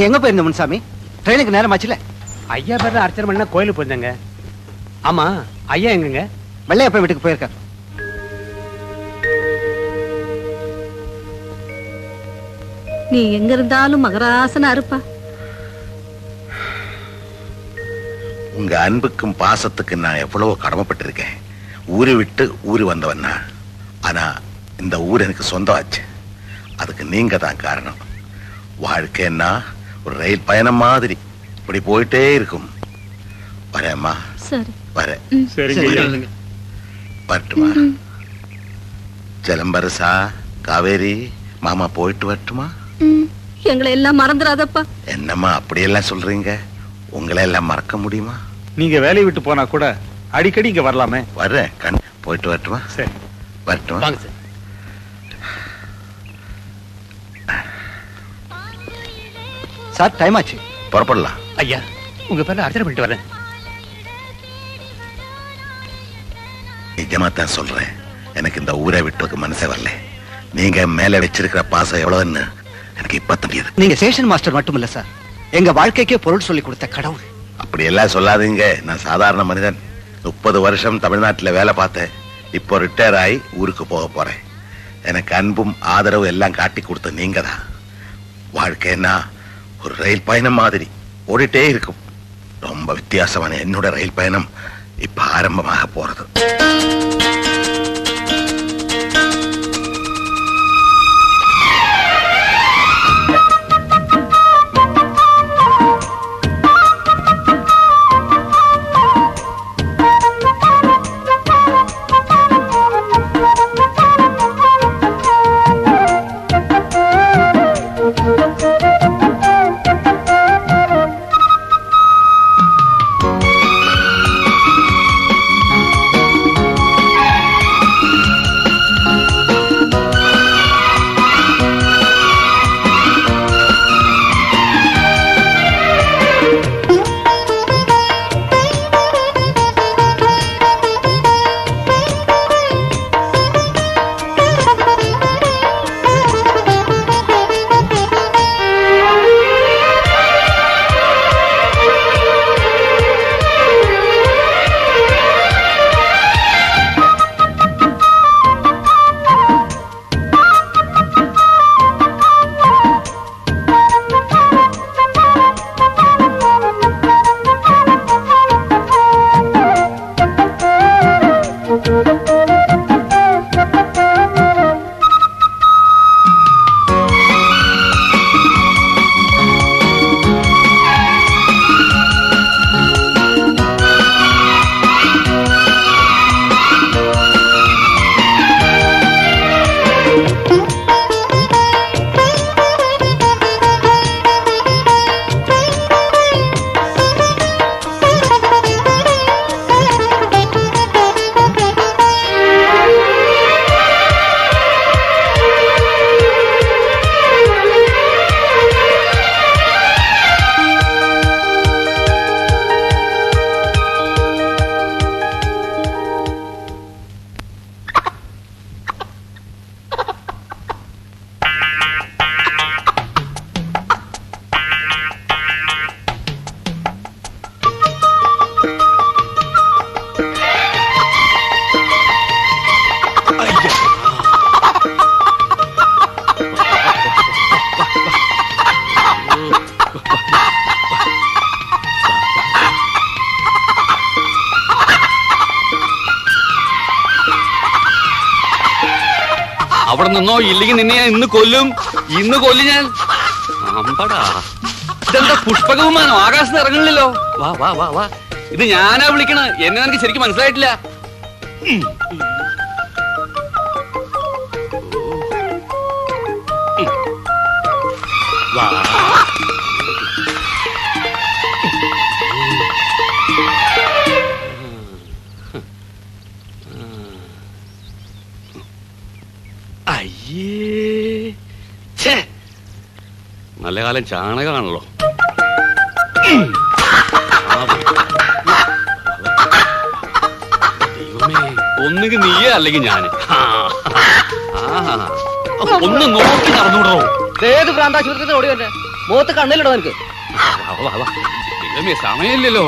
நீ எங்க போயிருந்த முன்சாமி? ட்ரெயினுக்கு நேரம் ஆச்சுல. ஐயா பேர்ல அர்ச்சனை பண்ண கோயிலுக்கு போயிருந்தேங்க. ஆமா ஐயா எங்கங்க? வெள்ளையப்ப வீட்டுக்கு போயிருக்கார். நீ எங்க இருந்தாலும் மகராசனா இருப்பா. உங்க அன்புக்கும் பாசத்துக்கும் நான் எவ்வளவோ கடமைப்பட்டிருக்கேன். ஊரை விட்டு ஊரு வந்தவன் நான். ஆனா இந்த ஊர் எனக்கு சொந்தமாச்சு அதுக்கு நீங்க தான் காரணம். வாழ்க்கைன்னா ஒரு ரயில் பயணம் மாதிரி. இப்படி போயிட்டே இருக்கும். வரேம்மா. சரி. வரேன். வரட்டுமா? ஜலம்பரசா காவேரி மாமா போயிட்டு வரட்டுமா? எங்களை எல்லாம் மறந்துடாதப்பா. என்னம்மா அப்படியெல்லாம் சொல்றீங்க? உங்களை எல்லாம் மறக்க முடியுமா? நீங்க வேலையை விட்டு போனா கூட அடிக்கடி இங்க வரலாமே. வர்றேன் கண் போயிட்டு வரட்டுமா? சரி. வரட்டுமா? சார் டைம் ஆச்சு. புறப்படலாம். ஐயா உங்க பேர்ல அர்ச்சனை பண்ணிட்டு வரேன். நிஜமா தான் சொல்றேன். எனக்கு இந்த ஊரை விட்டு மனசே வரல. நீங்க மேல வச்சிருக்கிற பாசம் எவ்வளவுன்னு எனக்கு இப்ப தெரியுது. நீங்க ஸ்டேஷன் மாஸ்டர் மட்டும் இல்ல சார் எங்க வாழ்க்கைக்கே பொருள் சொல்லி கொடுத்த கடவுள். அப்படி எல்லாம் சொல்லாதீங்க. நான் சாதாரண மனிதன். முப்பது வருஷம் தமிழ்நாட்டுல வேலை பார்த்தேன். இப்போ ரிட்டையர் ஆகி ஊருக்கு போக போறேன். எனக்கு அன்பும் ஆதரவு எல்லாம் காட்டி கொடுத்த நீங்க தான் வாழ்க்கைன்னா ஒரு ரயில் பயணம் மாதிரி ஓடிட்டே இருக்கும். ரொம்ப வித்தியாசமான என்னோட ரயில் பயணம் இப்ப ஆரம்பமாக போறது. ഇല്ലെങ്കിൽ നിന്നെ ഞാൻ ഇന്ന് കൊല്ലും. ഇന്ന് കൊല്ലും ഞാൻ. അമ്പടാ. ഇതെന്താ പുഷ്പകവുമാനോ ആകാശത്ത് ഇറങ്ങണില്ലല്ലോ വാ വാ വാ വാ. ഇത് ഞാനാ വിളിക്കണ എന്നെ നിനക്ക് ശരിക്കും മനസ്സിലായിട്ടില്ല. ചാണകമാണല്ലോ. ഒന്നുകിൽ നീയേ അല്ലെങ്കിൽ ഞാൻ ഒന്ന് നോക്കി നടന്നുവിടോ ഏത് പ്രാന്താശുപത്രി ഓടി വന്നെ. മുഖത്ത് കണ്ണിലിടോ നിനക്ക്. വാ, വാ, വാ. ദൈവമേ സമയമില്ലല്ലോ.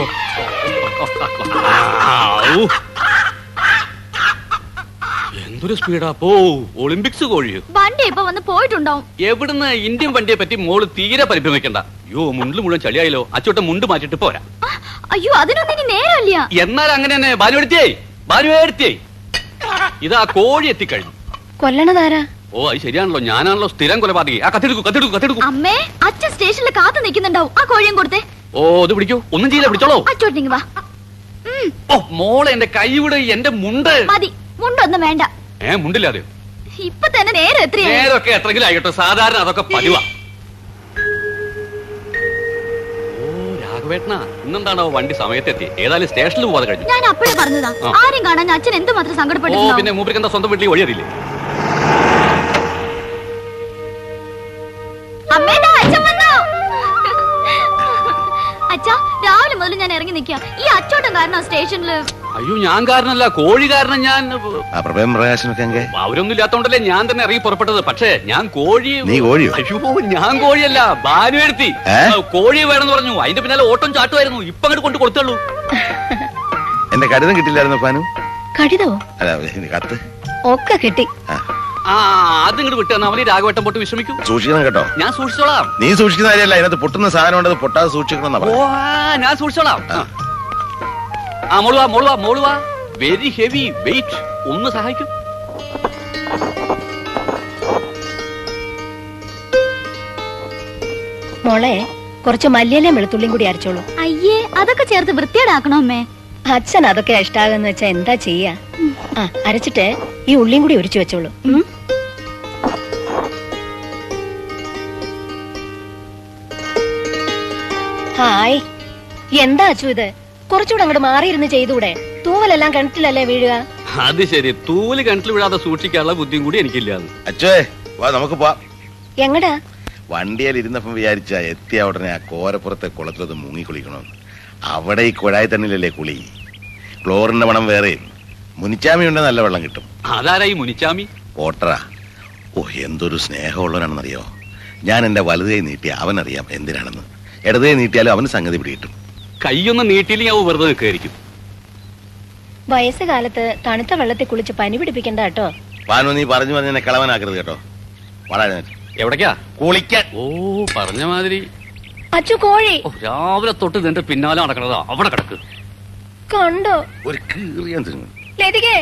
എന്തൊരു സ്പീഡാ. പോ ഒളിമ്പിക്സ് കോഴിയോ. വണ്ടി ഇപ്പൊ വന്ന് പോയിട്ടുണ്ടാവും. എവിടുന്ന് ഇന്ത്യൻ വണ്ടിയെ പറ്റി മോൾ തീരെ പരിഭ്രമിക്കണ്ട. അയ്യോ മുണ്ട് മുഴുവൻ ചളിയായല്ലോ. അച്ചോട്ടെ മുണ്ട് മാറ്റിട്ട് പോരാ. അയ്യോ അതിനൊന്നും ഇനി നേരമില്ല. എന്നാൽ അങ്ങനെ തന്നെ ഭാനുവെടുത്തിയേ ഭാനുവെടുത്തിയേ ഇതാ കോഴി എത്തിക്കഴിഞ്ഞു. കൊല്ലണതാരാ? ഓ അത് ശരിയാണല്ലോ. ഞാനാണല്ലോ സ്ഥിരം കൊലപാതകി. ആ കത്തെടുക്കൂ കത്തെടുക്കൂ കത്തെടുക്കൂ. അമ്മേ അച്ഛൻ സ്റ്റേഷനിൽ കാത്തു നിൽക്കുന്നുണ്ടാവും. ആ കോഴിയും കൊടുത്തേ. ഓ അത് പിടിക്കൂ. ഒന്നും ചെയ്യില്ല പിടിച്ചോളൂ. അച്ചോട്ടിങ് വാ. ഓ മോളെ എന്റെ കൈ വിട് എന്റെ മുണ്ട്. മതി. മുണ്ടൊന്നും വേണ്ട. ഏ മുണ്ടില്ലാതെ ഇപ്പൊ തന്നെ നേരെ എത്രയാണ് നേരൊക്കെ എത്രങ്കിലും ആയിട്ടോ സാധാരണ അതൊക്കെ പതിവാ. ഓ രാഘവേട്ടനാ. ഇന്നെന്താണോ വണ്ടി സമയത്തെത്തി? ഏതായാലും സ്റ്റേഷനിൽ പോവാതെ കഴിഞ്ഞു. ഞാൻ അപ്പോഴേ പറഞ്ഞതാ. ആരും കാണാൻ അച്ഛൻ എന്തുമാത്രം ഓ പിന്നെ മൂപ്പർക്ക് എന്താ സ്വന്തം വീട്ടിൽ വഴി അറിയില്ലേ അമ്മേ ദാ അച്ഛൻ വന്നോ? അച്ഛാ രാവിലെ മുതൽ ഞാൻ ഇറങ്ങി നിൽക്കുക ഈ അച്ചോട്ടം കാരണം സ്റ്റേഷനിൽ അയ്യോ ഞാൻ കാരണല്ല കോഴി കാരണം ഞാൻ ആ പ്രഭയം പ്രകാശനൊക്കെ എങ്കെ? അവരൊന്നും ഇല്ലാത്തോണ്ടല്ലേ ഞാൻ തന്നെ ഇറങ്ങി പുറപ്പെട്ടത്. പക്ഷേ ഞാൻ കോഴി നീ കോഴിയോ? അയ്യോ ഞാൻ കോഴിയല്ല ബാനു ഏ? കോഴി വേണമെന്ന് പറഞ്ഞു. അതിന്റെ പിന്നാലെ ഓട്ടം ചാട്ടുമായിരുന്നു. ഇപ്പൊ അങ്ങോട്ട് കൊണ്ട് കൊടുത്തുള്ളൂ. എന്റെ കടിതം കിട്ടില്ലായിരുന്നു പാനു കടിതോ? അല്ല ഇത് കത്ത്. ഒക്കെ കിട്ടി. ആ, ആ അത് ഇങ്ങോട്ട് വിട്ടു തന്നാ മതി. രാഘവട്ടം പൊട്ട് സൂക്ഷിക്കണം കേട്ടോ. ഞാൻ സൂക്ഷിച്ചോളാം. നീ സൂക്ഷിക്കുന്ന കാര്യമല്ല. അതിനകത്ത് പൊട്ടുന്ന സാധനം ഉണ്ടത് പൊട്ടാതെ സൂക്ഷിക്കണം എന്നാ ഓ പറഞ്ഞത്. ആ, ഞാൻ സൂക്ഷിച്ചോളാം. ആ. ആ മോളുവാ മോളുവാ മോളുവാ വെരി ഹെവി വെയിറ്റ് ഒന്ന് സഹായിക്കും. മോളെ കുറച്ച് മല്ലിയിലയും വെളുത്തുള്ളിയും കൂടി അരച്ചോളൂ. അയ്യേ അതൊക്കെ ചേർത്ത് വൃത്തിയേടാക്കണോ അമ്മേ? അച്ഛൻ അതൊക്കെ ഇഷ്ടാകുന്ന വെച്ചാ എന്താ ചെയ്യാ? ആ അരച്ചിട്ട് ഈ ഉള്ളിയും കൂടി ഒരിച്ചു വെച്ചോളൂ. ഹായ്. എന്താ അച്ചു ഇത്? കുറച്ചുകൂടെ അങ്ങോട്ട് മാറിയിരുന്ന് ചെയ്തൂടെ? തൂവലെല്ലാം കിണറ്റിലല്ലേ വീഴുക? അത് ശരി. തൂവൽ കിണറ്റിൽ വിടാതെ സൂക്ഷിക്കാനുള്ള ബുദ്ധിയും കൂടി എനിക്കില്ല അച്ഛേ വാ നമുക്ക് പോവാം. എങ്ങടാ? വണ്ടിയിൽ ഇരുന്നപ്പം വിചാരിച്ച എത്തിയ ഉടനെ ആ കോരപ്പുറത്തെ കുളത്തിലത് മുങ്ങി കുളിക്കണമെന്ന് അവിടെ ഈ കുഴായി തന്നിലല്ലേ കുളി? ക്ലോറിന്റെ മണം വേറെ. മുനിച്ചാമി ഉണ്ടെങ്കിൽ നല്ല വെള്ളം കിട്ടും. അതാരായി ഈ മുനിച്ചാമി? ഓട്ടറാ ഓ എന്തൊരു സ്നേഹമുള്ളവനാണെന്നറിയോ? ഞാൻ എന്റെ വലുതേ നീട്ടി അവനറിയാം എന്തിനാണെന്ന്. ഇടതേ നീട്ടിയാലും അവന് സംഗതി പിടികിട്ടും. കൈയൊന്നും നീട്ടിയില്ലെങ്കിൽ അവ വെറുതെ നിൽക്കുകയായിരിക്കും വയസ്സുകാലത്ത് തണുത്ത വെള്ളത്തിൽ കുളിച്ച് പനി പിടിപ്പിക്കണ്ട കേട്ടോ. പാനു നീ പറഞ്ഞു പറഞ്ഞ കളവനാക്കരുത് കേട്ടോ. വളരെ എവിടേക്കാ? കുളിക്കാൻ. ഓ പറഞ്ഞ മാതിരി. അച്ചു കോഴി. ഓ രാവിലെ തൊട്ട് നിന്റെ പിന്നാലെ നടക്കണതാ. അവിടെ കിടക്ക്. കണ്ടോ? ഒരു കീറിയാൻ ലതികേ.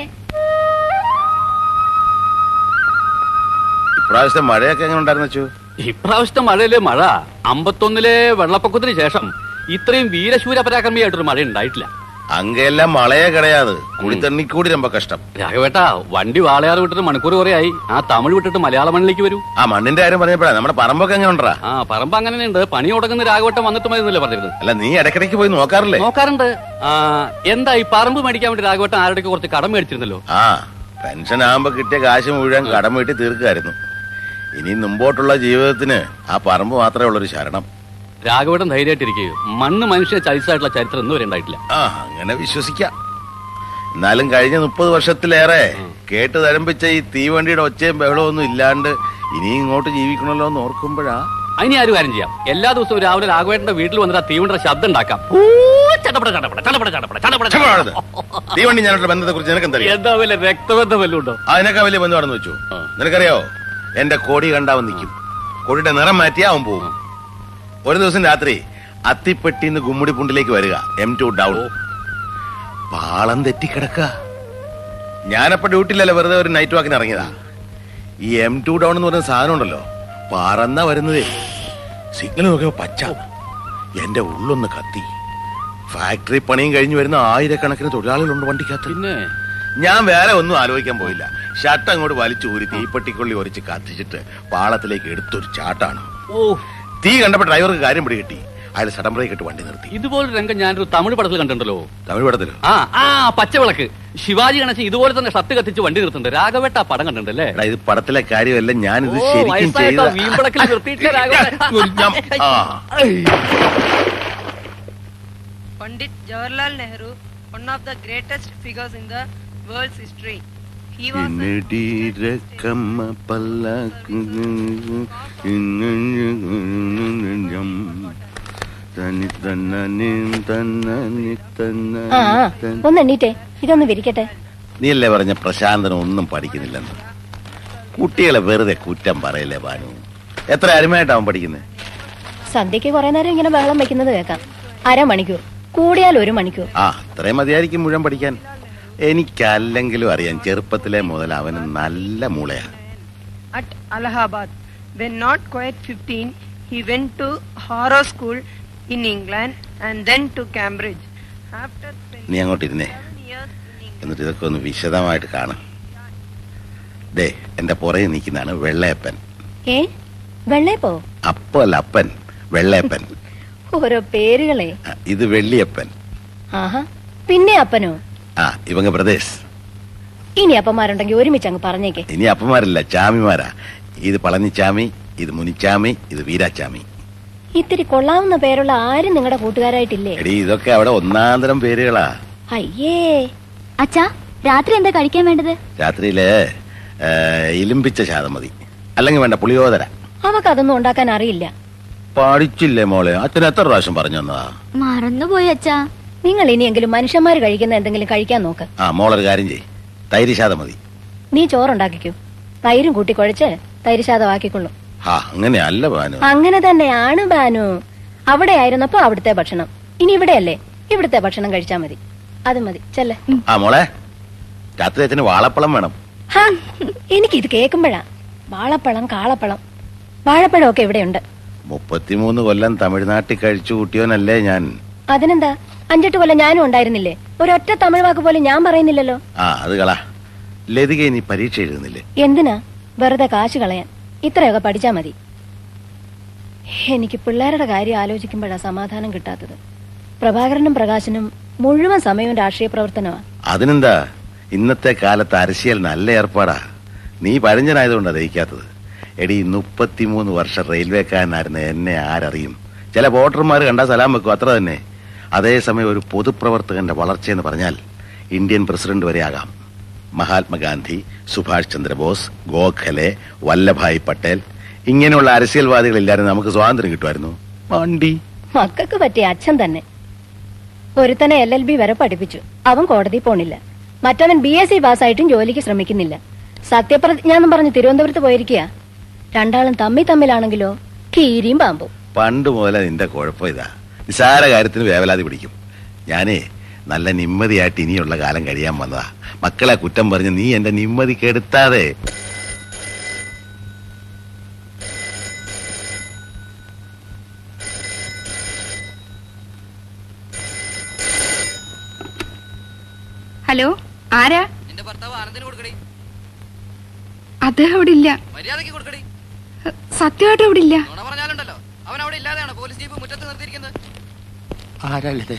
ഇപ്രാവശ്യത്തെ മഴയൊക്കെ എങ്ങനെ ഉണ്ടായിരുന്നു വെച്ചു ഇപ്രാവശ്യത്തെ മഴയിലെ മഴ? അമ്പത്തൊന്നിലെ വെള്ളപ്പൊക്കത്തിന് ശേഷം ഇത്രയും വീരശൂര പരാക്രമിയായിട്ടൊരു മഴ ഉണ്ടായിട്ടില്ല. അങ്ങെല്ലാം മളയെ കിടയാത് കുളിത്തണ്ണി കൂടി രമ്പ കഷ്ടം. രാഘവേട്ട വണ്ടി വാളയാറ് വിട്ടിട്ട് മണിക്കൂർ ആയി ആ തമിഴ് വിട്ടിട്ട് മലയാള മണ്ണിലേക്ക് വരൂ. ആ മണ്ണിന്റെ കാര്യം പറഞ്ഞപ്പോഴാ നമ്മുടെ പറമ്പൊക്കെ എങ്ങനെ ഉണ്ടാ ആ പറമ്പ് അങ്ങനെയുണ്ട്. പണി തുടങ്ങുന്ന രാഘവട്ടം വന്നിട്ട് മതി എന്നല്ലേ പറഞ്ഞിരുന്നത്. അല്ല നീ ഇടക്കിടയ്ക്ക് പോയി നോക്കാറില്ലേ? നോക്കാറുണ്ട്. എന്താ ഈ പറമ്പ് മേടിക്കാൻ വേണ്ടി രാഘവട്ടം ആരുടെ കുറച്ച് കടം മേടിച്ചിരുന്നല്ലോ? ആ പെൻഷൻ ആകുമ്പോ കിട്ടിയ കാശ് മുഴുവൻ കടം വീട്ടി തീർക്കായിരുന്നു ഇനി മുമ്പോട്ടുള്ള ജീവിതത്തിന് ആ പറമ്പ് മാത്രമേ ഉള്ളൊരു ശരണം. രാഘവട്ടം ധൈര്യമായിട്ടിരിക്കുകയോ മണ്ണ് മനുഷ്യ ചരിച്ചായിട്ടുള്ള ചരിത്രം ഒന്നും വരെ ഉണ്ടായിട്ടില്ല. ആ അങ്ങനെ വിശ്വസിക്കാം. എന്നാലും കഴിഞ്ഞ മുപ്പത് വർഷത്തിലേറെ കേട്ട് തരംപിച്ച ഈ തീവണ്ടിയുടെ ഒച്ചയും ബഹളവും ഒന്നും ഇല്ലാണ്ട് ഇനി ഇങ്ങോട്ട് ജീവിക്കണല്ലോ എന്ന് ഓർക്കുമ്പോഴാ? അതിനി ആരും കാര്യം ചെയ്യാം. എല്ലാ ദിവസവും രാവിലെ രാഘവേട്ടന്റെ വീട്ടിൽ വന്നിട്ട് ആ തീവണ്ടിയുടെ ശബ്ദം ഉണ്ടാക്കാം. ഊ, ചടപട, ചടപട, ചടപട. തീവണ്ടി ഞാനുള്ള ബന്ധത്തെ കുറിച്ച് നിനക്കെന്തറിയാം എന്താ വല്ല രക്തബന്ധം വല്ലതും ഉണ്ടോ? അതിനൊക്കെ വലിയ ബന്ധമാണെന്ന് വെച്ചു. നിനക്കറിയോ? എന്റെ കോടി കണ്ടാവൻ നിൽക്കും. കോടിയുടെ നിറം മാറ്റിയാവും പോകും ഒരു ദിവസം രാത്രി അത്തിപ്പെട്ടിന്ന് ഗുമ്മുടിപ്പുണ്ടിലേക്ക് വരിക. M two down. പാളം തെറ്റിക്കിടക്ക. ഞാനപ്പോ ഡ്യൂട്ടിയിലല്ല വെറുതെ ഒരു നൈറ്റ് വാക്കിന് ഇറങ്ങിയതാ. ഈ എം ടു ഡൗൺ എന്ന് പറയുന്ന സാധനം ഉണ്ടല്ലോ പറന്ന വരുന്നതേ. സിഗ്നൽ നോക്കിയപ്പോ പച്ച. എന്റെ ഉള്ളൊന്ന് കത്തി. ഫാക്ടറി പണിയും കഴിഞ്ഞു വരുന്ന ആയിരക്കണക്കിന് തൊഴിലാളികളുണ്ട് വണ്ടിക്കകത്ത്. പിന്നെ? ഞാൻ വേറെ ഒന്നും ആലോചിക്കാൻ പോയില്ല. ഷർട്ട് അങ്ങോട്ട് വലിച്ചു ഊരി തീപ്പെട്ടിക്കൊള്ളി ഒരച്ച് കത്തിച്ചിട്ട് പാളത്തിലേക്ക് എടുത്തൊരു ചാട്ടാണ്. ഓ. തീ കണ്ടപ്പോ ഡ്രൈവർക്ക് കാര്യം പിടികിട്ടി അയാൾ സഡൻ ബ്രേക്ക് ഇട്ട് വണ്ടി നിർത്തി. ഇതുപോലെ രംഗം ഞാനൊരു തമിഴ് പടത്തിൽ കണ്ടിട്ടുണ്ടല്ലോ. തമിഴ് പടത്തിലോ? ആ ആ പച്ചവിളക്ക്. ശിവാജി ഗണേശൻ ഇതുപോലെ തന്നെ ഷർട്ട് കത്തിച്ച് വണ്ടി നിർത്തുന്നുണ്ട്. രാഘവേട്ട ആ പടം കണ്ടിട്ടുണ്ടല്ലേ? എടാ ഇത് പടത്തിലെ കാര്യമല്ല ഞാൻ ഇത് ശരിക്കും ചെയ്ത വീമ്പളക്കിൽ നിർത്തിയിട്ടില്ല രാഘവേട്ട. ഞാൻ- ആ. Pandit Jawaharlal Nehru, one of the greatest figures in the world's history. എന്നടിരക്കമ്മ പല്ലക്ക് തന്നി തന്നനി തന്നനി തന്ന- ഒന്ന് എണ്ണീറ്റേ ഇതൊന്ന് വിരിക്കട്ടെ നീയല്ലേ പറഞ്ഞ പ്രശാന്തൻ ഒന്നും പഠിക്കുന്നില്ലെന്ന് കുട്ടികളെ വെറുതെ കുറ്റം പറയല്ലേ ബാനു എത്ര അരുമയായിട്ടാവും പഠിക്കുന്നത് സന്ധ്യക്ക് കുറെ നേരം ഇങ്ങനെ വെള്ളം വെക്കുന്നത് കേൾക്കാം അരമണിക്കൂർ കൂടിയാൽ ഒരു മണിക്കൂർ ആ അത്രയും മതിയായിരിക്കും മുഴുവൻ പഠിക്കാൻ എനിക്കല്ലെങ്കിലും അറിയാം ചെറുപ്പത്തിലെ മുതൽ അവന് നല്ല മൂളയാണ് at Allahabad. When not quiet 15, he went to Harrow school in England and then to Cambridge After നീ അങ്ങോട്ട് ഇരുന്നേ. എന്നിട്ട് ഇതൊക്കെ ഒന്ന് വിശദമായിട്ട് കാണാം. ദേ എന്റെ പുറകെ നിൽക്കുന്നതാണ് വെള്ളയപ്പൻ. ഏ? വെള്ളേപ്പോ അപ്പോ അല്ല അപ്പൻ. വെള്ളയപ്പൻ. ഓരോ പേരുകളെ. ഇത് വെള്ളിയപ്പൻ. ആഹാ പിന്നെ അപ്പനോ? ആ ഇവങ്ങ പ്രദേശ്. ഇനി അപ്പന്മാരുണ്ടെങ്കിൽ ഒരുമിച്ച് അങ്ങ് പറഞ്ഞേക്കെ. ഇനി അപ്പന്മാരല്ല ചാമിമാരാ. ഇത് പളനിച്ചാമി ഇത് മുനിച്ചാമി ഇത് വീരാച്ചാമി. ഇത്തിരി കൊള്ളാവുന്ന പേരുള്ള ആരും നിങ്ങളുടെ കൂട്ടുകാരായിട്ടില്ലേ? എടി ഇതൊക്കെ അവിടെ ഒന്നാന്തരം പേരുകളാ. അയ്യേ. അച്ഛാ രാത്രി എന്താ കഴിക്കാൻ വേണ്ടത്? രാത്രിയിൽ ഏ, ഇലിമ്പിച്ച ശാതം മതി. അല്ലെങ്കിൽ വേണ്ട പുളിയോദര. അവക്കതൊന്നും ഉണ്ടാക്കാൻ അറിയില്ല. പഠിച്ചില്ലേ മോളെ? അച്ഛൻ എത്ര പ്രാവശ്യം പറഞ്ഞു തന്നതാ? മറന്നുപോയി അച്ഛാ. നിങ്ങൾ ഇനിയെങ്കിലും മനുഷ്യന്മാർ കഴിക്കുന്ന എന്തെങ്കിലും കഴിക്കാൻ നോക്ക്. ആ മോളൊരു കാര്യം ചെയ് തൈര് ശാതം മതി. നീ ചോറുണ്ടാക്കിക്കൂ. തൈരും കൂട്ടി കുഴച്ച് തൈര് ശാതമാക്കിക്കൊള്ളും ആ അങ്ങനെയല്ല ബാനു. അങ്ങനെ തന്നെയാണ് ബാനു. അവിടെ ആയിരുന്നപ്പോ അവിടുത്തെ ഭക്ഷണം. ഇനി ഇവിടെയല്ലേ? ഇവിടുത്തെ ഭക്ഷണം കഴിച്ചാ മതി. അത് മതി. ചെല്ലേ. ആ മോളെ. രാത്രി അച്ഛന് വാളപ്പളം വേണം. ഹാ എനിക്കിത് കേൾക്കുമ്പോഴാ. വാഴപ്പഴം കാളപ്പഴം വാഴപ്പഴമൊക്കെ ഇവിടെയുണ്ട്. മുപ്പത്തിമൂന്ന് കൊല്ലം തമിഴ്നാട്ടിൽ കഴിച്ചു കൂട്ടിയോനല്ലേ ഞാൻ. അതിനെന്താ? അഞ്ചെട്ട് കൊല്ലം ഞാനും ഉണ്ടായിരുന്നില്ലേ? ഒരൊറ്റ തമിഴ് വാക്ക് പോലും ഞാൻ പറയുന്നില്ലല്ലോ. ആ അത് കളാ. ലതിക നീ പരീക്ഷ എഴുതുന്നില്ലേ? എന്തിനാ? വെറുതെ കാശ് കളയാൻ. ഇത്രയൊക്കെ പഠിച്ചാ മതി. എനിക്ക് പിള്ളേരുടെ കാര്യം ആലോചിക്കുമ്പോഴാ സമാധാനം കിട്ടാത്തത്. പ്രഭാകരനും പ്രകാശനും മുഴുവൻ സമയവും രാഷ്ട്രീയ പ്രവർത്തനമാണ് അതിനെന്താ? ഇന്നത്തെ കാലത്ത് അരശിയൽ നല്ല ഏർപ്പാടാ. നീ പഴഞ്ഞനായതുകൊണ്ടാ ദഹിക്കാത്തത്. എടി മുപ്പത്തിമൂന്ന് വർഷം റെയിൽവേക്കാരനായിരുന്ന എന്നെ ആരറിയും? ചില വോട്ടർമാർ കണ്ടാ സലാം വെക്കും അത്ര തന്നെ. അതേസമയം ഒരു പൊതുപ്രവർത്തകന്റെ വളർച്ചയെന്ന് പറഞ്ഞാൽ ഇന്ത്യൻ പ്രസിഡന്റ് വരെ ആകാം മഹാത്മാഗാന്ധി സുഭാഷ് ചന്ദ്രബോസ് ഗോഖലെ വല്ലഭായ് പട്ടേൽ. ഇങ്ങനെയുള്ള അരസ്യൽവാദികളില്ലായിരുന്നു നമുക്ക് സ്വാതന്ത്ര്യം കിട്ടുമായിരുന്നു. വണ്ടി മക്കൾക്ക് പറ്റിയ അച്ഛൻ തന്നെ. ഒരുത്തനെ എൽ എൽ ബി വരെ പഠിപ്പിച്ചു. അവൻ കോടതി പോണില്ല. മറ്റവൻ ബി എസ് സി പാസ്സായിട്ടും ജോലിക്ക് ശ്രമിക്കുന്നില്ല. സത്യപ്രതിജ്ഞ എന്ന് പറഞ്ഞ് തിരുവനന്തപുരത്ത് പോയിരിക്കുക രണ്ടാളും തമ്മി തമ്മിലാണെങ്കിലോ കീരിയും പാമ്പും. പണ്ട് മുതലേ നിന്റെ കുഴപ്പം ഇതാ. നിസാര കാര്യത്തിന് വേവലാതി പിടിക്കും. ഞാനേ നല്ല നിമ്മതിയായിട്ട് ഇനിയുള്ള കാലം കഴിയാൻ വന്നതാ. മക്കളെ കുറ്റം പറഞ്ഞ് നീ എന്റെ നിമ്മതി കെടുത്താതെ. ഹലോ ആരാ? എന്റെ ഭർത്താവ് ആനന്ദിന് കൊടുക്കടി. അദ്ദേഹം അവിടെ ഇല്ല മര്യാദയ്ക്ക് കൊടുക്കടി. സത്യമായിട്ട് അവിടെ ഇല്ല പറഞ്ഞാലുണ്ടല്ലോ. അവൻ അവിടെ ഇല്ലാതെയാണ് പോലീസ് ജീപ്പ് മുറ്റത്ത് നിർത്തിയിരിക്കുന്നത്. ആരല്ലേ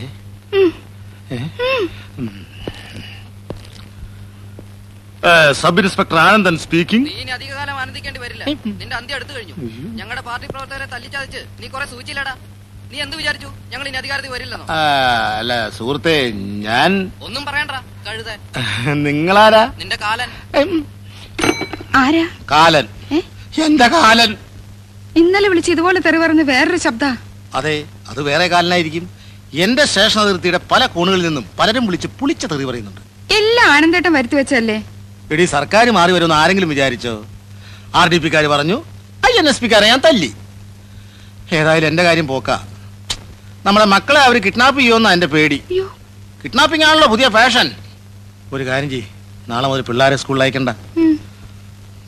സബ് ഇൻസ്പെക്ടർ ആനന്ദൻ സ്പീക്കിംഗ്. നീ ഇനി അധികകാലം ആനന്ദിക്കേണ്ടി വരില്ല. നിന്റെ അന്ത്യം അടുത്തു കഴിഞ്ഞു. ഞങ്ങളുടെ പാർട്ടി പ്രവർത്തകരെ തല്ലിച്ചാതിച്ച് നീ കുറെ സൂചിച്ചില്ലടാ. നീ എന്ത് വിചാരിച്ചു? ഞങ്ങൾ ഇനി അധികാരത്തിൽ വരില്ലെന്നോ? അല്ല സുഹൃത്തെ ഞാൻ ഒന്നും പറയണ്ട. കഴുത. നിങ്ങളാരാ? നിന്റെ കാലൻ. ആരാ? കാലൻ. എന്താ എന്റെ കാലൻ. ഇന്നലെ വിളിച്ച് ഇതുപോലെ തെറി പറഞ്ഞ് വേറൊരു ശബ്ദ. അതെ അത് വേറെ കാലനായിരിക്കും. എന്റെ സ്റ്റേഷൻ അതിർത്തിയുടെ പല കോണുകളിൽ നിന്നും പലരും വിളിച്ച് പുളിച്ച തെറി പറയുന്നുണ്ട്. എല്ലാം ആനന്ദേട്ടം വരുത്തി വെച്ചല്ലേ എടി സർക്കാർ മാറി വരുമെന്ന് ആരെങ്കിലും വിചാരിച്ചോ? ആർ ഡി പിക്കാർ പറഞ്ഞു ഐ എൻ എസ് പിക്കാരെ ഞാൻ തല്ലി. ഏതായാലും എന്റെ കാര്യം പോക്ക. നമ്മളെ മക്കളെ അവർ കിഡ്നാപ്പ് ചെയ്യുമെന്നാ എന്റെ പേടി. കിഡ്നാപ്പിംഗ് ആണല്ലോ പുതിയ ഫാഷൻ. ഒരു കാര്യം ചെയ്യ് നാളെ മുതൽ പിള്ളേരെ സ്കൂളിൽ അയക്കണ്ട.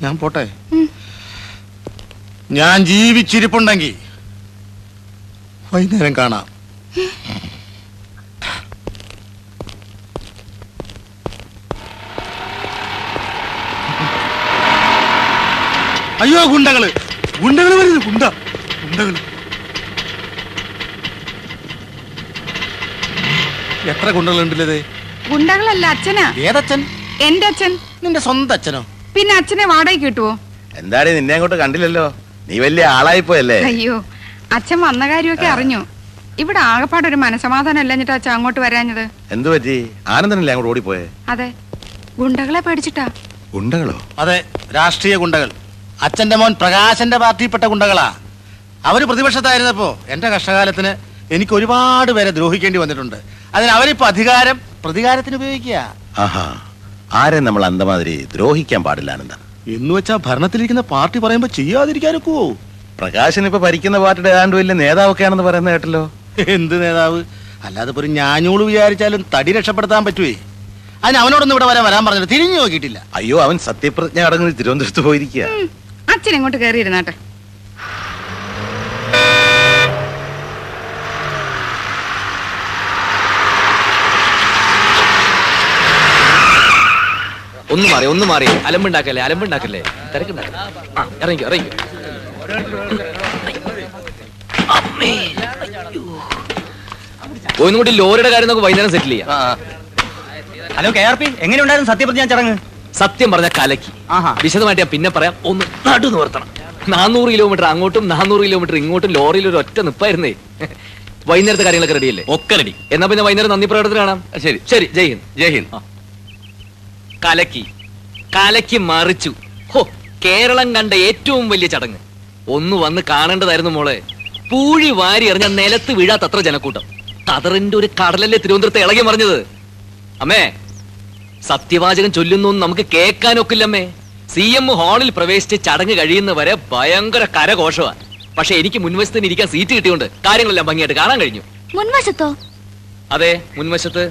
ഞാൻ പോട്ടെ? ഞാൻ ജീവിച്ചിരിപ്പുണ്ടെങ്കിൽ വൈകുന്നേരം കാണാം. അയ്യോ ഗുണ്ടകൾ. ഗുണ്ടകൾ വരുന്നു ഗുണ്ട. ഗുണ്ടകൾ. എത്ര ഗുണ്ടകളുണ്ടല്ലേ ഗുണ്ടകളല്ല അച്ഛനാ. ഏതച്ഛൻ? എന്റെ അച്ഛൻ. നിന്റെ സ്വന്തം അച്ഛനോ? പിന്നെ അച്ഛനെ വാടകയ്ക്ക് കിട്ടുവോ? എന്താടി നിന്നെ അങ്ങോട്ട് കണ്ടില്ലല്ലോ? നീ വലിയ ആളായിപ്പോയല്ലേ? അയ്യോ അച്ഛൻ വന്ന കാര്യമൊക്കെ അറിഞ്ഞു. ഇവിടെ ആകപ്പാട് ഒരു മനസമാധാനം അല്ലഞ്ഞിട്ട് അച്ഛൻ അങ്ങോട്ട് വരാഞ്ഞത്? എന്തു പറ്റി? ആനന്ദനല്ലേ അങ്ങോട്ട് ഓടിപ്പോയെ? അതെ. ഗുണ്ടകളെ പേടിച്ചിട്ടാ. ഗുണ്ടകളോ? അതെ രാഷ്ട്രീയ ഗുണ്ടകൾ. അച്ഛന്റെ മോൻ പ്രകാശന്റെ പാർട്ടിയിൽപ്പെട്ട ഗുണ്ടകളാ. അവർ പ്രതിപക്ഷത്തായിരുന്നപ്പോ എന്റെ കഷ്ടകാലത്തിന് എനിക്ക് ഒരുപാട് പേരെ ദ്രോഹിക്കേണ്ടി വന്നിട്ടുണ്ട്. അതിന് അവരിപ്പോ അധികാരം പ്രതികാരത്തിന് ഉപയോഗിക്കുക. ആഹാ ആരെ നമ്മൾ അന്തമാതിരി ദ്രോഹിക്കാൻ പാടില്ല ആനന്ദ? എന്ന് വെച്ചാ ഭരണത്തിലിരിക്കുന്ന പാർട്ടി പറയുമ്പോ ചെയ്യാതിരിക്കാനൊക്കുവോ? പ്രകാശൻ ഇപ്പൊ ഭരിക്കുന്ന പാർട്ടിയുടെ ഏതാണ്ട് വലിയ നേതാവൊക്കെയാണെന്ന് പറയുന്ന കേട്ടല്ലോ. എന്ത് നേതാവ്? അല്ലാതെ ഇപ്പൊ ഒരു ഞാഞ്ഞൂൾ വിചാരിച്ചാലും തടി രക്ഷപ്പെടുത്താൻ പറ്റുവേ. അതിന് അവനോടൊന്നും ഇവിടെ വരാൻ വരാൻ പറഞ്ഞിട്ട് തിരിഞ്ഞു നോക്കിയിട്ടില്ല. അയ്യോ അവൻ സത്യപ്രതിജ്ഞ അടങ്ങി തിരുവനന്തപുരത്ത് പോയിരിക്കുക. അച്ഛൻ ഇങ്ങോട്ട് കയറിയിരുന്നാട്ടെ ഒന്ന് മാറി ഒന്ന് മാറി. അലമ്പുണ്ടാക്കല്ലേ അലമ്പുണ്ടാക്കല്ലേ? തിരക്കുണ്ടാക്കല്ലേ? ആ ഇറങ്ങിക്കോ ഇറങ്ങിക്കോ. ഒന്നുകൂടി ലോറിയുടെ കാര്യം നമുക്ക് വൈകുന്നേരം സെറ്റിൽ ചെയ്യാം. Hello K R P? എങ്ങനെയുണ്ടായിരുന്നു സത്യപ്രതിജ്ഞാ ചടങ്ങ്? സത്യം പറഞ്ഞ കലക്കി. വിശദമായിട്ട് ഞാൻ പിന്നെ പറയാം. ഒന്ന് നടു നിവർത്തണം. നാനൂറ് കിലോമീറ്റർ അങ്ങോട്ടും നാനൂറ് കിലോമീറ്റർ ഇങ്ങോട്ടും ലോറിയിൽ ഒരു ഒറ്റ നിപ്പായിരുന്നേ. വൈകുന്നേരത്തെ കാര്യങ്ങളൊക്കെ റെഡിയല്ലേ ഒക്കെ റെഡി എന്നാ പിന്നെ വൈകുന്നേരം നന്ദി പ്രകടനത്തിന് കാണാം. ശരി. ശരി ജയ് ഹിന്ദ്. ജയ് ഹിന്ദ്. കലക്കി. കലക്കി മറിച്ചു. ഹോ കേരളം കണ്ട ഏറ്റവും വലിയ ചടങ്ങ്. ഒന്ന് വന്ന് കാണേണ്ടതായിരുന്നു മോളെ. പൂഴി വാരി എറിഞ്ഞ നിലത്ത് വീഴാത്തത്ര ജനക്കൂട്ടം. കതറിന്റെ ഒരു കടലല്ലേ തിരുവനന്തപുരത്ത് ഇളകി മറിഞ്ഞത്? അമ്മേ സത്യവാചകം ചൊല്ലുന്നു നമുക്ക് കേൾക്കാനൊക്കില്ലമ്മേ. സി എം ഹാളിൽ പ്രവേശിച്ച് ചടങ്ങ് കഴിയുന്നവരെ ഭയങ്കര കരഘോഷമാണ്. പക്ഷെ എനിക്ക് മുൻവശത്ത് ഇരിക്കാൻ സീറ്റ് കിട്ടിയോണ്ട് കാര്യങ്ങളെല്ലാം ഭംഗിയായിട്ട് കാണാൻ കഴിഞ്ഞു. മുൻവശത്തോ? അതെ മുൻവശത്ത്.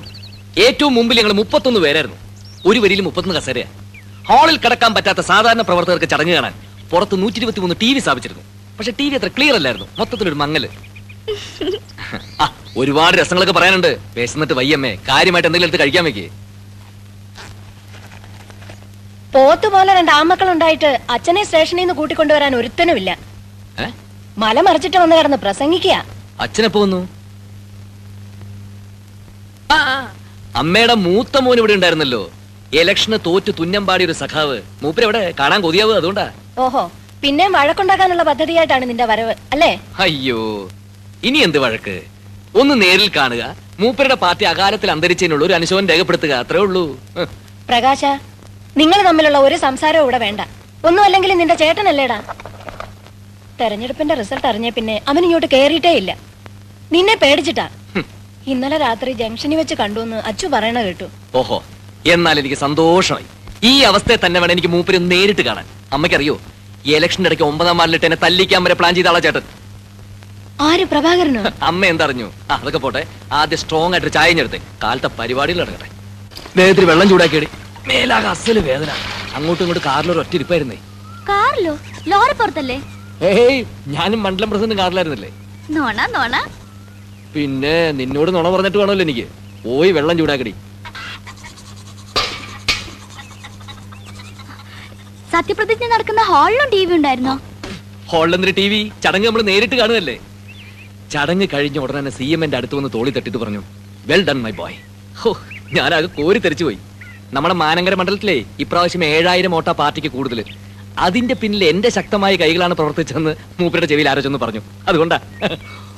ഏറ്റവും മുമ്പിൽ ഞങ്ങൾ മുപ്പത്തൊന്ന് പേരായിരുന്നു. ഒരു വരിയിൽ മുപ്പത്തൊന്ന് കസേരയാ. ഹാളിൽ കിടക്കാൻ പറ്റാത്ത സാധാരണ പ്രവർത്തകർക്ക് ചടങ്ങ് കാണാൻ പുറത്ത് നൂറ്റി ഇരുപത്തി മൂന്ന് ടി വി സ്ഥാപിച്ചിരുന്നു. പക്ഷെ ടി വി അത്ര ക്ലിയർ അല്ലായിരുന്നു. മൊത്തത്തിലൊരു മങ്ങൽ. ഒരുപാട് രസങ്ങളൊക്കെ പറയാനുണ്ട്. വിശന്നിട്ട് വയ്യമ്മേ കാര്യമായിട്ട് എന്തെങ്കിലും എടുത്ത് കഴിക്കാൻ വെക്കേ പോത്തുപോലെ രണ്ട് ആമക്കളുണ്ടായിട്ട് അച്ഛനെ സ്റ്റേഷനിൽ നിന്ന് കൂട്ടിക്കൊണ്ടുവരാൻ ഒരുത്തനുമില്ല? മല മറിച്ചിട്ട് വന്ന് കിടന്ന് പ്രസംഗിക്കുക. അച്ഛനെ വന്നു? അമ്മയുടെ മൂത്ത മോൻ ഇവിടെ ഉണ്ടായിരുന്നല്ലോ. ഇലക്ഷന് തുന്നം പാടി ഒരു സഖാവ്. മൂപ്പരെവിടെ കാണാൻ കൊതിയാവ് അതുകൊണ്ടാ. ഓഹോ പിന്നെ വഴക്കുണ്ടാക്കാനുള്ള പദ്ധതിയായിട്ടാണ് നിന്റെ വരവ് അല്ലേ? അയ്യോ ഇനി എന്ത് വഴക്ക്? ഒന്ന് നേരിൽ കാണുക. മൂപ്പരുടെ പാർട്ടി അകാലത്തിൽ അന്തരിച്ചതിനുള്ള ഒരു അനുശോചനം രേഖപ്പെടുത്തുക. അത്രേ ഉള്ളൂ. പ്രകാശ നിങ്ങൾ തമ്മിലുള്ള ഒരു സംസാരവും ഇവിടെ വേണ്ട. ഒന്നും അല്ലെങ്കിൽ നിന്റെ ചേട്ടനല്ലേടാ. തെരഞ്ഞെടുപ്പിന്റെ റിസൾട്ട് അറിഞ്ഞ പിന്നെ അവൻ ഇങ്ങോട്ട് കേറിയിട്ടേ ഇല്ല. നിന്നെ പേടിച്ചിട്ടാ. ഇന്നലെ രാത്രി ജംഗ്ഷനിൽ വെച്ച് കണ്ടു എന്ന് അച്ചു പറയണ കേട്ടു. ഓഹോ എന്നാൽ എനിക്ക് സന്തോഷമായി. ഈ അവസ്ഥയെ തന്നെ വേണം എനിക്ക് മൂപ്പര് നേരിട്ട് കാണാൻ. അമ്മയ്ക്കറിയോ ഈ ഇലക്ഷന്റെ ഇടയ്ക്ക് ഒമ്പതാം വാർഡിലിട്ട് എന്നെ തല്ലിക്കാൻ വരെ പ്ലാൻ ചെയ്ത ആളാ ചേട്ടൻ. ആര് പ്രഭാകരനോ? അമ്മ എന്തറിഞ്ഞു? അതൊക്കെ പോട്ടെ. ആദ്യം സ്ട്രോങ് ആയിട്ട് ചായഞ്ഞെടുത്ത് കാലത്തെ പരിപാടികൾ നടക്കട്ടെ. നേരത്തിൽ വെള്ളം ചൂടാക്കിയടി. മേലാകെ അസൽ വേദന. അങ്ങോട്ടും ഇങ്ങോട്ട് കാറിലൊരു ഒറ്റ ഇരിപ്പായിരുന്നേ. കാറിലോ? ലോറി പുറത്തല്ലേ? ഏയ് ഞാനും മണ്ഡലം പ്രസിഡന്റ് കാറിലായിരുന്നില്ലേ? നോണ നോണ. പിന്നെ നിന്നോട് നുണ പറഞ്ഞിട്ട് വേണമല്ലോ എനിക്ക്. പോയി വെള്ളം ചൂടാക്കടി. സത്യപ്രതിജ്ഞ നടക്കുന്ന ഹാളിലും ടി വി ഉണ്ടായിരുന്നോ? ഹോളിലെന്തൊരു ടി വി? ചടങ്ങ് നമ്മൾ നേരിട്ട് കാണുകയല്ലേ? ചടങ്ങ് കഴിഞ്ഞ ഉടനെ സി എം എന്റെ അടുത്ത് വന്ന് തോളി തട്ടിട്ട് പറഞ്ഞു വെൽ ഡൺ മൈ ബോയ് ഹോ ഞാനാകെ കോരി തെറിച്ചു പോയി നമ്മുടെ മാനങ്കര മണ്ഡലത്തിലേ ഇപ്രാവശ്യം ഏഴായിരം ഓട്ട പാർട്ടിക്ക് കൂടുതൽ. അതിന്റെ പിന്നിൽ എന്റെ ശക്തമായ കൈകളാണ് പ്രവർത്തിച്ചതെന്ന് മൂപ്പരുടെ ചെവിയിൽ ആരോചെന്ന് പറഞ്ഞു. അതുകൊണ്ടാ.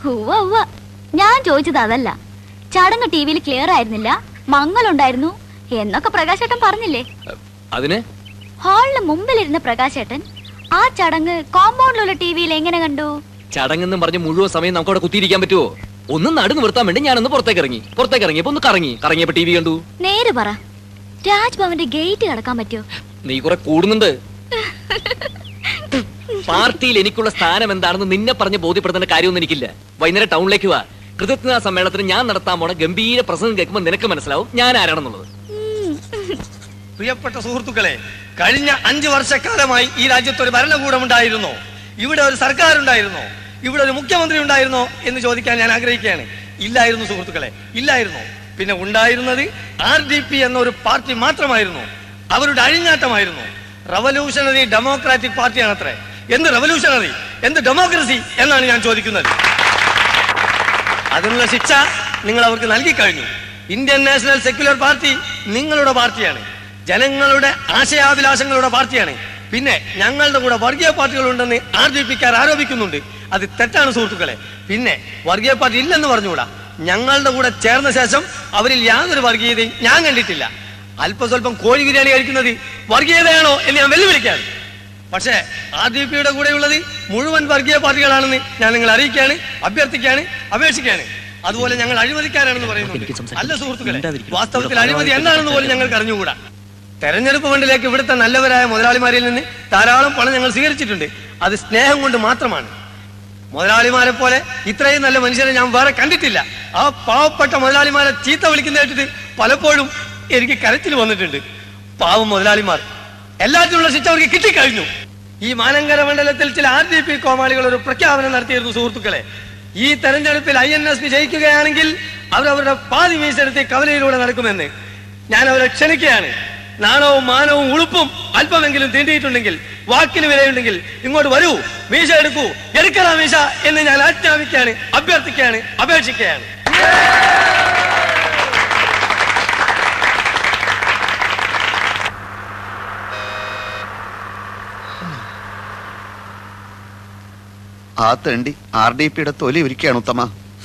ഉവ്വ ഉവ്വ ഞാൻ ചോദിച്ചത് അതല്ല. ചടങ്ങ് ടി വിയിൽ ക്ലിയർ ആയിരുന്നില്ല. മങ്ങലുണ്ടായിരുന്നു എന്നൊക്കെ പ്രകാശേട്ടൻ പറഞ്ഞില്ലേ? അതിന്? ഹാളിന് മുമ്പിലിരുന്ന പ്രകാശേട്ടൻ ആ ചടങ്ങ് കോമ്പൗണ്ടിലുള്ള ടി വിയിൽ എങ്ങനെ കണ്ടു? ചടങ്ങെന്നും പറഞ്ഞ് മുഴുവൻ സമയം നമുക്ക് അവിടെ കുത്തിയിരിക്കാൻ പറ്റുമോ ഒന്ന് നടു നിർത്താൻ വേണ്ടി ഞാനൊന്ന് പുറത്തേക്ക് ഇറങ്ങി. പുറത്തേക്ക് ഇറങ്ങിയപ്പോ ഒന്ന് കറങ്ങി. കറങ്ങിയപ്പോ ടി വി കണ്ടു. നേര് പറ. രാജ്ഭവന്റെ ഗേറ്റ് കടക്കാൻ പറ്റുമോ? നീ കുറെ കൂടുന്നുണ്ട്. പാർട്ടിയിൽ എനിക്കുള്ള സ്ഥാനം എന്താണെന്ന് നിന്നെ പറഞ്ഞ് ബോധ്യപ്പെടുത്തേണ്ട കാര്യമൊന്നും എനിക്കില്ല. വൈകുന്നേരം ടൗണിലേക്ക് വാ. കൃതജ്ഞതാ സമ്മേളനത്തിന് ഞാൻ നടത്താൻ പോണ ഗംഭീര പ്രസംഗം കേൾക്കുമ്പോൾ നിനക്ക് മനസ്സിലാവും ഞാൻ ആരാണെന്നുള്ളത്. പ്രിയപ്പെട്ട സുഹൃത്തുക്കളെ കഴിഞ്ഞ അഞ്ചു വർഷക്കാലമായി ഈ രാജ്യത്ത് ഒരു ഭരണകൂടം ഉണ്ടായിരുന്നോ ഇവിടെ ഒരു സർക്കാർ ഉണ്ടായിരുന്നോ ഇവിടെ ഒരു മുഖ്യമന്ത്രി ഉണ്ടായിരുന്നോ എന്ന് ചോദിക്കാൻ ഞാൻ ആഗ്രഹിക്കുകയാണ്. ഇല്ലായിരുന്നു സുഹൃത്തുക്കളെ ഇല്ലായിരുന്നു. പിന്നെ ഉണ്ടായിരുന്നത് ആർ ഡി പി എന്ന ഒരു പാർട്ടി മാത്രമായിരുന്നു. അവരുടെ അഴിഞ്ഞാട്ടമായിരുന്നു. റവല്യൂഷണറി ഡെമോക്രാറ്റിക് പാർട്ടിയാണ് അത്രേ എന്ത് റവല്യൂഷണറി എന്ത് ഡെമോക്രസി എന്നാണ് ഞാൻ ചോദിക്കുന്നത്. അതിനുള്ള ശിക്ഷ നിങ്ങൾ അവർക്ക് നൽകി കഴിഞ്ഞു. ഇന്ത്യൻ നാഷണൽ സെക്യുലർ പാർട്ടി നിങ്ങളുടെ പാർട്ടിയാണ്. ജനങ്ങളുടെ ആശയാഭിലാഷങ്ങളുടെ പാർട്ടിയാണ്. പിന്നെ ഞങ്ങളുടെ കൂടെ വർഗീയ പാർട്ടികളുണ്ടെന്ന് ആർ ഡി പിക്കാർ ആരോപിക്കുന്നുണ്ട്. അത് തെറ്റാണ് സുഹൃത്തുക്കളെ. പിന്നെ വർഗീയ പാർട്ടി ഇല്ലെന്ന് പറഞ്ഞുകൂടാ. ഞങ്ങളുടെ കൂടെ ചേർന്ന ശേഷം അവരിൽ യാതൊരു വർഗീയതയും ഞാൻ കണ്ടിട്ടില്ല. അല്പസ്വല്പം കോഴി ബിരിയാണി കഴിക്കുന്നത് വർഗീയതയാണോ എന്ന് ഞാൻ വെല്ലുവിളിക്കാണ് പക്ഷേ ആർ ഡി പിയുടെ കൂടെയുള്ളത് മുഴുവൻ വർഗീയ പാർട്ടികളാണെന്ന് ഞാൻ നിങ്ങൾ അറിയിക്കുകയാണ് അഭ്യർത്ഥിക്കുകയാണ് അപേക്ഷിക്കുകയാണ്. അതുപോലെ ഞങ്ങൾ അഴിമതിക്കാരാണെന്ന് പറയുന്നത് അല്ല സുഹൃത്തുക്കളെ വാസ്തവത്തിൽ അഴിമതി എന്താണെന്ന് പോലും ഞങ്ങൾക്ക് അറിഞ്ഞുകൂടാ. തെരഞ്ഞെടുപ്പ് ഫണ്ടിലേക്ക് ഇവിടുത്തെ നല്ലവരായ മുതലാളിമാരിൽ നിന്ന് ധാരാളം പണം ഞങ്ങൾ സ്വീകരിച്ചിട്ടുണ്ട്. അത് സ്നേഹം കൊണ്ട് മാത്രമാണ്. മുതലാളിമാരെ പോലെ ഇത്രയും നല്ല മനുഷ്യരെ ഞാൻ വേറെ കണ്ടിട്ടില്ല. ആ പാവപ്പെട്ട മുതലാളിമാരെ ചീത്ത വിളിക്കുന്ന കേട്ടിട്ട് പലപ്പോഴും എനിക്ക് കരച്ചിൽ വന്നിട്ടുണ്ട്. പാവം മുതലാളിമാർ. എല്ലാത്തിനുള്ള ശിക്ഷ അവർക്ക് കിട്ടിക്കഴിഞ്ഞു. ഈ മാനങ്കര മണ്ഡലത്തിൽ ചില ആർ ഡി പി കോമാളികൾ ഒരു പ്രഖ്യാപനം നടത്തിയിരുന്നു സുഹൃത്തുക്കളെ. ഈ തെരഞ്ഞെടുപ്പിൽ ഐ എൻ എസ് പി ജയിക്കുകയാണെങ്കിൽ അവരവരുടെ പാതി മീശെടുത്ത് കവലയിലൂടെ നടക്കുമെന്ന്. ഞാൻ അവരെ ക്ഷണിക്കുകയാണ്. നാണവും മാനവും ഉളുപ്പും അല്പമെങ്കിലും തീണ്ടിയിട്ടുണ്ടെങ്കിൽ വാക്കിന് വിലയുണ്ടെങ്കിൽ ഇങ്ങോട്ട് വരൂ മീശ എടുക്കൂ. എടുക്കണ മീശ എന്ന് ഞാൻ ആജ്ഞാപിക്കുകയാണ് അഭ്യർത്ഥിക്കുകയാണ് അപേക്ഷിക്കുകയാണ്. ആ തണ്ടി ആർ ഡി പിയുടെ തൊലി ഒരുക്കുകയാണ് ഉത്തമ.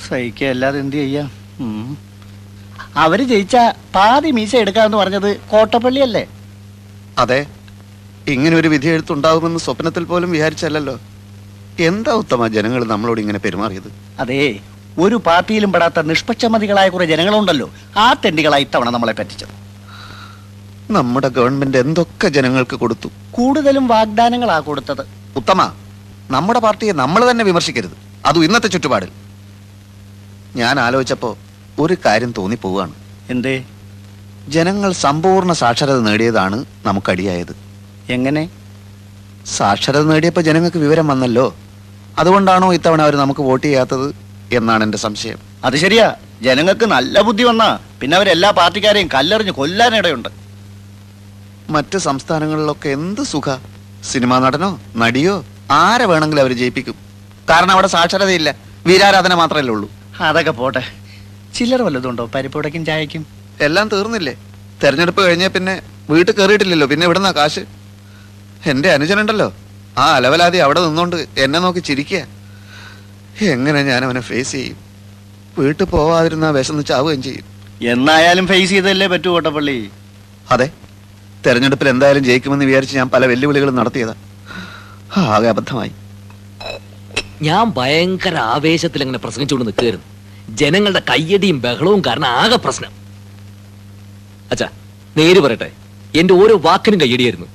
സഹിക്കുക അല്ലാതെ എന്ത് ചെയ്യാ. അവർ ജയിച്ച പാതി മീശ എടുക്കാന്ന് പറഞ്ഞത് കോട്ടപ്പള്ളിയല്ലേ? അതെ. ഇങ്ങനെ ഒരു വിധി എഴുത്തുണ്ടാകുമെന്ന് സ്വപ്നത്തിൽ പോലും വിചാരിച്ചല്ലോ എന്താ ഉത്തമ ജനങ്ങൾ നമ്മളോട് ഇങ്ങനെ പെരുമാറിയത്? അതേ ഒരു പാർട്ടിയിലും പെടാത്ത നിഷ്പക്ഷമതികളായ കുറെ ജനങ്ങളുണ്ടല്ലോ. ആ തെണ്ടികളായി ഇത്തവണ നമ്മളെ പറ്റിച്ചത്. നമ്മുടെ ഗവൺമെന്റ് എന്തൊക്കെ ജനങ്ങൾക്ക് കൊടുത്തു? കൂടുതലും വാഗ്ദാനങ്ങളാ കൊടുത്തത്. ഉത്തമ നമ്മുടെ പാർട്ടിയെ നമ്മൾ തന്നെ വിമർശിക്കരുത്. അതും ഇന്നത്തെ ചുറ്റുപാടിൽ. ഞാൻ ആലോചിച്ചപ്പോ ഒരു കാര്യം തോന്നിപ്പോവാണ് എന്തേ? ജനങ്ങൾ സമ്പൂർണ സാക്ഷരത നേടിയതാണ് നമുക്കടിയായത്. എങ്ങനെ? സാക്ഷരത നേടിയപ്പോൾ ജനങ്ങൾക്ക് വിവരം വന്നല്ലോ. അതുകൊണ്ടാണോ ഇത്തവണ അവർ നമുക്ക് വോട്ട് ചെയ്യാത്തത് എന്നാണ് എന്റെ സംശയം. അത് ശരിയാ. ജനങ്ങൾക്ക് നല്ല ബുദ്ധി വന്നാ പിന്നെ അവരെല്ലാ പാർട്ടിക്കാരെയും കല്ലെറിഞ്ഞ് കൊല്ലാനിടയുണ്ട് മറ്റ് സംസ്ഥാനങ്ങളിലൊക്കെ എന്ത് സുഖ? സിനിമാ നടനോ നടിയോ? ആരെ വേണമെങ്കിലും അവർ ജയിപ്പിക്കും. കാരണം അവിടെ സാക്ഷരതയില്ല. വീരാരാധന മാത്രമല്ലേ ഉള്ളൂ. അതൊക്കെ പോട്ടെ. ചില്ലർ വല്ലതുണ്ടോ പരിപ്പുടയ്ക്കും ചായക്കും എല്ലാം തീർന്നില്ലേ? തെരഞ്ഞെടുപ്പ് കഴിഞ്ഞ പിന്നെ വീട്ടിൽ കയറിയിട്ടില്ലല്ലോ. പിന്നെ ഇവിടുന്ന കാശ്? എന്റെ അനുജനുണ്ടല്ലോ. ആ അലവലാതി അവിടെ നിന്നോണ്ട് എന്നെ നോക്കി ചിരിക്കുക എങ്ങനെ ഞാൻ അവനെ ഫേസ് ചെയ്യും? വീട്ടിൽ പോവാതിരുന്ന വിശന്ന് ചാവുകയും ചെയ്യും. എന്നായാലും ഫേസ് ചെയ്തല്ലേ പറ്റൂ കോട്ടപ്പള്ളി? അതെ. തെരഞ്ഞെടുപ്പിൽ എന്തായാലും ജയിക്കുമെന്ന് വിചാരിച്ച് ഞാൻ പല വെല്ലുവിളികളും നടത്തിയതാ. ആകെ അബദ്ധമായി. ഞാൻ ഭയങ്കര ആവേശത്തിൽ അങ്ങനെ പ്രസംഗിച്ചുകൊണ്ട് നിൽക്കുകയായിരുന്നു. ജനങ്ങളുടെ കയ്യടിയും ബഹളവും കാരണം ആകെ പ്രശ്നം. അച്ഛാ നേര് പറയട്ടെ. എന്റെ ഓരോ വാക്കിനും കയ്യടിയായിരുന്നു.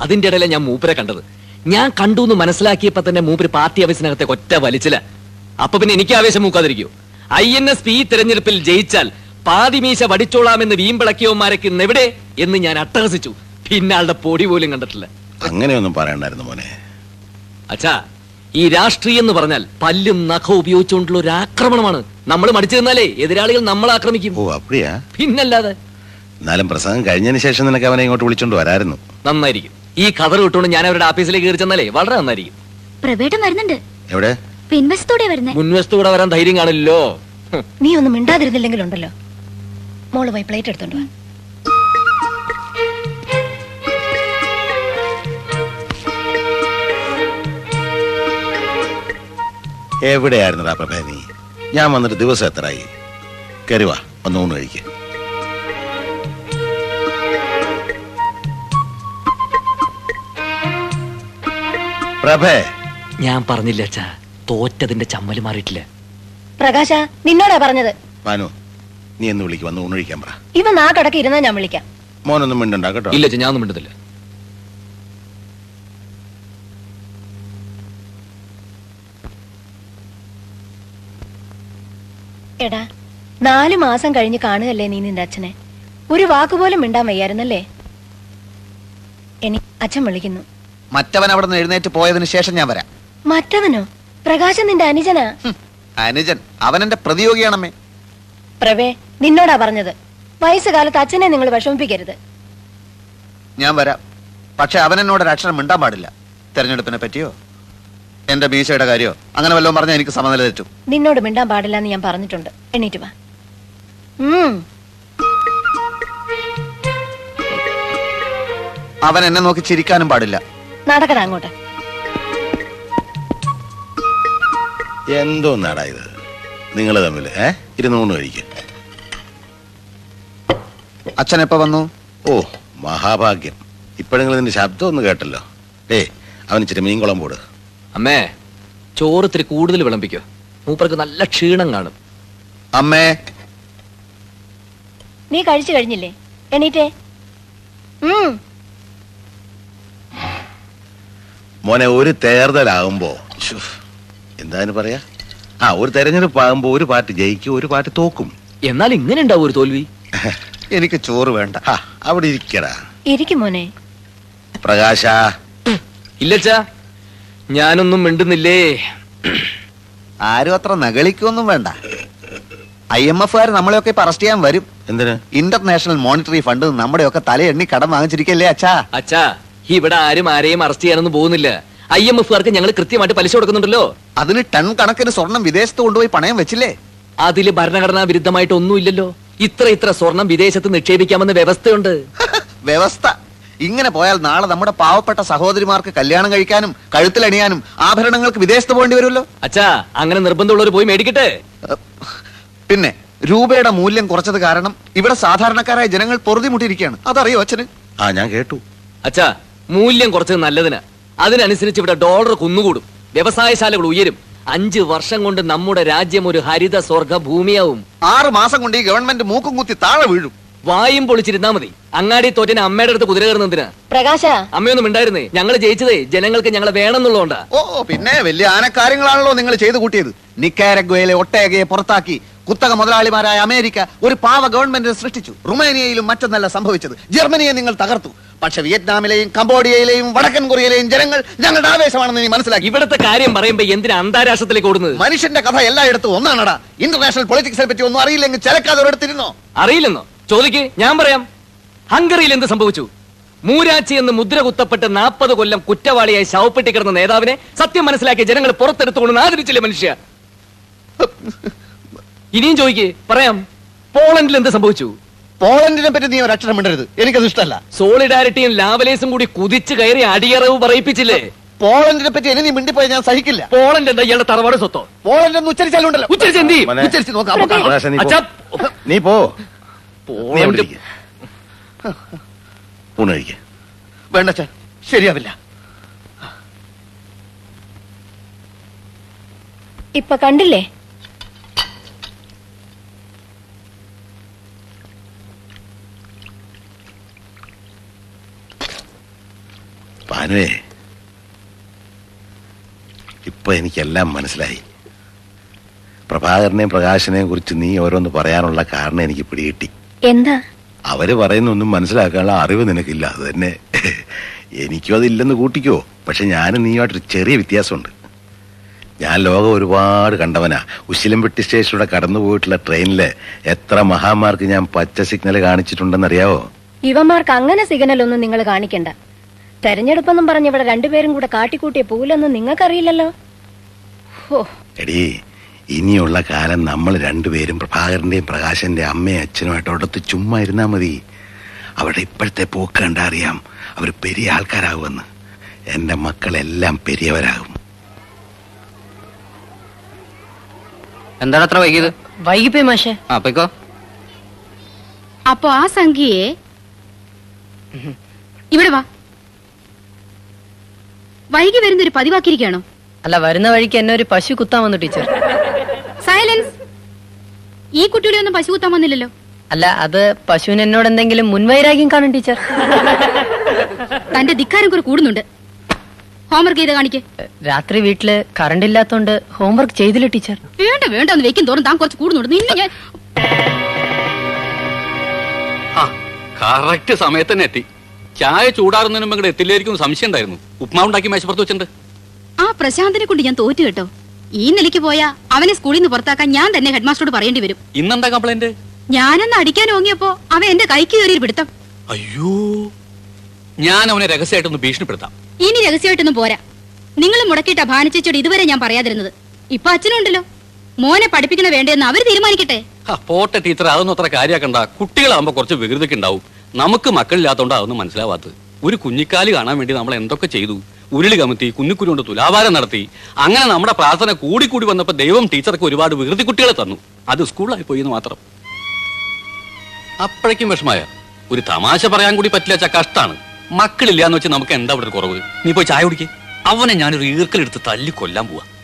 അതിന്റെ ഇടയിലെ ഞാൻ മൂപ്പരെ കണ്ടത്. ഞാൻ കണ്ടു എന്ന് മനസ്സിലാക്കിയപ്പോ തന്നെ മൂപ്പര് പാർട്ടി ആവശ്യത്തിനകത്തെ ഒറ്റ വലിച്ചില്ല അപ്പൊ പിന്നെ എനിക്ക് ആവേശം മൂക്കാതിരിക്കൂ. ഐ എൻ എസ് പി തെരഞ്ഞെടുപ്പിൽ ജയിച്ചാൽ പാതിമീശ വടിച്ചോളാമെന്ന് വീമ്പളക്കിയവന്മാരൊക്കെ എവിടെ എന്ന് ഞാൻ അട്ടഹസിച്ചു. പിന്നെ ആളുടെ പൊടി പോലും കണ്ടിട്ടില്ല. അങ്ങനെയൊന്നും പറയണ്ടായിരുന്നു മോനെ. അച്ഛാ ഈ രാഷ്ട്രീയം എന്ന് പറഞ്ഞാൽ പല്ലും നഖവും ഉപയോഗിച്ചുകൊണ്ടുള്ള ഒരു ആക്രമണമാണ്. നമ്മൾ മടിച്ചു നിന്നാലേ എതിരാളികൾ നമ്മൾ ആക്രമിക്കും. ഓ അപ്പടിയാ? പിന്നല്ലാതെ. എന്നാലും പ്രസംഗം കഴിഞ്ഞതിന് ശേഷം നിനക്ക് അവനെ ഇങ്ങോട്ട് വിളിച്ചോണ്ട് വരായിരുന്നു നന്നായിരിക്കും. ഈ കവർ വിട്ടുകൊണ്ട് ഞാൻ അവരുടെ ഓഫീസിലേക്ക് കയറി ചെന്നാലേ വളരെ നന്നായിരിക്കും. പ്രവേട്ടം വരുന്നുണ്ട്. എവിടെ? പിൻവശത്തൂടെ വരുന്നേ. മുൻവശത്തൂടെ വരാൻ ധൈര്യം കാണില്ലല്ലോ. നീ ഒന്നും മിണ്ടാതിരുന്നില്ലെങ്കിലുണ്ടല്ലോ മോൾ പോയി പ്ലേറ്റ് എടുത്തോണ്ട് വാ. എവിടെയായിരുന്നടാ പ്രഭേ നീ? ഞാൻ വന്നിട്ട് ദിവസം എത്രയായി? കരുവാ വാ ഒന്ന് ഊണ് കഴിക്കുക പ്രഭേ. ഞാൻ പറഞ്ഞില്ല അച്ഛാ തോറ്റതിന്റെ ചമ്മൽ മാറിയിട്ടില്ല? പ്രകാശ നിന്നോടാ പറഞ്ഞത്. മാനു നീ എന്ന് വിളിക്ക് വന്ന് ഊണ് വിളിക്കാൻ പറ. ഇവ നാക്കടക്ക് ഇരുന്നാ ഞാൻ വിളിക്കാം. മോനൊന്നും മിണ്ടണ്ട കേട്ടോ? ഇല്ല അച്ഛാ ഞാൻ ഒന്നും മിണ്ടുന്നില്ല എടാ നാലു മാസം കഴിഞ്ഞ് കാണുകല്ലേ നീ നിന്റെ അച്ഛനെ? ഒരു വാക്കുപോലും മിണ്ടാൻ വയ്യായിരുന്നല്ലേ? എനി അച്ഛൻ വിളിക്കുന്നു. മറ്റവൻ അവിടെ നിന്ന് എഴുന്നേറ്റ് പോയതിനു ശേഷം ഞാൻ വരാം. മറ്റവനോ? പ്രകാശൻ നിന്റെ അനുജനാ? അനുജൻ അവൻ എന്റെ പ്രതിയോഗിയാണമ്മേ. പ്രവേ നിന്നോടാ പറഞ്ഞത്. വയസ്സുകാലത്ത് അച്ഛനെ നിങ്ങൾ വിഷമിപ്പിക്കരുത്. ഞാൻ വരാം. പക്ഷെ അവൻ എന്നോട് ഒരു അക്ഷരം മിണ്ടാൻ പാടില്ല. തെരഞ്ഞെടുപ്പിനെ പറ്റിയോ? എന്റെ മീശയുടെ കാര്യോ? അങ്ങനെ വല്ലതും പറഞ്ഞാൽ എനിക്ക് സമനില തെറ്റും. നിന്നോട് മിണ്ടാൻ പാടില്ല എന്ന് ഞാൻ പറഞ്ഞിട്ടുണ്ട്. എണീറ്റ് വാ. ഉം. അവൻ എന്നെ നോക്കി ചിരിക്കാനും പാടില്ല. നടക്കടാ അങ്ങോട്ട്. എന്തോ എന്തോന്നാടാ ഇത്? നിങ്ങൾ തമ്മിൽ ഏ? ഇരുന്ന് ഊണ് അച്ഛൻ എപ്പോ വന്നു? ഓ മഹാഭാഗ്യം. ഇപ്പോഴെങ്കിലും നിന്റെ ശബ്ദം ഒന്ന് കേട്ടല്ലോ. ഏ അവൻ ഇച്ചിരി മീൻകുളം പോട്. അമ്മേ ചോറ് ഇത്തിരി കൂടുതൽ വിളമ്പിക്കോ. മൂപ്പർക്ക് നല്ല ക്ഷീണം കാണും. അമ്മേ. നീ കഴിച്ചു കഴിഞ്ഞില്ലേ? എണീറ്റേ. ഉം. മോനെ ഒരു തേർതലാകുമ്പോ എന്താന്ന് പറയാ? ആ ഒരു തെരഞ്ഞെടുപ്പ് ആകുമ്പോ ഒരു പാർട്ടി ജയിക്കും ഒരു പാർട്ടി തോക്കും. എന്നാൽ ഇങ്ങനെ ഉണ്ടാവും ഒരു തോൽവി. എനിക്ക് ചോറ് വേണ്ട. ആ, അവിടെ ഇരിക്കടാ. ഇരിക്കും മോനെ. പ്രകാശ. ഇല്ലച്ചാ ഞാനൊന്നും മിണ്ടുന്നില്ലേ? ആരും അത്ര നകളിക്കൊന്നും വേണ്ട. ഐ എം എഫുകാർ നമ്മളെയൊക്കെ ഇപ്പൊ അറസ്റ്റ് ചെയ്യാൻ വരും. എന്തിന്? ഇന്റർനാഷണൽ മോണിറ്ററി ഫണ്ട് നമ്മുടെയൊക്കെ തലയെണ്ണി കടം വാങ്ങിച്ചിരിക്കല്ലേ അച്ഛാ? അച്ഛാ ഇവിടെ ആരും ആരെയും അറസ്റ്റ് ചെയ്യാനൊന്നും പോകുന്നില്ല. ഐ എം എഫുകാർക്ക് ഞങ്ങൾ കൃത്യമായിട്ട് പലിശ കൊടുക്കുന്നുണ്ടല്ലോ. അതിന് ടൺ കണക്കിന് സ്വർണം വിദേശത്ത് കൊണ്ടുപോയി പണയം വെച്ചില്ലേ? അതിൽ ഭരണഘടനാ വിരുദ്ധമായിട്ട് ഒന്നുമില്ലല്ലോ. ഇത്ര ഇത്ര സ്വർണം വിദേശത്ത് നിക്ഷേപിക്കാമെന്ന് വ്യവസ്ഥയുണ്ട്. വ്യവസ്ഥ. ഇങ്ങനെ പോയാൽ നാളെ നമ്മുടെ പാവപ്പെട്ട സഹോദരിമാർക്ക് കല്യാണം കഴിക്കാനും കഴുത്തിലണിയാനും ആഭരണങ്ങൾക്ക് വിദേശത്ത് പോകേണ്ടി വരുമല്ലോ? അച്ഛാ അങ്ങനെ നിർബന്ധമുള്ളവർ പോയി മേടിക്കട്ടെ. പിന്നെ രൂപയുടെ മൂല്യം കുറച്ചത് കാരണം ഇവിടെ സാധാരണക്കാരായ ജനങ്ങൾ പൊറുതിമുട്ടിയിരിക്കുകയാണ്. അതറിയോ അച്ഛന്? ആ ഞാൻ കേട്ടു. അച്ഛാ മൂല്യം കുറച്ചത് നല്ലതിന്. അതിനനുസരിച്ച് ഇവിടെ ഡോളർ കുന്നുകൂടും. വ്യവസായശാലകൾ ഉയരും. അഞ്ച് വർഷം കൊണ്ട് നമ്മുടെ രാജ്യം ഒരു ഹരിത സ്വർഗ ഭൂമിയാവും. ആറ് മാസം കൊണ്ട് ഈ ഗവൺമെന്റ് മൂക്കും കുത്തി താഴെ വീഴും. വായും പൊളിച്ചിരുന്നാ മതി. അങ്ങാടി തോറ്റന് അമ്മയുടെ അടുത്ത് കുതിര കയറുന്നതിന് പ്രകാശ. അമ്മയൊന്നും ഉണ്ടായിരുന്നേ ഞങ്ങൾ ജയിച്ചതേ. ജനങ്ങൾക്ക് ഞങ്ങളെ വേണമെന്നുള്ളതുകൊണ്ടാ. ഓ പിന്നെ വലിയ ആനക്കാര്യങ്ങളാണല്ലോ നിങ്ങൾ ചെയ്തു കൂട്ടിയത്. നിക്കാരഗ്വയിലെ ഒട്ടേകയെ പുറത്താക്കി. കുത്തക മുതലാളിമാരായ അമേരിക്ക ഒരു പാവ ഗവൺമെന്റിനെ സൃഷ്ടിച്ചു. റുമേനിയയിലും മറ്റൊന്നല്ല സംഭവിച്ചത്. ജർമ്മനിയെ നിങ്ങൾ തകർത്തു. പക്ഷെ വിയറ്റ്നാമിലെയും കംബോഡിയയിലെയും വടക്കൻ കൊറിയയിലെയും ജനങ്ങൾ ഞങ്ങളുടെ ആവേശമാണെന്ന് നീ മനസ്സിലാക്കി. ഇവിടുത്തെ കാര്യം പറയുമ്പോ എന്തിനാ അന്താരാഷ്ട്രത്തിലേക്ക് ഓടുന്നത്? മനുഷ്യന്റെ കഥ എല്ലായിടത്തും ഒന്നാണടാ. ഇന്റർനാഷണൽ പൊളിറ്റിക്സിനെ പറ്റി ഒന്നും അറിയില്ലെങ്കിൽ ചിലക്കാതെ ഒരിടത്തിരുന്നോ അറിയില്ലെന്നോ? ചോദിക്ക് ഞാൻ പറയാം. ഹംഗറിയിൽ എന്ത് സംഭവിച്ചു? മൂരാച്ചി എന്ന് മുദ്ര കുത്തപ്പെട്ട് നാൽപ്പത് കൊല്ലം കുറ്റവാളിയായി ശവപ്പെട്ടി കിടന്ന നേതാവിനെ സത്യം മനസ്സിലാക്കിയ ജനങ്ങൾ പുറത്തെടുത്തുകൊണ്ട് ആദരിച്ചില്ലേ മനുഷ്യ? ഇനിയും ചോദിക്കേ പറയാം പോളണ്ടിൽ എന്ത് സംഭവിച്ചു? പോളണ്ടിനെ പറ്റി നീ ഒരക്ഷരം അക്ഷരം മിണ്ടരുത്. എനിക്കത് ഇഷ്ടമല്ല. സോളിഡാരിറ്റിയും ലാവലേസും കൂടി കുതിച്ചു കയറി അടിയറവ് പറയിപ്പിച്ചില്ലേ? പോളണ്ടിനെ പറ്റി എനി നീ മിണ്ടിപ്പോയി ഞാൻ സഹിക്കില്ല. പോളണ്ട് എന്താ ഇയാളുടെ തറവാട് സ്വത്തോ? പോളണ്ട് എന്ന് ഉച്ചരിച്ചാലുണ്ടല്ലോ. ഉച്ചരിച്ച് എന്ത് ചെയ്യും? മോനെ, ഉച്ചരിച്ച് നോക്കാം നീ പോ. അച്ഛാ, നീ പോ. നീ അവിടെ ഇരിക്ക്. ഊണ് കഴിക്ക്. വേണ്ട അച്ഛാ ശരിയാവില്ല. ഇപ്പൊ കണ്ടില്ലേ? പാനുവേ ഇപ്പൊ എനിക്കെല്ലാം മനസ്സിലായി. പ്രഭാകരനെയും പ്രകാശനെയും കുറിച്ച് നീ ഓരോന്ന് പറയാനുള്ള കാരണം എനിക്ക് പിടികിട്ടി. എന്താ? അവർ പറയുന്നൊന്നും മനസ്സിലാക്കാനുള്ള അറിവ് നിനക്കില്ല അത് തന്നെ. എനിക്കും അതില്ലെന്ന് കൂട്ടിക്കോ പക്ഷെ ഞാനും നീയുമായിട്ടൊരു ചെറിയ വ്യത്യാസമുണ്ട്. ഞാൻ ലോകം ഒരുപാട് കണ്ടവനാ. ഉശിലംപെട്ടി സ്റ്റേഷനിലൂടെ കടന്നു പോയിട്ടുള്ള ട്രെയിനിൽ എത്ര മഹാന്മാർക്ക് ഞാൻ പച്ച സിഗ്നൽ കാണിച്ചിട്ടുണ്ടെന്നറിയാവോ? ഇവന്മാർക്ക് അങ്ങനെ സിഗ്നൽ ഒന്നും നിങ്ങൾ കാണിക്കണ്ട. തെരഞ്ഞെടുപ്പെന്നും പറഞ്ഞ് ഇവിടെ രണ്ടുപേരും കൂടെ കാട്ടിക്കൂട്ടിയ പൂലൊന്നും നിങ്ങൾക്കറിയില്ലല്ലോ. ഓ എടീ ഇനിയുള്ള കാലം നമ്മൾ രണ്ടുപേരും പ്രഭാകരന്റെയും പ്രകാശന്റെ അമ്മയും അച്ഛനുമായിട്ട് അടുത്ത് ചുമ്മാ ഇരുന്നാ മതി. അവിടെ ഇപ്പോഴത്തെ പോക്ക് കണ്ടാ അറിയാം അവർ പെരിയ ആൾക്കാരാകുമെന്ന്. എന്റെ മക്കളെല്ലാം പെരിയവരാകും. എന്താണ് അത്ര വൈകിയത്? വൈകിപ്പോയി മാഷേ. ആ പൊയ്ക്കോ. അപ്പൊ ആ സംഖ്യയെ ഇവിടെ വാ. വൈകി വരുന്ന ഒരു പതിവാക്കിയിരിക്കുകയാണോ? അല്ല വരുന്ന വഴിക്ക് എന്നെ ഒരു പശു കുത്താൻ വന്നു ടീച്ചർ. സൈലൻസ്. ഈ കുട്ടിയുടെ ഒന്നും പശു കുത്താൻ വന്നില്ലല്ലോ. അല്ല അത് പശുവിന് എന്നോട് എന്തെങ്കിലും മുൻവൈരാഗ്യം കാണും ടീച്ചർ. തന്റെ ധിക്കാരം കുറെ കൂടുന്നുണ്ട്. ഹോംവർക്ക് ചെയ്ത് കാണിക്കേ. രാത്രി വീട്ടിൽ കറണ്ട് ഇല്ലാത്തോണ്ട് ഹോംവർക്ക് ചെയ്തില്ല ടീച്ചർ. വേണ്ട വേണ്ട ഒന്ന് വെക്കും തോറും താൻ കുറച്ച് കൂടുന്നുണ്ട്. നിന്നെ ഞാൻ ആ കറക്റ്റ് സമയത്ത് തന്നെ എത്തി. ചായ ചൂടാറുന്നതിന് മുമ്പ് എത്തില്ലായിരിക്കും സംശയം ഉണ്ടായിരുന്നു. ഉപ്മാ ഉണ്ടാക്കി മേശപ്പുറത്ത് വെച്ചിട്ടുണ്ട്. ആ പ്രശാന്തിനെ കൊണ്ട് ഞാൻ തോറ്റു കേട്ടോ. ഈ നിലയ്ക്ക് പോയാ അവനെ സ്കൂളിൽ നിന്ന് പുറത്താക്കാൻ ഞാൻ തന്നെ ഹെഡ്മാസ്റ്ററോട് പറയേണ്ടി വരും. ഇന്നെന്താ കംപ്ലൈന്റ്? ഞാനൊന്ന് അടിക്കാൻ ഓങ്ങിയപ്പോ അവൻ എന്റെ കൈക്ക് കയറി പിടുത്തം. അയ്യോ. ഞാൻ അവനെ രഹസ്യമായിട്ടൊന്ന് ഭീഷണിപ്പെടുത്താം. ഇനി രഹസ്യമായിട്ടൊന്നും പോരാ. നിങ്ങൾ മുടക്കിയിട്ട ഭാനിച്ചോട് ഇതുവരെ ഞാൻ പറയാതിരുന്നത്. ഇപ്പൊ അച്ഛനുണ്ടല്ലോ. മോനെ പഠിപ്പിക്കണ വേണ്ടെന്ന് അവർ തീരുമാനിക്കട്ടെ. പോട്ടെ ടീച്ചർ അതൊന്നും അത്ര കാര്യമാക്കണ്ട. കുട്ടികളാകുമ്പോ കുറച്ച് വികൃതിക്ക് ഉണ്ടാവും നമുക്ക് മക്കളില്ലാത്തോണ്ട് അതൊന്നും മനസ്സിലാവാത്തത്. ഒരു കുഞ്ഞിക്കാൽ കാണാൻ വേണ്ടി നമ്മൾ എന്തൊക്കെ ചെയ്തു? ഉരുളി കമത്തി കുഞ്ഞിക്കുരു കൊണ്ട് തുലാഭാരം നടത്തി. അങ്ങനെ നമ്മുടെ പ്രാർത്ഥന കൂടി വന്നപ്പോൾ വന്നപ്പോ ദൈവം ടീച്ചർക്ക് ഒരുപാട് വികൃതി കുട്ടികളെ തന്നു. അത് സ്കൂളായി പോയി എന്ന് മാത്രം. അപ്പോഴേക്കും വിഷമായ ഒരു തമാശ പറയാൻ കൂടി പറ്റില്ല അച്ഛാ കഷ്ടാണ്. മക്കളില്ല എന്ന് വെച്ച് നമുക്ക് എന്താ ഇവിടെ കുറവ്? നീ പോയി ചായ കുടിക്കേ. അവനെ ഞാനൊരു ഈർക്കലെടുത്ത് തല്ലി കൊല്ലാൻ പോവാ.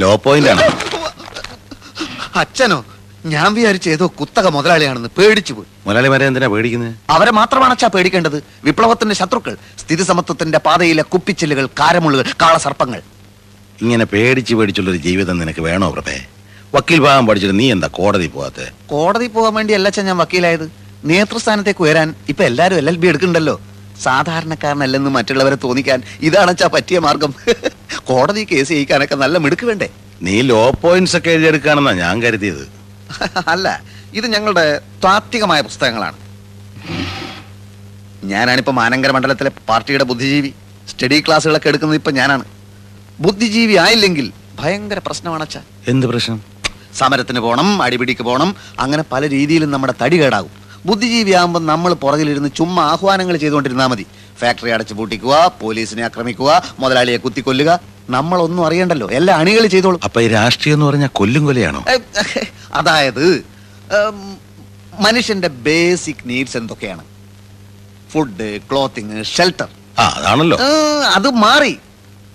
ലോ പോയിന്റ് ആണ്. അച്ഛനോ ഞാൻ വിചാരിച്ച ഏതോ കുത്തക മുതലാളിയാണെന്ന് പേടിച്ചു പോയി. മുതലാളിമാരെ എന്തിനാ പേടിക്കുന്നത് അവരെ മാത്രമാണ് അച്ഛാ പേടിക്കേണ്ടത്. വിപ്ലവത്തിന്റെ ശത്രുക്കൾ സ്ഥിതി സമത്വത്തിന്റെ പാതയിലെ കുപ്പിച്ചില്ലുകൾ കാരമുള്ളുകൾ കാളസർപ്പങ്ങൾ. ഇങ്ങനെ പേടിച്ച് പേടിച്ചുള്ളൊരു ജീവിതം നിനക്ക് വേണോ പ്രഭേ? വക്കീൽ ഭാഗം പഠിച്ചിട്ട് നീ എന്താ കോടതി പോവാത്തെ? കോടതി പോകാൻ വേണ്ടി അല്ല ഞാൻ വക്കീലായത്. നേതൃസ്ഥാനത്തേക്ക് ഉയരാൻ ഇപ്പൊ എല്ലാരും എൽ എൽ ബി എടുക്കണ്ടല്ലോ സാധാരണക്കാരനല്ലെന്ന് മറ്റുള്ളവരെ തോന്നിക്കാൻ ഇതാണ് അച്ഛാ പറ്റിയ മാർഗം. കോടതി കേസ് ചെയ്യിക്കാനൊക്കെ നല്ല മിടുക്ക് വേണ്ടേ? നീ ലോ പോയിന്റ്സ് ഒക്കെ എഴുതിയെടുക്കാണെന്നാ ഞാൻ കരുതിയത്. അല്ല ഇത് ഞങ്ങളുടെ താത്വികമായ പുസ്തകങ്ങളാണ്. ഞാനാണിപ്പോ മാനങ്കര മണ്ഡലത്തിലെ പാർട്ടിയുടെ ബുദ്ധിജീവി. സ്റ്റഡി ക്ലാസ്സുകളൊക്കെ എടുക്കുന്നത് ഇപ്പൊ ഞാനാണ്. ബുദ്ധിജീവി ആയില്ലെങ്കിൽ ഭയങ്കര പ്രശ്നമാണ് അച്ഛാ. എന്ത് പ്രശ്നം? സമരത്തിന് പോകണം അടിപിടിക്ക് പോകണം അങ്ങനെ പല രീതിയിലും നമ്മുടെ തടി കേടാകും. ബുദ്ധിജീവി ആകുമ്പോൾ നമ്മൾ പുറകിലിരുന്ന് ചുമ്മാ ആഹ്വാനങ്ങൾ ചെയ്തുകൊണ്ടിരുന്നാൽ മതി. ഫാക്ടറി അടച്ചു പൂട്ടിക്കുക പോലീസിനെ ആക്രമിക്കുക മുതലാളിയെ കുത്തിക്കൊല്ലുക. നമ്മളൊന്നും അറിയണ്ടല്ലോ. എല്ലാ അണികൾ ചെയ്തോളും. അപ്പൊ ഈ രാഷ്ട്രീയം എന്ന് പറഞ്ഞാൽ കൊല്ലും കൊലയാണോ? അതായത് മനുഷ്യന്റെ ബേസിക് നീഡ്സ് എന്തൊക്കെയാണ്? ഫുഡ് ക്ലോത്തിങ് ഷെൽട്ടർ അതാണല്ലോ. അത് മാറി.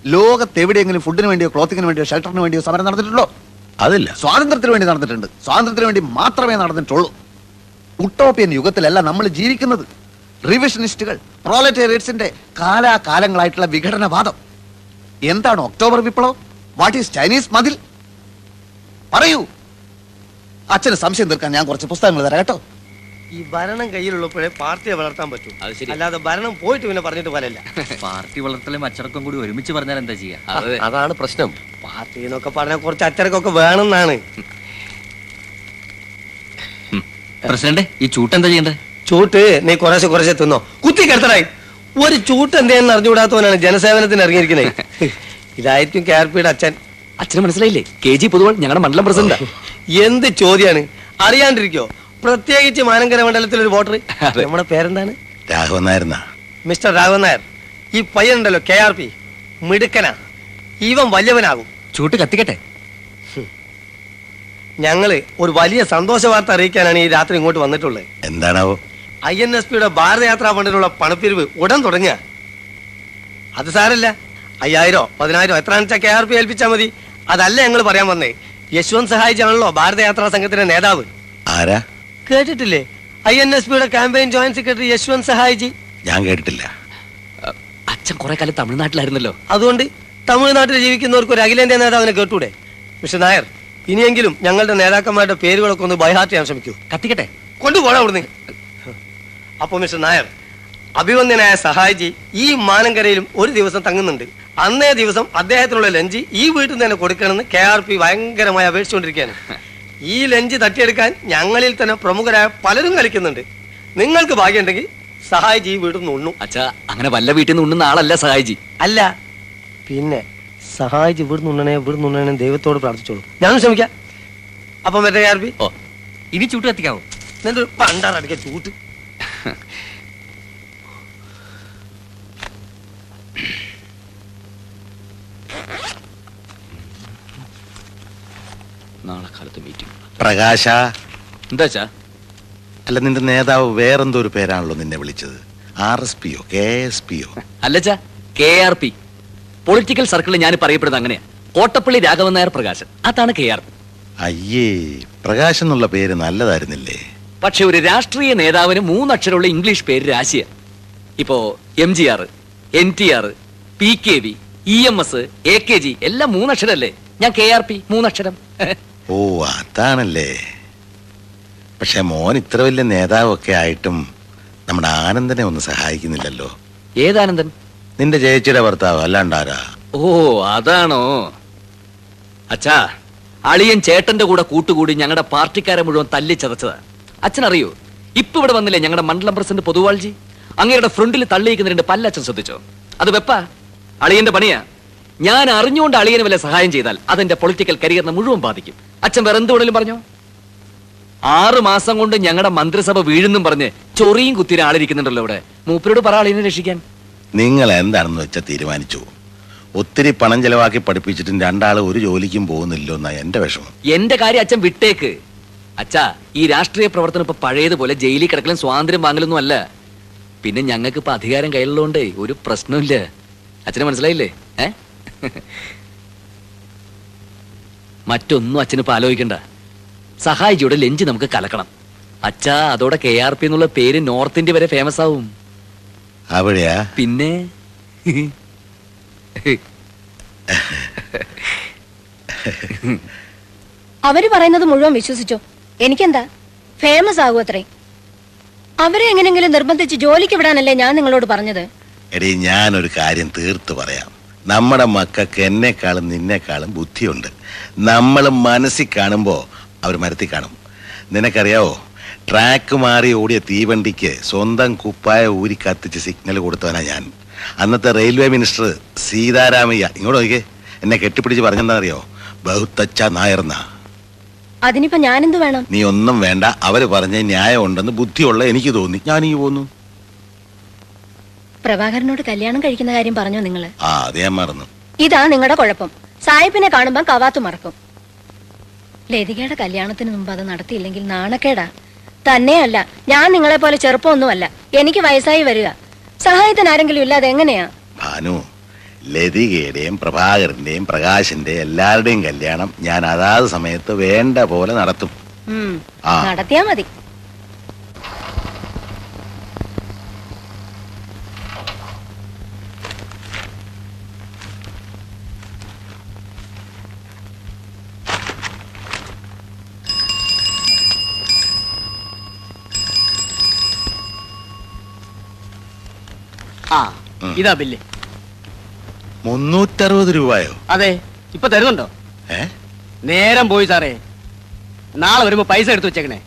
ലോകത്ത് എവിടെയെങ്കിലും ഫുഡിന് വേണ്ടിയോ ക്ലോത്തിങ്ങിന് വേണ്ടിയോ ഷെൽട്ടറിന് വേണ്ടിയോ സമരം നടന്നിട്ടുണ്ടോ? അതില്ല. സ്വാതന്ത്ര്യത്തിന് വേണ്ടി നടന്നിട്ടുണ്ട്. സ്വാതന്ത്ര്യത്തിന് വേണ്ടി മാത്രമേ നടന്നിട്ടുള്ളൂ. ഉട്ടോപ്യൻ യുഗത്തിലല്ല നമ്മൾ ജീവിക്കുന്നത്. റിവിഷനിസ്റ്റുകൾ പ്രോലറ്റേറിയറ്റ്സിന്റെ കാലാകാലങ്ങളായിട്ടുള്ള വിഘടനവാദം. എന്താണ് ഒക്ടോബർ വിപ്ലവം? വാട്ട് ഈസ് ചൈനീസ് മതിൽ? പറയൂ. അച്ഛന് സംശയം തീർക്കാൻ ഞാൻ കുറച്ച് പുസ്തകങ്ങൾ തരാം കേട്ടോ. ഈ ഭരണം കയ്യിലുള്ളപ്പോഴേ പാർട്ടിയെ വളർത്താൻ പറ്റൂ. അല്ലാതെ ഭരണം പോയിട്ട് പിന്നെ പറഞ്ഞിട്ട് പോലല്ല പാർട്ടി വളർത്തലും അച്ചടക്കം കൂടി ഒരുമിച്ച് പറഞ്ഞാൽ എന്താ ചെയ്യാ? അതാണ് പ്രശ്നം. പാർട്ടി എന്നൊക്കെ പറഞ്ഞാൽ കുറച്ച് അച്ചടക്കമൊക്കെ വേണമെന്നാണ്. പ്രസിഡന്റ് ഈ ചൂട്ട് എന്താ ചെയ്യണ്ടേ ചൂട്ട് നീ കുറേശ്ശെ കുറേശ്ശെ തിന്നോ. കുത്തി കിടത്തണായി ഒരു ചൂട്ട് എന്തെയാണെന്ന് അറിഞ്ഞുകൂടാത്തവനാണ് ജനസേവനത്തിന് ഇറങ്ങിയിരിക്കുന്നത്. ഇതായിരിക്കും കെ ആർ പിയുടെ അച്ഛൻ. അച്ഛന് മനസ്സിലായില്ലേ? കെ ജി പൊതുവൾ ഞങ്ങളുടെ മണ്ഡലം പ്രസിഡന്റ്. എന്ത് ചോദ്യാണ്? അറിയാണ്ടിരിക്കോ. പ്രത്യേകിച്ച് മാനങ്കര മണ്ഡലത്തിൽ ഒരു വോട്ടർ നമ്മുടെ പേരെന്താണ്? രാഘവൻ നായർ മിസ്റ്റർ രാഘവൻ നായർ. ഈ പയ്യനുണ്ടല്ലോ കെ ആർ പി. മിടുക്കനാ. ഇവൻ വലിയവനാകും. ചൂട്ട് കത്തിക്കട്ടെ. ഞങ്ങൾ ഒരു വലിയ സന്തോഷ വാർത്ത അറിയിക്കാനാണ് ഈ രാത്രി ഇങ്ങോട്ട് വന്നിട്ടുള്ളത്. എന്താണാവോ? ഐ എൻ എസ് പിയുടെ ഭാരതയാത്രാ ഫണ്ടിനുള്ള പണപ്പിരിവ് ഉടൻ തുടങ്ങിയ. അത് സാരല്ല. അയ്യായിരോ പതിനായിരോ എത്ര വെച്ചാൽ കെ ആർ പി ഏൽപ്പിച്ചാൽ മതി. അതല്ല ഞങ്ങൾ പറയാൻ വന്നേ. യശ്വന്ത് സഹായിച്ചാണല്ലോ ഭാരതയാത്രാ സംഘത്തിന്റെ നേതാവ്. ആരാ? കേട്ടിട്ടില്ലേ? ഐ എൻ എസ് പിയുടെ ക്യാമ്പയിൻ ജോയിന്റ് സെക്രട്ടറി യശ്വന്ത് സഹായിജി. ഞാൻ കേട്ടിട്ടില്ല. അച്ഛൻ കുറെ കാലം തമിഴ്നാട്ടിലായിരുന്നല്ലോ. അതുകൊണ്ട് തമിഴ്നാട്ടിൽ ജീവിക്കുന്നവർക്ക് ഒരു അഖിലേന്ത്യാ നേതാവിനെ കേട്ടൂടെ? മിസ്റ്റർ നായർ ഇനിയെങ്കിലും ഞങ്ങളുടെ നേതാക്കന്മാരുടെ പേരുകളൊക്കെ ഒന്ന് ബൈഹാർട്ട് ചെയ്യാൻ ശ്രമിക്കൂ. കത്തിക്കട്ടെ. കൊണ്ടുപോകണം അവിടുന്ന്. അപ്പൊ മിസ്റ്റർ നായർ അഭിവന്ദ്യനായ സഹായിജി ഈ മാനങ്കരയിലും ഒരു ദിവസം തങ്ങുന്നുണ്ട്. അന്നേ ദിവസം അദ്ദേഹത്തിനുള്ള ലഞ്ച് ഈ വീട്ടിൽ നിന്ന് തന്നെ കൊടുക്കണമെന്ന് കെ ആർ പി ഭയങ്കരമായി അപേക്ഷിച്ചുകൊണ്ടിരിക്കുകയാണ്. ഈ ലഞ്ച് തട്ടിയെടുക്കാൻ ഞങ്ങളിൽ തന്നെ പ്രമുഖരായ പലരും കളിക്കുന്നുണ്ട്. നിങ്ങൾക്ക് ഭാഗ്യമുണ്ടെങ്കിൽ സഹായിജി ഈ വീട്ടിൽ നിന്ന് ഉണ്ണു. അച്ഛാ അങ്ങനെ വല്ല വീട്ടിൽ നിന്ന് ഉണ്ണുന്ന ആളല്ല സഹായിജി. അല്ല പിന്നെ സഹായിജി ഇവിടുന്ന് ഉണ്ണണേ ഇവിടുന്ന് ഉണ്ണണേ ദൈവത്തോട് പ്രാർത്ഥിച്ചോളൂ. ഞാനും ശ്രമിക്കാം. അപ്പം മറ്റേ കെ ആർ പി? ഓ ഇനി ചൂട്ട് കത്തിക്കാവോ? എന്നിട്ട് പണ്ടാറടിക്ക ചൂട്ട്. നാളെ കാലത്ത് മീറ്റിംഗ് പ്രകാശ. എന്താ അല്ല നിന്റെ നേതാവ് വേറെന്തോ ഒരു പേരാണല്ലോ നിന്നെ വിളിച്ചത്. ആർ എസ് പിയോ? കെ എസ് പിയോ? അല്ലച്ചാ കെ ആർ പി. പൊളിറ്റിക്കൽ സർക്കിളിൽ ഞാൻ പറയപ്പെടുന്നത് അങ്ങനെയാ. കോട്ടപ്പള്ളി രാഘവൻ നായർ പ്രകാശൻ. അതാണ് കെ ആർ പി. അയ്യേ പ്രകാശ് എന്നുള്ള പേര് നല്ലതായിരുന്നില്ലേ? പക്ഷെ ഒരു രാഷ്ട്രീയ നേതാവിന് മൂന്നക്ഷരമുള്ള ഇംഗ്ലീഷ് പേര് രാശിയ. ഇപ്പോ M G R N T R P K V E M S A K G എല്ലാം മൂന്നക്ഷരല്ലേ? ഞാൻ കെ ആർ പി മൂന്നക്ഷരം. ഓ അതാണല്ലേ. പക്ഷെ മോൻ ഇത്ര വലിയ നേതാവൊക്കെ ആയിട്ടും നമ്മുടെ ആനന്ദനെ ഒന്ന് സഹായിക്കുന്നില്ലല്ലോ. ഏതാനന്ദൻ നിന്റെ ജയച്ചിയുടെ ഭർത്താവ് അല്ലാണ്ടാരാ? ഓ അതാണോ? അച്ഛാ അളിയൻ ചേട്ടന്റെ കൂടെ കൂട്ടുകൂടി ഞങ്ങളുടെ പാർട്ടിക്കാരെ മുഴുവൻ തല്ലിച്ചതച്ചതാ അച്ഛനറിയോ? ഇപ്പൊ ഇവിടെ വന്നില്ലേ ഞങ്ങളുടെ മണ്ഡലം പ്രസിഡന്റ് പൊതുവാൾജി? അങ്ങയുടെ ഫ്രണ്ടിൽ തള്ളിയിക്കുന്നതിന്റെ രണ്ട് പല്ലച്ഛൻ ശ്രദ്ധിച്ചോ? അത് വെപ്പ. അളിയന്റെ പണിയാ. ഞാൻ അറിഞ്ഞുകൊണ്ട് അളിയനെ വല്ല സഹായം ചെയ്താൽ അതെന്റെ പൊളിറ്റിക്കൽ കരിയറിനെ മുഴുവൻ ബാധിക്കും. അച്ഛൻ വേറെ എന്തുകൊണ്ടെങ്കിലും പറഞ്ഞോ? ആറ് മാസം കൊണ്ട് ഞങ്ങളുടെ മന്ത്രിസഭ വീഴുന്നും പറഞ്ഞ് ചൊറിയും കുത്തിരി ആളിരിക്കുന്നുണ്ടല്ലോ ഇവിടെ. മൂപ്പരോട് പറ അളിയനെ രക്ഷിക്കാൻ. നിങ്ങൾ എന്താണെന്ന് വെച്ചാൽ തീരുമാനിച്ചു. ഒത്തിരി പണം ചെലവാക്കി പഠിപ്പിച്ചിട്ടും രണ്ടാൾ ഒരു ജോലിക്കും പോകുന്നില്ലോ എന്നാ എന്റെ വിഷമം. എന്റെ കാര്യം അച്ഛൻ വിട്ടേക്ക്. അച്ഛാ ഈ രാഷ്ട്രീയ പ്രവർത്തനം ഇപ്പൊ പഴയതുപോലെ ജയിലിൽ കിടക്കലും സ്വാതന്ത്ര്യം വാങ്ങലൊന്നും അല്ല. പിന്നെ ഞങ്ങൾക്ക് ഇപ്പൊ അധികാരം കയ്യിലുള്ളതുകൊണ്ടേ ഒരു പ്രശ്നമില്ല അച്ഛന് മനസ്സിലായില്ലേ? ഏ? മറ്റൊന്നും അച്ഛന് ഇപ്പൊ ആലോചിക്കണ്ട. സഹായിജിയുടെ ലെഞ്ച് നമുക്ക് കലക്കണം. അച്ഛാ അതോടെ കെ ആർ പി എന്നുള്ള പേര് നോർത്ത് ഇന്ത്യ വരെ ഫേമസ് ആവും. അവിടെയാ? പിന്നെ? അവർ പറയുന്നത് മുഴുവൻ വിശ്വസിച്ചോ? എനിക്കെന്താ? ഫേമസ് ആകും അത്രേ. അവരെ എങ്ങനെങ്കിലും നിർബന്ധിച്ച് ജോലിക്ക് വിടാനല്ലേ ഞാൻ നിങ്ങളോട് പറഞ്ഞത്? എടീ ഒരു കാര്യം തീർത്തു പറയാം. നമ്മുടെ മക്കൾക്ക് എന്നെക്കാളും നിന്നെക്കാളും ബുദ്ധിയുണ്ട്. നമ്മൾ മനസ്സിൽ കാണുമ്പോ അവർ മരത്തി കാണും. നിനക്കറിയാവോ? ട്രാക്ക് മാറി ഓടിയ തീവണ്ടിക്ക് സ്വന്തം കുപ്പായ ഊരി കത്തിച്ച് സിഗ്നൽ കൊടുത്തവനാ ഞാൻ. അന്നത്തെ റെയിൽവേ മിനിസ്റ്റർ സീതാരാമയ്യ ഇങ്ങോട്ട് നോക്കിയേ എന്നെ കെട്ടിപ്പിടിച്ച് പറഞ്ഞെന്താ അറിയോ ബഹുത്തച്ച നായർന്നാ അതിനിപ്പോ ഞാനെന്ത് വേണം? നീ ഒന്നും വേണ്ട. അവർ പറഞ്ഞ ന്യായം ഉണ്ടെന്ന് ബുദ്ധിയുള്ള എനിക്ക് തോന്നി. ഞാൻ ഈ പോന്നു. പ്രഭാകരനോട് കല്യാണം കഴിക്കുന്ന കാര്യം പറഞ്ഞോ നിങ്ങൾ? ആ അത് ഞാൻ മറന്നു. ഇതാ നിങ്ങളുടെ കുഴപ്പം. സായിപ്പിനെ കാണുമ്പോ കവാത്തു മറക്കും. ലതികയുടെ കല്യാണത്തിന് മുമ്പ് അത് നടത്തിയില്ലെങ്കിൽ നാണക്കേടാ. തന്നെയല്ല ഞാൻ നിങ്ങളെ പോലെ ചെറുപ്പമൊന്നുമല്ല. എനിക്ക് വയസ്സായി വരിക. സഹായത്തിന് ആരെങ്കിലും ഇല്ലാതെ എങ്ങനെയാ? ഭാനു ലതികയുടെയും പ്രഭാകരന്റെയും പ്രകാശിന്റെ എല്ലാവരുടെയും കല്യാണം ഞാൻ അതാത് സമയത്ത് വേണ്ട പോലെ നടത്തും. ആ. നടത്തിയാ മതി. ആ. ഇതാ ബില്ല്. മുന്നൂറ്ററുപത് രൂപയോ? അതെ ഇപ്പൊ തരുന്നുണ്ടോ? ഏ? നേരം പോയി സാറേ. നാളെ വരുമ്പോ പൈസ എടുത്തു വെച്ചേക്കണേ.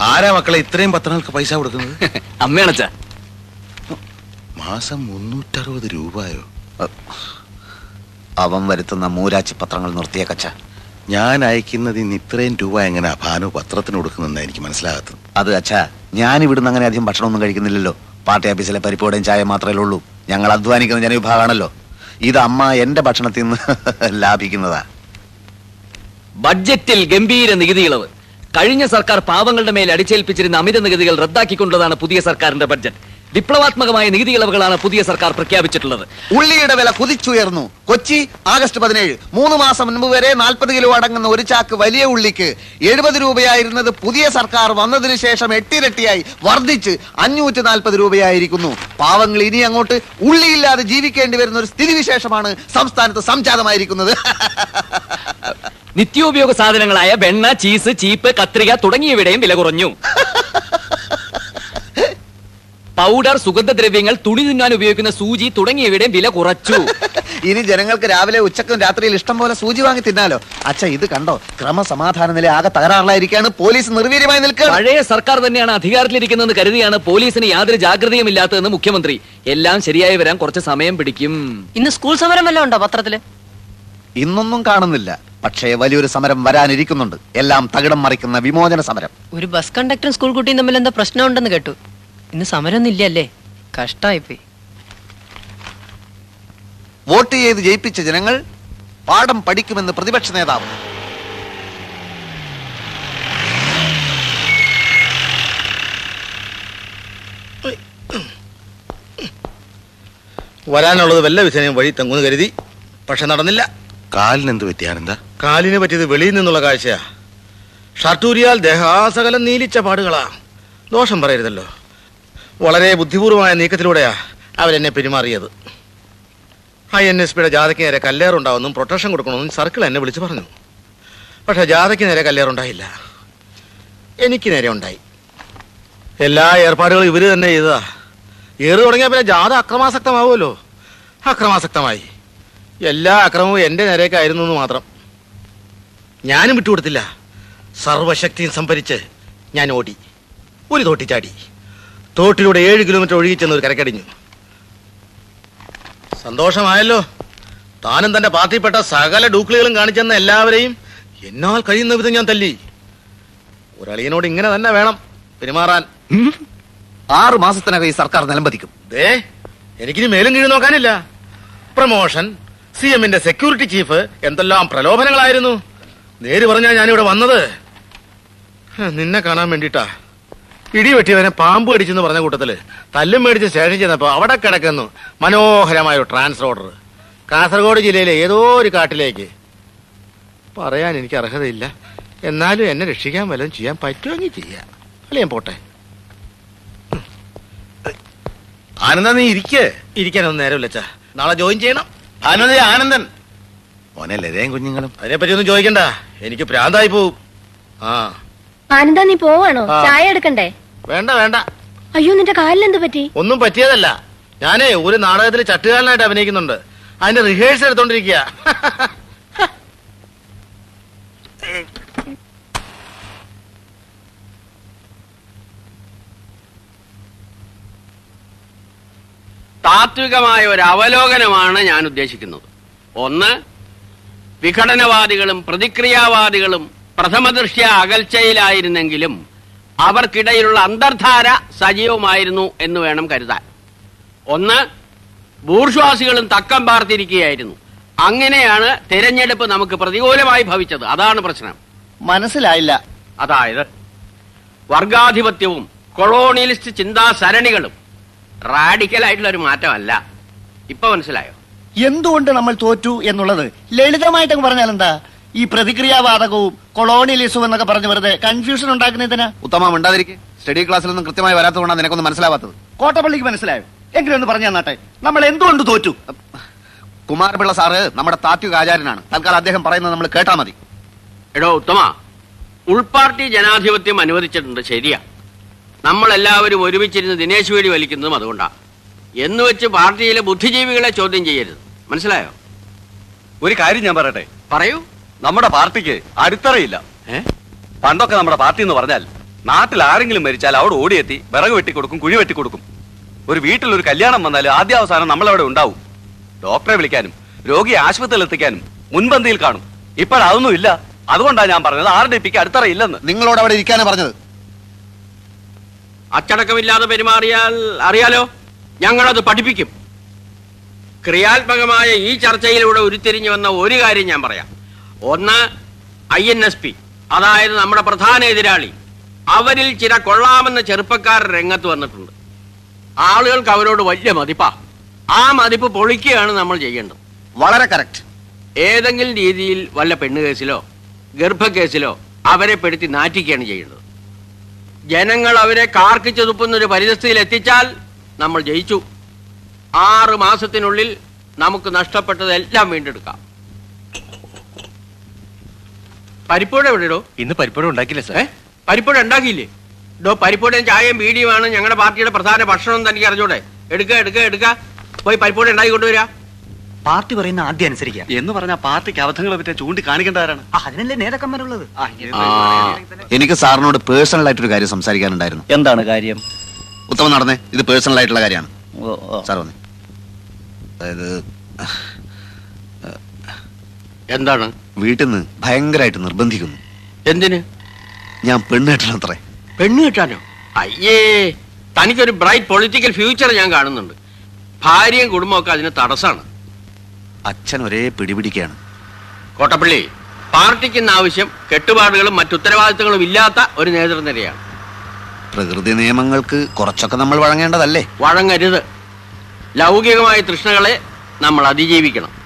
ആരാ മക്കളെ ഇത്രയും പത്രങ്ങൾക്ക് പൈസ കൊടുക്കുന്നത്? അമ്മയാണച്ചാ. മാസം മുന്നൂറ്ററുപത് രൂപയോ? അവൻ വരുത്തുന്ന മൂരാച്ചി പത്രങ്ങൾ നിർത്തിയ കച്ച. ഞാൻ അയക്കുന്നത് ഇന്ന് ഇത്രയും രൂപ എങ്ങനെ ഭാനു പത്രത്തിന് കൊടുക്കുന്നെന്ന് എനിക്ക് മനസ്സിലാകത്തത്. അത് അച്ഛാ ഞാൻ ഇവിടുന്ന് അങ്ങനെ അധികം ഭക്ഷണമൊന്നും കഴിക്കുന്നില്ലല്ലോ. പാർട്ടി ഓഫീസിലെ പരിപ്പോടെയും ചായ മാത്രമേ ഉള്ളൂ. ഞങ്ങൾ അധ്വാനിക്കുന്ന ജനവിഭാഗമാണല്ലോ. ഇത് അമ്മ എന്റെ ഭക്ഷണത്തിൽ നിന്ന് ലാഭിക്കുന്നതാ. ബഡ്ജറ്റിൽ ഗംഭീര നികുതി ഇളവ്. കഴിഞ്ഞ സർക്കാർ പാവങ്ങളുടെ മേൽ അടിച്ചേൽപ്പിച്ചിരുന്ന അമിത നികുതികൾ റദ്ദാക്കിക്കൊണ്ടതാണ് പുതിയ സർക്കാരിന്റെ ബഡ്ജറ്റ്. വിപ്ലവാത്മകമായ നികുതി ഇളവുകളാണ് പുതിയ സർക്കാർ പ്രഖ്യാപിച്ചിട്ടുള്ളത്. ഉള്ളിയുടെ വില കുതിച്ചുയർന്നു. കൊച്ചി ആഗസ്റ്റ് പതിനേഴ്. മൂന്ന് മാസം മുൻപ് വരെ നാൽപ്പത് കിലോ അടങ്ങുന്ന ഒരു ചാക്ക് വലിയ ഉള്ളിക്ക് എഴുപത് രൂപയായിരുന്നത് പുതിയ സർക്കാർ വന്നതിന് ശേഷം എട്ടിരട്ടിയായി വർദ്ധിച്ച് അഞ്ഞൂറ്റി നാൽപ്പത് രൂപയായിരിക്കുന്നു. പാവങ്ങൾ ഇനി അങ്ങോട്ട് ഉള്ളിയില്ലാതെ ജീവിക്കേണ്ടി വരുന്ന ഒരു സ്ഥിതിവിശേഷമാണ് സംസ്ഥാനത്ത് സംജാതമായിരിക്കുന്നത്. നിത്യോപയോഗ സാധനങ്ങളായ വെണ്ണ ചീസ് ചീപ്പ് കത്രിക തുടങ്ങിയവയുടെയും വില കുറഞ്ഞു. പൗഡർ സുഗന്ധദ്രവ്യങ്ങൾ തുണി തിന്നാൻ ഉപയോഗിക്കുന്ന സൂചി തുടങ്ങിയവയുടെ വില കുറച്ചു. ഇനി ജനങ്ങൾക്ക് രാവിലെ ഉച്ചക്കും രാത്രിയിൽ ഇഷ്ടം പോലെ സൂചി വാങ്ങി തിന്നാലോ? അച്ഛ ഇത് കണ്ടോ? ക്രമസമാധാന നില ആകെ തകരാറിലായിരിക്കാണ് പോലീസ് നിർവീര്യമായി നിൽക്കുക പഴയ സർക്കാർ തന്നെയാണ് അധികാരത്തിലിരിക്കുന്നതെന്ന് കരുതിയാണ് പോലീസിന് യാതൊരു ജാഗ്രതയും ഇല്ലാത്തതെന്ന് മുഖ്യമന്ത്രി. എല്ലാം ശരിയായി വരാൻ കുറച്ച് സമയം പിടിക്കും. ഇന്ന് സ്കൂൾ സമരം വല്ലതും ഉണ്ടോ പത്രത്തിൽ? ഇന്നൊന്നും കാണുന്നില്ല. പക്ഷേ വലിയൊരു സമരം വരാനിരിക്കുന്നുണ്ട്. എല്ലാം തകിടം മറിക്കുന്ന വിമോചന സമരം. ഒരു ബസ് കണ്ടക്ടറും സ്കൂൾ കുട്ടിയും തമ്മിൽ എന്താ പ്രശ്നം ഉണ്ടെന്ന് കേട്ടു. ഇന്ന് സമരമൊന്നും ഇല്ലല്ലേ കഷ്ടായിപ്പോയി. വോട്ട് ചെയ്ത് ജയിപ്പിച്ച ജനങ്ങൾ പാഠം പഠിക്കുമെന്ന് പ്രതിപക്ഷ നേതാവ്. വരാനുള്ളത് വല്ല വിധേനയും വഴി തങ്ങുന്ന് കരുതി പക്ഷെ നടന്നില്ല. കാലിന് എന്ത് പറ്റിയാണെന്താ കാലിന് പറ്റിയത് വെളിയിൽ നിന്നുള്ള കാഴ്ചയാ. ഷർട്ടൂരിയാൽ ദേഹാസകലം നീലിച്ച പാടുകളാ. ദോഷം പറയരുതല്ലോ. വളരെ ബുദ്ധിപൂർവമായ നീക്കത്തിലൂടെയാ അവരെന്നെ പെരുമാറിയത്. ഐ എൻ എസ് പിയുടെ ജാഥയ്ക്ക് നേരെ കല്ലേറുണ്ടാവുമെന്നും പ്രൊട്ടക്ഷൻ കൊടുക്കണമെന്നും സർക്കിൾ എന്നെ വിളിച്ചു പറഞ്ഞു. പക്ഷെ ജാഥയ്ക്ക് നേരെ കല്ലേറുണ്ടായില്ല. എനിക്ക് നേരെ ഉണ്ടായി. എല്ലാ ഏർപ്പാടുകളും ഇവർ തന്നെ ചെയ്തതാ. ഏറ് തുടങ്ങിയാൽ പിന്നെ ജാഥ അക്രമാസക്തമാവുമല്ലോ. അക്രമാസക്തമായി. എല്ലാ അക്രമവും എന്റെ നേരേക്കായിരുന്നു എന്ന് മാത്രം. ഞാനും വിട്ടുകൊടുത്തില്ല. സർവശക്തിയും സംഭരിച്ച് ഞാൻ ഓടി. ഒരു തോട്ടി ചാടി. തോട്ടിലൂടെ ഏഴ് കിലോമീറ്റർ ഒഴുകിച്ചെന്ന് ഒരു കരക്കടിഞ്ഞു. സന്തോഷമായല്ലോ. താനും തന്റെ പാർട്ടിപ്പെട്ട സകല ഡൂക്ലികളും കാണിച്ചെന്ന എല്ലാവരെയും എന്നാൽ കഴിയുന്ന വിധം ഞാൻ തല്ലി. ഒരളിയനോട് ഇങ്ങനെ തന്നെ വേണം പെരുമാറാൻ. ആറു മാസത്തിനകം ഈ സർക്കാർ നിലംപതിക്കും ദേ എനിക്കിനി മേലും കീഴ് നോക്കാനില്ല. പ്രമോഷൻ സി എമ്മിന്റെ സെക്യൂരിറ്റി ചീഫ് എന്തെല്ലാം പ്രലോഭനങ്ങളായിരുന്നു. നേര് പറഞ്ഞാ ഞാനിവിടെ വന്നത്. നിന്നെ കാണാൻ വേണ്ടിട്ടാ ഇടി വെട്ടിയവനെ പാമ്പ് കടിച്ചെന്ന് പറഞ്ഞ കൂട്ടത്തിൽ തല്ലും മേടിച്ച് സ്റ്റേഷൻ ചെന്നപ്പോ അവിടെ കിടക്കുന്നു മനോഹരമായ ഒരു ട്രാൻസ്ഫർ ഓർഡർ. കാസർഗോഡ് ജില്ലയിലെ ഏതോ ഒരു കാട്ടിലേക്ക്. പറയാൻ എനിക്ക് അർഹതയില്ല. എന്നാലും എന്നെ രക്ഷിക്കാൻ വല്ലതും ചെയ്യാൻ പറ്റുമെങ്കിൽ ചെയ്യാം. അല്ലേ ഞാൻ പോട്ടെ? ആനന്ദ നീ ഇരിക്കേ. ഇരിക്കാനൊന്നും നേരമില്ല ചാ നാളെ ജോയിൻ ചെയ്യണം. ആനന്ദ ആനന്ദൻ. മോനെ ലതയും കുഞ്ഞുങ്ങളും. അതിനെപ്പറ്റി ഒന്നും ചോദിക്കണ്ട. എനിക്ക് പ്രാന്തായി പോവും. ആ. ആനന്ദ നീ പോവാണോ? ആ. ചായ എടുക്കണ്ടേ? വേണ്ട വേണ്ട. അയ്യോ നിന്റെ കാലിൽ കാലിലെന്ത് പറ്റി? ഒന്നും പറ്റിയതല്ല. ഞാനേ ഒരു നാടകത്തിൽ ചട്ടുകാലനായിട്ട് അഭിനയിക്കുന്നുണ്ട്. അതിന്റെ റിഹേഴ്സൽ എടുത്തോണ്ടിരിക്കുക താത്വികമായ ഒരു അവലോകനമാണ് ഞാൻ ഉദ്ദേശിക്കുന്നത്. ഒന്ന് വിഘടനവാദികളും പ്രതിക്രിയാവാദികളും പ്രഥമദൃഷ്ട്യ അകൽച്ചയിലായിരുന്നെങ്കിലും അവർക്കിടയിലുള്ള അന്തർധാര സജീവമായിരുന്നു എന്ന് വേണം കരുതാൻ. ഒന്ന് ബൂർഷ്വാസികളും തക്കം പാർത്തിരിക്കുകയായിരുന്നു. അങ്ങനെയാണ് തെരഞ്ഞെടുപ്പ് നമുക്ക് പ്രതികൂലമായി ഭവിച്ചത്. അതാണ് പ്രശ്നം. മനസ്സിലായില്ല. അതായത് വർഗാധിപത്യവും കൊളോണിയലിസ്റ്റ് ചിന്താ സരണികളും റാഡിക്കൽ ആയിട്ടുള്ള ഒരു മാറ്റമല്ല. ഇപ്പൊ മനസ്സിലായോ? എന്തുകൊണ്ട് നമ്മൾ തോറ്റു എന്നുള്ളത്? ലളിതമായിട്ട് പറഞ്ഞാൽ എന്താ ഈ പ്രതിക്രിയാവാദകവും കൊളോണിയലിസവും എന്നൊക്കെ പറഞ്ഞ് വെറുതെ കൺഫ്യൂഷൻ ഉണ്ടാക്കുന്നതിനാ ഉത്തമം ഉണ്ടാതിരിക്കും സ്റ്റഡി ക്ലാസ്സിൽ ഒന്നും കൃത്യമായി വരാത്തതുകൊണ്ടാണ് നിനക്കൊന്നും മനസ്സിലാവാത്തത്. കോട്ടപ്പള്ളിക്ക് മനസ്സിലായോ? എങ്കിലും ഒന്ന് പറഞ്ഞു തന്നാട്ടെ. നമ്മൾ എന്തുകൊണ്ട് തോറ്റു? കുമാരപിള്ള സാറ് നമ്മുടെ താത്വിക ആചാര്യനാണ്. തൽക്കാലം അദ്ദേഹം പറയുന്നത് നമ്മൾ കേട്ടാ മതി. എടോ ഉത്തമ ഉൾപാർട്ടി ജനാധിപത്യം അനുവദിച്ചിട്ടുണ്ട് ശരിയാ. നമ്മളെല്ലാവരും ഒരുമിച്ചിരുന്ന് ദിനേശ് വേടി വലിക്കുന്നതും അതുകൊണ്ടാ. എന്ന് വെച്ച് പാർട്ടിയിലെ ബുദ്ധിജീവികളെ ചോദ്യം ചെയ്യരുത്. മനസ്സിലായോ? ഒരു കാര്യം ഞാൻ പറയട്ടെ? പറയൂ. നമ്മുടെ പാർട്ടിക്ക് അടിത്തറയില്ല. പണ്ടൊക്കെ നമ്മുടെ പാർട്ടി എന്ന് പറഞ്ഞാൽ നാട്ടിൽ ആരെങ്കിലും മരിച്ചാൽ അവിടെ ഓടിയെത്തി വിറക് വെട്ടിക്കൊടുക്കും കുഴി വെട്ടിക്കൊടുക്കും ഒരു വീട്ടിൽ ഒരു കല്യാണം വന്നാൽ ആദ്യ അവസാനം നമ്മളവിടെ ഉണ്ടാവും. ഡോക്ടറെ വിളിക്കാനും രോഗിയെ ആശുപത്രിയിൽ എത്തിക്കാനും മുൻപന്തിയിൽ കാണും. ഇപ്പോഴതൊന്നും ഇല്ല. അതുകൊണ്ടാണ് ഞാൻ പറഞ്ഞത് ആർ ഡി പിക്ക് അടുത്തറയില്ലെന്ന്. നിങ്ങളോട് അവിടെ ഇരിക്കാനാണ് പറഞ്ഞത്? അച്ചടക്കമില്ലാതെ പെരുമാറിയാൽ അറിയാലോ ഞങ്ങളത് പഠിപ്പിക്കും. ക്രിയാത്മകമായ ഈ ചർച്ചയിലൂടെ ഉരുത്തിരിഞ്ഞു വന്ന ഒരു കാര്യം ഞാൻ പറയാം. ഒന്ന് ഐ എൻ എസ് പി അതായത് നമ്മുടെ പ്രധാന എതിരാളി. അവരിൽ ചില കൊള്ളാമെന്ന ചെറുപ്പക്കാർ രംഗത്ത് വന്നിട്ടുണ്ട്. ആളുകൾക്ക് അവരോട് വലിയ മതിപ്പാ. ആ മതിപ്പ് പൊളിക്കുകയാണ് നമ്മൾ ചെയ്യേണ്ടത്. വളരെ കറക്റ്റ്. ഏതെങ്കിലും രീതിയിൽ വല്ല പെണ്ണ് കേസിലോ ഗർഭക്കേസിലോ അവരെ പെടുത്തി നാറ്റിക്കുകയാണ് ചെയ്യേണ്ടത്. ജനങ്ങൾ അവരെ കാർക്കിച്ചു തുപ്പുന്ന ഒരു പരിതസ്ഥിതിയിൽ എത്തിച്ചാൽ നമ്മൾ ജയിച്ചു. ആറ് മാസത്തിനുള്ളിൽ നമുക്ക് നഷ്ടപ്പെട്ടതെല്ലാം വീണ്ടെടുക്കാം. പരിപ്പൂട എവിടെയോ ഇന്ന് പരിപ്പോടെ ഉണ്ടാക്കില്ല സാർ? പരിപ്പോടെ ഉണ്ടാക്കിയില്ലേ? ഡോ പരിപ്പോടെയും ചായയും ബീഡിയുമാണ് ഞങ്ങളുടെ പാർട്ടിയുടെ പ്രധാന ഭക്ഷണം തനിക്ക് അറിഞ്ഞൂടെ. എടുക്ക എടുക്ക എടുക്ക. പോയി പരിപ്പോടെ ഉണ്ടാക്കി കൊണ്ടുവരാ. പാർട്ടി പറയുന്ന ആദ്യം അനുസരിക്കാം. എന്ന് പറഞ്ഞാൽ പാർട്ടിക്ക് അബദ്ധങ്ങളെ പറ്റി ചൂണ്ടി കാണിക്കേണ്ടവരാണ് അതിനല്ലേ നേതാക്കന്മാരുള്ളത് എനിക്ക് സാറിനോട് പേഴ്സണൽ ആയിട്ട് ഒരു കാര്യം സംസാരിക്കാനുണ്ടായിരുന്നു. എന്താണ് കാര്യം? ഉത്തമം നടന്നേ. ഇത് പേഴ്സണൽ ആയിട്ടുള്ള കാര്യമാണ്. സാർ വന്നേ. അതായത് എന്താണ്? വീട്ടിൽ നിന്ന് ഭയങ്കരമായിട്ട് നിർബന്ധിക്കുന്നു. എന്തിന്? ഞാൻ പെണ്ണ് കെട്ടണത്രേ. പെണ്ണ് കെട്ടാനോ? അയ്യേ തനിക്കൊരു ബ്രൈറ്റ് പൊളിറ്റിക്കൽ ഫ്യൂച്ചർ ഞാൻ കാണുന്നുണ്ട്. ഭാര്യയും കുടുംബമൊക്കെ അതിന് തടസ്സമാണ് അച്ഛൻ ഒരേ പിടിപിടിക്കാണ്. കോട്ടപ്പള്ളി പാർട്ടിക്ക് ആവശ്യം കെട്ടുപാടുകളും മറ്റുത്തരവാദിത്തങ്ങളും ഇല്ലാത്ത ഒരു നേതൃനിരയാണ്. പ്രകൃതി നിയമങ്ങൾക്ക് കുറച്ചൊക്കെ നമ്മൾ വഴങ്ങേണ്ടതല്ലേ? വഴങ്ങരുത്. ലൗകികമായ തൃഷ്ണകളെ നമ്മൾ അതിജീവിക്കണം.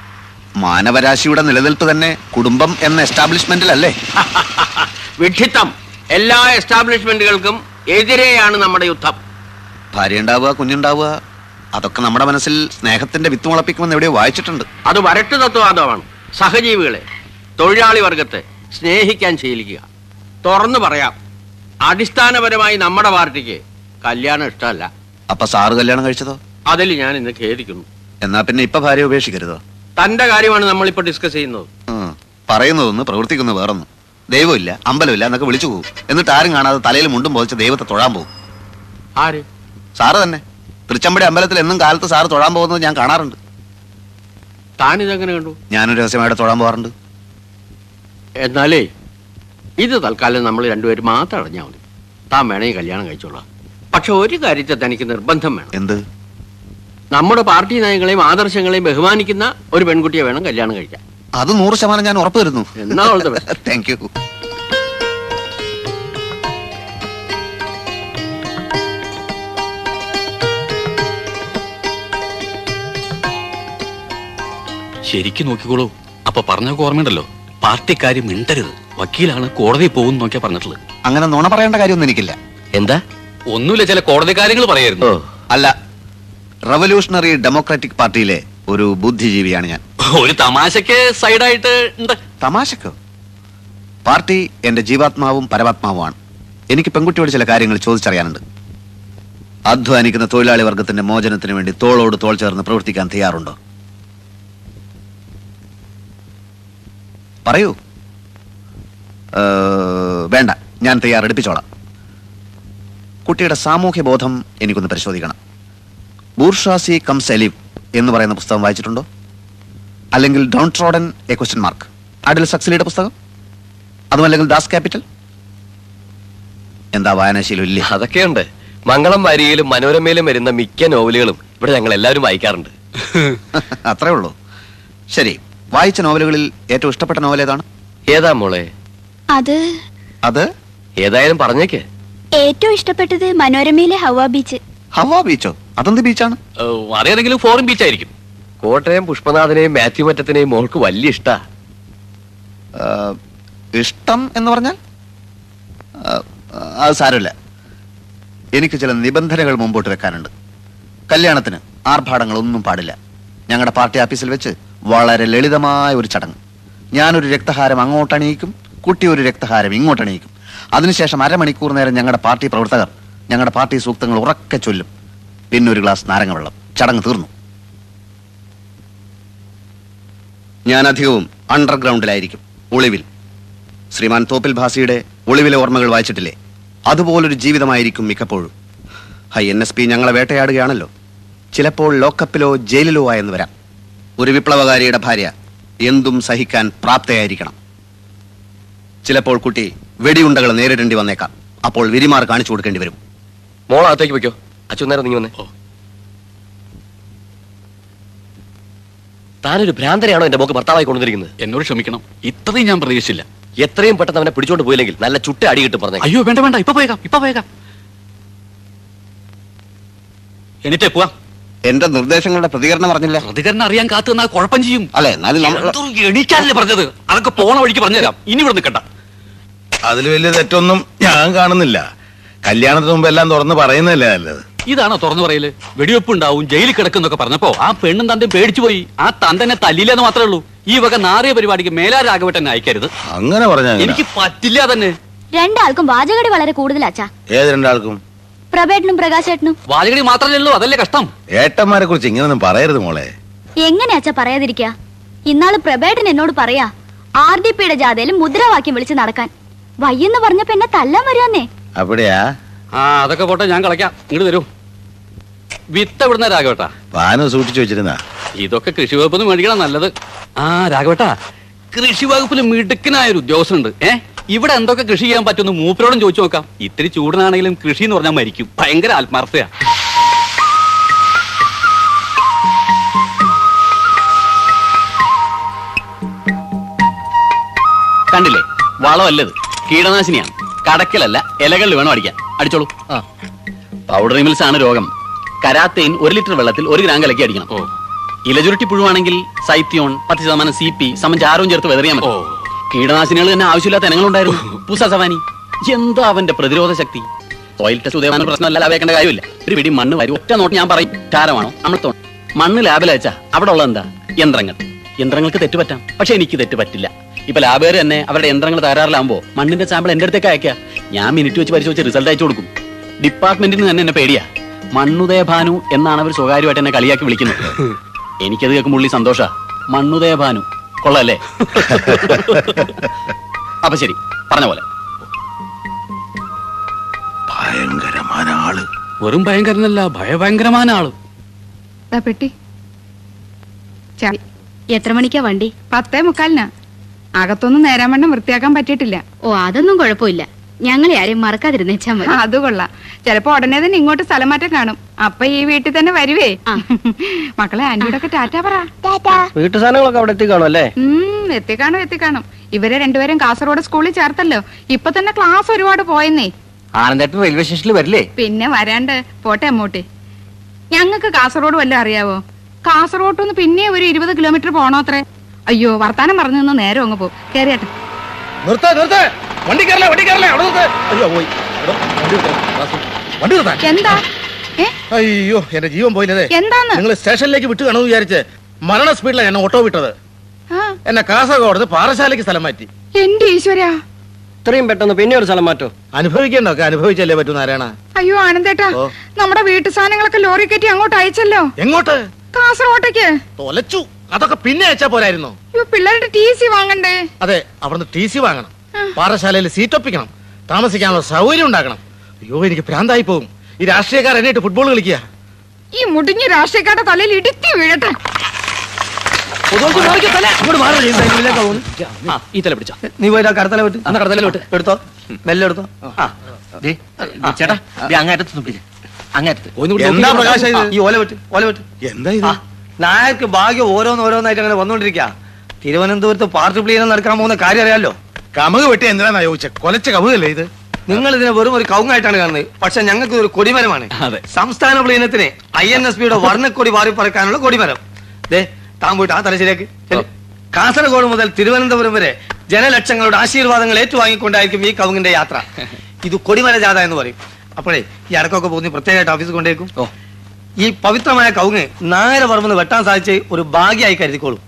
മാനവരാശിയുടെ നിലനിൽപ്പ് തന്നെ കുടുംബം എന്ന എസ്റ്റാബ്ലിഷ്മെന്റിലല്ലേ? വിഡ്ഢിത്തം. എല്ലാ എസ്റ്റാബ്ലിഷ്മെന്റുകൾക്കും എതിരെയാണ് നമ്മുടെ യുദ്ധം. ഭാര്യ ഉണ്ടാവുക കുഞ്ഞുണ്ടാവുക അതൊക്കെ നമ്മുടെ മനസ്സിൽ സ്നേഹത്തിന്റെ വിത്ത് മുളപ്പിക്കുമെന്ന് എവിടെയോ വായിച്ചിട്ടുണ്ട്. അത് വരട്ട് തത്വവാദമാണ്. സഹജീവികളെ തൊഴിലാളി വർഗത്തെ സ്നേഹിക്കാൻ ശീലിക്കുക. തുറന്നു പറയാം അടിസ്ഥാനപരമായി നമ്മുടെ പാർട്ടിക്ക് കല്യാണം ഇഷ്ടമല്ല. അപ്പൊ സാറ് കല്യാണം കഴിച്ചതോ? അതിൽ ഞാൻ ഇന്ന് ഖേദിക്കുന്നു. എന്നാ പിന്നെ ഇപ്പൊ ഭാര്യ ഉപേക്ഷിക്കരുതോ? തന്റെ കാര്യമാണ് നമ്മളിപ്പോ ഡിസ്കസ് ചെയ്യുന്നത്. പറയുന്നതൊന്ന് പ്രവർത്തിക്കുന്ന വേറൊന്നും. ദൈവമില്ല അമ്പലമില്ല എന്നൊക്കെ വിളിച്ചു പോകും എന്നിട്ട് ആരും കാണാതെ തലയിൽ മുണ്ടും പോതിച്ച് ദൈവത്തെ തൊഴാൻ പോകും ആര്? സാറ് തന്നെ. തൃച്ചമ്പടി അമ്പലത്തിൽ എന്നും കാലത്ത് സാറ് തൊഴാൻ പോകുന്നത് ഞാൻ കാണാറുണ്ട്. താനിതെങ്ങനെ കണ്ടു? ഞാനൊരു രഹസ്യമായിട്ട് തൊഴാൻ പോകാറുണ്ട്. എന്നാലേ ഇത് തൽക്കാലം നമ്മൾ രണ്ടുപേരും മാത്രം അടഞ്ഞാൽ മതി. താൻ വേണമെങ്കിൽ കല്യാണം കഴിച്ചോളാം. പക്ഷെ ഒരു കാര്യത്തെ തനിക്ക് നിർബന്ധം വേണം. എന്ത്? നമ്മുടെ പാർട്ടി നയങ്ങളെയും ആദർശങ്ങളെയും ബഹുമാനിക്കുന്ന ഒരു പെൺകുട്ടിയെ വേണം കല്യാണം കഴിക്കാൻ. അത് നൂറ് ശതമാനം ഞാൻ ഉറപ്പ് തരുന്നു. എന്നാ. താങ്ക് യു ശരിക്കും നോക്കിക്കോളൂ. അപ്പൊ പറഞ്ഞൊക്കെ ഓർമ്മയുണ്ടല്ലോ. പാർട്ടിക്കാര് മിണ്ടരുത്. വക്കീലാണ് കോടതി പോകും നോക്കിയാ പറഞ്ഞിട്ടുള്ളത്. അങ്ങനെ നുണ പറയേണ്ട കാര്യമൊന്നും എനിക്കില്ല. എന്താ? ഒന്നുമില്ല ചില കോടതി കാര്യങ്ങൾ പറയായിരുന്നു. അല്ല റവല്യൂഷണറി ഡെമോക്രാറ്റിക് പാർട്ടിയിലെ ഒരു ബുദ്ധിജീവിയാണ് ഞാൻ. ഒരു തമാശക്ക് സൈഡായിട്ട് തമാശക്കോ? പാർട്ടി എന്റെ ജീവാത്മാവും പരമാത്മാവുമാണ്. എനിക്ക് പെൺകുട്ടിയോട് ചില കാര്യങ്ങൾ ചോദിച്ചറിയാനുണ്ട്. അധ്വാനിക്കുന്ന തൊഴിലാളി വർഗത്തിന്റെ മോചനത്തിന് വേണ്ടി തോളോട് തോൾ ചേർന്ന് പ്രവർത്തിക്കാൻ തയ്യാറുണ്ടോ? പറയൂ. വേണ്ട ഞാൻ തയ്യാറെടുപ്പിച്ചോളാം. കുട്ടിയുടെ സാമൂഹ്യ ബോധം എനിക്കൊന്ന് പരിശോധിക്കണം. ബൂർഷാസി കം സെലിവ് എന്ന് പറയുന്ന പുസ്തകം വായിച്ചിട്ടുണ്ടോ? അല്ലെങ്കിൽ down trodden a question mark? അഡിൽ സക്സലിയുടെ പുസ്തകം? അതുമല്ലെങ്കിൽ ദാസ് ക്യാപിറ്റൽ? എന്താ വായനാശീലം ഇല്ല? അതൊക്കെയുണ്ട്. മംഗളം വാരികയിലും മനോരമയിലും വരുന്ന മിക്ക നോവലുകളും ഇവിടെ ഞങ്ങൾ എല്ലാവരും വായിക്കാറുണ്ട്. അത്രേ ഉള്ളൂ. ശരി വായിച്ച നോവലുകളിൽ ഏറ്റവും ഇഷ്ടപ്പെട്ട നോവൽ ഏതാണ്? ഏതാ മോളെ? അത് അത്? ഏതായാലും പറഞ്ഞേക്ക്. ഏറ്റവും ഇഷ്ടപ്പെട്ടത് മനോരമയിലെ ഹവ ബീച്ച്. ഹവാ ബീച്ചോ? അതെന്ത് ബീച്ചാണ്? അതേതെങ്കിലും ഫോറിൻ ബീച്ച് ആയിരിക്കും കോട്ടയം പുഷ്പനാഥനെയും മാത്യു മറ്റത്തിനെയും മോൾക്ക് വലിയ ഇഷ്ട. ഇഷ്ടം എന്ന് പറഞ്ഞാൽ? അത് സാരമില്ല. എനിക്ക് ചില നിബന്ധനകൾ മുമ്പോട്ട് വെക്കാനുണ്ട്. കല്യാണത്തിന് ആർഭാടങ്ങളൊന്നും പാടില്ല. ഞങ്ങളുടെ പാർട്ടി ഓഫീസിൽ വെച്ച് വളരെ ലളിതമായ ഒരു ചടങ്ങ്. ഞാനൊരു രക്തഹാരം അങ്ങോട്ട് അണിയിക്കും കുട്ടി ഒരു രക്തഹാരം ഇങ്ങോട്ട് അണിയിക്കും. അതിനുശേഷം അരമണിക്കൂർ നേരം ഞങ്ങളുടെ പാർട്ടി പ്രവർത്തകർ ഞങ്ങളുടെ പാർട്ടി സൂക്തങ്ങൾ ഉറക്കെ ചൊല്ലും. പിന്നെ ഒരു ഗ്ലാസ് നാരങ്ങ വെള്ളം ചടങ്ങ് തീർന്നു. ഞാൻ അധികവും അണ്ടർഗ്രൗണ്ടിലായിരിക്കും. ഒളിവിൽ. ശ്രീമാൻ തോപ്പിൽ ഭാസിയുടെ ഒളിവിലെ ഓർമ്മകൾ വായിച്ചിട്ടില്ലേ? അതുപോലൊരു ജീവിതമായിരിക്കും മിക്കപ്പോഴും. ഹൈ എൻ എസ് പി ഞങ്ങളെ വേട്ടയാടുകയാണല്ലോ. ചിലപ്പോൾ ലോക്കപ്പിലോ ജയിലിലോ ആയെന്ന് വരാം. ഒരു വിപ്ലവകാരിയുടെ ഭാര്യ എന്തും സഹിക്കാൻ പ്രാപ്തയായിരിക്കണം. ചിലപ്പോൾ കുട്ടി വെടിയുണ്ടകൾ നേരിടേണ്ടി വന്നേക്കാം. അപ്പോൾ വിരിമാർ കാണിച്ചു കൊടുക്കേണ്ടി വരും. മോൾ വയ്ക്കോ അച്ഛനേരം നീ വന്നേ. താനൊരു ഭ്രാന്തരെയാണോ എന്റെ മോക്ക് ഭർത്താവായി കൊണ്ടുവന്നിരിക്കുന്നത്? എന്നോട് ക്ഷമിക്കണം. ഇത്രയും ഞാൻ പ്രതീക്ഷിച്ചില്ല. എത്രയും പെട്ടെന്ന് അവനെ പിടിച്ചോണ്ട് പോയില്ലെങ്കിൽ നല്ല ചുട്ട അടി കിട്ടും പറഞ്ഞു. അയ്യോ വേണ്ട വേണ്ട. ഇപ്പൊ പോയേക്കാം ഇപ്പൊ പോയേക്കാം. എന്നിട്ടേ പോവാ. എന്റെ നിർദ്ദേശങ്ങളുടെ പ്രതികരണം പറഞ്ഞില്ല പ്രതികരണം അറിയാൻ കാത്തു നിന്നാൽ കുഴപ്പം ചെയ്യും. അല്ലെ? എന്നാലും എണീക്കാനല്ലേ പറഞ്ഞത്? അതൊക്കെ പോണ വഴിക്ക് പറഞ്ഞുതരാം. ഇനി ഇവിടെ നിൽക്കണ്ട. അതിൽ വലിയ തെറ്റൊന്നും ഞാൻ കാണുന്നില്ല. കല്യാണത്തിന് മുമ്പ് എല്ലാം തുറന്ന് പറയുന്നല്ലേ നല്ലത്. ഇതാണോ തുറന്നു പറയൽ? വെടിവെപ്പ് ഉണ്ടാവും ജയിലിൽ കിടക്കുന്നൊക്കെ പറഞ്ഞപ്പോ ആ പെണ്ണും തന്റെ പേടിച്ചു പോയി. ആ തന്തനെ തല്ലില്ലെന്ന് മാത്രമേ ഉള്ളൂ. ഈ വക നാറിയ പരിപാടിക്ക് മേലാ രാഘവട്ടനെ അയക്കരുത്. അങ്ങനെ പറഞ്ഞാ എനിക്ക് പറ്റില്ല തന്നെ രണ്ടാൾക്കും വാചകടി വളരെ കൂടുതലാച്ചാ ഏത് രണ്ടാൾക്കും? പ്രഭേട്ടനും പ്രകാശേട്ടനും. വാചകടി മാത്രമല്ലേ ഉള്ളൂ അതല്ലേ കഷ്ടം. ഏട്ടന്മാരെ കുറിച്ച് ഇങ്ങനൊന്നും പറയരുത് മോളെ. എങ്ങനെയാച്ച പറയാതിരിക്കാ? ഇന്നാൾ പ്രഭേട്ടൻ എന്നോട് പറയാ ആർ ഡി പിയുടെ ജാഥയിൽ മുദ്രാവാക്യം വിളിച്ച് നടക്കാൻ. വയ്യെന്ന് പറഞ്ഞപ്പോ എന്നെ തല്ലാൻ വരുവാന്നേ അവിടെയാ? ആ അതൊക്കെ പോട്ടെ ഞാൻ കളയ്ക്കാം ഇങ്ങോട്ട് തരൂ വിത്ത് എവിടുന്ന രാഘവട്ടാ? പാനം സൂക്ഷിച്ചു വെച്ചിരുന്ന. ഇതൊക്കെ കൃഷി വകുപ്പിന് മേടിക്കണം നല്ലത്. ആ രാഘവട്ടാ കൃഷി വകുപ്പിൽ മിടുക്കനായ ഒരു ഉദ്യോഗസ്ഥനുണ്ട്. ഏ ഇവിടെ എന്തൊക്കെ കൃഷി ചെയ്യാൻ പറ്റുമെന്ന് മൂപ്പരോടും ചോദിച്ചു നോക്കാം. ഇത്തിരി ചൂടനാണെങ്കിലും കൃഷി എന്ന് പറഞ്ഞാൽ മരിക്കും. ഭയങ്കര ആത്മാർത്ഥയാ. കണ്ടില്ലേ? വളമല്ലത്. കീടനാശിനിയാണ്. കടക്കലല്ല ഇലകളിൽ വേണം അടിക്കാൻ. അടിച്ചോളൂ. പൗഡർ മിൽസ് ആണ് രോഗം. കരാത്തേൻ ഒരു ലിറ്റർ വെള്ളത്തിൽ ഒരു ഗ്രാം കലക്കി അടിക്കണം. ഇലചുരുട്ടി പുഴുവാണെങ്കിൽ സൈത്യോൺ പത്ത് ശതമാനം സി പി സംബന്ധിച്ച് ചാരവും ചേർത്ത് വെതറിയാൽ മതി. കീടനാശിനികൾ തന്നെ ആവശ്യമില്ലാത്ത ഇനങ്ങളുണ്ടായിരുന്നു. പൂസ സവാനി. എന്താ അവന്റെ പ്രതിരോധ ശക്തി. സോയിൽ ടെസ്റ്റ് ഉദയമാന പ്രശ്നമല്ല കാര്യമില്ല. ഒരു പിടി മണ്ണ് വരും ഒറ്റ നോട്ട് ഞാൻ പറയും. ചാരമാണോ അമൃത്തോ മണ്ണ് ലാബിൽ വെച്ചാ അവിടെ ഉള്ള എന്താ? യന്ത്രങ്ങൾ. യന്ത്രങ്ങൾക്ക് തെറ്റുപറ്റാം. പക്ഷെ എനിക്ക് തെറ്റ് പറ്റില്ല ഇപ്പൊ ലാബുകാർ തന്നെ അവരുടെ യന്ത്രങ്ങൾ തകരാറിലാകുമ്പോ മണ്ണിന്റെ സാമ്പിൾ എന്റെ അടുത്തേക്ക് അയക്കുക ഞാൻ മിനിറ്റ് വെച്ച് പരിശോധിച്ച് റിസൾട്ട് അയച്ചു കൊടുക്കും. ഡിപ്പാർട്ട്മെന്റിന് തന്നെ എന്നെ പേടിയാ. മണ്ണുദയ ഭാനു എന്നാണ് അവർ സ്വകാര്യമായിട്ട് എന്നെ കളിയാക്കി വിളിക്കുന്നത്. എനിക്കത് കേൾക്കുമ്പോൾ ഉള്ളി സന്തോഷ. മണ്ണുദയ ഭാനു. കൊള്ളല്ലേ? അപ്പൊ ശരി പറഞ്ഞ പോലെ. ഭയങ്കരമായ ആൾ. വെറും ഭയങ്കരനല്ല ഭയഭയങ്കരമായ ആൾ. പെട്ടി. എത്ര മണിക്കാ വണ്ടി? പത്തേ മുക്കാലിനാ. അകത്തൊന്നും നേരാൻ വണ്ണം വൃത്തിയാക്കാൻ പറ്റിയിട്ടില്ല. ഓ അതൊന്നും കുഴപ്പമില്ല. ഞങ്ങളെ ആരെയും മറക്കാതിരുന്നേച്ചാ മതി. അത് കൊള്ളാം. ചിലപ്പോ ഉടനെ തന്നെ ഇങ്ങോട്ട് സ്ഥലം മാറ്റം കാണും. അപ്പൊ ഈ വീട്ടിൽ തന്നെ വരുവേ. മക്കളെ ആന്റിയോടൊക്കെ ടാറ്റ പറ. വീട്ടു സാധനങ്ങളൊക്കെ അവിടെ എത്തിക്കാണോ അല്ലേ? ഉം എത്തിക്കാണും എത്തിക്കാണും. ഇവരെ രണ്ടുപേരും കാസർഗോഡ് സ്കൂളിൽ ചേർത്തല്ലോ. ഇപ്പൊ തന്നെ ക്ലാസ് ഒരുപാട് പോയെന്നേ. ആനന്ദേട്ടൻ റെയിൽവേ സ്റ്റേഷനിൽ വരില്ലേ? പിന്നെ വരാണ്ട്. പോട്ടെ അമ്മൂട്ടി. ഞങ്ങൾക്ക് കാസർഗോഡ് വല്ലതും അറിയാവോ? കാസർഗോഡ് നിന്ന് പിന്നെ ഒരു ഇരുപത് കിലോമീറ്റർ പോണോ അത്രേ? അയ്യോ വർത്താനം പറഞ്ഞു നിന്ന് നേരം അങ്ങ് പോകും കേറിയാട്ടെ. നിർത്ത നിർത്ത. വണ്ടി കയറലേ വണ്ടി കയറലേ അവിടെ നിർത്ത്. അയ്യോ പോയി. വണ്ടി നിർത്താൻ എന്താ? അയ്യോ എന്റെ ജീവൻ പോയില്ലേ എന്താന്ന്? നിങ്ങൾ സ്റ്റേഷനിലേക്ക് വിട്ടു കാണുമെന്ന് വിചാരിച്ച് മരണ സ്പീഡിലാണ് എന്നെ ഓട്ടോ വിട്ടത്. എന്നെ കാസർഗോഡ് പാറശാലയ്ക്ക് സ്ഥലം മാറ്റി. എന്റെ ഈശ്വരാ. ഇത്രയും പെട്ടെന്ന് പിന്നെ ഒരു സ്ഥലം മാറ്റോ? അനുഭവിക്കണ്ടൊക്കെ അനുഭവിച്ചല്ലേ പറ്റൂ നാരായണ? അയ്യോ ആനന്ദേട്ടാ നമ്മുടെ വീട്ടു സാധനങ്ങളൊക്കെ ലോറി കയറ്റി അങ്ങോട്ട് അയച്ചല്ലോ. എങ്ങോട്ട്? കാസർഗോട്ടേക്ക്. തൊലച്ചു. അതൊക്കെ പിന്നെ അയച്ചാ പോരായിരുന്നു. പിള്ളേരുടെ ടി സി വാങ്ങണ്ടേ? അതെ അവിടുന്ന് ടി സി വാങ്ങണം. പാറശാലയിൽ സീറ്റ് ഒപ്പിക്കണം. താമസിക്കാനുള്ള സൗകര്യം ഉണ്ടാക്കണം. അയ്യോ എനിക്ക് ഭ്രാന്തായി പോകും. ഈ രാഷ്ട്രീയക്കാർ എന്നെ ഫുട്ബോൾ കളിക്കുക. ഈ മുടിഞ്ഞ രാഷ്ട്രീയക്കാരുടെ തലയിൽ ഇടുത്തി വീഴട്ടെ. ഈ തല പിടിച്ചോ. നീ പോയിട്ട് ആ കടത്തല വിട്ട്. അന്ന് കടത്തല വിട്ട്. എടുത്തോ. മെല്ലെ എടുത്തോ. ചേട്ടാ അങ്ങേറ്റത്ത് പിടിച്ച് അങ്ങേറ്റത്ത് എന്താ പ്രകാശം? ഈ ഓല വിട്ട് ഓല വിട്ട്. എന്താ ഇത്? നായർക്ക് ഭാഗ്യം ഓരോന്നോരോന്നായിട്ട് അങ്ങനെ വന്നോണ്ടിരിക്ക തിരുവനന്തപുരത്ത് പാർട്ടി പ്ലീനം നടക്കാൻ പോകുന്ന കാര്യം അറിയാലോ? കമുക് വെട്ടി എന്തിനാ ചോദിച്ചത് കൊലച്ച കമുകല്ലേ ഇത്? നിങ്ങൾ ഇതിനെ വെറും ഒരു കൗങ്ങായിട്ടാണ് കാണുന്നത്. പക്ഷെ ഞങ്ങൾക്ക് ഒരു കൊടിമരമാണ്. സംസ്ഥാന പ്ലീനത്തിന് ഐ എൻ എസ് പിയുടെ വർണക്കൊടി വാരി പറക്കാനുള്ള കൊടിമരം. ദേ താൻ പോയിട്ട് ആ തലശ്ശേരിക്ക് കാസർഗോഡ് മുതൽ തിരുവനന്തപുരം വരെ ജനലക്ഷങ്ങളുടെ ആശീർവാദങ്ങൾ ഏറ്റുവാങ്ങിക്കൊണ്ടായിരിക്കും ഈ കവുങ്ങിന്റെ യാത്ര. ഇത് കൊടിമര ജാഥ എന്ന് പറയും. അപ്പോഴേ ഈ അടക്കമൊക്കെ പോകുന്ന പ്രത്യേകമായിട്ട് ഓഫീസ് കൊണ്ടേക്കും. ഈ പവിത്രമായ കൗങ്ങ് നായര പറമ്പെന്ന് വെട്ടാൻ സാധിച്ച് ഒരു ഭാഗ്യമായി കരുതിക്കോളൂ.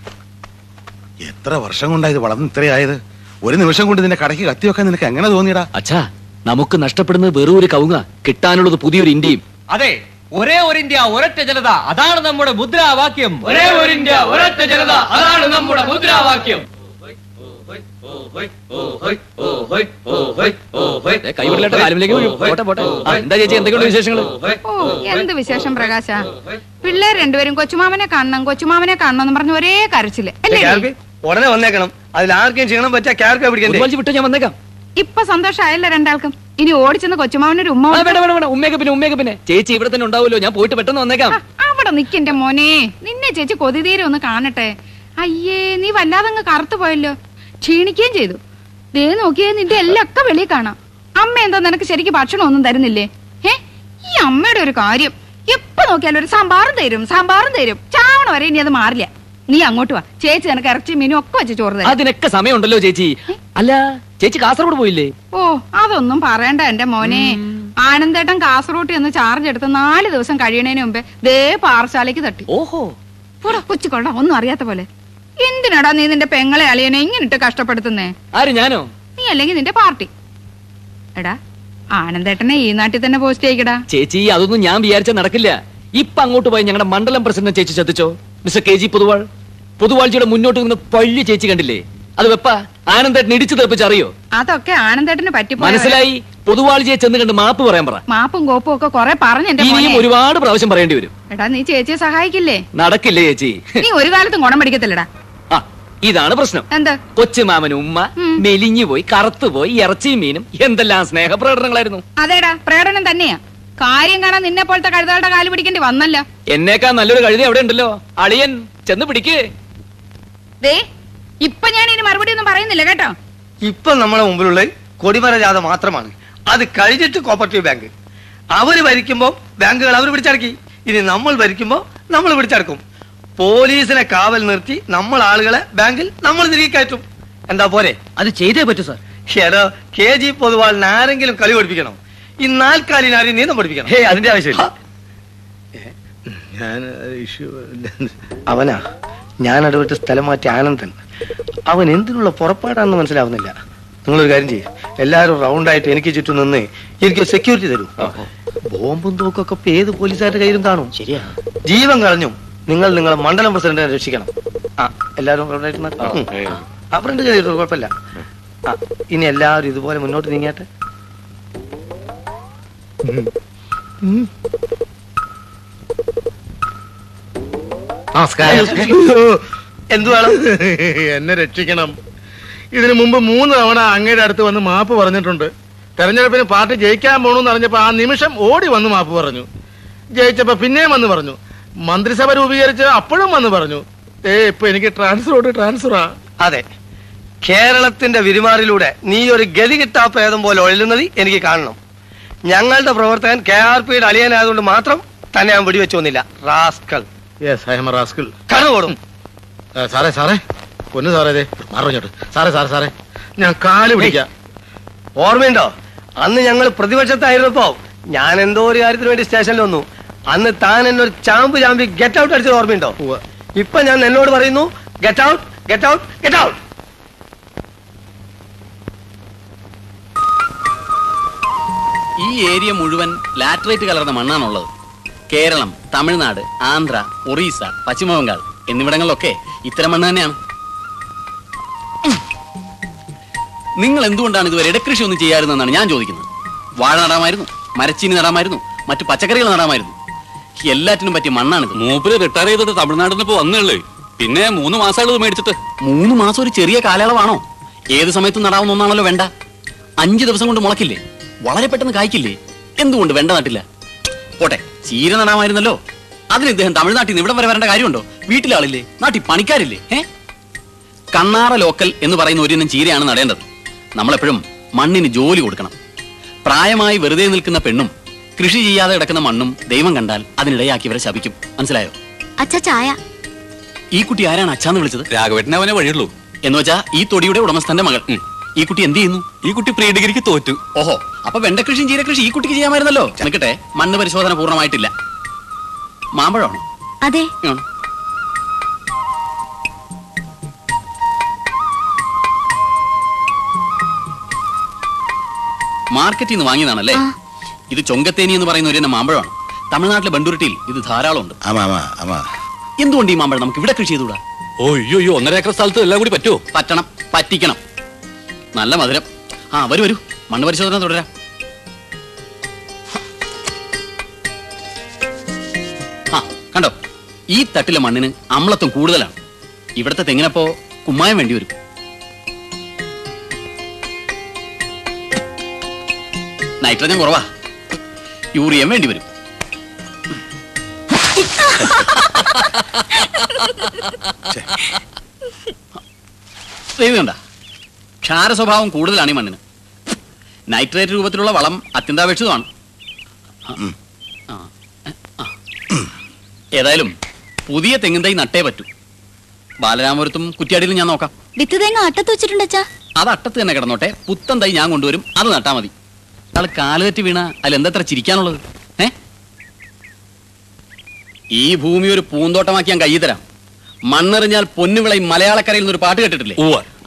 എത്ര വർഷം കൊണ്ടാ ഇത് വളർന്ന് ഇത്രയായത്? ഒരു നിമിഷം കൊണ്ട് ഇതിന്റെ കടയ്ക്ക് കത്തി വെക്കാൻ നിനക്ക് എങ്ങനെ തോന്നിയടാ? അച്ഛാ നമുക്ക് നഷ്ടപ്പെടുന്നത് വെറും ഒരു കൗങ്ങ കിട്ടാനുള്ളത് പുതിയൊരു ഇന്ത്യയും. അതെ ഒരേ ഒരു ഇന്ത്യ ഒരൊറ്റ ജനത. അതാണ് നമ്മുടെ മുദ്രാവാക്യം. ഒരേ ഒരു ഇന്ത്യ ഒരൊറ്റ ജനത. അതാണ് നമ്മുടെ മുദ്രാവാക്യം. കാലുമിലേക്ക്. പോട്ടെ പോട്ടെ എന്താ ചേച്ചി വിശേഷങ്ങൾ ഓ എന്ത് വിശേഷം പ്രകാശ പിള്ളേർ രണ്ടുപേരും കൊച്ചുമാമനെ കാണണം കൊച്ചുമാമനെ കാണണം എന്ന് പറഞ്ഞ് ഒരേ കരച്ചിൽ അല്ലേ ഉടനെ വന്നേക്കണം അതിൽ ആർക്കും ചെയ്യണം പറ്റാ ക്യാർക്ക് പിടിക്കണ്ടേ വിട്ടോ ഞാൻ വന്നേക്കാം ഇപ്പൊ സന്തോഷമായല്ലോ രണ്ടാൾക്കും ഇനി ഓടിച്ചെന്ന് കൊച്ചുമാമനൊരു ഉമ്മ ഉമ്മയൊക്കെ പിന്നെ ഉമ്മയൊക്കെ പിന്നെ ചേച്ചി ഇവിടെ തന്നെ ഉണ്ടാവുമല്ലോ ഞാൻ പോയിട്ട് പെട്ടെന്ന് വന്നേക്കാം അവിടെ നിക്കന്റെ മോനെ നിന്നെ ചേച്ചി കൊതിതീരെ ഒന്ന് കാണട്ടെ അയ്യേ നീ വല്ലാതെ അങ്ങ് കറുത്തു പോയല്ലോ ക്ഷീണിക്കുകയും ചെയ്തു. ദേ നോക്കിയേ നിന്റെ എല്ലാം ഒക്കെ വെളിയിൽ കാണാം. അമ്മ എന്താ നിനക്ക് ശരിക്കും ഭക്ഷണം ഒന്നും തരുന്നില്ലേ? ഏ ഈ അമ്മയുടെ ഒരു കാര്യം. എപ്പോ നോക്കിയാലും ഒരു സാമ്പാറും തരും സാമ്പാറും തരും. ചാവണ വരെ ഇനി അത് മാറില്ല. നീ അങ്ങോട്ട് വാ. ചേച്ചി നിനക്ക് ഇറച്ചി മീനും ഒക്കെ വെച്ച് ചോറ് തരാം. അതിനൊക്കെ സമയമുണ്ടല്ലോ ചേച്ചി. അല്ല ചേച്ചി കാസർഗോഡ് പോയില്ലേ? ഓ അതൊന്നും പറയണ്ട എന്റെ മോനെ. ആനന്ദേട്ടൻ കാസർഗോട്ട് എന്ന് ചാർജ് എടുത്ത് നാല് ദിവസം കഴിയണേന് മുമ്പേ ദേ പാറശാലയ്ക്ക് തട്ടി. ഓഹോ. പോടാ കൊച്ചുകൊള്ള ഒന്നും അറിയാത്ത പോലെ. എന്തിനാടാ നീ നിന്റെ പെങ്ങളെ അളിയനെ ഇങ്ങനിട്ട് കഷ്ടപ്പെടുത്തുന്നേ? ആര് ഞാനോ? നീ അല്ലെങ്കിൽ നിന്റെ പാർട്ടി. എടാ ആനന്ദേട്ടനെ ഈ നാട്ടിൽ തന്നെ പോസ്റ്റ് ചെയ്യിക്കടാ. ചേച്ചി അതൊന്നും ഞാൻ വിചാരിച്ച നടക്കില്ല. ഇപ്പൊ അങ്ങോട്ട് പോയി ഞങ്ങളുടെ മണ്ഡലം പ്രസിഡന്റ് ചേച്ചി ശ്രദ്ധിച്ചോ? Mister K G Poduval. പൊതുവാഴ്ചയുടെ മുന്നോട്ട് നിന്ന് പള്ളി ചേച്ചി കണ്ടില്ലേ? അത് വെപ്പ ആനന്ദേട്ടൻ ഇടിച്ചു തെറിപ്പിച്ച് അറിയോ? അതൊക്കെ ആനന്ദേട്ടന് പറ്റി മനസ്സിലായി? പൊതുവാഴ്ചയെ ചെന്ന് കണ്ട് മാപ്പ് പറയാൻ പറ. മാപ്പും കോപ്പും ഒക്കെ കൊറേ പറഞ്ഞു ഇനിയും ഒരുപാട് പ്രാവശ്യം പറയേണ്ടി വരും. എടാ നീ ചേച്ചിയെ സഹായിക്കില്ലേ? നടക്കില്ലേ ചേച്ചി? നീ ഒരു കാലത്തും ഗുണം പിടിക്കത്തില്ലടാ. ആ ഇതാണ് പ്രശ്നം. എന്താ? കൊച്ചുമാമനും ഉമ്മ മെലിഞ്ഞു പോയി കറുത്തുപോയി ഇറച്ചിയും മീനും എന്തെല്ലാം സ്നേഹ പ്രകടനങ്ങളായിരുന്നു അതേടാ പ്രകടനം തന്നെയാ. കാര്യം കാണാൻ നിന്നെ പോലത്തെ കഴുതകളുടെ കാൽ പിടിക്കേണ്ടി വന്നല്ല. എന്നേക്കാ നല്ലൊരു കഴുതി അവിടെ ഉണ്ടല്ലോ. അളിയൻ ചെന്ന് പിടിക്കേ. ദേ ഇപ്പൊ ഞാൻ ഇനി മറുപടി ഒന്നും പറയുന്നില്ല കേട്ടോ? ഇപ്പൊ നമ്മളെ മുമ്പിലുള്ള കൊടിമര ജാഥ മാത്രമാണ്. അത് കഴിഞ്ഞിട്ട് കോപ്പറേറ്റീവ് ബാങ്ക് അവർ ഭരിക്കുമ്പോ ബാങ്കുകൾ അവർ പിടിച്ചടക്കി. ഇനി നമ്മൾ ഭരിക്കുമ്പോ നമ്മൾ പിടിച്ചടക്കും. പോലീസിനെ കാവൽ നിർത്തി നമ്മൾ ആളുകളെ ബാങ്കിൽ നമ്മൾ തിരികെ കയറ്റും. എന്താ പോരെ? അത് ചെയ്തേ പറ്റൂ സാർ. എടോ കെ ജി പൊതുവാളിന് ആരെങ്കിലും കളി പഠിപ്പിക്കണം ഈ നാൽക്കാലിന് ആരെയും നീന്തം പഠിപ്പിക്കണം? ഹേ അതിന്റെ ആവശ്യമില്ല. ഞാൻ അവനാ ഞാൻ ഇടപെട്ട് സ്ഥലം മാറ്റി ആനന്ദൻ. അവൻ എന്തിനുള്ള പുറപ്പാടാണെന്ന് മനസ്സിലാവുന്നില്ല. നിങ്ങളൊരു കാര്യം ചെയ്യും. എല്ലാവരും റൗണ്ടായിട്ട് എനിക്ക് ചുറ്റും നിന്ന് എനിക്ക് സെക്യൂരിറ്റി തരൂ. ബോംബും തോക്കൊക്കെ ഏത് പോലീസുകാരുടെ കയ്യിലും കാണും. ശരിയാ. ജീവൻ കളഞ്ഞു നിങ്ങൾ നിങ്ങളെ മണ്ഡലം പ്രസിഡന്റിനെ രക്ഷിക്കണം. ആ എല്ലാവരും. ആ ഫ്രണ്ട് കുഴപ്പമില്ല. ആ ഇനി എല്ലാവരും ഇതുപോലെ മുന്നോട്ട് നീങ്ങിയാട്ടെ. നമസ്കാരം. എന്തു വേണം? എന്നെ രക്ഷിക്കണം. ഇതിനു മുമ്പ് മൂന്ന് തവണ അങ്ങയുടെ അടുത്ത് വന്ന് മാപ്പ് പറഞ്ഞിട്ടുണ്ട്. തെരഞ്ഞെടുപ്പിന് പാർട്ടി ജയിക്കാൻ പോണെന്ന് അറിഞ്ഞപ്പോ ആ നിമിഷം ഓടി വന്ന് മാപ്പ് പറഞ്ഞു. ജയിച്ചപ്പോ പിന്നെയും വന്ന് പറഞ്ഞു. മന്ത്രിസഭ രൂപീകരിച്ച് അപ്പോഴും വന്ന് പറഞ്ഞു ഏ ഇപ്പൊ എനിക്ക് ട്രാൻസ്ഫറോട് ട്രാൻസ്ഫറാ. അതെ. കേരളത്തിന്റെ വിരുമാറിലൂടെ നീ ഒരു ഗതി കിട്ടാ പ്രേതം പോലെ ഒഴിലുന്നത് എനിക്ക് കാണണം. ഞങ്ങളുടെ പ്രവർത്തകൻ കെ ആർ പിയുടെ അളിയനായതുകൊണ്ട് മാത്രം തന്നെ ഞാൻ വെടിവെച്ചു വന്നില്ല. Rascal. Yes I M rascal കണ്ണുകൊടും സാറേ സാറേ. പൊന്നു സാറേ മറഞ്ഞോട്ട് സാറേ സാറേ സാറേ. ഞാൻ കാൽ പിടിക്കാം. ഓർമ്മയുണ്ടോ? അന്ന് ഞങ്ങൾ പ്രതിപക്ഷത്തായിരുന്നപ്പോ ഞാൻ എന്തോ ഒരു കാര്യത്തിന് വേണ്ടി സ്റ്റേഷനിൽ വന്നു. അന്ന് താൻ എന്നെ ഒരു ചാമ്പ് ചാമ്പി ഗെറ്റ് ഔട്ട് അടിച്ചത് ഓർമ്മയുണ്ടോ? ഇപ്പൊ ഞാൻ എന്നോട് പറയുന്നു get out get out get out ഈ ഏരിയ മുഴുവൻ ലാറ്ററൈറ്റ് കലർന്ന മണ്ണാണുള്ളത്. കേരളം തമിഴ്നാട് ആന്ധ്ര ഒറീസ പശ്ചിമബംഗാൾ എന്നിവിടങ്ങളിലൊക്കെ ഇത്തരം മണ്ണ് തന്നെയാണ്. നിങ്ങൾ എന്തുകൊണ്ടാണ് ഇതുവരെ ഇടക്കൃഷി ഒന്നും ചെയ്യാറുന്നതെന്നാണ് ഞാൻ ചോദിക്കുന്നത്? വാഴ നടാമായിരുന്നു മരച്ചീനി നടാമായിരുന്നു മറ്റു പച്ചക്കറികൾ നടാമായിരുന്നു. എല്ലാറ്റിനും പറ്റിയ മണ്ണാണിത്. മൂപ്പര് റിട്ടയർ ചെയ്തിട്ട് തമിഴ്നാട്ടിൽ നിന്ന് വന്നേള്ളേ പിന്നെ മൂന്ന് മാസമുള്ളത് മേടിച്ചിട്ട്. മൂന്ന് മാസം ഒരു ചെറിയ കാലയളവാണോ? ഏത് സമയത്തും നടാവുന്ന ഒന്നാണല്ലോ വേണ്ട. അഞ്ചു ദിവസം കൊണ്ട് മുളക്കില്ലേ വളരെ പെട്ടെന്ന് കായ്ക്കില്ലേ? എന്തുകൊണ്ട് വേണ്ട നട്ടില്ല? പോട്ടെ ചീര നടാമായിരുന്നല്ലോ. അതിന് ഇദ്ദേഹം തമിഴ്നാട്ടിൽ നിന്ന് ഇവിടെ വരെ വരേണ്ട കാര്യമുണ്ടോ? വീട്ടിലാളില്ലേ നാട്ടിൽ പണിക്കാരില്ലേ? ഏ കണ്ണാറ ലോക്കൽ എന്ന് പറയുന്ന ഒരു ഇനം ചീരയാണ് നടേണ്ടത്. നമ്മളെപ്പോഴും മണ്ണിന് ജോലി കൊടുക്കണം. പ്രായമായി വെറുതെ നിൽക്കുന്ന പെണ്ണും കൃഷി ചെയ്യാതെ കിടക്കുന്ന മണ്ണും ദൈവം കണ്ടാൽ അതിനിടയാക്കിയവരെ ശപിക്കും. മനസ്സിലായോ? അച്ഛ ചായ. ഈ കുട്ടി ആരാണ് അച്ഛാന്ന് വിളിച്ചത്? രാഘവേട്ടനെ അവനെ വഴിയുള്ളൂ. എന്ന് വെച്ചാ ഈ തൊടിയുടെ ഉടമസ്ഥന്റെ മകൾ. ഈ കുട്ടി എന്ത് ചെയ്യുന്നു? ഈ കുട്ടി പ്രീ ഡിഗ്രിക്ക് തോറ്റു. ഓഹോ അപ്പൊ വെണ്ടകൃഷിയും ചീരകൃഷി ഈ കുട്ടിക്ക് ചെയ്യാമായിരുന്നല്ലോ? നിൽക്കട്ടെ മണ്ണ് പരിശോധന പൂർണമായിട്ടില്ല. മാമ്പഴമാണ്? അതെ. മാർക്കറ്റിൽ നിന്ന് വാങ്ങിയതാണല്ലേ? ഇത് ചൊങ്കത്തേനി എന്ന് പറയുന്ന ഒരു മാമ്പഴമാണ്. തമിഴ്നാട്ടിലെ ബണ്ടുരുട്ടിയിൽ ഇത് ധാരാളം ഉണ്ട് എന്തുകൊണ്ട് ഈ മാമ്പഴം നമുക്ക് ഇവിടെ കൃഷി ചെയ്തുകൂടാ? ഓ അയ്യോ അയ്യോ ഒന്നര ഏക്കർ സ്ഥലത്ത് എല്ലാം കൂടി പറ്റുമോ പറ്റണം പറ്റിക്കണം. നല്ല മധുരം. ആ വരൂ വരൂ. മണ്ണ് പരിശോധന തുടരാം. ആ കണ്ടോ? ഈ തട്ടിലെ മണ്ണിന് അമ്ലത്വം കൂടുതലാണ്. ഇവിടുത്തെ തെങ്ങിനപ്പോ കുമ്മായം വേണ്ടി വരും. നൈട്രജൻ കുറവാ. യൂറിയം വേണ്ടി വരും. കണ്ട ക്ഷാര സ്വഭാവം കൂടുതലാണ് ഈ മണ്ണിന്. നൈട്രേറ്റ് രൂപത്തിലുള്ള വളം അത്യന്താപേക്ഷിതമാണ്. ഏതായാലും പുതിയ തെങ്ങിൻ തൈ നട്ടേ പറ്റൂ. ബാലരാമപുരത്തും കുറ്റിയാടിയിലും ഞാൻ നോക്കാം. വിത്ത് തേങ്ങ അട്ടത്ത് വെച്ചിട്ടുണ്ട് അത് അട്ടത്ത് തന്നെ കിടന്നോട്ടെ. പുത്തൻ തൈ ഞാൻ കൊണ്ടുവരും. അത് നട്ടാ മതി. ആൾ കാലുതെറ്റി വീണ അതിൽ എന്തത്ര ചിരിക്കാനുള്ളത്? ഏ? ഈ ഭൂമി ഒരു പൂന്തോട്ടമാക്കി ഞാൻ കയ്യിൽ തരാം. മണ്ണെറിഞ്ഞാൽ പൊന്നുവിളയും മലയാളക്കരയിൽ നിന്നൊരു പാട്ട് കേട്ടിട്ടില്ലേ?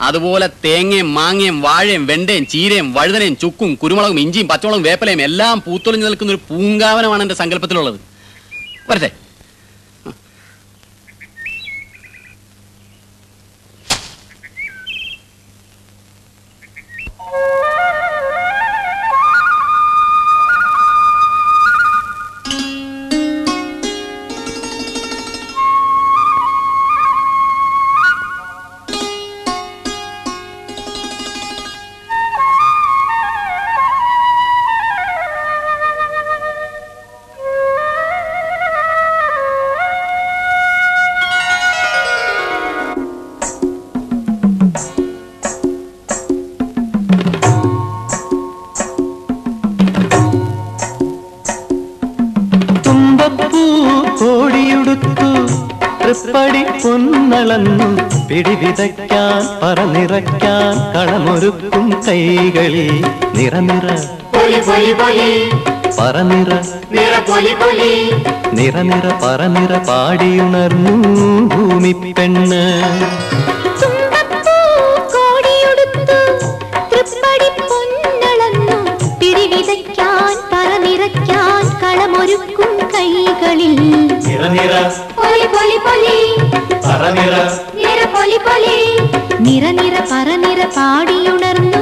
അതുപോലെ തേങ്ങയും മാങ്ങയും വാഴയും വെണ്ടയും ചീരയും വഴുതനയും ചുക്കും കുരുമുളകും ഇഞ്ചിയും പച്ചമുളകും വേപ്പലയും എല്ലാം പൂത്തൊളിഞ്ഞു നിൽക്കുന്ന ഒരു പൂങ്കാവനമാണ് എന്റെ സങ്കല്പത്തിലുള്ളത്. വരട്ടെ. പിടിവിതയ്ക്കാൻ പറനിറയ്ക്കാൻ കളമൊരുക്കും കൈകളിൽ നിറനിറ പറനിറ നിറനിറ പറനിറ പാടിയുണർന്നു ഭൂമി പെണ്ണ്. കളമൊരുക്കും കൈകളിൽ നിറനിറ പൊലി പൊലി പൊലി. പറനിറ നിറ പൊലി പൊലി. നിറ നിറ പറനിറ പാടിയുണർന്നു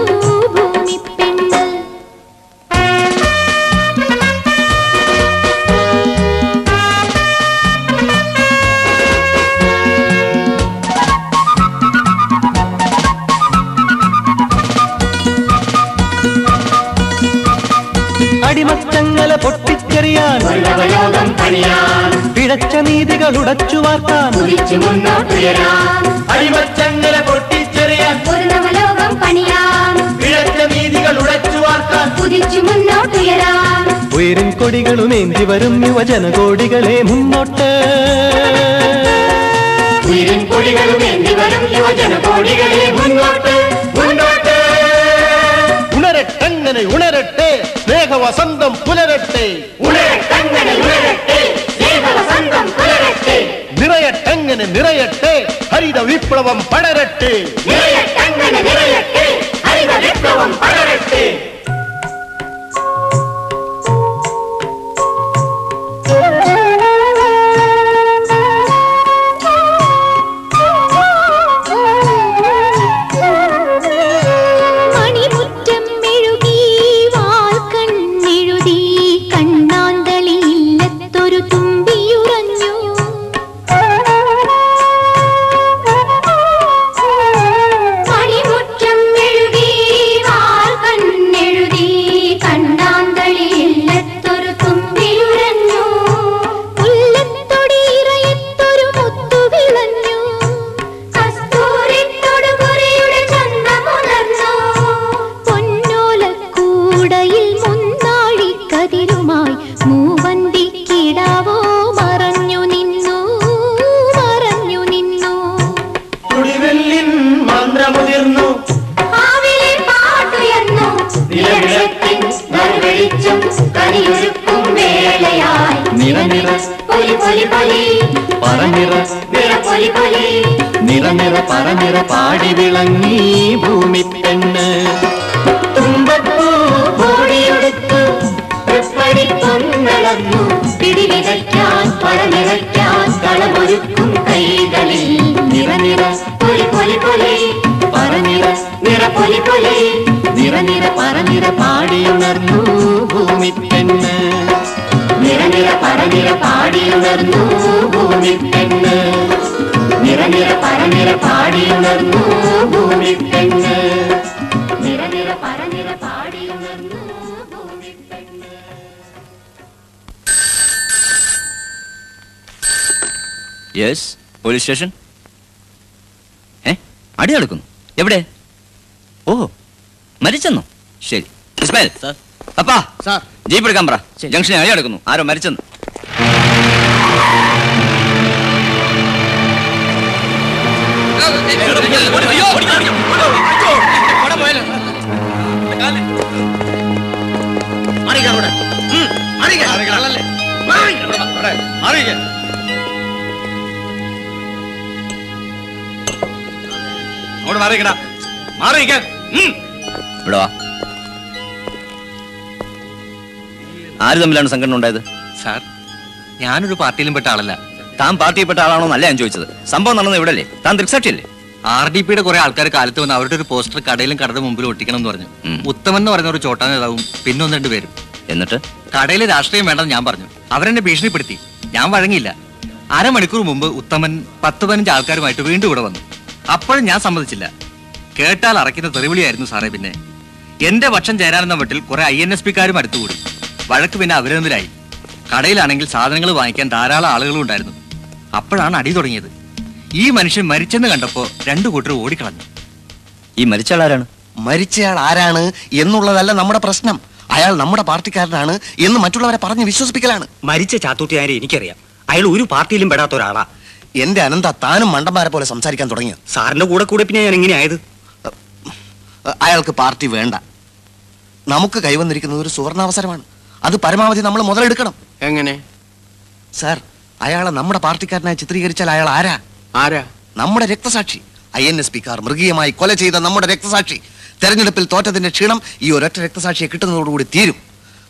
ഭൂമി പെണ്ണ്. അടിമത്തങ്ങളെ പൊട്ടിച്ചെറിയാൻ നീതികൾ ഉടച്ചു വാർത്താൻ അടിമച്ചങ്ങല പൊട്ടിച്ചെറിയാൻ. ഒരു നവലോകം പണിയാൻ. നീതികൾ ഉടച്ചു വാർത്താൻ. കുതിച്ചു മുന്നോട്ടുയരാൻ. ഉയരും കൊടികളുമേന്തി വരും യുവജനകോടികളെ മുന്നോട്ട്. ഉയരും കൊടികളും ഏന്തി വരും യുവജന കോടികളെ മുന്നോട്ട്. മുന്നോട്ട്. ഉണരട്ടെങ്ങനെ ഉണരട്ടെ? മേഘവസന്തം പുലരട്ടെ? கண்மணி நிறையட்டு ஹரித விப்ளவம் படரட்டு. நிறைய கண்மணி நிறையட்டு ஹரித விப்ளவம் படரட்டு. പാടിയുണർന്നു ഭൂമി പെണ്ണ് നിറനിറ പറനിറ പാടിയുണർന്നു ഭൂമി പെണ്ണ് യെസ് പോലീസ് സ്റ്റേഷൻ ഏ അടി നടക്കുന്നു. എവിടെ? ഓ മരിച്ചെന്നോ? ശരി. ഇസ്മായിൽ. അപ്പാ. സാർ. ജീപ്പ് എടുക്കാൻ പറ. ജംഗ്ഷനെ അടി നടക്കുന്നു. ആരോ മരിച്ചെന്ന്. മാറിക്കടാ മാറിയിക്കാൻ ഇവിടെ വാ. ആര് തമ്മിലാണ് സംഘടന ഉണ്ടായത്? സാർ ഞാനൊരു പാർട്ടിയിലും പെട്ട ആളല്ല. താൻ പാർട്ടിയിൽപ്പെട്ട ആളാണോ എന്നല്ല ഞാൻ ചോദിച്ചത്. സംഭവം നടന്നത് ഇവിടെ അല്ലേ താൻ ദൃക്സാക്ഷിയല്ലേ ആർ ഡി പിയുടെ കുറെ ആൾക്കാർ കാലത്ത് വന്ന് അവരുടെ ഒരു പോസ്റ്റർ കടയിലും കടയുടെ മുമ്പിൽ ഒട്ടിക്കണം എന്ന് പറഞ്ഞു. ഉത്തമൻ എന്ന് പറയുന്ന ഒരു ചോട്ടാ നേതാവും പിന്നെ ഒന്ന് രണ്ട് പേരും. എന്നിട്ട്? കടയിൽ രാഷ്ട്രീയം വേണ്ടെന്ന് ഞാൻ പറഞ്ഞു. അവരെന്നെ ഭീഷണിപ്പെടുത്തി. ഞാൻ വഴങ്ങിയില്ല. അരമണിക്കൂർ മുമ്പ് ഉത്തമൻ പത്ത് പതിനഞ്ച് ആൾക്കാരുമായിട്ട് വീണ്ടും ഇവിടെ വന്നു. അപ്പോഴും ഞാൻ സമ്മതിച്ചില്ല. കേട്ടാൽ അറയ്ക്കുന്ന തെറിവിളിയായിരുന്നു സാറേ പിന്നെ. എന്റെ പക്ഷം ചേരാനെന്ന മട്ടിൽ കുറെ ഐ എൻ എസ് പിക്കാരും അടുത്തുകൂടി. വഴക്ക് പിന്നെ അവർ തമ്മിലായി. കടയിലാണെങ്കിൽ സാധനങ്ങൾ വാങ്ങിക്കാൻ ധാരാളം ആളുകളും ഉണ്ടായിരുന്നു. അപ്പോഴാണ് അടി തുടങ്ങിയത്. ഈ മനുഷ്യൻ മരിച്ചെന്ന് കണ്ടപ്പോ രണ്ടു കൂട്ടർ ഓടിക്കളഞ്ഞു. ഈ മരിച്ചയാൾ ആരാണ്? മരിച്ചയാൾ ആരാണ് എന്നുള്ളതല്ല നമ്മുടെ പ്രശ്നം. അയാൾ നമ്മുടെ പാർട്ടിക്കാരനാണ് എന്ന് മറ്റുള്ളവരെ പറഞ്ഞ് വിശ്വസിപ്പിക്കലാണ്. മരിച്ച ചാത്തൂട്ടിയാരെ എനിക്കറിയാം. അയാൾ ഒരു പാർട്ടിയിലും പെടാത്ത ഒരാളാ. എന്റെ അനന്ത താനും മണ്ടന്മാരെ പോലെ സംസാരിക്കാൻ തുടങ്ങിയ സാറിന്റെ കൂടെ കൂടെ പിന്നെ ഞാൻ എങ്ങനെ ആയത് അയാൾക്ക് പാർട്ടി വേണ്ട. നമുക്ക് കൈവന്നിരിക്കുന്നത് ഒരു സുവർണാവസരമാണ്. അത് പരമാവധി നമ്മൾ മുതലെടുക്കണം. എങ്ങനെ? സാർ അയാളെ നമ്മുടെ പാർട്ടിക്കാരനായി ചിത്രീകരിച്ചാൽ അയാൾ ആരാ? ആരാ? നമ്മുടെ രക്തസാക്ഷി. ഐ എൻ എസ് പിക്കാർ മൃഗീയമായി കൊല ചെയ്ത നമ്മുടെ രക്തസാക്ഷി. തെരഞ്ഞെടുപ്പിൽ തോറ്റതിന്റെ ക്ഷീണം ഈ ഒരൊറ്റ രക്തസാക്ഷിയെ കിട്ടുന്നതോടുകൂടി തീരും.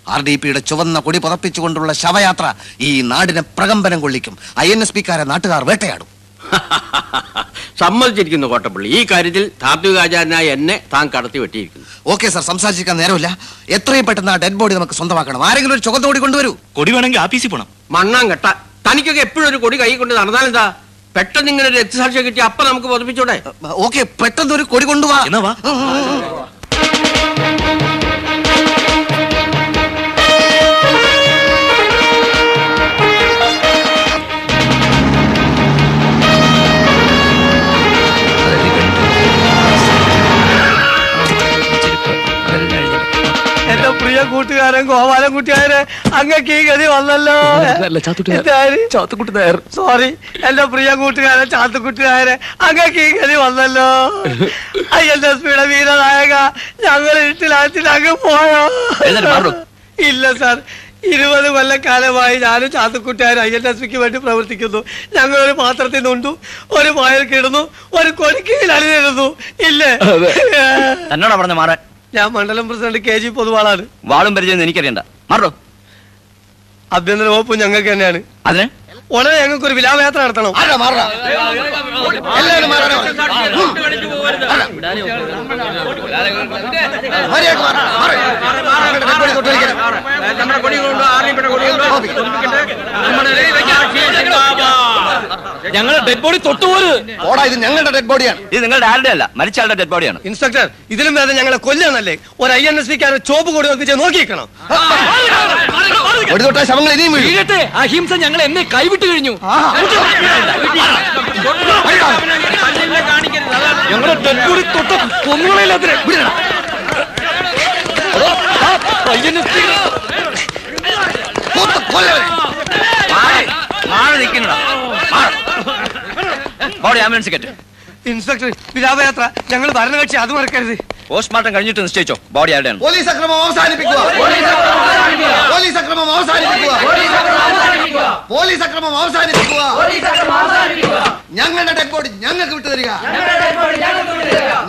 ആർ ഡി പിയുടെ ചുവന്ന കൊടി പുതപ്പിച്ചുകൊണ്ടുള്ള ശവയാത്ര ഈ നാടിനെ പ്രകമ്പനം കൊള്ളിക്കും. ഐ എൻ എസ് പിക്കാരെ നാട്ടുകാർ വേട്ടയാടും. സമ്മതിച്ചിരിക്കുന്നു കോട്ടപ്പള്ളി. ഈ കാര്യത്തിൽ താത്വികാചാരനായ എന്നെ താൻ കടത്തി വെട്ടിയിരിക്കുന്നു. Okay sir. സംസാരിക്കാൻ നേരമില്ല. എത്രയും പെട്ടെന്ന് ആ ഡെഡ് ബോഡി നമുക്ക് സ്വന്തമാക്കണം. ആരെങ്കിലും ഒരു ചുവന്ന കൊടി കൊണ്ടുവരൂ. കൊടി വേണമെങ്കിൽ ആഫീസിൽ പോണം. മണ്ണാങ്കട്ട. കെട്ട തനിക്കൊക്കെ എപ്പോഴും ഒരു കൊടി കൈ കൊണ്ട് നടന്നാലെന്താ? പെട്ടെന്ന് ഇങ്ങനെ ഒരു രക്തസാക്ഷിയെ കിട്ടി അപ്പൊ നമുക്ക് പതിപ്പിച്ചോടെ ഓക്കെ പെട്ടെന്ന് ഒരു കൊടി കൊണ്ടുപോവാ എന്നാ ചാത്തുക്കുട്ടിനാരൻ ഗോപാലൻകുട്ടിയാരെ അങ്ങക്ക് ഈ ഗതി വന്നല്ലോ. ചാത്തുക്കുട്ടി-? നായർ സോറി എന്റെ പ്രിയ കൂട്ടുകാരൻ ചാത്തുക്കുട്ടിനായരെ അങ്ങക്ക് ഈ ഗതി വന്നല്ലോ. എസ് പിയുടെ വീരനായക ഞങ്ങൾ ഇരുട്ടിലാറ്റിൽ അങ്ങ് പോയോ. ഇല്ല സാർ ഇരുപത് കൊല്ലക്കാലമായി ഞാനും ചാത്തുക്കുട്ടിയാരും ഐ എൻ എസ് പിക്ക് വേണ്ടി പ്രവർത്തിക്കുന്നു. ഞങ്ങൾ ഒരു പാത്രത്തിൽ നിന്നുണ്ടു ഒരു പായൽ കിടന്നു ഒരു കൊടിക്കയിൽ അണിനിരുന്നു. ഇല്ലേ? എന്നോടാ പറഞ്ഞ മാറാൻ. ഞാൻ മണ്ഡലം പ്രസിഡന്റ് കെ ജി പൊതുവാളാണ്. വാളും പരിചയം എനിക്കറിയണ്ട. മാറോ. ആഭ്യന്തര വകുപ്പ് ഞങ്ങൾക്ക് തന്നെയാണ്. അതിന്? ഉടനെ ഞങ്ങൾക്ക് ഒരു വിലാപയാത്ര നടത്തണം. ഞങ്ങളുടെ ഡെഡ് ബോഡി തൊട്ടുപോലും ഓടാ ഇത് ഞങ്ങളുടെ ഡെഡ് ബോഡിയാണ് ഇത് നിങ്ങളുടെ ആരുടെ അല്ല? മരിച്ച ആളുടെ ഡെഡ് ബോഡിയാണ് ഇൻസ്പെക്ടർ ഇതിലും വേറെ ഞങ്ങളെ കൊല്ലാന്നല്ലേ ഒരു ഐ എൻ എസ് പിക്കാരൻ ചോപ്പ് കൂടി നോക്കി തൊട്ടാ ശവങ്ങൾ ഇനിയും അഹിംസ ഞങ്ങൾ എന്നെ കൈവിട്ട് കഴിഞ്ഞു. ഞങ്ങളുടെ ആംബുലൻസ് കെട്ട് ഇൻസ്പെക്ടർ വിലാപയാത്ര ഞങ്ങൾ ഭരണകക്ഷി അത് മറക്കരുത്. പോസ്റ്റ്മോർട്ടം കഴിഞ്ഞിട്ട് നിശ്ചയിച്ചോ? ബോഡി ആരുടെയാണ് പോലീസ് അക്രമം അവസാനിപ്പിക്കുക. പോലീസ് അക്രമം അവസാനിപ്പിക്കുക. പോലീസ് അക്രമം അവസാനിപ്പിക്കുക. ഞങ്ങളുടെ ഡെഡ് ബോഡി ഞങ്ങൾക്ക് വിട്ടു തരിക.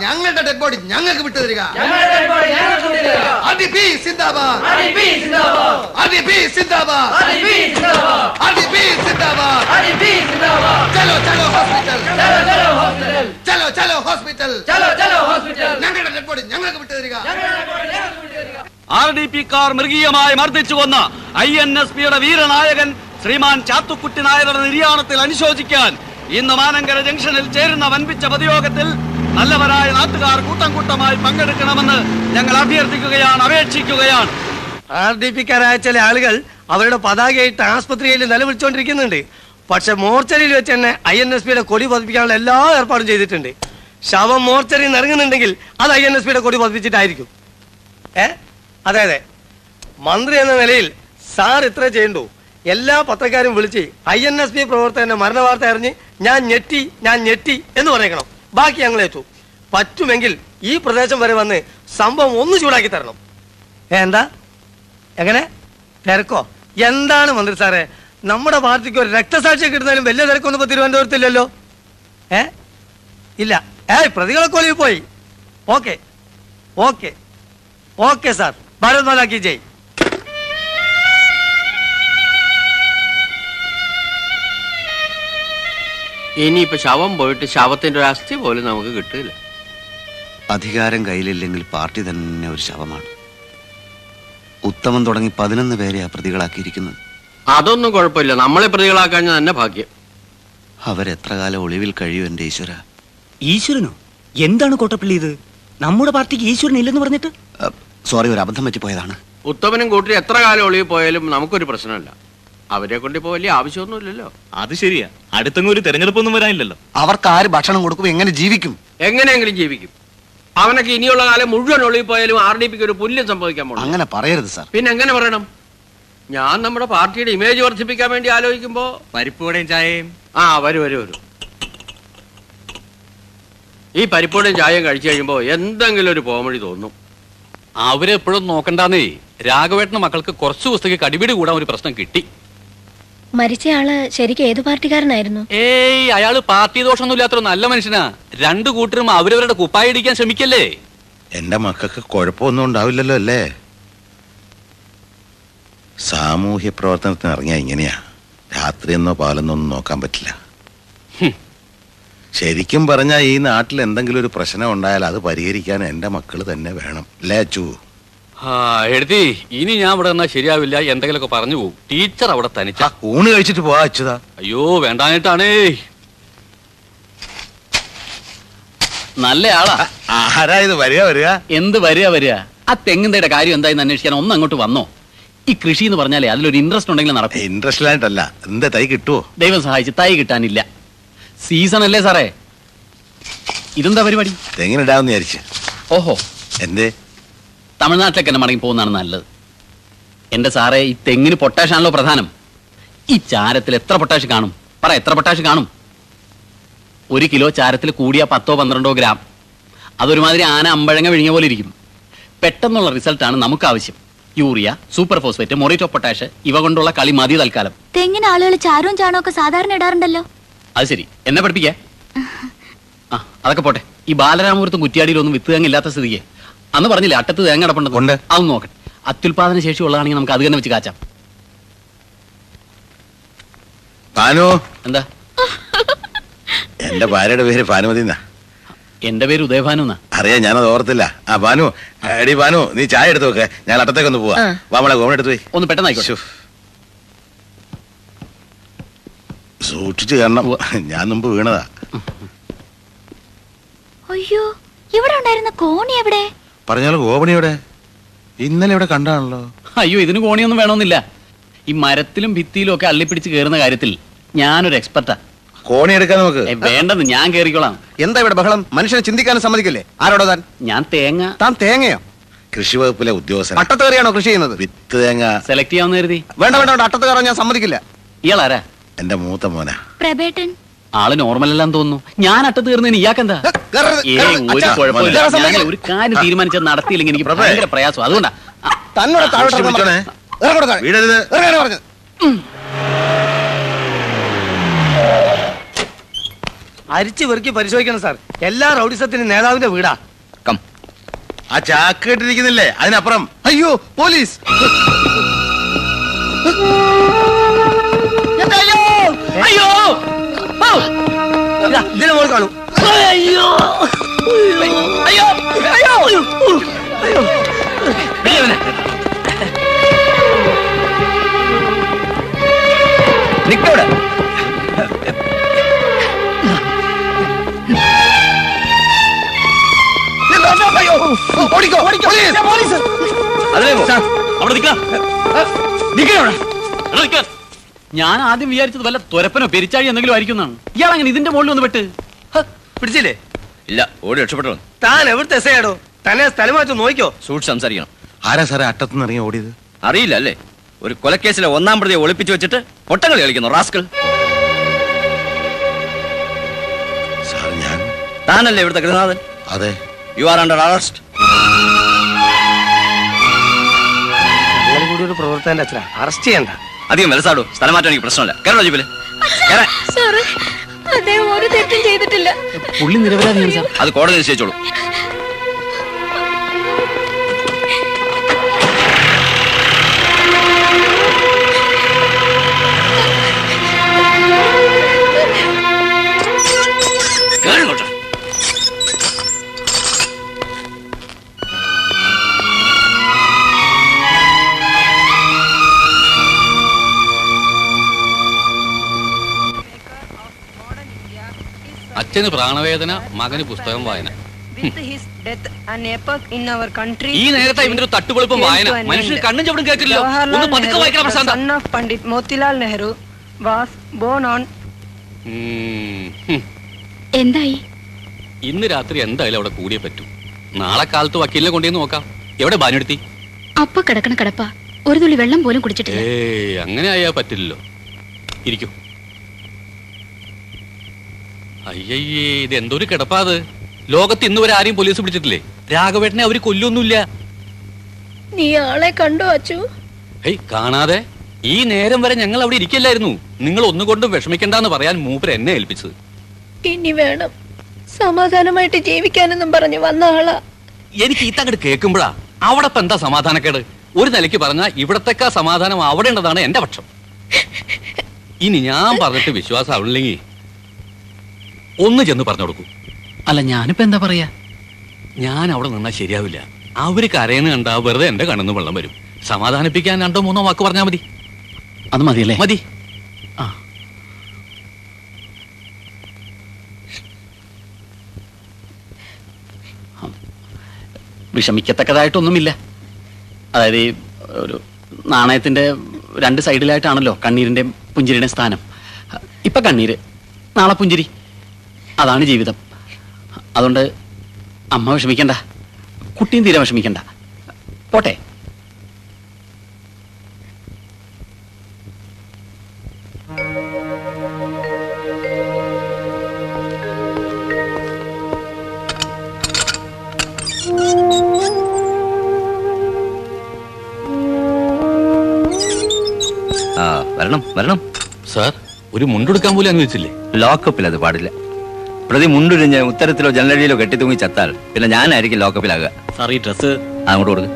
ഞങ്ങളുടെ ഡെഡ് ബോഡി ഞങ്ങൾക്ക് വിട്ടു തരിക. അടിപി സിന്ദാബാദ്. അടിപി സിന്ദാബാദ്. അടിപി സിന്ദാബാദ്. ചലോ ചലോ ഹോസ്പിറ്റൽ. ചലോ ചലോ ഹോസ്പിറ്റൽ ഞങ്ങളുടെ ഡെഡ് ബോഡി ഞങ്ങൾക്ക് വിട്ടു തരിക ആർ ഡി പി കാർ മൃഗീയമായി മർദ്ദിച്ചു കൊന്ന ഐ എൻ എസ് പിയുടെ വീരനായകൻ ശ്രീമാൻ ചാത്തുക്കുട്ടി നായരുടെ നിര്യാണത്തിൽ അനുശോചിക്കാൻ ഇന്ന് മാനങ്കര ജംഗ്ഷനിൽ ചേരുന്ന വൻപിച്ച പൊതുയോഗത്തിൽ നല്ലവരായ നാട്ടുകാർ കൂട്ടം കൂട്ടമായി പങ്കെടുക്കണമെന്ന് ഞങ്ങൾ അഭ്യർത്ഥിക്കുകയാണ് അപേക്ഷിക്കുകയാണ്. ആർ ഡി പിക്കാരായ ചില ആളുകൾ അവരുടെ പതാകയായിട്ട് ആസ്പത്രിയിൽ നിലവിളിച്ചുകൊണ്ടിരിക്കുന്നുണ്ട് പക്ഷെ മോർച്ചറിയിൽ വെച്ച് തന്നെ ഐ എൻ എസ് പിയുടെ കൊടി പതിപ്പിക്കാനുള്ള എല്ലാ ഏർപ്പാടും ചെയ്തിട്ടുണ്ട്. ശവം മോർച്ചറിയിൽ നിന്ന് ഇറങ്ങുന്നുണ്ടെങ്കിൽ അത് ഐ എൻ എസ് പിയുടെ കൊടി പതിപ്പിച്ചിട്ടായിരിക്കും. ഏ? അതെ അതെ മന്ത്രി എന്ന നിലയിൽ സാർ ഇത്ര ചെയ്യണ്ടു? എല്ലാ പത്രക്കാരും വിളിച്ച് ഐ എൻ എസ് പി പ്രവർത്തകന്റെ മരണ വാർത്ത അറിഞ്ഞ് ഞാൻ ഞെട്ടി ഞാൻ ഞെട്ടി എന്ന് പറയണം. ബാക്കി ഞങ്ങൾ ഏറ്റു. പറ്റുമെങ്കിൽ ഈ പ്രദേശം വരെ വന്ന് സംഭവം ഒന്ന് ചൂടാക്കി തരണം. എന്താ? എങ്ങനെ? തിരക്കോ? എന്താണ് മന്ത്രി സാറേ? നമ്മുടെ പാർട്ടിക്ക് ഒരു രക്തസാക്ഷി കിട്ടുന്നതിലും വലിയ തിരക്കൊന്നും ഇപ്പൊ തിരുവനന്തപുരത്തില്ലല്ലോ? ഏ? ഇല്ല. ഏയ് പ്രതികളെ കൊലയിൽ പോയി. Okay. Okay. Okay sir. Bharat മാതാക്കി ജയ്. ഇനിയിപ്പോ ശവം പോയിട്ട് ശവത്തിന്റെ ഒരു അസ്ഥി പോലും നമുക്ക് കിട്ടില്ല അധികാരം കയ്യിലില്ലെങ്കിൽ പാർട്ടി തന്നെ ഒരു ശവമാണ്. ഉത്തമൻ തുടങ്ങി പതിനൊന്ന് പേരെ ആ പ്രതികളാക്കിയിരിക്കുന്നത്. അതൊന്നും കുഴപ്പമില്ല. നമ്മളെ പ്രതികളാക്കാൻ തന്നെ ഭാഗ്യം. അവരെത്ര കാലം ഒളിവിൽ കഴിയും എന്റെ ഈശ്വര? ഈശ്വരനോ? എന്താണ് കോട്ടപ്പള്ളി ഇത്? നമ്മുടെ പാർട്ടിക്ക് ഈശ്വരൻ ഇല്ലെന്ന് പറഞ്ഞിട്ട്? സോറി ഒരു അബദ്ധം പറ്റിപ്പോയതാണ് ഉത്തമനും കൂട്ടി എത്ര കാലം ഒളിവിൽ പോയാലും നമുക്കൊരു പ്രശ്നമില്ല. അവരെ കൊണ്ട് ഇപ്പോ വലിയ ആവശ്യമൊന്നുമില്ലല്ലോ. അത് ശരിയാ. അടുത്തെങ്ങും ഒരു തെരഞ്ഞെടുപ്പൊന്നും വരാനില്ലല്ലോ. അവർക്ക് ആര് ഭക്ഷണം കൊടുക്കും എങ്ങനെ ജീവിക്കും? എങ്ങനെയെങ്കിലും ജീവിക്കും. അവനൊക്കെ ഇനിയുള്ള കാലം മുഴുവൻ ഒളിവിൽ പോയാലും ആർ ഡി പിക്ക് ഒരു പുല്യം സംഭവിക്കാൻ പോകും അങ്ങനെ പറയരുത് സാർ. പിന്നെ എങ്ങനെ പറയണം? ഞാൻ നമ്മുടെ പാർട്ടിയുടെ ഇമേജ് വർദ്ധിപ്പിക്കാൻ വേണ്ടി ആലോചിക്കുമ്പോ പരിപ്പൂടെയും ചായയും. ആ വരൂ വരൂ വരൂ. ഈ പരിപ്പോടെയും ചായയും കഴിച്ചു കഴിയുമ്പോ എന്തെങ്കിലും ഒരു പോമഴി തോന്നും. അവരെ എപ്പോഴും നോക്കണ്ടാന്നേ. രാഘവേട്ടന് മക്കൾക്ക് കുറച്ച് ദിവസത്തേക്ക് കടിപിടി കൂടാൻ ഒരു പ്രശ്നം കിട്ടി. മരിച്ചയാൾ ശരിക്കും ഏത് പാർട്ടിക്കാരനായിരുന്നു? ഏയ് അയാൾ പാർട്ടി ദോഷമൊന്നും ഇല്ലാത്തൊരു നല്ല മനുഷ്യനാ. രണ്ടു കൂട്ടരും അവരവരുടെ കുപ്പായി ഇടിക്കാൻ ശ്രമിക്കല്ലേ? എന്റെ മക്കൾക്ക് കുഴപ്പമൊന്നും ഉണ്ടാവില്ലല്ലോ അല്ലേ? സാമൂഹ്യ പ്രവർത്തനത്തിന് ഇറങ്ങിയ ഇങ്ങനെയാ. രാത്രിയെന്നോ പാലെന്നോ ഒന്നും നോക്കാൻ പറ്റില്ല. ശരിക്കും പറഞ്ഞാൽ ഈ നാട്ടിൽ എന്തെങ്കിലും ഒരു പ്രശ്നം ഉണ്ടായാൽ അത് പരിഹരിക്കാൻ എന്റെ മക്കൾ തന്നെ വേണം. അല്ലേ അച്ചു? ആ എഴുതി. ഇനി ഞാൻ ഇവിടെ എന്നാ ശരിയാവില്ല. എന്തെങ്കിലുമൊക്കെ പറഞ്ഞു പോകും ടീച്ചർ അവിടെ തനിച്ച. ഊണ് കഴിച്ചിട്ട് പോവാ അച്ചുതാ അയ്യോ വേണ്ടാഞ്ഞിട്ടാണേ. നല്ല ആളാ ആരാ ഇത്? വരിക വരിക. എന്ത് വരിക വരിക? ആ തെങ്ങിന്തയുടെ കാര്യം എന്തായെന്ന് അന്വേഷിക്കാൻ ഒന്ന് അങ്ങോട്ട് വന്നോ. ഈ കൃഷി എന്ന് പറഞ്ഞാലേ അതിലൊരു ഇൻട്രസ്റ്റ് ഉണ്ടെങ്കിൽ നടക്കും. ഇൻട്രസ്റ്റ് ആയിട്ടല്ല എന്താ തൈ കിട്ടുവോ? ദൈവം സഹായിച്ച് തൈ കിട്ടാനില്ല. സീസൺ അല്ലേ സാറേ? ഇതെന്താ പരിപാടി? തെങ്ങിനിടാന്ന് വിചാരിച്ച്. ഓഹോ. എന്തേ? തമിഴ്നാട്ടിലേക്ക് തന്നെ മടങ്ങി പോകുന്നതാണ് നല്ലത്. എന്റെ സാറേ ഈ തെങ്ങിന് പൊട്ടാഷ് ആണല്ലോ പ്രധാനം. ഈ ചാരത്തിൽ എത്ര പൊട്ടാഷ് കാണും? പറ എത്ര പൊട്ടാഷ് കാണും? ഒരു കിലോ ചാരത്തിൽ കൂടിയ പത്തോ പന്ത്രണ്ടോ ഗ്രാം. അതൊരുമാതിരി ആന അമ്പഴങ്ങ വിഴിഞ്ഞ പോലെ ഇരിക്കും. പെട്ടെന്നുള്ള റിസൾട്ടാണ് നമുക്ക് ആവശ്യം. യൂറിയ സൂപ്പർ ഫോസ്ഫേറ്റ് മൊറിറ്റോ പൊട്ടാഷ് ഇവ കൊണ്ടുള്ള കളി മതി തൽക്കാലം. തെങ്ങിന് ആളുകൾ ചാരവും ചാണോ ഒക്കെ സാധാരണ ഇടാറുണ്ടല്ലോ. അത് ശരി. എന്നെ പഠിപ്പിക്കേ? ആ അതൊക്കെ പോട്ടെ. ഈ ബാലരാമപുരത്തും കുറ്റിയാടിയിലൊന്നും വിത്ത് തേങ്ങ ഇല്ലാത്ത സ്ഥിതിക്ക്. അന്ന് പറഞ്ഞില്ല അട്ടത്ത് തേങ്ങ അടപ്പുണ്ട് അതൊന്നും നോക്കട്ടെ. അത്യുൽപാദന ശേഷി ഉള്ളതാണെങ്കിൽ നമുക്ക് അത് തന്നെ വെച്ച് കാച്ചാം. എന്താ? എന്റെ ഭാര്യയുടെ പേര് ഭാനുമതി എന്നാ. എന്റെ പേര് ഉദയഭാനു അറിയാ ഞാനത് ഓർത്തില്ല. ആ ഭാനു എടി ഭാനു നീ ചായ എടുത്ത് വെക്ക്. ഞാൻ അട്ടത്തേക്ക് ഒന്ന് പോവാ. വാമളെ മോളെ എടുത്ത് പോയി. ഒന്ന് പെട്ടെന്ന് ആയിക്കോട്ടെ. സൂക്ഷിച്ചു കാരണം ഞാൻ മുമ്പ് വീണതാ. അയ്യോ ഇവിടെ ഉണ്ടായിരുന്ന കോണി എവിടെ? പറഞ്ഞാലും എവിടെ? ഇന്നലെ ഇവിടെ കണ്ടാണല്ലോ. അയ്യോ ഇതിന് കോണിയൊന്നും വേണമെന്നില്ല. ഈ മരത്തിലും ഭിത്തിയിലും ഒക്കെ അള്ളിപ്പിടിച്ച് കയറുന്ന കാര്യത്തിൽ ഞാനൊരു എക്സ്പെർട്ടാ കോണി എടുക്കാൻ നമുക്ക്. വേണ്ടെന്ന് ഞാൻ കേറിക്കോളാം. എന്താ ഇവിടെ ബഹളം? മനുഷ്യനെ ചിന്തിക്കാനും സമ്മതിക്കില്ലേ? ആരോടോ താൻ? ഞാൻ തേങ്ങ. താൻ തേങ്ങയോ? കൃഷി വകുപ്പിലെ ഉദ്യോഗസ്ഥൻ. അട്ടത്ത് കയറിയാണോ കൃഷി ചെയ്യുന്നത്? വിത്ത് തേങ്ങ. സെലക്ട് ചെയ്യാൻ കരുതി. വേണ്ട വേണ്ട വേണ്ട. അട്ടത്ത് കയറാൻ ഞാൻ സമ്മതിക്കില്ല. ഇയാളാരാ? എന്റെ മൂത്ത മോനാ. പ്രബേട്ടൻ ആൾ നോർമൽ അല്ലാന്ന് തോന്നുന്നു. ഞാൻ അട്ട തീർന്നതിന് ഇയാക്കെന്താ എന്താ? ഒരു കുഴപ്പമില്ല. ഞാൻ ഒരു കാര്യം തീരുമാനിച്ചത് നടത്തിയില്ലെങ്കിൽ എനിക്ക് ഭയങ്കര പ്രയാസം അതുകൊണ്ടാ. തന്നോട് താഴോട്ട്. ഇറങ്ങോട്ട് വീടരുത് ഇറങ്ങാനാ പറഞ്ഞത് അരിച്ചു വെറുക്കി പരിശോധിക്കണം സാർ. എല്ലാ റൗഡിസത്തിനും നേതാവിന്റെ വീടാ. കം. ആ ചാക്ക് കെട്ടിരിക്കുന്നില്ലേ? അതിനപ്പുറം. അയ്യോ പോലീസ്. അയ്യോ? ഇതിനെ മോൾ കാണൂ. അയ്യോ! അയ്യോ! അയ്യോ! അയ്യോ! നിക്കവിടെ. ഓടിക്കോ ഓടിക്കോ. പോലീസ്. അവിടെ ഞാൻ ആദ്യം വിചാരിച്ചത് വല്ല തുരപ്പനോ പെരിച്ചാഴി എന്തെങ്കിലും ആയിരിക്കുന്നതാണ് ഇയാൾ അങ്ങനെ ഇതിന്റെ മുകളിൽ ഒന്ന് പെട്ട് പിടിച്ചില്ലേ? ഇല്ല ഓടി രക്ഷപ്പെട്ടു. താൻ എവിടുത്തെ എസയാടോ തന്നെ സ്ഥലം മാറ്റി നോക്കിയോ സൂക്ഷിച്ച് സംസാരിക്കണം. ആരാ സാറേ അട്ടത്തുനിന്ന് ഇറങ്ങി ഓടിയത്? അറിയില്ല അല്ലേ? ഒരു കൊലക്കേസിലെ ഒന്നാം പ്രതിയെ ഒളിപ്പിച്ചു വെച്ചിട്ട് ഒട്ടകളി കളിക്കുന്നു റാസ്കൾ സാർ ഞാൻ താനല്ലേ ഇവിടുത്തെ ഗൃഹനാഥൻ അതെ. യു ആർ അണ്ടർ അറസ്റ്റ് കൂടി ഒരു പ്രവർത്തകന്റെ അച്ഛന. അറസ്റ്റ് ചെയ്യണ്ട. അധികം വിലസാടു സ്ഥലം മാറ്റാൻ എനിക്ക് പ്രശ്നമില്ല. കേരള ജീപ്പിൽ? സാറ് അദ്ദേഹം ഒരു തെറ്റും ചെയ്തിട്ടില്ല. പുള്ളി നിരപരാധിയാണ് അത് കോടതി നിശ്ചയിച്ചോളൂ. അച്ഛന് പ്രാണവേദന മകന് പുസ്തകം വായന. ഈ നേരത്തെ ഇവന്റെ ഒരു തട്ടുപൊളിപ്പം വായന. മനുഷ്യന് കണ്ണും ചവിടും കേട്ടില്ലല്ലോ ഒന്ന് പതുക്കെ വായിക്കണം പ്രശാന്ത. of Pandit Motilal Nehru, was born എന്തായി? ഇന്ന് രാത്രി എന്തായാലും അവിടെ കൂടിയേ പറ്റൂ. നാളെ കാലത്ത് വക്കീലിനെ കൊണ്ടുവന്ന് നോക്കാം. എവിടെ ബാനെടുത്തി അപ്പൊ കിടക്കണ കിടപ്പ. ഒരു തുള്ളി വെള്ളം പോലും കുടിച്ചിട്ടില്ല. ഏ അങ്ങനെ ആയാ പറ്റില്ലല്ലോ. ഇരിക്കൂ. അയ്യയ്യേ ഇത് എന്തൊരു കിടപ്പാത് ലോകത്ത് ഇന്ന് വരെ ആരെയും പോലീസ് പിടിച്ചിട്ടില്ലേ? രാഘവേട്ടനെ അവർ കൊല്ലൊന്നുമില്ല നീ ആളെ കണ്ടോ അച്ചു? ഏയ് കാണാതെ. ഈ നേരം വരെ ഞങ്ങൾ അവിടെ ഇരിക്കല്ലായിരുന്നു. നിങ്ങൾ ഒന്നുകൊണ്ടും വിഷമിക്കണ്ടെന്ന് പറയാൻ മൂപ്പർ എന്നെ ഏൽപ്പിച്ചത്. ഇനി വേണം. സമാധാനമായിട്ട് ജീവിക്കാനെന്നും പറഞ്ഞു വന്ന ആളാ. എനിക്ക് ഈ തങ്ങട് കേൾക്കുമ്പോഴാ അവിടെ ഇപ്പൊ എന്താ സമാധാനക്കേട്? ഒരു നിലയ്ക്ക് പറഞ്ഞാ ഇവിടത്തേക്കാ സമാധാനം അവിടെ ഉണ്ടതാണ് എന്റെ പക്ഷം. ഇനി ഞാൻ പറഞ്ഞിട്ട് വിശ്വാസം ആവില്ലെങ്കിൽ ഒന്ന് ചെന്ന് പറഞ്ഞു കൊടുക്കൂ. അല്ല ഞാനിപ്പോ എന്താ പറയാ? ഞാൻ അവിടെ നിന്നാ ശരിയാവില്ല. അവർ കരയെന്ന് കണ്ടാ വെറുതെ എന്റെ കണ്ണെന്ന് വെള്ളം വരും. സമാധാനിപ്പിക്കാൻ രണ്ടോ മൂന്നോ വാക്ക് പറഞ്ഞാ മതി. അത് മതിയല്ലേ? മതി. ആ. വിഷമിക്കത്തക്കതായിട്ടൊന്നുമില്ല. അതായത് ഈ ഒരു നാണയത്തിന്റെ രണ്ട് സൈഡിലായിട്ടാണല്ലോ കണ്ണീരിന്റെ പുഞ്ചിരിയുടെ സ്ഥാനം. ഇപ്പൊ കണ്ണീര് നാളെ പുഞ്ചിരി. അതാണ് ജീവിതം. അതുകൊണ്ട് അമ്മ വിഷമിക്കണ്ട. കുട്ടിയും തീരെ വിഷമിക്കണ്ട. പോട്ടെ. വരണം വരണം. സാർ ഒരു മുണ്ടെടുക്കാൻ പോലും അനുവദിച്ചില്ലേ ലോക്കപ്പിൽ അത് പാടില്ല. പ്രതി മുണ്ടുരിഞ്ഞ് ഉത്തരത്തിലോ ജനലഴിയിലോ കെട്ടിത്തൂങ്ങി ചത്താൽ പിന്നെ ഞാനായിരിക്കും ലോക്കപ്പിലാകുക. സാർ ഈ ഡ്രസ് അങ്ങോട്ട് കൊടുക്ക്.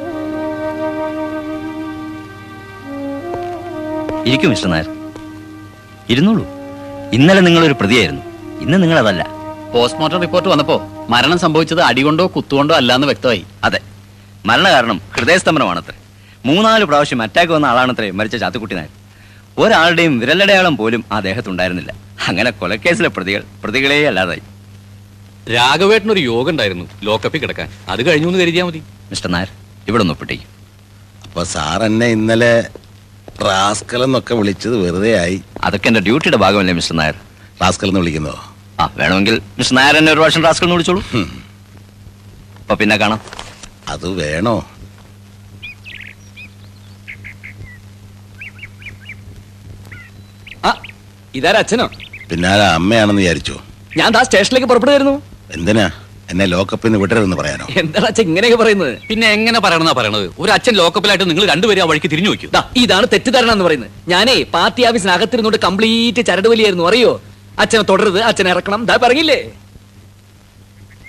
ഇരിക്കും മിസ്റ്റർ നായർ. ഇരുന്നോളൂ. ഇന്നലെ നിങ്ങളൊരു പ്രതിയായിരുന്നു. ഇന്ന് നിങ്ങൾ അതല്ല പോസ്റ്റ്മോർട്ടം റിപ്പോർട്ട് വന്നപ്പോ മരണം സംഭവിച്ചത് അടികൊണ്ടോ കുത്തുകൊണ്ടോ അല്ലാന്ന് വ്യക്തമായി. അതെ. മരണകാരണം ഹൃദയസ്തംഭനമാണത്രേ. മൂന്നാൽ പ്രാവശ്യം അറ്റാക്ക് വന്ന ആളാണത്രേ മരിച്ച ചാത്തുക്കുട്ടി നായർ. ഒരാളുടെയും വിരലടയാളം പോലും ആ ദേഹത്തുണ്ടായിരുന്നില്ല. അങ്ങനെ കൊലക്കേസിലെ പ്രതികൾ പ്രതികളെ അല്ലാതായി. രാഘവേട്ടനൊരു യോഗം ഉണ്ടായിരുന്നു ലോക്കപ്പിൽ കിടക്കാൻ. അത് കഴിഞ്ഞു എന്ന് കരുതിയാ മതി. മിസ്റ്റർ നായർ ഇവിടെ ഒന്ന് ഒപ്പിട്ടേക്കും. അപ്പൊ സാർ എന്നെ ഇന്നലെ റാസ്കൽ എന്നൊക്കെ വിളിച്ചത് വെറുതെ ആയി. അതൊക്കെ എന്റെ ഡ്യൂട്ടിയുടെ ഭാഗമല്ലേ മിസ്റ്റർ നായർ? റാസ്കൽ എന്ന് വിളിക്കുന്നോ? ആ വേണമെങ്കിൽ മിസ്റ്റർ നായർ എന്നെ ഒരു പ്രാവശ്യം റാസ്കൽ എന്ന് വിളിച്ചോളൂ അപ്പൊ പിന്നെ കാണാം. അത് വേണോ? ആ ഇതാരാ അച്ഛനോ? പിന്നാലെ അമ്മയാണെന്ന് വിചാരിച്ചോ. ഞാൻ ദാ സ്റ്റേഷനിലേക്ക് പുറപ്പെടുമായിരുന്നു എന്തിനാ? എന്നെ ലോക്കപ്പിൽ നിന്ന് വിടരുതെന്ന് പറയാനോ? എന്താണ് അച്ഛൻ ഇങ്ങനെയൊക്കെ പറയുന്നത്? പിന്നെ എങ്ങനെ പറയണമെന്നാ പറയണത്? ഒരു അച്ഛൻ ലോക്കപ്പിലായിട്ട് നിങ്ങൾ രണ്ടുപേരും ആ വഴിക്ക് തിരിഞ്ഞു നോക്കൂ ദാ, ഇതാണ് തെറ്റിദ്ധാരണ എന്ന് പറയുന്നത്. ഞാനേ പാർട്ടി ഓഫീസിനകത്തിരുന്നോണ്ട് കംപ്ലീറ്റ് ചരടുവലിയായിരുന്നു. അറിയോ? അച്ഛനെ തുടരുത് അച്ഛനെ ഇറക്കണം. ദാ പറഞ്ഞില്ലേ?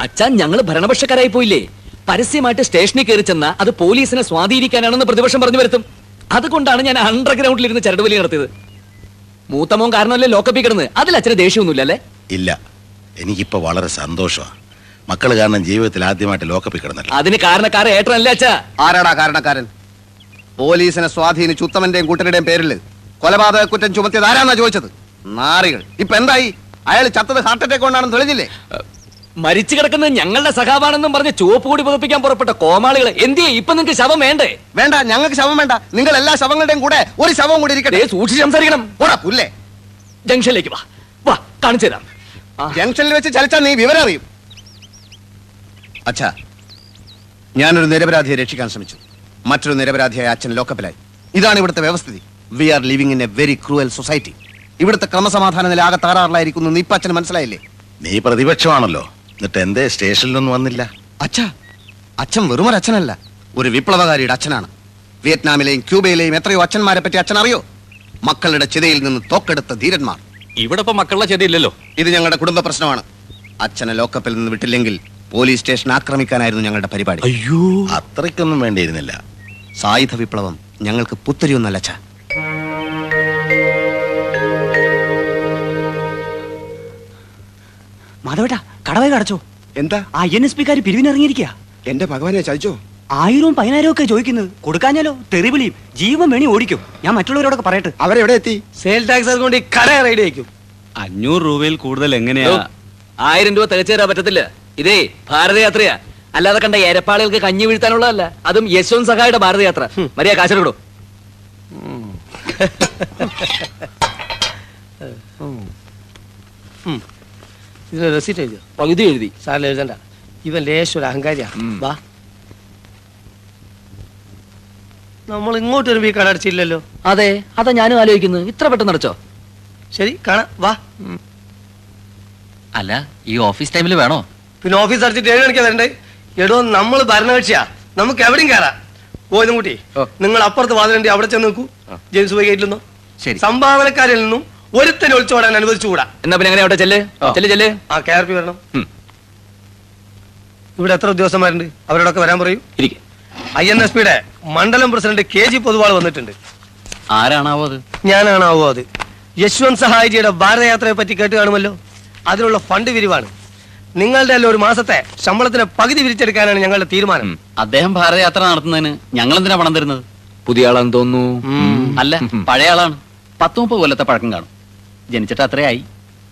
അച്ഛൻ ഞങ്ങൾ ഭരണപക്ഷക്കാരായി പോയില്ലേ. പരസ്യമായിട്ട് സ്റ്റേഷനിൽ കയറി ചെന്ന അത് പോലീസിനെ സ്വാധീനിക്കാനാണെന്ന് പ്രതിപക്ഷം പറഞ്ഞു വരുത്തും. അതുകൊണ്ടാണ് ഞാൻ അണ്ടർഗ്രൗണ്ടിൽ ചരടുവലി ചരട് നടത്തിയത്. മൂത്തമോൻ കാരണമല്ലേ ലോക്കപ്പിൽ കിടന്ന്? അതിൽ അച്ഛന് ദേഷ്യമൊന്നുമില്ല അല്ലേ ഇല്ല. എനിക്കിപ്പോ വളരെ സന്തോഷമാണ് മക്കൾ കാരണം ജീവിതത്തിൽ ആദ്യമായിട്ട് ലോക്കപ്പിൽ കിടന്നല്ലോ അതിന് കാരണക്കാരൻ ഏട്ടനല്ലേ അച്ഛാ? ആരാടാ കാരണക്കാരൻ? പോലീസിനെ സ്വാധീനിച്ച് ഉത്തമന്റെയും കൂട്ടരുടെയും പേരിൽ കൊലപാതക കുറ്റം ചുമത്തിയത് ആരാന്നാ ചോദിച്ചത്? നാറികൾ. ഇപ്പൊ എന്തായി? അയാൾ ചത്തത് ഹാർട്ട് അറ്റാക്ക് കൊണ്ടാണെന്ന് തെളിഞ്ഞില്ലേ? മരിച്ചു കിടക്കുന്നത് ഞങ്ങളുടെ സഖാവാണെന്നും പറഞ്ഞ് ചുവപ്പ് കൂടി പുതപ്പിക്കാൻ പുറപ്പെട്ട കോമാളികളെ എന്തിയെ ഇപ്പൊ നിങ്ങൾക്ക് ശവം വേണ്ടേ? വേണ്ട ഞങ്ങൾക്ക് ശവം വേണ്ട. നിങ്ങൾ എല്ലാ ശവങ്ങളുടെയും കൂടെ ഒരു ശവം കൂടി ഇരിക്കട്ടെ. സൂക്ഷിച്ച് സംസാരിക്കണം. പോടാ പുല്ലേ. ജംഗ്ഷനിലേക്ക് വാ. വാ കാണിച്ചു തരാം. ജംഗ്ഷനിൽ വെച്ച് ചലിച്ചാൽ നീ വിവരം അറിയും. അച്ഛാ ഞാനൊരു നിരപരാധിയെ രക്ഷിക്കാൻ ശ്രമിച്ചു. മറ്റൊരു നിരപരാധിയായ അച്ഛൻ ലോക്കപ്പിലായി. ഇതാണ് ഇവിടുത്തെ വ്യവസ്ഥിതി. We are living in a very cruel society. ഇവിടുത്തെ ക്രമസമാധാന നില ആകെ തകരാറിലായിരിക്കുന്നു നീ ഇപ്പൊ അച്ഛന് മനസ്സിലായില്ലേ? നീ പ്രതിപക്ഷമാണല്ലോ. എന്നിട്ട് എന്തേ സ്റ്റേഷനിലൊന്നും വന്നില്ല? അച്ഛാ അച്ഛൻ വെറുമൊരു അച്ഛനല്ല. ഒരു വിപ്ലവകാരിയുടെ അച്ഛനാണ്. വിയറ്റ്നാമിലെയും ക്യൂബയിലെയും എത്രയോ അച്ഛന്മാരെ പറ്റി അച്ഛൻ അറിയോ മക്കളുടെ ചിതയിൽ നിന്ന് തോക്കെടുത്ത ധീരന്മാർ. ഇവിടെ ഇപ്പൊ മക്കളുടെ ചെടിയില്ലല്ലോ ഇത് ഞങ്ങളുടെ കുടുംബ പ്രശ്നമാണ്. അച്ഛനെ ലോക്കപ്പിൽ നിന്ന് വിട്ടില്ലെങ്കിൽ പോലീസ് സ്റ്റേഷൻ ആക്രമിക്കാനായിരുന്നു ഞങ്ങളുടെ പരിപാടി. അയ്യോ. അത്രയ്ക്കൊന്നും വേണ്ടിയിരുന്നില്ല. സായുധ വിപ്ലവം ഞങ്ങൾക്ക് പുത്തരിയൊന്നല്ല അച്ഛ. മാധവേട്ടാ കടവേ കടച്ചോ എന്താ? ആ എൻ എസ് പിക്കാർ പിരിവിനിറങ്ങിയിരിക്കുക എന്റെ ഭഗവാനെ ചതിച്ചോ? ആയിരവും പതിനായിരവും ഒക്കെ ചോദിക്കുന്നത് കൊടുക്കാഞ്ഞാലോ? തെറിവിളിയും ജീവൻ വേണി ഓടിക്കും. ഞാൻ മറ്റുള്ളവരോടൊക്കെ പറയട്ടെ. അവരെവിടെ എത്തി? സെയിൽ ടാക്സ് കൊണ്ട് ഈ കട റൈഡ് അയക്കും അഞ്ഞൂറ് രൂപയിൽ കൂടുതൽ എങ്ങനെയാ? ആയിരം രൂപ തികച്ചു തരാൻ പറ്റത്തില്ല. ഇതേ ഭാരതയാത്രയാ. അല്ലാതെ കണ്ട എരപ്പാളികൾക്ക് കഞ്ഞി വീഴ്ത്താനുള്ളതല്ല. അതും യശ്വന്ത് സഹായുടെ ഭാരതയാത്ര. മരിയ കാശെടുക്കടോ ഇതിന് റെസിറ്റ് എഴുതിയോ? പകുതി എഴുതി. സാറിൽ എഴുതണ്ട. ഇവൻ ലേശം ഒരു അഹങ്കാരിയാ. വാ. നമ്മൾ ഇങ്ങോട്ട് വരുമ്പോ ഈ കട അടച്ചില്ലല്ലോ. അതെ അതാ ഞാനും ആലോചിക്കുന്നു. ഇത്ര പെട്ടെന്ന് അടച്ചോ? ശരി കാണാം. വാ. അല്ല ഈ ഓഫീസ് ടൈമിൽ വേണോ? പിന്നെ ഓഫീസ് അടച്ചിട്ട് ഏഴ് മണിക്കാ വരണ്ടേ? എടോ നമ്മൾ ഭരണകക്ഷിയാ. നമുക്ക് എവിടെയും കയറാം പോയതും കൂട്ടി. നിങ്ങൾ അപ്പുറത്ത് വാതിലുണ്ട് അവിടെ ചെന്ന് നിൽക്കൂ. ജെയിംസ് പോയി ഗേറ്റിൽ നിന്നും. സംഭാവനക്കാരിൽ നിന്നും ഒരുത്തനെ ഒളിച്ചോടാൻ അനുവദിച്ചുകൂടാ. എന്നാ പിന്നെ എങ്ങനെ അവിടെ ചെല്ലേ? ചെല്ല് ചെല്ല്. ആ കെ ആർ പി വരണം. ഇവിടെ എത്ര ഉദ്യോഗസ്ഥന്മാരുണ്ട്? അവരോടൊക്കെ വരാൻ പറയൂ. ഇരിക്കെ. ഐ എൻ എസ് പിയുടെ മണ്ഡലം പ്രസിഡന്റ് കെ ജി പൊതുവാൾ വന്നിട്ടുണ്ട്. ആരാണാവോ അത്? ഞാനാണാവോ അത്. യശ്വന്ത് സഹായിജിയുടെ ഭാരതയാത്രയെ പറ്റി കേട്ട് കാണുമല്ലോ. അതിനുള്ള ഫണ്ട് വിരിവാണ്. നിങ്ങളുടെ എല്ലാം ഒരു മാസത്തെ ശമ്പളത്തിന് പകുതി വിരിച്ചെടുക്കാനാണ് ഞങ്ങളുടെ തീരുമാനം. അദ്ദേഹം ഭാരതയാത്ര നടത്തുന്നതിന് ഞങ്ങൾ എന്തിനാ പണം തരുന്നത്? പുതിയ ആളാന്ന് തോന്നുന്നു. അല്ല പഴയ ആളാണ്. പത്ത് മുപ്പത് കൊല്ലത്തെ പഴക്കം കാണും. ജനിച്ചിട്ട് അത്രയായി.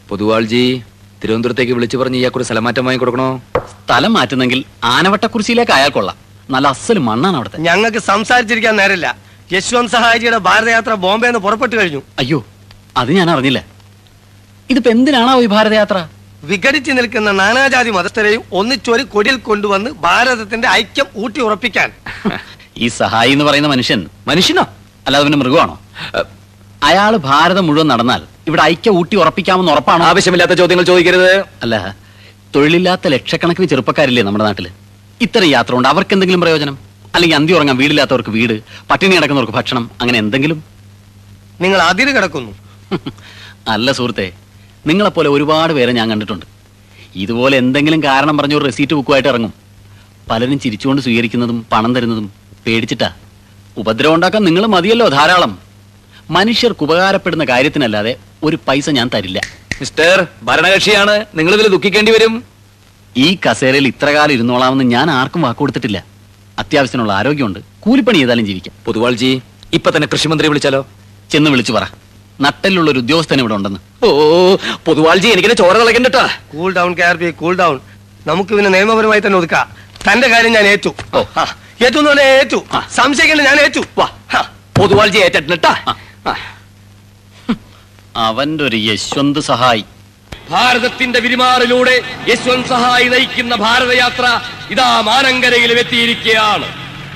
പൊതുവാൾജി തിരുവനന്തപുരത്തേക്ക് വിളിച്ചു പറഞ്ഞ് ഇയാൾക്കൊരു സ്ഥലം മാറ്റം വാങ്ങി കൊടുക്കണോ സ്ഥലം മാറ്റുന്നെങ്കിൽ ആനവട്ടക്കുറിശിയിലേക്ക് അയാൾ കൊള്ളാം. നല്ല അസൽ മണ്ണാണ് അവിടുത്തെ. ഞങ്ങൾക്ക് സംസാരിച്ചിരിക്കാൻ നേരമില്ല. യശ്വന്ത് സഹായിജിയുടെ ഭാരതയാത്ര ബോംബെ നിന്ന് പുറപ്പെട്ടു കഴിഞ്ഞു. അയ്യോ അത് ഞാൻ അറിഞ്ഞില്ല. ഇതിപ്പോ എന്തിനാണോ ഈ ഭാരതയാത്ര? വിഘടിച്ചു നിൽക്കുന്ന നാനാജാതി മതസ്ഥരെയും ഒന്നിച്ചൊരു കൊടിയിൽ കൊണ്ടുവന്ന് ഭാരതത്തിന്റെ ഐക്യം ഊട്ടി ഉറപ്പിക്കാൻ. ഈ സഹായി എന്ന് പറയുന്ന മനുഷ്യൻ മനുഷ്യനോ? അല്ലാതെ പിന്നെ മൃഗമാണോ? അയാൾ ഭാരതം മുഴുവൻ നടന്നാൽ ഇവിടെ ഐക്യ ഊട്ടി ഉറപ്പിക്കാമെന്ന് ഉറപ്പാണ്? ആവശ്യമില്ലാത്ത ചോദ്യങ്ങൾ ചോദിക്കരുത്. അല്ല തൊഴിലില്ലാത്ത ലക്ഷക്കണക്കിന് ചെറുപ്പക്കാരില്ലേ നമ്മുടെ നാട്ടിൽ? ഇത്തരം യാത്ര ഉണ്ട് അവർക്ക് എന്തെങ്കിലും പ്രയോജനം? അല്ലെങ്കിൽ അന്തി ഉറങ്ങാൻ വീടില്ലാത്തവർക്ക് വീട് പട്ടിണി കിടക്കുന്നവർക്ക് ഭക്ഷണം അങ്ങനെ എന്തെങ്കിലും? നിങ്ങൾ അതിര് കിടക്കുന്നു. അല്ല സുഹൃത്തെ നിങ്ങളെപ്പോലെ ഒരുപാട് പേരെ ഞാൻ കണ്ടിട്ടുണ്ട്. ഇതുപോലെ എന്തെങ്കിലും കാരണം പറഞ്ഞ ഒരു റെസീറ്റ് ബുക്കുമായിട്ട് ഇറങ്ങും. പലരും ചിരിച്ചുകൊണ്ട് സ്വീകരിക്കുന്നതും പണം തരുന്നതും പേടിച്ചിട്ടാ. ഉപദ്രവം ഉണ്ടാക്കാൻ നിങ്ങൾ മതിയല്ലോ ധാരാളം. മനുഷ്യർക്ക് ഉപകാരപ്പെടുന്ന കാര്യത്തിനല്ലാതെ ഒരു പൈസ ഞാൻ തരില്ല. മിസ്റ്റർ ഭരണകക്ഷിയാണ്. നിങ്ങൾ ഇതിൽ ദുഃഖിക്കേണ്ടി വരും. ഈ കസേരയിൽ ഇത്ര കാലം ഇരുന്നോളാമെന്ന് ഞാൻ ആർക്കും വാക്ക് കൊടുത്തിട്ടില്ല. അത്യാവശ്യത്തിനുള്ള ആരോഗ്യമുണ്ട്. കൂലിപ്പണി ചെയ്താലും ജീവിക്കാം. പൊതുവാൾജി ഇപ്പൊ തന്നെ കൃഷിമന്ത്രി വിളിച്ചാലോ? ചെന്ന് വിളിച്ചു പറ. നട്ടലിലുള്ള ഒരു ഉദ്യോഗസ്ഥൻ ഇവിടെ ഉണ്ടെന്ന്. ഓ പൊതുവാൾജി എനിക്കിനെ ചോര തിളക്കണ്ടട്ടാ cool down K R P cool down നമുക്ക് പിന്നെ നിയമപരമായി തന്നെ ഒതുക്കാം. തന്റെ കാര്യം ഞാൻ ഏറ്റു. ഏറ്റു എന്ന് പറഞ്ഞാൽ ഏറ്റു. സംശയിക്കേണ്ട ഞാൻ ഏറ്റു. പൊതുവാൾജി ഏറ്റിട്ടാ അവന്റെ ഒരു യശ്വന്ത് സഹായി. ഭാരതത്തിന്റെ വിരിമാറിലൂടെ യശ്വന്ത് സഹായി നയിക്കുന്ന ഭാരതയാത്ര ഇതാ മാനങ്കരയിലും എത്തിയിരിക്കുകയാണ്.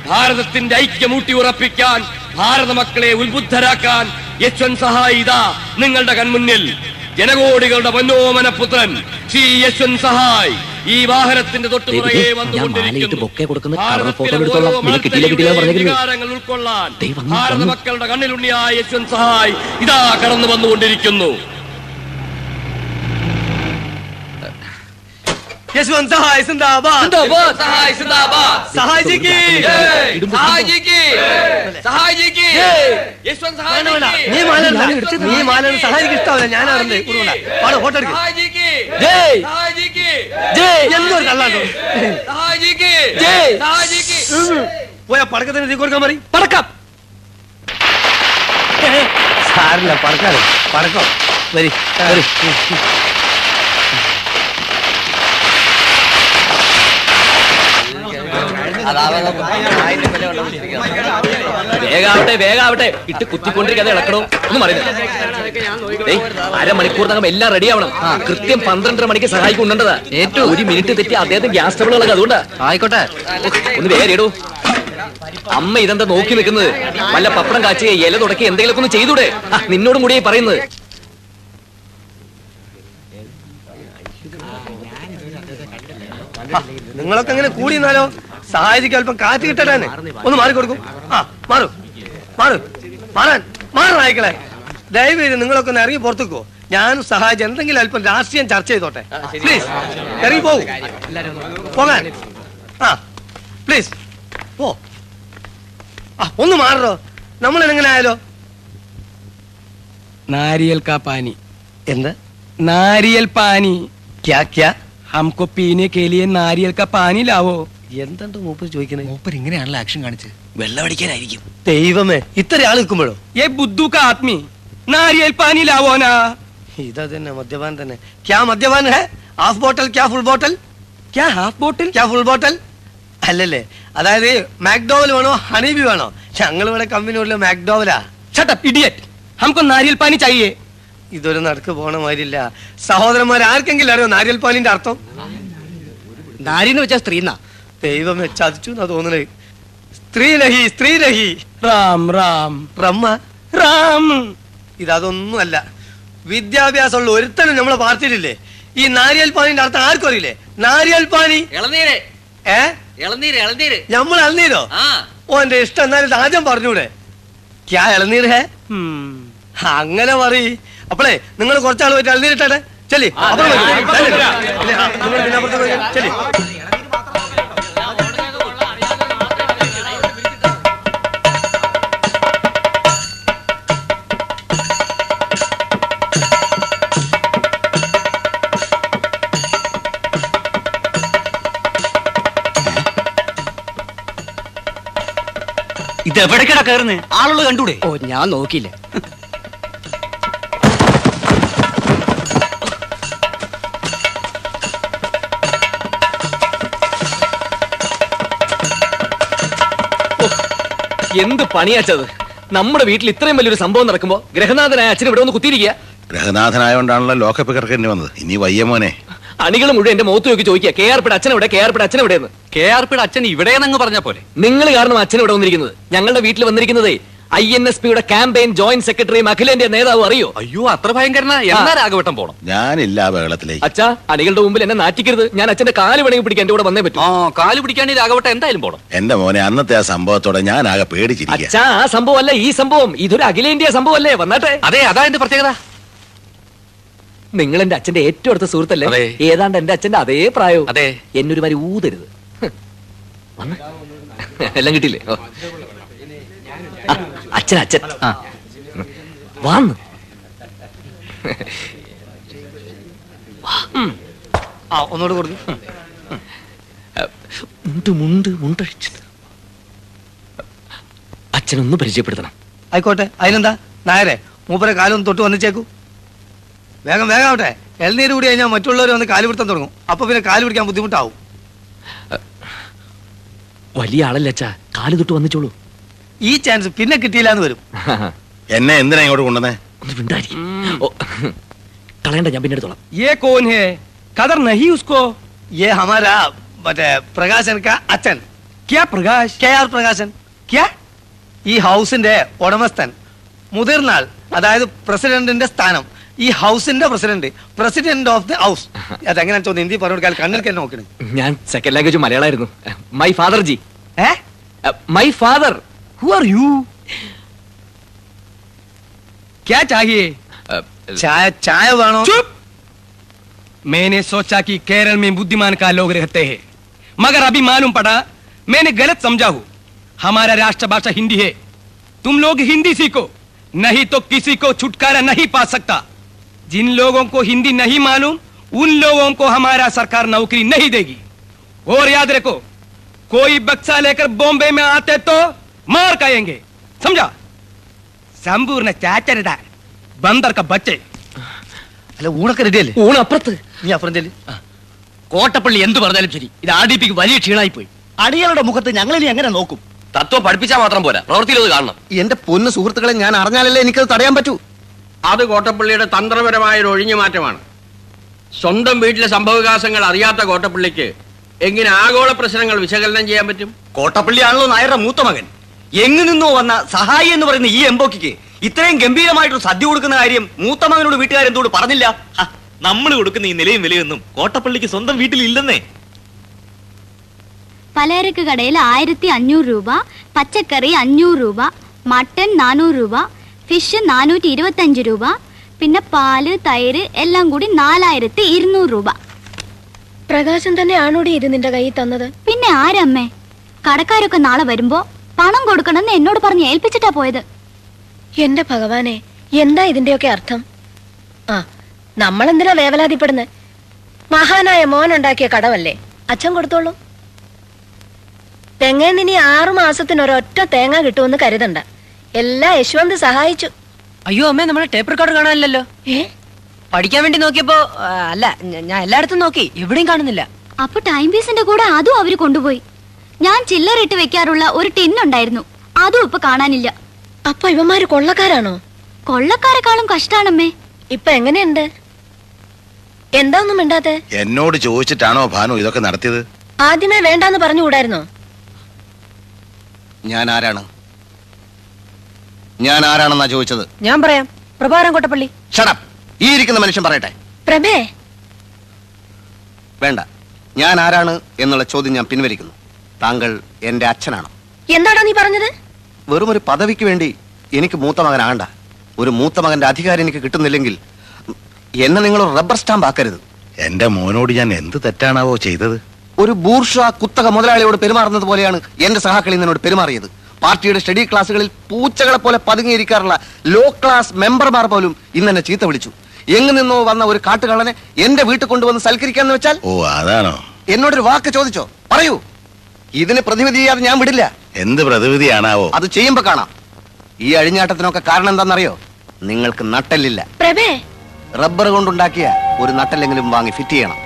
ഭാരതത്തിന്റെ ഐക്യം ഊട്ടിയുറപ്പിക്കാൻ ഭാരത മക്കളെ ഉത്ബുദ്ധരാക്കാൻ യശ്വന്ത് സഹായി ഇതാ നിങ്ങളുടെ കൺമുന്നിൽ. ജനകോടികളുടെ മനോമന പുത്രൻ ശ്രീ യശ്വൻ സഹായ്. ഈ വാഹനത്തിന്റെ തൊട്ടുപുറകെ ഉൾക്കൊള്ളാൻ ഭാരത മക്കളുടെ കണ്ണിലുണ്ണിയായ യശ്വൻ സഹായ് ഇതാ കടന്നു വന്നുകൊണ്ടിരിക്കുന്നു. യശ്വന്ത് സഹായ് സിന്ദാബാദ് സഹായ് സിന്ദാബാദ് സഹായിക്ക് സഹായിക്ക് സഹായിക്ക് യശ്വന്ത് സഹായി നീ മാല നീ മാല സഹായിക്ക് ഇഷ്ടാവില്ല ഞാൻ അവിടെ കുറുണ്ട പാടോ സഹായിക്ക് ജയ്. സഹായിക്ക് ജയ്. എന്തോ കള്ളാണ്ടോ സഹായിക്ക് ജയ്. സഹായിക്ക് പോയ പടക്കത്തിന് തീ കൊടുക്കാൻ പറയും. പടക്കം. സാറില്ല പടക്കാറ്. പടക്കം. വരി വരി. വേഗാവട്ടെ വേഗാവട്ടെ. ഇട്ട് കുത്തിക്കൊണ്ടിരിക്കാതെ ഇളക്കണോ? ഒന്നും പറയുന്നത് അരമണിക്കൂറിനകം എല്ലാം റെഡി ആവണം. കൃത്യം പന്ത്രണ്ടര മണിക്ക് സഹായിക്കുന്നുണ്ടതാ ഏറ്റവും ഒരു മിനിറ്റ് തെറ്റി അദ്ദേഹത്തിന് ഗ്യാസ് ട്രബിൾ ഇളക അതുകൊണ്ടാ. ആയിക്കോട്ടെ. ഒന്ന് വേഗം ഇടൂ. അമ്മ ഇതെന്താ നോക്കി നിൽക്കുന്നത്? വല്ല പപ്പടം കാച്ചി ഇല തുടക്കി എന്തെങ്കിലുമൊക്കെ ഒന്ന് ചെയ്തൂടെ? നിന്നോടും കൂടിയായി പറയുന്നത്. നിങ്ങളൊക്കെ അങ്ങനെ കൂടി നിന്നാലോ സഹായിക്ക് അല്പം കാറ്റ് കിട്ടട്ടാണ് ഒന്ന് മാറി കൊടുക്കും ആ മാറു മാറു മാറാൻ മാറാൻ അയക്കളെ ദയവ് ചെയ്ത് നിങ്ങളൊക്കെ ഒന്ന് ഇറങ്ങി പുറത്തേക്കോ ഞാനും സഹായിച്ച് എന്തെങ്കിലും അല്പം രാഷ്ട്രീയം ചർച്ച ചെയ്തോട്ടെ പ്ലീസ് ഇറങ്ങി പോകൂ പോകാൻ ആ പ്ലീസ് പോ ആ ഒന്ന് മാറോ നമ്മൾ എങ്ങനെ ആയാലോ नारियल का पानी എന്താ नारियल पानी क्या क्या हमको पीने के लिए नारियल का पानी लावो എന്തുണ്ട് മൂപ്പർ ചോദിക്കുന്നത് മൂപ്പർ ഇങ്ങനെയാണല്ലോ ആക്ഷൻ കാണിച്ച് വെള്ളമടിക്കാനായിരിക്കും ദൈവമേ ഇത്ര ആൾ നിൽക്കുമ്പോഴോ ये बुद्धू का आदमी नारियल पानी लावो ना ഇതാ തന്നെ മദ്യപാൻ തന്നെ ക്യാ മദ്യപാൻ ഹേ ഹാഫ് ബോട്ടൽ ക്യാ ഫുൾ ബോട്ടൽ ക്യാ ഹാഫ് ബോട്ടൽ ക്യാ ഫുൾ ബോട്ടൽ അല്ലല്ലേ അതായത് മാക്ഡോവൽ വേണോ ഹണീബി വേണോ ഞങ്ങൾ ഇവിടെ കമ്പനി മാക്ഡോവലാ शट अप इडियट हमको नारियल पानी चाहिए ഇതൊരു നടക്ക് പോണ മാതിരില്ല സഹോദരന്മാർ ആർക്കെങ്കിലും അറിയോ നാരിയൽ പാലിന്റെ അർത്ഥം നാരി എന്ന് വെച്ചാൽ സ്ത്രീ ദൈവമേ ചതിച്ചു എന്നാ തോന്നണേ സ്ത്രീലഹി സ്ത്രീലഹി സ്ത്രീ ലഹി റാം റാം റമ്മ റാം ഇതൊന്നും അല്ല വിദ്യാഭ്യാസമുള്ള ഒരുത്തനും നമ്മളെ പാർട്ടിയിലില്ലേ ഈ നാരിയൽ പാനിന്റെ അർത്ഥം ആർക്കും അറിയില്ലേ നാരിയൽ പാനി ഇളനീര് ഏ ഇളനീര് ഇളനീര് നമ്മൾ ഇളനീരോ ആ ഓ എന്റെ ഇഷ്ടം എന്നാലും ആദ്യം പറഞ്ഞൂടെ ക്യാ ഇളനീര് ഹേ അങ്ങനെ പറയ് അപ്പളേ നിങ്ങൾ കുറച്ചാൾ പോയിട്ട് ഇളനീരിട്ടെ ചെല്ലി അപ്പുറം. ചെല്ലി. ഇല്ല, കയറുന്നത് ആളുകൾ കണ്ടൂടെ? ഓ ഞാൻ നോക്കിയില്ല. എന്ത് പണിയാച്ചത്? നമ്മുടെ വീട്ടിൽ ഇത്രയും വലിയൊരു സംഭവം നടക്കുമ്പോ ഗ്രഹനാഥനായ അച്ഛൻ ഇവിടെ ഒന്ന് കുത്തിയിരിക്കുക? ഗ്രഹനാഥനായോണ്ടാണല്ലോ ലോക്കപ്പ് കിടക്കേണ്ടി വന്നത്. ഇനി വയ്യ മോനെ. അണികൾ മുഴുവൻ എന്റെ മുഖത്ത് നോക്കി ചോദിക്കുക കെ ആർ പിടെ അച്ഛൻ എവിടെ? കെ ആർ പിടെ അച്ഛൻ എവിടെയെന്ന്? കെ ആർ പിയുടെ അച്ഛൻ ഇവിടെയെന്നങ്ങ് പറഞ്ഞ പോലെ നിങ്ങൾ കാരണം അച്ഛൻ ഇവിടെ വന്നിരിക്കുന്നത്. ഞങ്ങളുടെ വീട്ടിൽ വന്നിരിക്കുന്നതേ ഐ എൻ എസ് പിയുടെ ക്യാമ്പയിൻ ജോയിന്റ് സെക്രട്ടറിയും അഖിലേന്റെ നേതാവ് അറിയോ? അയ്യോ അത്ര ഭയങ്കരനാ. എന്നാ രാഘവട്ടം പോണം? ഞാനില്ല ആ ബഹളത്തിലേക്ക്. അച്ഛാ അണികളുടെ മുമ്പിൽ എന്നെ നാറ്റിക്കരുത്. ഞാൻ അച്ഛന്റെ കാൽ വേണമെങ്കിൽ പിടിക്കാൻ എന്റെ കൂടെ വന്നേ പറ്റും. ആ കാൽ പിടിക്കാൻ ഈ രാഘവട്ടം എന്തായാലും പോണം. എന്റെ മോനെ അന്നത്തെ ആ സംഭവത്തോടെ ഞാൻ ആകെ പേടിച്ചിരിക്കുക. അച്ഛാ ആ സംഭവം അല്ല ഈ സംഭവം. ഇതൊരു അഖിലേന്ത്യാ സംഭവം അല്ലേ വന്നാട്ടെ. അതെ അതാ എന്റെ പ്രത്യേകത. നിങ്ങൾ എന്റെ അച്ഛന്റെ ഏറ്റവും അടുത്ത സുഹൃത്തല്ലേ? അതെ. ഏതാണ്ട് എന്റെ അച്ഛന്റെ അതേ പ്രായവും. അതെ. എന്നൊരു മാതിരി ഊതരുത്. ഹ്. വന്ന്. എല്ലാം കിട്ടില്ലേ ഓ. ആ, അച്ഛൻ അച്ഛൻ. ആ. വാന്ന് ആ ഒന്നുകൂടെ കൊടുത്തു മുണ്ട് മുണ്ട് മുണ്ടഴിച്ചത് അച്ഛനൊന്ന് പരിചയപ്പെടുത്തണം. ആയിക്കോട്ടെ. അതിനെന്താ? നായരെ മൂപ്പരെ കാലൊന്ന് തൊട്ട് വന്നിച്ചേക്കൂ. വേഗം വേഗം ആവട്ടെ. എൽനീര് കൂടി കഴിഞ്ഞാൽ മറ്റുള്ളവർ വന്ന് കാൽ പിടുത്തം തുടങ്ങും. അപ്പൊ പിന്നെ കാലു പിടിക്കാൻ ബുദ്ധിമുട്ടാവും. വലിയ ആളല്ല കാൽ തൊട്ട് വന്നിച്ചോളൂ. ഈ ചാൻസ് പിന്നെ കിട്ടിയില്ലാന്ന് വരും. എന്നെ എന്തിനാ ഇങ്ങോട്ട് കൊണ്ടുവന്നേ? കളയണ്ട ഞാൻ പിന്നെ മറ്റേ പ്രകാശൻ അച്ഛൻ. പ്രകാശൻ. ഈ ഹൗസിന്റെ ഉടമസ്ഥൻ. മുതിർന്നാൾ അതായത് പ്രസിഡന്റിന്റെ സ്ഥാനം. ഈ ഹൗസിന്റെ president president of the house അതെങ്ങനെ ചോദിച്ചു ഹിന്ദി പറഞ്ഞു കൊടുക്കാൻ കണ്ണിൽ തന്നെ നോക്കണേ ഞാൻ സെക്കൻഡ് ലാംഗ്വേജ് മലയാളമായിരുന്നു മൈ ഫാദർ ജി ഏ my father who are you क्या चाहिए ചായ ചായ വേണോ चुप मैंने सोचा कि केरल में बुद्धिमान का लोग रहते हैं मगर अभी मालूम पड़ा मैंने गलत समझा हूँ हमारा राष्ट्रभाषा हिंदी है तुम लोग हिंदी सीखो नहीं तो किसी को छुटकारा नहीं पा सकता जिन लोगों को हिंदी नहीं मालूम उन लोगों को हमारा सरकार नौकरी नहीं देगी और याद रखो कोई बक्सा लेकर बॉम्बे में आते तो मार खाएंगे समझा संपूर्ण चाचरदा बंदर का बच्चे അല്ല ഊണൊക്കെ റെഡി അല്ലേ ഊണ് അപ്പുറത്ത് നീ അപ്പുറം ചെല്ലി കോട്ടപ്പള്ളി എന്ത് പറഞ്ഞാലും ശരി ഇത് ആർ ഡി പിക്ക് വലിയ ക്ഷീണായി പോയി അടികളുടെ മുഖത്ത് ഞങ്ങൾ ഇനി എങ്ങനെ നോക്കും തത്വം പഠിപ്പിച്ചാൽ മാത്രം പോരാ പ്രവൃത്തിയിലത് കാണണം എന്റെ പൊന്ന് സുഹൃത്തുക്കളെ ഞാൻ അറിഞ്ഞാലല്ലേ എനിക്കത് തടയാൻ പറ്റൂ അത് കോട്ടപ്പള്ളിയുടെ തന്ത്രപരമായ ഒരു ഒഴിഞ്ഞു മാറ്റമാണ്. സ്വന്തം വീട്ടിലെ സംഭവവികാസങ്ങൾ അറിയാത്ത കോട്ടപ്പള്ളിക്ക് എങ്ങനെ ആഗോള പ്രശ്നങ്ങൾ വിശകലനം ചെയ്യാൻ പറ്റും? കോട്ടപ്പള്ളിയാണല്ലോ നായരുടെ മൂത്ത മകൻ. എങ്ങു നിന്നോ വന്ന സഹായി എന്ന് പറയുന്ന ഈ എംബോക്കിക്ക് ഇത്രയും ഗംഭീരമായിട്ടൊരു സദ്യ കൊടുക്കുന്ന കാര്യം മൂത്ത മകനോട് വീട്ടുകാരെന്തോട് പറഞ്ഞില്ല? നമ്മൾ കൊടുക്കുന്ന ഈ നിലയും വിലയൊന്നും കോട്ടപ്പള്ളിക്ക് സ്വന്തം വീട്ടിൽ ഇല്ലെന്നേ പലചരക്ക് കടയിൽ ആയിരത്തി അഞ്ഞൂറ് രൂപ പച്ചക്കറി അഞ്ഞൂറ് രൂപ മട്ടൻ നാനൂറ് രൂപ ഫിഷ് നാനൂറ്റി ഇരുപത്തഞ്ച് രൂപ. പിന്നെ പാൽ തൈര് എല്ലാം കൂടി നാലായിരത്തി ഇരുന്നൂറ് രൂപ. പ്രകാശം തന്നെ ആണോടി ഇത് നിന്റെ കയ്യിൽ തന്നത്? പിന്നെ ആരമ്മേ? കടക്കാരൊക്കെ നാളെ വരുമ്പോ പണം കൊടുക്കണമെന്ന് എന്നോട് പറഞ്ഞ് ഏൽപ്പിച്ചിട്ടാ പോയത്. എന്റെ ഭഗവാനെ എന്താ ഇതിന്റെയൊക്കെ അർത്ഥം? ആ നമ്മൾ നമ്മളെന്തിനാ വേവലാതിപ്പെടുന്നത് മഹാനായ മോൻ ഉണ്ടാക്കിയ കടവല്ലേ അച്ഛൻ കൊടുത്തോളൂ. തെങ്ങേന്നിനി ആറുമാസത്തിനൊരൊറ്റ ആറു തേങ്ങ കിട്ടുമെന്ന് കരുതണ്ട. എല്ലാ യശ്വന്ത് സഹായിച്ചു. അയ്യോ അമ്മേ നമ്മുടെ ടേപ്പ് റെക്കോർഡ് കാണാനില്ലല്ലോ. പഠിക്കാൻ വേണ്ടി നോക്കിയപ്പോ അല്ല ഞാൻ എല്ലായിടത്തും നോക്കി എവിടെയും കാണുന്നില്ല. അപ്പൊ ടൈം പീസിന്റെ കൂടെ അതും അവർ കൊണ്ടുപോയി. ഞാൻ ചില്ലറിട്ട് വെക്കാറുള്ള ഒരു ടിൻ ഉണ്ടായിരുന്നു. അതും ഇപ്പൊ കാണാനില്ല. അപ്പൊ ഇവന്മാര് കൊള്ളക്കാരാണോ? കൊള്ളക്കാരെക്കാളും കഷ്ടാണമ്മേ. ഇപ്പൊ എങ്ങനെയുണ്ട്? എന്താ ഒന്നും മിണ്ടാത്തെ? എന്നോട് ചോദിച്ചിട്ടാണോ ഭാനു ഇതൊക്കെ നടത്തിയത്? ആദ്യമേ വേണ്ടാന്ന് പറഞ്ഞുകൂടായിരുന്നോ? ഞാൻ ആരാണ്? ഞാൻ ആരാണെന്നാ ചോദിച്ചത്? ഞാൻ പറയാം. പ്രഭാരം കോട്ടപ്പള്ളി. ക്ഷണം ഈ ഇരിക്കുന്ന മനുഷ്യൻ പറയട്ടെ. പ്രഭേ. വേണ്ട. ഞാൻ ആരാണ് എന്നുള്ള ചോദ്യം ഞാൻ പിൻവലിക്കുന്നു. താങ്കൾ എന്റെ അച്ഛനാണ്. എന്താടാ നീ പറഞ്ഞത്? വെറും ഒരു പദവിക്ക് വേണ്ടി എനിക്ക് മൂത്ത ആണ്ട ഒരു മൂത്ത മകന്റെ അധികാരം എനിക്ക് കിട്ടുന്നില്ലെങ്കിൽ എന്നെ നിങ്ങൾ റബ്ബർ സ്റ്റാമ്പ് ആക്കരുത്. എന്റെ മോനോട് ഞാൻ എന്ത് തെറ്റാണാവോ ചെയ്തത്? ഒരു ബൂർഷ കുത്തക മുതലാളിയോട് പെരുമാറുന്നത് പോലെയാണ് എന്റെ സഹാക്കളി എന്നോട് പെരുമാറിയത്. പാർട്ടിയുടെ സ്റ്റഡി ക്ലാസ്സുകളിൽ പൂച്ചകളെ പോലെ പതുങ്ങിയിരിക്കാറുള്ള ലോ ക്ലാസ് മെമ്പർമാർ പോലും ഇന്ന് എന്നെ ചീത്ത വിളിച്ചു. എങ്ങു നിന്നോ വന്ന ഒരു കാട്ടുകള്ളനെ എന്റെ വീട്ടിൽ കൊണ്ടുവന്ന് സൽക്കരിക്കാന്ന് വെച്ചാൽ ഓ അതാണോ? എന്നോടൊരു വാക്ക് ചോദിച്ചോ? പറയൂ. ഇതിന് പ്രതിവിധി ചെയ്യാതെ ഞാൻ വിടില്ല. എന്ത് പ്രതിവിധിയാണാവോ? അത് ചെയ്യുമ്പോ കാണാം. ഈ അഴിഞ്ഞാട്ടത്തിനൊക്കെ കാരണം എന്താണെന്നറിയോ നിങ്ങൾക്ക് നട്ടല്ലില്ല. പ്രഭേ. റബ്ബർ കൊണ്ടുണ്ടാക്കിയ ഒരു നട്ടല്ലെങ്കിലും വാങ്ങി ഫിറ്റ് ചെയ്യണം.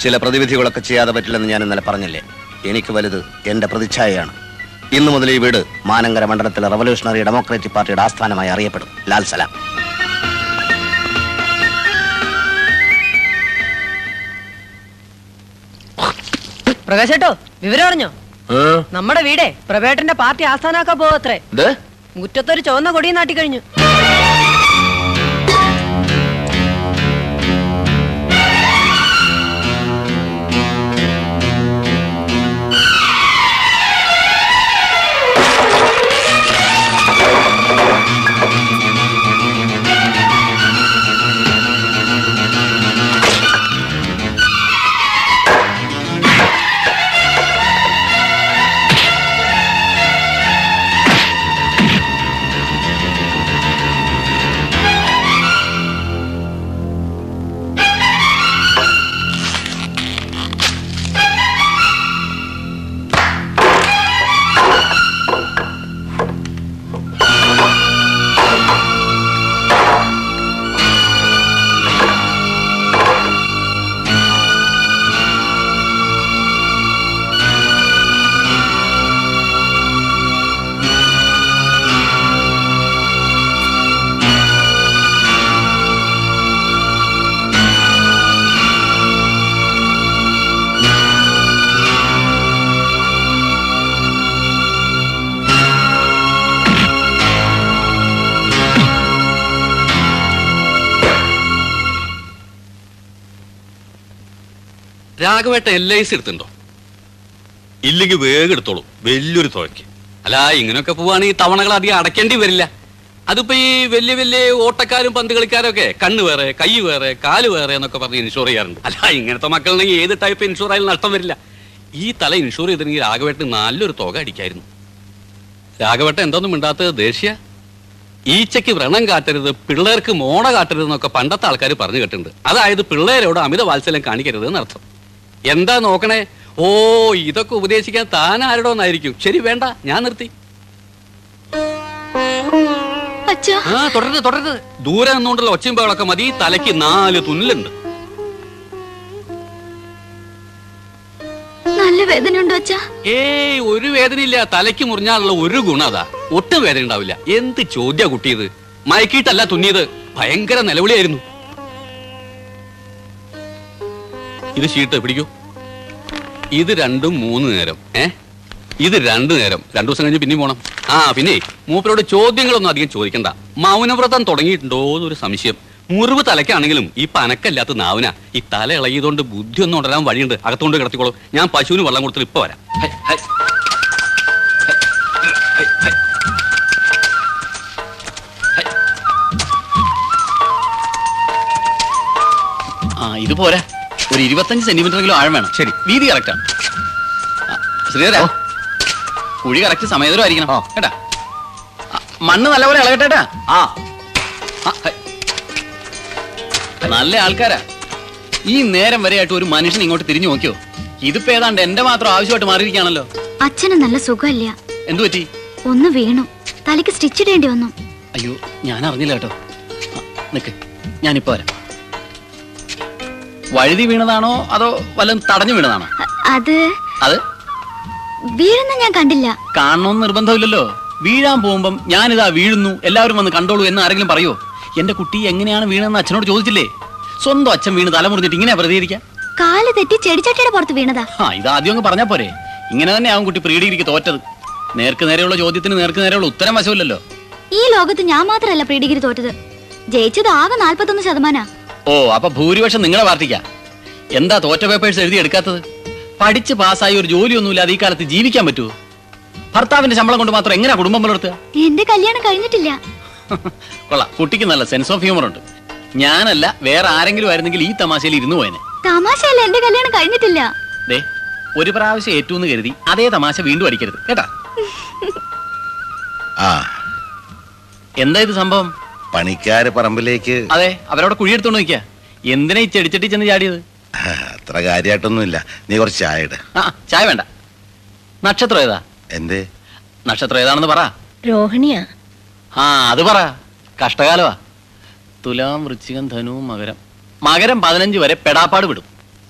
ചില പ്രതിവിധികളൊക്കെ ചെയ്യാതെ പറ്റില്ലെന്ന് ഞാൻ ഇന്നലെ പറഞ്ഞില്ലേ? എനിക്ക് വലുത് എന്റെ പ്രതിച്ഛായയാണ്. ഇന്നു മുതൽ ഈ വീട് മാനങ്കര മണ്ഡലത്തിലെ റവല്യൂഷണറി ഡെമോക്രാറ്റിക് പാർട്ടിയുടെ ആസ്ഥാനമായി അറിയപ്പെടും. ലാൽ സലാം. പ്രകാശേട്ടോ വിവരം അറിഞ്ഞോ? നമ്മുടെ വീടേ പ്രവേട്ടന്റെ പാർട്ടി ആസ്ഥാനാക്കാൻ പോവത്രേ. മുറ്റത്തൊരു ചുവന്ന കൊടിയും നാട്ടി രാഘവേട്ട എൽ ഐ സി എടുത്തുണ്ടോ ഇല്ലെങ്കിൽ വേഗം എടുത്തോളൂ. വലിയൊരു തുകയ്ക്ക്. അല്ല ഇങ്ങനെയൊക്കെ പോവാണെങ്കിൽ തവണകൾ അധികം അടയ്ക്കേണ്ടി വരില്ല. അതിപ്പോ ഈ വലിയ വലിയ ഓട്ടക്കാരും പന്ത് കളിക്കാരും ഒക്കെ കണ്ണ് വേറെ കൈ വേറെ കാൽ വേറെ എന്നൊക്കെ പറഞ്ഞ് ഇൻഷുർ ചെയ്യാറുണ്ട്. അല്ല ഇങ്ങനത്തെ മക്കളുണ്ടെങ്കിൽ ഏത് ടൈപ്പ് ഇൻഷുർ ആയാലും നഷ്ടം വരില്ല. ഈ തല ഇൻഷുർ ചെയ്തിരുന്നെങ്കിൽ രാഘവേട്ടന് നല്ലൊരു തുക അടിക്കായിരുന്നു. രാഘവേട്ടൻ എന്തൊന്നും മിണ്ടാത്തത് ദേഷ്യ ഈച്ചയ്ക്ക് വ്രണം കാട്ടരുത് പിള്ളേർക്ക് മോണ കാട്ടരുത് എന്നൊക്കെ പണ്ടത്തെ ആൾക്കാർ പറഞ്ഞു കേട്ടിട്ടുണ്ട്. അതായത് പിള്ളേരോട് അമിത വാത്സല്യം കാണിക്കരുത് എന്നർത്ഥം. എന്താ നോക്കണേ? ഓ ഇതൊക്കെ ഉപദേശിക്കാൻ താൻ ആരോടൊന്നായിരിക്കും ശരി വേണ്ട ഞാൻ നിർത്തി. ആ തുടരുത് തുടരുത് ദൂരെ നിന്നുകൊണ്ടുള്ള ഒച്ചയുമ്പോഴൊക്കെ മതി. തലയ്ക്ക് നാല് തുന്നലുണ്ട്. നല്ല വേദനയുണ്ടോ അച്ഛാ? ഏയ് ഒരു വേദനയില്ല. തലയ്ക്ക് മുറിഞ്ഞാലുള്ള ഒരു ഗുണം അതാ. ഒട്ടും വേദന ഉണ്ടാവില്ല എന്ത് ചോദ്യ കുട്ടിയത് മയക്കിയിട്ടല്ല തുന്നിയത്. ഭയങ്കര നിലവിളിയായിരുന്നു. ഇത് ഷീട്ട് പിടിക്കൂ. ഇത് രണ്ടും മൂന്ന് നേരം ഏ? ഇത് രണ്ടു നേരം. രണ്ടു ദിവസം കഴിഞ്ഞ് പിന്നെയും പോണം. ആ പിന്നെ മൂപ്പരോട് ചോദ്യങ്ങളൊന്നും അധികം ചോദിക്കണ്ട. മൗനവ്രതം തുടങ്ങിയിട്ടുണ്ടോ എന്നൊരു സംശയം. മുറിവ് തലയ്ക്കാണെങ്കിലും ഈ പനക്കല്ലാത്ത നാവിന. ഈ തല ഇളകിയതുകൊണ്ട് ബുദ്ധി ഒന്നും ഉണ്ടരാൻ വഴിയുണ്ട്. അകത്തോണ്ട് കിടത്തിക്കോളൂ. ഞാൻ പശുവിന് വെള്ളം കൊടുത്തിട്ട് ഇപ്പൊ വരാം. ആ ഇത് പോരാ. ഒരു ഇരുപത്തഞ്ച് സെന്റിമീറ്ററെങ്കിലും ആഴം വേണം. ശരി. വീതി കറക്റ്റാണ് ശ്രീധര കുഴി കറക്റ്റ് സമയതരമായിരിക്കണം കേട്ടാ? ആ, മണ്ണ് നല്ലപോലെ ഇളകട്ടേട്ടാ ആ. നല്ല ആൾക്കാരാ. ഈ നേരം വരെയായിട്ട് ഒരു മനുഷ്യൻ ഇങ്ങോട്ട് തിരിഞ്ഞു നോക്കിയോ? ഇതിപ്പോ ഏതാണ്ട് എന്റെ മാത്രം ആവശ്യമായിട്ട് മാറിയിരിക്കുകയാണല്ലോ. അച്ഛന് നല്ല സുഖമില്ല. എന്തു പറ്റി? ഒന്ന് വീണു. തലയ്ക്ക് സ്റ്റിച്ച് ഇടേണ്ടി വന്നു. അയ്യോ ഞാൻ അറിഞ്ഞില്ല കേട്ടോ. നിക്ക്. ഞാനിപ്പോ വരാം. വഴുതി വീണതാണോ അതോ വല്ലതും തടഞ്ഞു വീണതാണോ? അത് അത്? വീഴുന്ന ഞാൻ കണ്ടില്ല. കാണണമെന്ന് നിർബന്ധമില്ലല്ലോ. വീഴാൻ പോകുമ്പം ഞാനിതാ വീഴുന്നു എല്ലാവരും വന്ന് കണ്ടോളൂ എന്ന് ആരെങ്കിലും പറയോ എന്റെ കുട്ടി എങ്ങനെയാണ് വീണെന്ന് അച്ഛനോട് ചോദിച്ചില്ലേ? സ്വന്തം അച്ഛൻ വീണ് തലമുറിഞ്ഞിട്ട് ഇങ്ങനെ പ്രതികരിക്കാം? കാൽ തെറ്റി ചെടിച്ചട്ടിയുടെ പുറത്ത് വീണതാ. ആ ഇത് ആദ്യം അങ്ങ് പറഞ്ഞാ പോരെ. ഇങ്ങനെ തന്നെ ആവും കുട്ടി പ്രീഡിഗ്രിക്ക് തോറ്റത്. നേർക്ക് നേരെയുള്ള ചോദ്യത്തിന് നേർക്ക് നേരെയുള്ള ഉത്തരം വശമില്ലല്ലോ. ഈ ലോകത്ത് ഞാൻ മാത്രമല്ല പ്രീഡിഗ്രി തോറ്റത്. ജയിച്ചത് ആകെ നാൽപ്പത്തൊന്ന് ശതമാനാ. ഓ അപ്പൊ ഭൂരിപക്ഷം നിങ്ങളെ പാർട്ടിക്കാ. എന്താ തോറ്റ പേപ്പേഴ്സ് എഴുതി എടുക്കാത്തത്? പഠിച്ച് പാസ്സായി ഒരു ജോലിയൊന്നുമില്ലാതെ ഈ കാലത്ത് ജീവിക്കാൻ പറ്റുമോ ഭർത്താവിന്റെ ശമ്പളം കൊണ്ട് മാത്രം എങ്ങനെയാ കുടുംബം പുലർത്തുക? എന്റെ കല്യാണം കഴിഞ്ഞിട്ടില്ല. കൊള്ളാം കുട്ടിക്ക് നല്ല സെൻസ് ഓഫ് ഹ്യൂമർ ഉണ്ട്. ഞാനല്ല വേറെ ആരെങ്കിലും ആയിരുന്നെങ്കിൽ ഈ തമാശയിൽ ഇരുന്നു പോയനെ. തമാശയല്ല എന്റെ കല്യാണം കഴിഞ്ഞിട്ടില്ല. ദേ ഒരു പ്രാവശ്യം ഏറ്റവും കരുതി അതേ തമാശ വീണ്ടും അടിക്കരുത് കേട്ടാ? എന്താ ഇത് സംഭവം? പണിക്കാര് പറമ്പിലേക്ക്. അതെ അവരവിടെ കുഴിയെടുത്തോണ്ട് നിൽക്കുക എന്തിനാ ഈ ചെടിച്ചട്ടി ചെന്ന് ചാടിയത്? അത്ര കാര്യമായിട്ടൊന്നുമില്ല നീ കുറച്ച് ചായ ഇട. ആ ചായ വേണ്ട. നക്ഷത്രം ഏതാ? എന്തേ? നക്ഷത്രം ഏതാണെന്ന് പറ. രോഹിണിയാ. ആ അത് പറ. കഷ്ടകാലമാ. തുലാം വൃശ്ചികം ധനുവും മകരം. മകരം പതിനഞ്ച് വരെ പെടാപ്പാട് വിടും.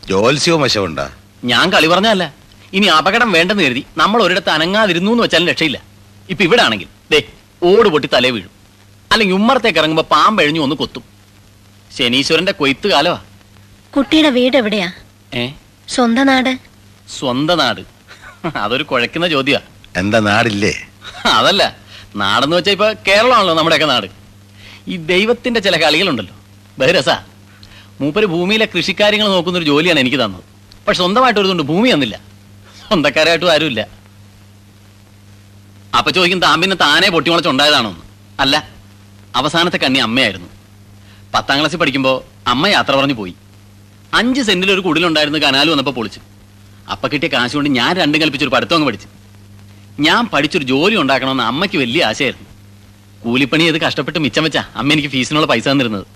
ജോത്സ്യവും വശമുണ്ടാ ഞാൻ കളി പറഞ്ഞല്ല ഇനി അപകടം വേണ്ടെന്ന് കരുതി നമ്മൾ ഒരിടത്ത് അനങ്ങാതിരുന്നു എന്ന് വെച്ചാലും രക്ഷയില്ല. ഇപ്പൊ ഇവിടെ ആണെങ്കിൽ ദേ ഓട് പൊട്ടി തലേ വീഴും. അല്ലെങ്കിൽ ഉമ്മറത്തേക്ക് ഇറങ്ങുമ്പോ പാമ്പെഴിഞ്ഞു ഒന്ന് കൊത്തും. ശനീശ്വരന്റെ കൊയ്ത്ത് കാലവാ. കുട്ടിയുടെ വീട് എവിടെയാ? ഏ? സ്വന്തം നാട്? സ്വന്തം നാട്. അതൊരു കുഴക്കുന്ന ചോദ്യ എന്താ നാടില്ലേ? അതല്ല നാടെന്ന് വെച്ചാ ഇപ്പൊ കേരളമാണല്ലോ നമ്മുടെയൊക്കെ നാട്. ഈ ദൈവത്തിന്റെ ചില കളികളുണ്ടല്ലോ. ബഹിരസ മൂപ്പര് ഭൂമിയിലെ കൃഷിക്കാര്യങ്ങൾ നോക്കുന്ന ഒരു ജോലിയാണ് എനിക്ക് തന്നത്. പക്ഷെ സ്വന്തമായിട്ട് ഒരു തുണ്ട് ഭൂമി തന്നില്ല. സ്വന്തക്കാരായിട്ടും ആരുമില്ല. അപ്പൊ ചോദിക്കും താമ്പിന് താനേ പൊട്ടിമുളച്ചുണ്ടായതാണോന്ന് അല്ല അവസാനത്തെ കണ്ണി അമ്മയായിരുന്നു. പത്താം ക്ലാസ്സിൽ പഠിക്കുമ്പോൾ അമ്മ യാത്ര പറഞ്ഞു പോയി. അഞ്ച് സെന്റിൽ ഒരു കുടിലുണ്ടായിരുന്നു കനാൽ വന്നപ്പോൾ പൊളിച്ചു. അപ്പ കിട്ടിയ കാശ് കൊണ്ട് ഞാൻ രണ്ടും കൽപ്പിച്ചൊരു പഠിത്തം അങ്ങ് പഠിച്ചു. ഞാൻ പഠിച്ചൊരു ജോലി ഉണ്ടാക്കണമെന്ന് അമ്മയ്ക്ക് വലിയ ആശയായിരുന്നു. കൂലിപ്പണി ചെയ്ത് കഷ്ടപ്പെട്ട് മിച്ചം വെച്ചാ അമ്മ എനിക്ക് ഫീസിനുള്ള പൈസ തന്നിരുന്നത്.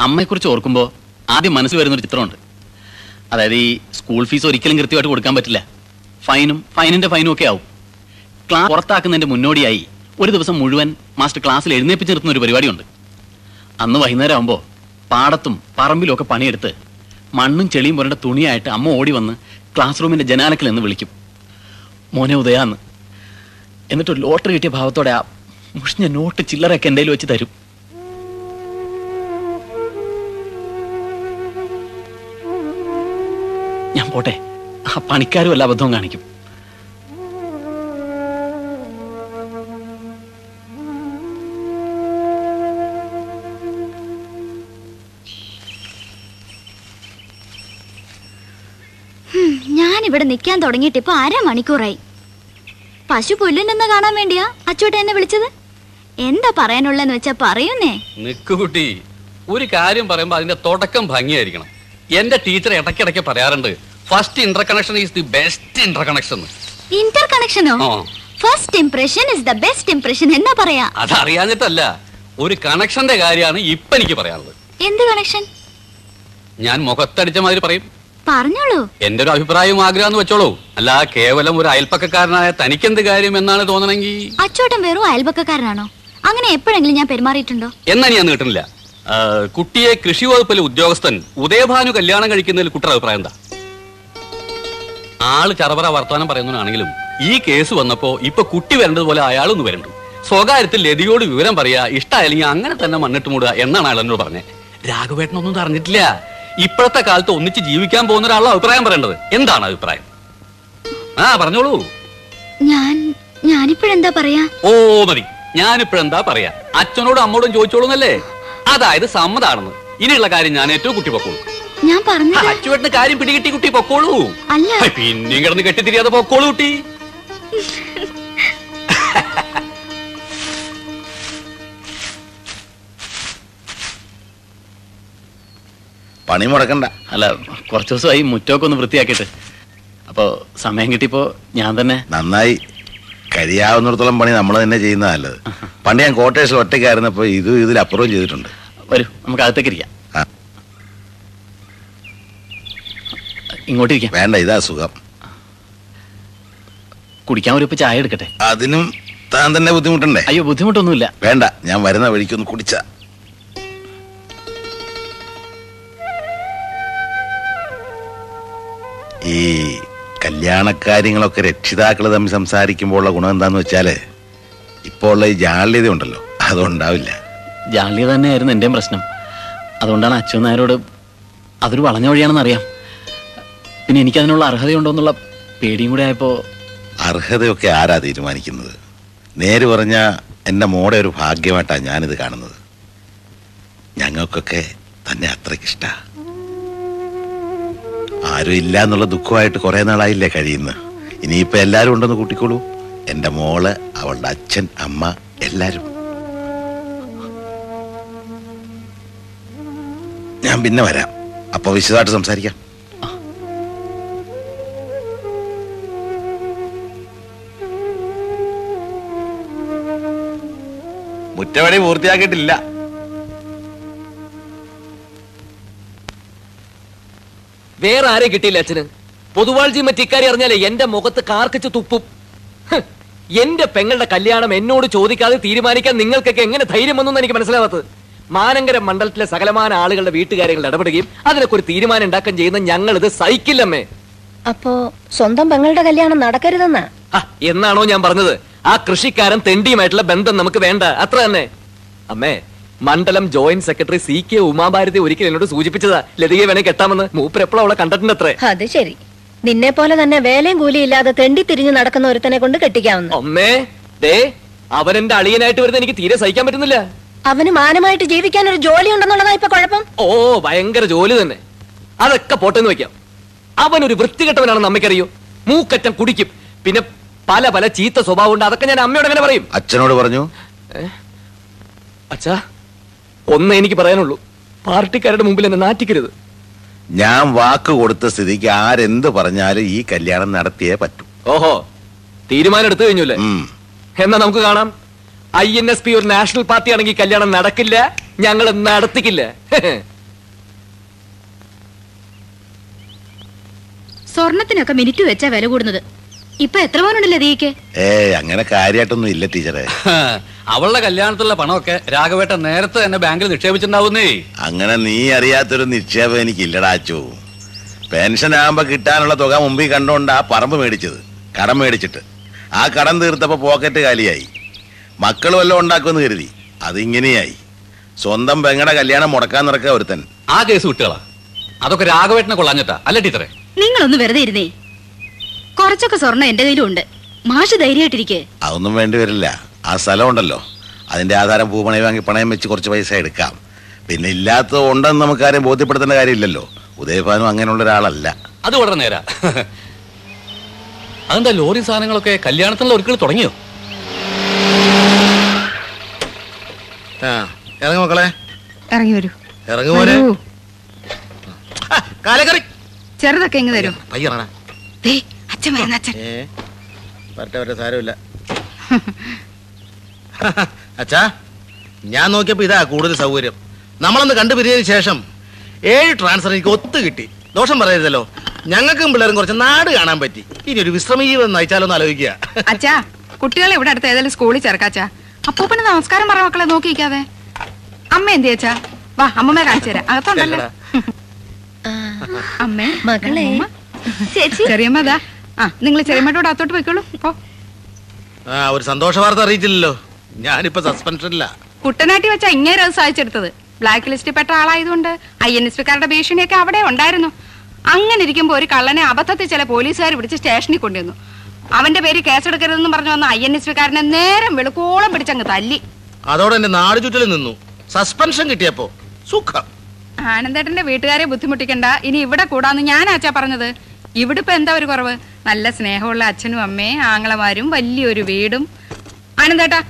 അമ്മയെക്കുറിച്ച് ഓർക്കുമ്പോൾ ആദ്യം മനസ്സിൽ വരുന്നൊരു ചിത്രമുണ്ട്. അതായത് ഈ സ്കൂൾ ഫീസ് ഒരിക്കലും കൃത്യമായിട്ട് കൊടുക്കാൻ പറ്റില്ല. ഫൈനും ഫൈനിന്റെ ഫൈനും ഒക്കെ ആവും. ക്ലാസ് പുറത്താക്കുന്നതിന്റെ മുന്നോടിയായി ഒരു ദിവസം മുഴുവൻ മാസ്റ്റർ ക്ലാസ്സിൽ എഴുന്നേപ്പിച്ച് നിർത്തുന്ന ഒരു പരിപാടിയുണ്ട്. അന്ന് വൈകുന്നേരം ആകുമ്പോൾ പാടത്തും പറമ്പിലും ഒക്കെ പണിയെടുത്ത് മണ്ണും ചെളിയും പുരണ്ട തുണിയായിട്ട് അമ്മ ഓടി വന്ന് ക്ലാസ് റൂമിന്റെ ജനാലക്കിൽ നിന്ന് വിളിക്കും. മോനെ ഉദയാന്ന്. എന്നിട്ട് ലോട്ടറി കിട്ടിയ ഭാവത്തോടെ ആ മുഷിഞ്ഞ നോട്ട് ചില്ലറൊക്കെ എന്റെ വെച്ച് തരും. ഞാൻ പോട്ടെ. ആ പണിക്കാരും എല്ലാ അബദ്ധവും കാണിക്കും. ഞാനിവിടെ നിൽക്കാൻ തുടങ്ങിയിട്ട് ഇപ്പൊ അര മണിക്കൂറായി പശു പുല്ലിനെന്ന് കാണാൻ വേണ്ടിയാ അച്ചോട്ട എന്നെ വിളിച്ചത്? എന്താ പറയാനുള്ളെന്ന് വെച്ചാ പറയുന്നേ. നിക്കുകുട്ടി ഒരു കാര്യം പറയുമ്പോ അതിന്റെ തുടക്കം ഭംഗിയായിരിക്കണം. എന്റെ ടീച്ചർ ഇടയ്ക്കിടയ്ക്ക് പറയാറുണ്ട് first interconnection is the best interconnection Inter കണക്ഷനോ first impression is the best impression എന്നാ പറയാ? അറിയാഞ്ഞിട്ടല്ല. ഒരു കണക്ഷന്റെ കാര്യമാണ് ഇപ്പൊ എനിക്ക് പറയാനുള്ളത്. എന്ത് കണക്ഷൻ ഞാൻ മുഖത്തടിച്ച മാതിരി പറയും. പറഞ്ഞോളൂ. എന്റെ ഒരു അഭിപ്രായം ആഗ്രഹം വെച്ചോളൂ. അല്ല കേവലം ഒരു അയൽപ്പക്കക്കാരനായ തനിക്കെന്ത് കാര്യം എന്നാണ് തോന്നണമെങ്കിൽ അച്ചോട്ടൻ വെറും അയൽപക്കക്കാരനാണോ? അങ്ങനെ എപ്പോഴെങ്കിലും ഞാൻ പെരുമാറിയിട്ടുണ്ടോ? എന്നാ ഞാൻ കിട്ടുന്നില്ല? കുട്ടിയെ കൃഷി വകുപ്പിലെ ഉദ്യോഗസ്ഥൻ ഉദയഭാനു കല്യാണം കഴിക്കുന്നതിൽ കുട്ടിയുടെ അഭിപ്രായം എന്താ? ആൾ ചറപറ വർത്തമാനം പറയുന്നതാണെങ്കിലും ഈ കേസ് വന്നപ്പോ ഇപ്പൊ കുട്ടി വരേണ്ടതുപോലെ അയാളൊന്ന് വരണ്ടു. സ്വകാര്യത്തിൽ ലതിയോട് വിവരം പറയാ ഇഷ്ടമായില്ലെങ്കിൽ അങ്ങനെ തന്നെ മണ്ണിട്ട് മൂടുക എന്നാണ് അയാൾ എന്നോട് പറഞ്ഞത് രാഘവേട്ടനൊന്നും അറിഞ്ഞിട്ടില്ല. ഇപ്പോഴത്തെ കാലത്ത് ഒന്നിച്ച് ജീവിക്കാൻ പോകുന്ന ഒരാളുടെ അഭിപ്രായം പറയേണ്ടത്. എന്താണ് അഭിപ്രായം? ആ പറഞ്ഞോളൂ. ഞാൻ ഞാനിപ്പോഴെന്താ പറയാ? ഓ മതി. ഞാനിപ്പോഴെന്താ പറയാ? അച്ഛനോടും അമ്മോടും ചോദിച്ചോളൂന്നല്ലേ? അതായത് സമ്മതാണെന്ന്. ഇനിയുള്ള കാര്യം ഞാൻ ഏറ്റവും കുട്ടി പൊക്കോളൂ. ഞാൻ പറഞ്ഞു അച്ചുവേട്ടന് കാര്യം പിടികിട്ടി കുട്ടി പൊക്കോളൂ. അല്ല. പിന്നെയും കിടന്ന് കെട്ടിത്തിരിയാതെ പൊക്കോളൂ കുട്ടി. പണി മുടക്കണ്ട. അല്ല കുറച്ചു ദിവസമായി മുറ്റമൊക്കെ ഒന്ന് വൃത്തിയാക്കിയിട്ട്. അപ്പോ സമയം കിട്ടിയപ്പോ ഞാൻ തന്നെ നന്നായി. കഴിയാവുന്നിടത്തോളം പണി നമ്മൾ തന്നെ ചെയ്യുന്ന നല്ലത്. പണ്ട് ഞാൻ കോട്ടേഴ്സിൽ ഒറ്റയ്ക്കായിരുന്നപ്പോ ഇത് അപ്രൂവ് ചെയ്തിട്ടുണ്ട്. വരൂ നമുക്ക് അകത്തേക്ക് ഇരിക്കാം. ആ. ഇങ്ങോട്ടിരിക്കാം വേണ്ട ഇതാ സുഖം. കുടിക്കാൻ ഒരു ഇപ്പൊ ചായ എടുക്കട്ടെ? അതിനും താൻ തന്നെ ബുദ്ധിമുട്ടുണ്ടേ? അയ്യോ ബുദ്ധിമുട്ടൊന്നുമില്ല. വേണ്ട ഞാൻ വരുന്ന വഴിക്കൊന്ന് കുടിച്ച. ഈ കല്യാണക്കാര്യങ്ങളൊക്കെ രക്ഷിതാക്കൾ തമ്മിൽ സംസാരിക്കുമ്പോഴുള്ള ഗുണം എന്താന്ന് വെച്ചാൽ ഇപ്പോൾ ഉള്ള ഈ ജാള്യത ഉണ്ടല്ലോ. അതുണ്ടാവില്ല. ജാള്യത തന്നെയായിരുന്നു എന്റെയും പ്രശ്നം. അതുകൊണ്ടാണ് അച്ഛൻ നായരോട് അതൊരു വളഞ്ഞ വഴിയാണെന്ന് അറിയാം. പിന്നെ എനിക്കതിനുള്ള അർഹതയുണ്ടോന്നുള്ള പേടിയും കൂടെ ആയപ്പോ അർഹതയൊക്കെ ആരാ തീരുമാനിക്കുന്നത്? നേര് പറഞ്ഞ എന്റെ മോടെ ഒരു ഭാഗ്യമായിട്ടാണ് ഞാനിത് കാണുന്നത്. ഞങ്ങൾക്കൊക്കെ തന്നെ അത്രയ്ക്ക് ഇഷ്ടാ ആരും ഇല്ല എന്നുള്ള ദുഃഖമായിട്ട് കുറെ നാളായില്ലേ കഴിയുന്നു ഇനിയിപ്പോ എല്ലാരും ഉണ്ടെന്ന് കൂട്ടിക്കോളൂ. എന്റെ മോൾ അവളുടെ അച്ഛൻ അമ്മ എല്ലാരും. ഞാൻ പിന്നെ വരാം. അപ്പൊ വിശദമായിട്ട് സംസാരിക്കാം. മുറ്റവടി പൂർത്തിയാക്കിയിട്ടില്ല. വേറെ ആരെ കിട്ടിയില്ല അച്ഛന്. പൊതുവാൾജി മറ്റിക്കാരി അറിഞ്ഞാലേ എന്റെ മുഖത്ത് കാർക്കിച്ച് തുപ്പും. എന്റെ പെങ്ങളുടെ കല്യാണം എന്നോട് ചോദിക്കാതെ തീരുമാനിക്കാൻ നിങ്ങൾക്കൊക്കെ എങ്ങനെ ധൈര്യം വന്നു എനിക്ക് മനസ്സിലാവാത്തത്? മാനങ്കര മണ്ഡലത്തിലെ സകലമാന ആളുകളുടെ വീട്ടുകാര്യങ്ങൾ ഇടപെടുകയും അതിനൊക്കെ ഒരു തീരുമാനം ഉണ്ടാക്കാൻ ചെയ്യുന്ന ഞങ്ങൾ ഇത് സഹിക്കില്ലമ്മേ. അപ്പോ സ്വന്തം പെങ്ങളുടെ കല്യാണം നടക്കരുതെന്നാ? എന്നാണോ ഞാൻ പറഞ്ഞത്? ആ കൃഷിക്കാരൻ തെണ്ടിയുമായിട്ടുള്ള ബന്ധം നമുക്ക് വേണ്ട. അത്ര തന്നെ. അമ്മേ മണ്ഡലം joint secretary C K Umabharati ഒരിക്കൽ എന്നോട് സൂചിപ്പിച്ചതാ. ലതികയെ വേണേ കെട്ടാമെന്ന്. മൂപ്പർ എപ്പോഴും അവളെ കണ്ടിട്ടുണ്ട് അത്രേ അത് ശരി. നിന്നെ പോലെ തന്നെ വേലയും കൂലിയില്ലാതെ തെണ്ടി തിരിഞ്ഞു നടക്കുന്ന ഒരുത്തനെ കൊണ്ട് കെട്ടിക്കാവുന്നു. അമ്മേ ദേ അവൻ എന്റെ അളിയനായിട്ട് വരുന്നത് എനിക്ക് തീരെ സഹിക്കാൻ പറ്റുന്നില്ല. അവന് മാനമായിട്ട് ജീവിക്കാൻ ഒരു ജോലി ഉണ്ടെന്നുള്ളതാ ഇപ്പൊ കുഴപ്പം? ഓ ഭയങ്കര ജോലി തന്നെ. അതൊക്കെ പോട്ടെന്ന് വെക്കാം അവൻ ഒരു വൃത്തികെട്ടവനാണെന്ന് അമ്മയ്ക്കറിയോ? മൂക്കറ്റം കുടിക്കും. പിന്നെ പല പല ചീത്ത സ്വഭാവം ഉണ്ട് അതൊക്കെ ഞാൻ അമ്മയോട് എങ്ങനെ പറയും? അച്ഛനോട് പറഞ്ഞു. അച്ഛാ ഒന്നേ എനിക്ക് പറയാനുള്ളൂ. പാർട്ടിക്കാരുടെ മുമ്പിൽ എന്നെ നാറ്റിക്കരുത്. ഞാൻ വാക്ക് കൊടുത്ത സ്ഥിതിക്ക് ആരെന്ത് പറഞ്ഞാലും ഈ കല്യാണം നടത്തിയേ പറ്റൂ. ഓഹോ തീരുമാനം എടുത്തു കഴിഞ്ഞല്ലേ? എന്നാ നമുക്ക് കാണാം. ഐ എൻ എസ് പി ഒരു നാഷണൽ പാർട്ടി ആണെങ്കിൽ കല്യാണം നടക്കില്ല ഞങ്ങൾ നടത്തിക്കില്ല. സ്വർണത്തിനൊക്കെ മിനിറ്റ് വെച്ചാ വില കൂടുന്നത്. ഇപ്പൊ എത്ര പവനുണ്ടല്ലേ ദീക്ക് ഏ അങ്ങനെ കാര്യമായിട്ടൊന്നും ഇല്ല ടീച്ചറെ. അവളുടെ കല്യാണത്തിലുള്ള പണമൊക്കെ രാഘവേട്ട നേരത്തെ തന്നെ ബാങ്കിൽ നിക്ഷേപിച്ചിട്ടുണ്ടാവുന്നേ. അങ്ങനെ നീ അറിയാത്തൊരു നിക്ഷേപം എനിക്കില്ലടാ അച്ചു. പെൻഷൻ ആകുമ്പോ കിട്ടാനുള്ള തുക മുമ്പിൽ കണ്ടോണ്ട് ആ പറമ്പ് മേടിച്ചത് കടം മേടിച്ചിട്ട്. ആ കടം തീർത്തപ്പോ പോക്കറ്റ് കാലിയായി. മക്കൾ വല്ലതും ഉണ്ടാക്കുമെന്ന് കരുതി അതിങ്ങനെയായി. സ്വന്തം പെങ്ങടെ കല്യാണം മുടക്കാൻ നടക്കുക ഒരുത്തൻ. ആ കേസ് കുട്ടികളാ അതൊക്കെ രാഘവേട്ടനെ കൊള്ളാഞ്ഞിട്ടാ അല്ല ടീച്ചറെ? നിങ്ങളൊന്ന് വെറുതെ ഇരുന്നേ. കുറച്ചൊക്കെ സ്വർണം എന്റെ കയ്യിലും ഉണ്ട് മാഷ് ധൈര്യമായിട്ടിരിക്കേ. അതൊന്നും വേണ്ടി വരില്ല. ആ സ്ഥലം ഉണ്ടല്ലോ അതിന്റെ ആധാരം പൂപണയം വാങ്ങി പണയം വെച്ച് കുറച്ച് പൈസ എടുക്കാം. പിന്നെ ഇല്ലാത്തത് ഉണ്ടെന്ന് നമുക്ക് ആരും ബോധ്യപ്പെടുത്തേണ്ട കാര്യമില്ലല്ലോ. ഉദയഭാനും അങ്ങനെയുള്ള ഒരാളല്ല. അത് വളരെ നേരാ. അതെന്താ ലോറി സാധനങ്ങളൊക്കെ കല്യാണത്തിനുള്ള ഒരുക്കൾ തുടങ്ങിയോ? ഇറങ്ങി മക്കളെ. ഇറങ്ങി വരൂ. ഇറങ്ങി ചെറുതൊക്കെ ഇങ്ങ് തരൂ. പയ്യറാ അച്ഛൻ വരുന്ന അച്ഛൻ. ഏ വരട്ടെ വരട്ടെ സാരമില്ല. അച്ഛാ ഞാൻ നോക്കിയപ്പോ ഇതാ കൂടുതൽ സൗകര്യം. നമ്മളൊന്ന് കണ്ടുപിരിഞ്ഞതിന് ശേഷം ഏഴ് ട്രാൻസ്ഫർ എനിക്ക് ഒത്തു കിട്ടി. ദോഷം പറയരുതല്ലോ. ഞങ്ങൾക്കും പിള്ളേരും കുറച്ച് നാട് കാണാൻ പറ്റി. ഇനി ഒരു വിശ്രമ ജീവിതം ആലോചിക്കുക. അച്ഛാ കുട്ടികളെ ഇവിടെ അടുത്ത് ഏതായാലും സ്കൂളിൽ ചേർക്കാച്ചാ അപ്പൂപ്പന് നമസ്കാരം പറ മക്കളെ നോക്കിക്കാതെ അമ്മ എന്ത് ചേച്ചാ വാ അമ്മമ്മ കാണിച്ചു തരാം. അകത്തുണ്ടല്ലോ? അമ്മേ. മകളെ. ചേച്ചി. ചെറിയമ്മ ആ നിങ്ങൾ ചെറിയമ്മയോട് അത്തോട്ട് പോയിക്കോളൂ. പോ. ആ ഒരു സന്തോഷ വാർത്ത അറിയിച്ചില്ലല്ലോ. ഞാനിപ്പോ സസ്പെൻഷനില്ല കുട്ടനാട്ടി വെച്ചാ ഇങ്ങനെ അത് സാധിച്ചെടുത്തത് ബ്ലാക്ക് ലിസ്റ്റിൽ പെട്ട ആളായതുകൊണ്ട് ഐ എൻ എസ് പിക്കാരുടെ ഭീഷണിയൊക്കെ അവിടെ ഉണ്ടായിരുന്നു. അങ്ങനെ ഇരിക്കുമ്പോ ഒരു കള്ളനെ അബദ്ധത്തിൽ ചില പോലീസുകാർ പിടിച്ച് സ്റ്റേഷനിൽ കൊണ്ടുവന്നു. അവന്റെ പേര് കേസെടുക്കരുതെന്ന് പറഞ്ഞു വന്ന ഐ എൻ എസ് പിക്കാരനെ നേരം വെളുക്കോളം പിടിച്ചങ്ങ് തല്ലി. അതോടെ എന്റെ നാട് ചുറ്റലിൽ നിന്നു. സസ്പെൻഷൻ കിട്ടിയപ്പോ സുഖം. ആനന്ദേട്ടന്റെ വീട്ടുകാരെ ബുദ്ധിമുട്ടിക്കണ്ട. ഇനി ഇവിടെ കൂടാന്ന് ഞാൻ അച്ഛാ പറഞ്ഞത്. ഇവിടെ ഇപ്പൊ എന്താ ഒരു കുറവ്? നല്ല സ്നേഹമുള്ള അച്ഛനും അമ്മയും ആങ്ങളമാരും വലിയൊരു വീടും. ആനന്ദേട്ടാ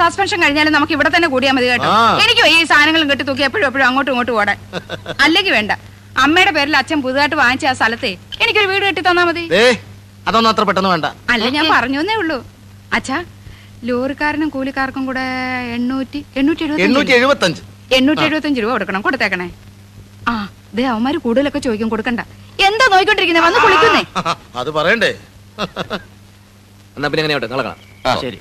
സസ്പെൻഷൻ കഴിഞ്ഞാലും നമുക്ക് ഇവിടെ തന്നെ കൂടിയാൽ മതി കേട്ടോ. എനിക്ക് ഈ സാധനങ്ങളും കെട്ടി തൂക്കി എപ്പോഴും എപ്പോഴും അങ്ങോട്ടും ഇങ്ങോട്ടും ഓടാൻ. അല്ലെങ്കിൽ വേണ്ട. അമ്മയുടെ പേരിൽ അച്ഛൻ പുതുതായിട്ട് വാങ്ങിച്ച ആ സ്ഥലത്തെ എനിക്കൊരു വീട് കെട്ടി തന്നാ മതി. അതൊന്നും അത്ര പെട്ടെന്ന് വേണ്ട. അല്ല ഞാൻ പറഞ്ഞേ ഉള്ളൂ. അച്ഛാ ലോറിക്കാരനും കൂലിക്കാർക്കും കൂടെ എണ്ണൂറ്റി എണ്ണൂറ്റി എണ്ണൂറ്റി എഴുപത്തി എഴുപത്തി അഞ്ച് രൂപ കൊടുക്കണം. കൊടുത്തേക്കണേ. ആ ദേ അവന്മാര് കൂടുതലൊക്കെ ചോദിക്കും. കൊടുക്കണ്ട. എന്താ നോയിക്കൊണ്ടിരിക്കുന്നത് വന്ന് കുളിക്കുന്നേ. അത് പറയണ്ടേ. എന്നാ പിന്നെ എങ്ങനെയാവട്ടെ നാളെ കാണാം. ശരി.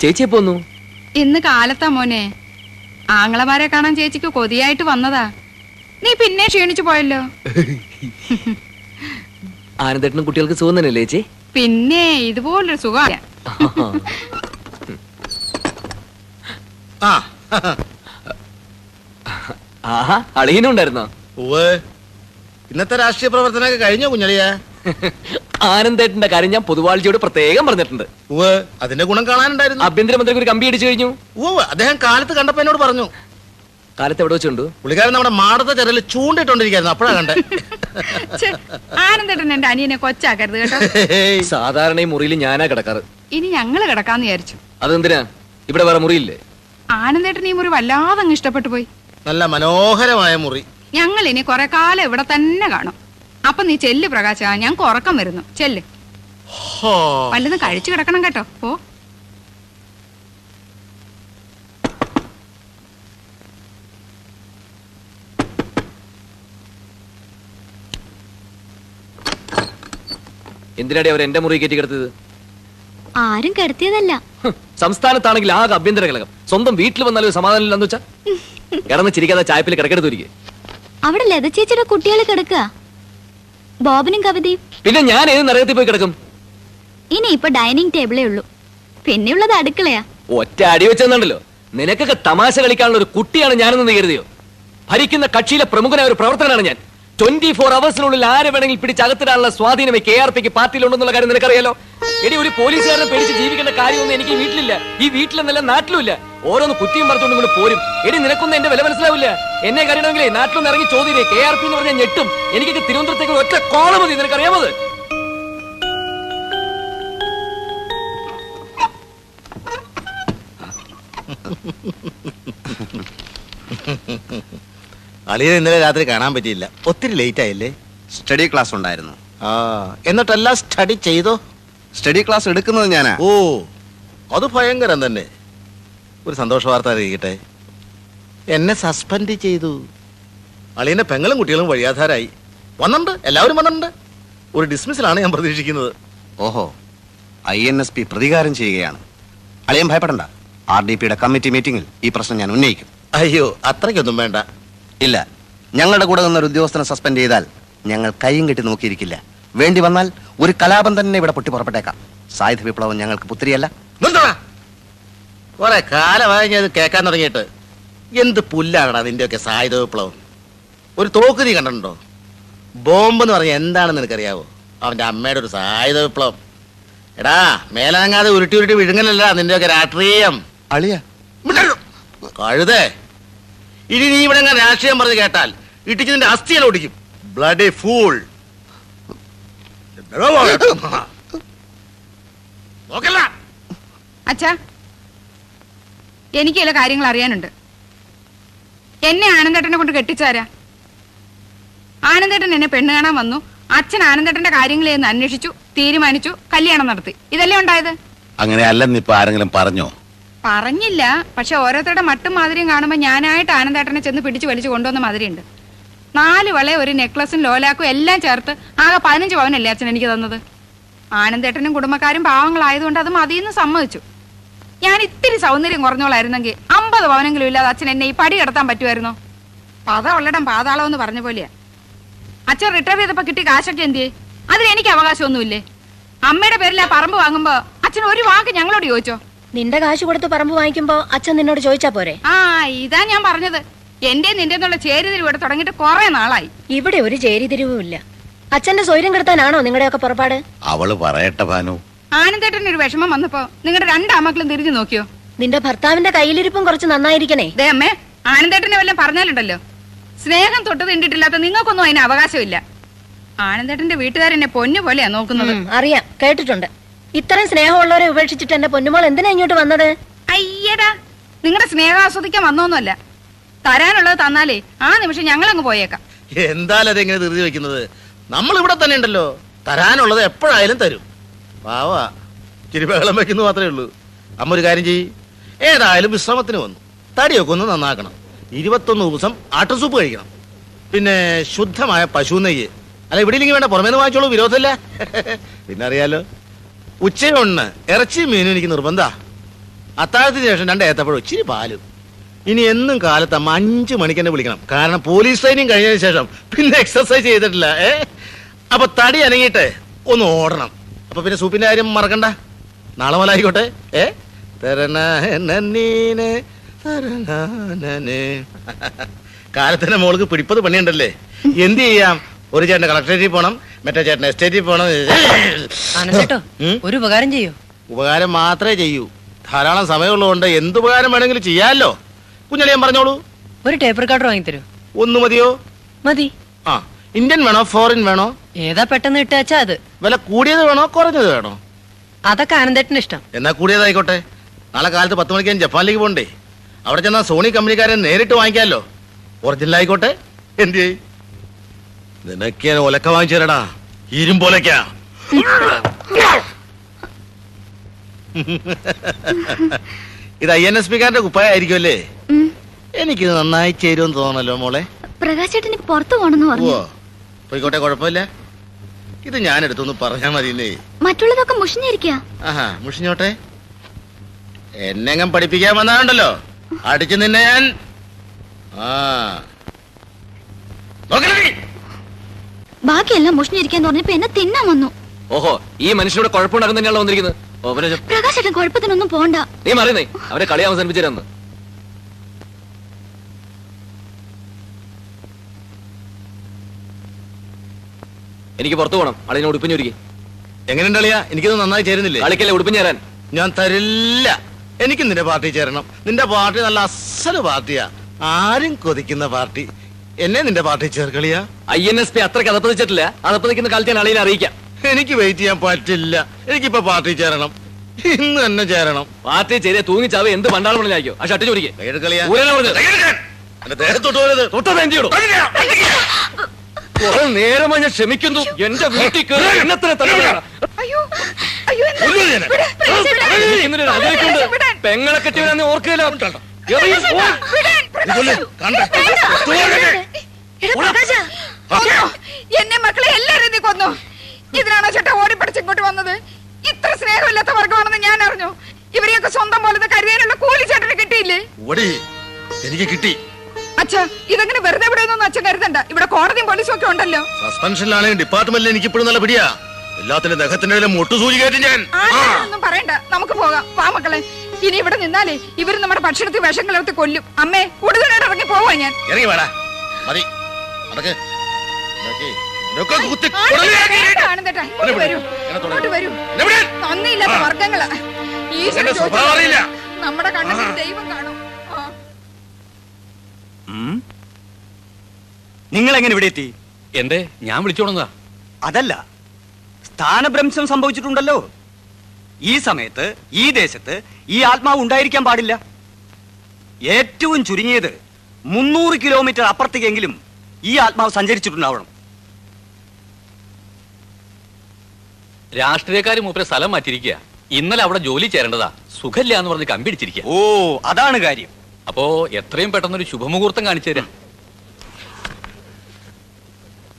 ചേച്ചിയെ പോന്നു ഇന്ന് കാലത്താ മോനെ. ആങ്ങളമാരെ കാണാൻ ചേച്ചിക്ക് കൊതിയായിട്ട് വന്നതാ. നീ പിന്നെ ക്ഷീണിച്ചു പോയല്ലോ. ആനന്ദേട്ടനും കുട്ടികൾക്ക് സുഖം തന്നെയല്ലേ ചേച്ചി? പിന്നെ ഇതുപോലൊരു സുഖം. ആ. ആഹാ അളിയനും ഉണ്ടായിരുന്നോ? ഉവ്വ്. ഇന്നത്തെ രാഷ്ട്രീയ പ്രവർത്തനമൊക്കെ കഴിഞ്ഞോ കുഞ്ഞളിയ? ആനന്ദേട്ടന്റെ കാര്യം ഞാൻ പൊതുവാഴ്ചയോട് പ്രത്യേകം പറഞ്ഞിട്ടുണ്ട്. ഉവ്വ്. അതിന്റെ ഗുണം കാണാനുണ്ടായിരുന്നു. ആഭ്യന്തരമന്ത്രിക്ക് ഒരു കമ്പി അടിച്ചു കഴിഞ്ഞു. ഉവ്വ്. അദ്ദേഹം കാലത്ത് കണ്ടപ്പോ എന്നോട് പറഞ്ഞു. കാലത്ത് എവിടെ വെച്ചുണ്ടു? പുള്ളിക്കാരൻ നമ്മുടെ മാടത്തെ ചെറിയ ചൂണ്ടിട്ടോണ്ടിരിക്കായിരുന്നു. അപ്പോഴാ കണ്ടേ. ആനന്ദേട്ടൻ എന്റെ അനിയനെ കൊച്ചാക്കരുത് കേട്ടോ. സാധാരണ ഈ മുറിയിൽ ഞാനാ കിടക്കാറ്. ഇനി ഞങ്ങൾ കിടക്കാന്ന് വിചാരിച്ചു. അതെന്തിനാ? ഇവിടെ വേറെ മുറിയില്ലേ? ആനന്ദേട്ടൻ ഈ മുറി വല്ലാതെ അങ്ങ് ഇഷ്ടപ്പെട്ടു പോയി. നല്ല മനോഹരമായ മുറി. ഞങ്ങൾ ഇനി കുറെ കാലം ഇവിടെ തന്നെ കാണും. അപ്പൊ നീ ചെല്ല് പ്രകാശ ഞങ്ങൾക്ക് ഉറക്കം വരുന്നു. ചെല്ല്. വല്ലതും കഴിച്ചു കിടക്കണം കേട്ടോ. പോ. എന്തിനാടി അവർ എന്റെ മുറി കയറ്റി കിടത്തത് ആരും കിടത്തിയതല്ല. സംസ്ഥാനത്താണെങ്കിൽ ആകെ അഭ്യന്തര കലകം സ്വന്തം വീട്ടിൽ വന്നാലും ഒരു സമാധാനം ഇല്ലെന്ന് വെച്ചാ? കിടന്ന് ചിരിക്കാതെ ചായപ്പിൽ കിടക്കെടുത്തിരിക്കെ അവിടെ ലത ചേച്ചിയുടെ കുട്ടികൾ കിടക്കുക. ബോബനും കവിതയും. പിന്നെ ഞാൻ ഏത് നരകത്തിൽ പോയി കിടക്കും? ഇനി ഇപ്പൊ ഡൈനിങ് ടേബിളേ ഉള്ളൂ. പിന്നെയുള്ളത് അടുക്കളയാ. ഒറ്റ അടി വെച്ചെന്നുണ്ടല്ലോ. നിനക്കൊക്കെ തമാശ കളിക്കാനുള്ള ഒരു കുട്ടിയാണ് ഞാനെന്ന് കരുതിയോ? ഭരിക്കുന്ന കക്ഷിയിലെ പ്രമുഖനായ ഒരു പ്രവർത്തകനാണ് ഞാൻ. ട്വന്റി ഫോർ അവേഴ്സിനുള്ളിൽ ആരെ വേണമെങ്കിൽ പിടിച്ച് അകത്തിടാനുള്ള സ്വാധീനം കെ ആർ പിക്ക് പാർട്ടിയിലുണ്ടെന്നുള്ള കാര്യം നിനക്കറിയാലോ? ഇനി ഒരു പോലീസുകാരനെ പേടിച്ച് ജീവിക്കേണ്ട കാര്യമൊന്നും എനിക്ക് വീട്ടിലില്ല. ഈ വീട്ടിലെന്നല്ല നാട്ടിലുമില്ല. ഓരോന്ന് കുത്തിയും പറഞ്ഞുകൊണ്ട് ഇങ്ങോട്ട് പോരും. എടി നിനക്കൊന്നും എന്റെ വില മനസ്സിലാവില്ല. എന്നെ കറിയണമെങ്കിലേ നാട്ടിലൊന്നും ഇറങ്ങി ചോദ്യമേ കെ ആർ പി എന്ന് പറഞ്ഞാൽ ഞെട്ടും. എനിക്കൊക്കെ തിരുവനന്തപുരത്തേക്ക് ഒറ്റ കോള മതി. നിനക്കറിയാമത്? Ha ha ha അത് അളിയെ ഇന്നലെ രാത്രി കാണാൻ പറ്റിയില്ല. ഒത്തിരി ലേറ്റ് ആയില്ലേ? സ്റ്റഡി ക്ലാസ് ഉണ്ടായിരുന്നു. ആ എന്നിട്ടെല്ലാം സ്റ്റഡി ചെയ്തോ? സ്റ്റഡി ക്ലാസ് എടുക്കുന്നത് ഞാനാ. ഓ അത് ഭയങ്കരം തന്നെ. ഒരു സന്തോഷ വാർത്ത അറിയിക്കട്ടെ. എന്നെ സസ്പെൻഡ് ചെയ്തു. അളിയന്റെ പെങ്ങളും കുട്ടികളും വഴിയാധാരായി. വന്നിട്ടുണ്ട്? എല്ലാവരും വന്നിട്ടുണ്ട്? ഒരു ഡിസ്മിസിലാണ് ഞാൻ പ്രതീക്ഷിക്കുന്നത്. ഓഹോ ഐ എൻ എസ് പി പ്രതികാരം ചെയ്യുകയാണ്. അളിയൻ ഭയപ്പെടണ്ട. ആർ ഡി പിയുടെ കമ്മിറ്റി മീറ്റിംഗിൽ ഈ പ്രശ്നം ഞാൻ ഉന്നയിക്കും. അയ്യോ അത്രയ്ക്കൊന്നും വേണ്ട. ഇല്ല. ഞങ്ങളുടെ കൂടെ നിന്നൊരു ഉദ്യോഗസ്ഥനെ സസ്പെൻഡ് ചെയ്താൽ ഞങ്ങൾ കൈയും കെട്ടി നോക്കിയിരിക്കില്ല. വേണ്ടി വന്നാൽ ഒരു കലാപം തന്നെ ഇവിടെ പൊട്ടി പുറപ്പെട്ടേക്കാം. സായുധ വിപ്ലവം ഞങ്ങൾക്ക് പുത്രിയല്ല. കുറെ കാലമായി ഞാൻ കേൾക്കാൻ തുടങ്ങിയിട്ട്. എന്ത് പുല്ലാണടാ നിന്റെയൊക്കെ സായുധ വിപ്ലവം? ഒരു തോക്ക് നീ കണ്ടിട്ടുണ്ടോ? ബോംബ് എന്ന് പറഞ്ഞാൽ എന്താണെന്ന് നിനക്കറിയാവോ? അവന്റെ അമ്മയുടെ ഒരു സായുധ വിപ്ലവം. എടാ മേലാങ്ങാതെ ഉരുട്ടി ഉരുട്ടി വിഴുങ്ങലല്ല നിന്റെയൊക്കെ രാഷ്ട്രീയം. അളിയ. കഴുതേ. ഇനി നീ ഇവിടെ എങ്ങനെ രാഷ്ട്രീയം പറഞ്ഞ് കേട്ടാൽ ഇട്ടിച്ചതിന്റെ നിന്റെ ഓടിക്കും ഒടിക്കും. Bloody fool നോക്കല്ല. അച്ഛാ എനിക്ക് ചില കാര്യങ്ങൾ അറിയാനുണ്ട്. എന്നെ ആനന്ദേട്ടനെ കൊണ്ട് കെട്ടിച്ചാരാ? ആനന്ദേട്ടൻ എന്നെ പെണ്ണ് കാണാൻ വന്നു. അച്ഛൻ ആനന്ദേട്ടന്റെ കാര്യങ്ങളെ ഒന്ന് അന്വേഷിച്ചു തീരുമാനിച്ചു കല്യാണം നടത്തി. ഇതല്ലേ ഉണ്ടായത്? അങ്ങനെ അല്ലെന്നിപ്പോ ആരെങ്കിലും പറഞ്ഞോ? പറഞ്ഞില്ല. പക്ഷെ ഓരോരുത്തരുടെ മട്ടും മാതിരിയും കാണുമ്പോൾ ഞാനായിട്ട് ആനന്ദേട്ടനെ ചെന്ന് പിടിച്ചു വലിച്ചു കൊണ്ടുവന്ന മാതിരിയുണ്ട്. നാല് വളെ ഒരു നെക്ലസും ലോലാക്കും എല്ലാം ചേർത്ത് ആകെ പതിനഞ്ച് പവനല്ലേ അച്ഛൻ എനിക്ക് തന്നത്? ആനന്ദേട്ടനും കുടുംബക്കാരും പാവങ്ങളായതുകൊണ്ട് അത് മതിയെന്ന് സമ്മതിച്ചു. ഞാൻ ഇത്തിരി സൗന്ദര്യം കുറഞ്ഞോളായിരുന്നെങ്കിൽ അമ്പത് പവനെങ്കിലും ഇല്ലാതെ അച്ഛൻ എന്നെ ഈ പടി കിടത്താൻ പറ്റുമായിരുന്നോ? പത ഉള്ളടം പാതാളം എന്ന് പറഞ്ഞ പോലെയാ. അച്ഛൻ റിട്ടയർ ചെയ്തപ്പോ കിട്ടി കാശൊക്കെ എന്തിയേ? അതിന് എനിക്ക് അവകാശമൊന്നുമില്ലേ? അമ്മയുടെ പേരിൽ ആ പറമ്പ് വാങ്ങുമ്പോ അച്ഛൻ ഒരു വാക്ക് ഞങ്ങളോട് ചോദിച്ചോ? നിന്റെ കാശ് കൊടുത്ത് പറമ്പ് വാങ്ങിക്കുമ്പോ അച്ഛൻ നിന്നോട് ചോദിച്ചാ പോരെ? ആ ഇതാ ഞാൻ പറഞ്ഞത്. എന്റെ നിന്റെ എന്നുള്ള ചേരുതിരി ഇവിടെ തുടങ്ങിയിട്ട് കുറെ നാളായി. ഇവിടെ ഒരു ചേരിതിരിവും ഇല്ല. അച്ഛന്റെ സ്വൈര്യം കെടുത്താനാണോ നിങ്ങളുടെയൊക്കെ പുറപ്പാട്? അവൾ പറയട്ടെ ഭാനു. ആനന്ദേട്ടന് ഒരു വിഷമം വന്നപ്പോ നിങ്ങളുടെ രണ്ടാമക്കളും തിരിഞ്ഞു നോക്കിയോ? നിന്റെ ഭർത്താവിന്റെ കയ്യിലിരിപ്പും കുറച്ച് നന്നായിരിക്കണേ. ദേ അമ്മേ ആനന്ദേട്ടനെ വല്ലതും പറഞ്ഞാലുണ്ടല്ലോ. സ്നേഹം തൊട്ട് തിണ്ടിട്ടില്ലാത്ത നിങ്ങൾക്കൊന്നും അതിന് അവകാശമില്ല. ആനന്ദേട്ടന്റെ വീട്ടുകാരെന്നെ പൊന്നു പോലെയാ നോക്കുന്നത് അറിയാം കേട്ടിട്ടുണ്ട്. ഇത്രയും സ്നേഹമുള്ളവരെ ഉപേക്ഷിച്ചിട്ട് എന്റെ പൊന്നുമോൾ എന്തിനാ ഇങ്ങോട്ട് വന്നത്? അയ്യടാ നിങ്ങളുടെ സ്നേഹം ആസ്വദിക്കാൻ വന്നോന്നല്ല തരാനുള്ളത് തന്നാലേ ആ നിമിഷം ഞങ്ങൾ അങ്ങ് പോയേക്കാം. എന്തായാലും അതെങ്ങനെ ധൃതി വെക്കുന്നത് നമ്മൾ ഇവിടെ തന്നെ ഉണ്ടല്ലോ. തരാനുള്ളത് എപ്പോഴായാലും തരും. പാവാ ഇച്ചിരി ബഹളം വെക്കുന്നു മാത്രമേ ഉള്ളൂ. അമ്മ ഒരു കാര്യം ചെയ്യ്. ഏതായാലും വിശ്രമത്തിന് വന്നു. തടിയൊക്കെ ഒന്ന് നന്നാക്കണം. ഇരുപത്തൊന്ന് ദിവസം ആട്ടുസൂപ്പ് കഴിക്കണം. പിന്നെ ശുദ്ധമായ പശു നെയ്യ്. അല്ല ഇവിടെ ഇല്ലെങ്കിൽ വേണ്ട പുറമേന്ന് വാങ്ങിച്ചോളൂ. വിരോധമല്ല. പിന്നെ അറിയാലോ ഉച്ചയൊണ്ണ്. ഇറച്ചി മീനും എനിക്ക് നിർബന്ധ. അത്താഴത്തിന് ശേഷം രണ്ട് ഏത്തപ്പഴം ഇച്ചിരി പാലും. ഇനി എന്നും കാലത്ത് അമ്മ അഞ്ചു മണിക്ക് തന്നെ വിളിക്കണം. കാരണം പോലീസ് സൈന്യം കഴിഞ്ഞതിന് ശേഷം പിന്നെ എക്സർസൈസ് ചെയ്തിട്ടില്ല ഏ? അപ്പൊ തടി അനങ്ങിയിട്ട് ഒന്ന് ഓടണം. അപ്പൊ പിന്നെ സൂപ്പിന്റെ കാര്യം മറക്കണ്ട. നാളെ മുതൽ ആയിക്കോട്ടെ ഏ തരണനനെ. കാലത്തിന്റെ മോൾക്ക് പിടിപ്പത് പണിയുണ്ടല്ലേ? എന്ത് ചെയ്യാം? ഒരു ചേട്ടൻ കളക്ടറേറ്റിൽ പോണം മറ്റേ ചേട്ടൻ എസ്റ്റേറ്റിൽ ആനന്ദേട്ടോ ഉം? ഒരു ഉപകാരം ചെയ്യോ. ഉപകാരം മാത്രമേ ചെയ്യൂ. ധാരാളം സമയമുള്ളതുകൊണ്ട് എന്ത് ഉപകാരം വേണമെങ്കിലും ചെയ്യാമല്ലോ കുഞ്ഞളിയാൻ പറഞ്ഞോളൂ. ഒരു ടേപ്പർ ടേപ്പ് വാങ്ങി വാങ്ങിത്തരൂ. ഒന്ന് മതിയോ? മതി. ആ ഇന്ത്യൻ വേണോ ഫോറിൻ വേണോ? ഏതാ പെട്ടെന്ന് ഇട്ടാച്ചാ അത്. വില കൂടിയത് വേണോ കുറഞ്ഞത് വേണോ? അതൊക്കെ ആനന്ദേട്ടന് ഇഷ്ടം. എന്നാ കൂടിയതായിക്കോട്ടെ. നാളെ കാലത്ത് പത്ത് മണിക്ക് ഞാൻ ജപ്പാനിലേക്ക് പോണ്ടേ അവിടെ ചെന്നാ സോണി കമ്പനിക്കാരൻ നേരിട്ട് വാങ്ങിക്കാമല്ലോ ഒറിജിനൽ ആയിക്കോട്ടെ. എന്ത് ചെയ്യ്? നിനക്ക് ഞാൻ ഒലക്ക വാങ്ങിച്ചു തരടാ ഇരുമ്പോലക്കാ ഇത് ഐ എൻ എസ് പിക്കാരന്റെ കുപ്പായായിരിക്കും അല്ലേ? എനിക്ക് നന്നായി ചേരുമെന്ന് തോന്നല്ലോ മോളെ. പ്രകാശ് ചേട്ടന് പുറത്തു പോണെന്ന് പറഞ്ഞു. പോയിക്കോട്ടെ കുഴപ്പമില്ല. ഇത് ഞാൻ എടുത്തൊന്ന് പറഞ്ഞാ മതിന്നേ മറ്റുള്ളതൊക്കെ മുഷിഞ്ഞിരിക്കുക ആഹാ മുഷിഞ്ഞോട്ടെ. എന്നെങ്ങും പഠിപ്പിക്കാൻ വന്നാണ്ടല്ലോ അടിച്ചു നിന്നെ ഞാൻ. ആ. നോക്കണേ ബാക്കിയെല്ലാം മുഷിഞ്ഞിരിക്കാന്ന് പറഞ്ഞപ്പോ എന്നെ തിന്നാൻ വന്നു. ഓഹോ ഈ മനുഷ്യനോട് കുഴപ്പമുണ്ടാക്കുന്ന തന്നെയാണല്ലോ വന്നിരിക്കുന്നത്. ഓ പിന്നെ പ്രകാശേട്ടൻ കുഴപ്പത്തിനൊന്നും പോണ്ട. നീ മറിയുന്നേ അവരെ കളി അവസാനിപ്പിച്ചിരുന്നു എനിക്ക് പുറത്തു പോകണം അളിനെ ഉടുപ്പിഞ്ഞൊരുക്കി എങ്ങനെയുണ്ട് അളിയാ? എനിക്കൊന്നും നന്നായി ചേരുന്നില്ലേ? കളിക്കല്ലേ ഉടുപ്പിഞ്ഞ് ഞാൻ തരില്ല. എനിക്ക് നിന്റെ പാർട്ടി ചേരണം. നിന്റെ പാർട്ടി നല്ല അസൽ പാർട്ടിയാ. ആരും കൊതിക്കുന്ന പാർട്ടി. എന്നെ നിന്റെ പാർട്ടി ചേർക്കളിയാ ഐ എൻ എസ് പി അത്രയ്ക്ക് അതപ്പതിച്ചിട്ടില്ല അതപ്പതിക്കുന്ന കാലത്ത് ഞാൻ അളിയിൽ അറിയിക്കാം. എനിക്ക് വെയിറ്റ് ചെയ്യാൻ പറ്റില്ല. എനിക്കിപ്പോ പാർട്ടി ചേരണം. ഇന്ന് തന്നെ ചേരണം. പാർട്ടി ചെയ്തേ ചാവ് എന്ത് പണ്ടാളം പറഞ്ഞായിരിക്കും ആ ഷർട്ട് ചോദിക്കേ കുറെ നേരമായി ഞാൻ ക്ഷമിക്കുന്നു. എന്റെ വീട്ടിൽ കയറി എന്നെ തന്നെ. പെങ്ങളെ കെട്ടിയവരാന്ന് ഓർക്കയില്ല എന്നെ മക്കളെ എല്ലാരും നീ കൊന്നു. ഇതിനാണോ ചേട്ടാ ഓടിപ്പടിച്ച് ഇങ്ങോട്ട് വന്നത്? ഇത്ര സ്നേഹമില്ലാത്ത വർഗമാണെന്ന് ഞാൻ അറിഞ്ഞു. ഇവരെയൊക്കെ സ്വന്തം പോലെ കരുതാനുള്ള കൂലി ചേട്ടന് കിട്ടിയില്ലേ? എനിക്ക് കിട്ടി. അച്ഛാ ഇതങ്ങനെ വെറുതെ വിടുന്നൊന്നും അച്ഛൻ കരുതണ്ട? ഇവിടെ കോടതിയും പോലീസും ഒക്കെ ഉണ്ടല്ലോ. സസ്പെൻഷനിലാണെങ്കിൽ ഡിപ്പാർട്ട്മെന്റിൽ എനിക്ക് ഇപ്പോഴും നല്ല പിടിയാ. എല്ലാത്തിനും ദേഹത്തിന്റെ മുട്ടു സൂചി കയറ്റി ഞാൻ ഒന്നും പറയണ്ട. നമുക്ക് പോകാം. വാ മക്കളെ. ഇനി ഇവിടെ നിന്നാലേ ഇവർ നമ്മുടെ ഭക്ഷണത്തിൽ വിഷം കലർത്തി കൊല്ലും. അമ്മേ കൂടുതലായിട്ട് ഇറങ്ങി പോവാ ഞാൻ. ഇറങ്ങി വേടാ. മതി. നടക്ക് നന്ദിയില്ലാത്ത വർഗങ്ങളാ. നമ്മുടെ കണ്ണത്തിൽ ദൈവം കാണും. നിങ്ങൾ എങ്ങനെ ഇവിടെ എത്തി? എന്തേ? ഞാൻ വിളിച്ചോണതാ അതല്ല. സ്ഥാനഭ്രംശം സംഭവിച്ചിട്ടുണ്ടല്ലോ. ഈ സമയത്ത് ഈ ദേശത്ത് ഈ ആത്മാവ് ഉണ്ടായിരിക്കാൻ പാടില്ല. ഏറ്റവും ചുരുങ്ങിയത് മുന്നൂറ് കിലോമീറ്റർ അപ്പുറത്തേക്കെങ്കിലും ഈ ആത്മാവ് സഞ്ചരിച്ചിട്ടുണ്ടാവണം. രാഷ്ട്രീയക്കാർ മൂപ്പരെ സ്ഥലം മാറ്റിയിരിക്കുക. ഇന്നലെ അവിടെ ജോലി ചേരേണ്ടതാ. സുഖമില്ല എന്ന് പറഞ്ഞ് കമ്പിടിച്ചിരിക്കുക. ഓ അതാണ് കാര്യം. അപ്പോ എത്രയും പെട്ടെന്നൊരു ശുഭമുഹൂർത്തം കാണിച്ചു തരാം.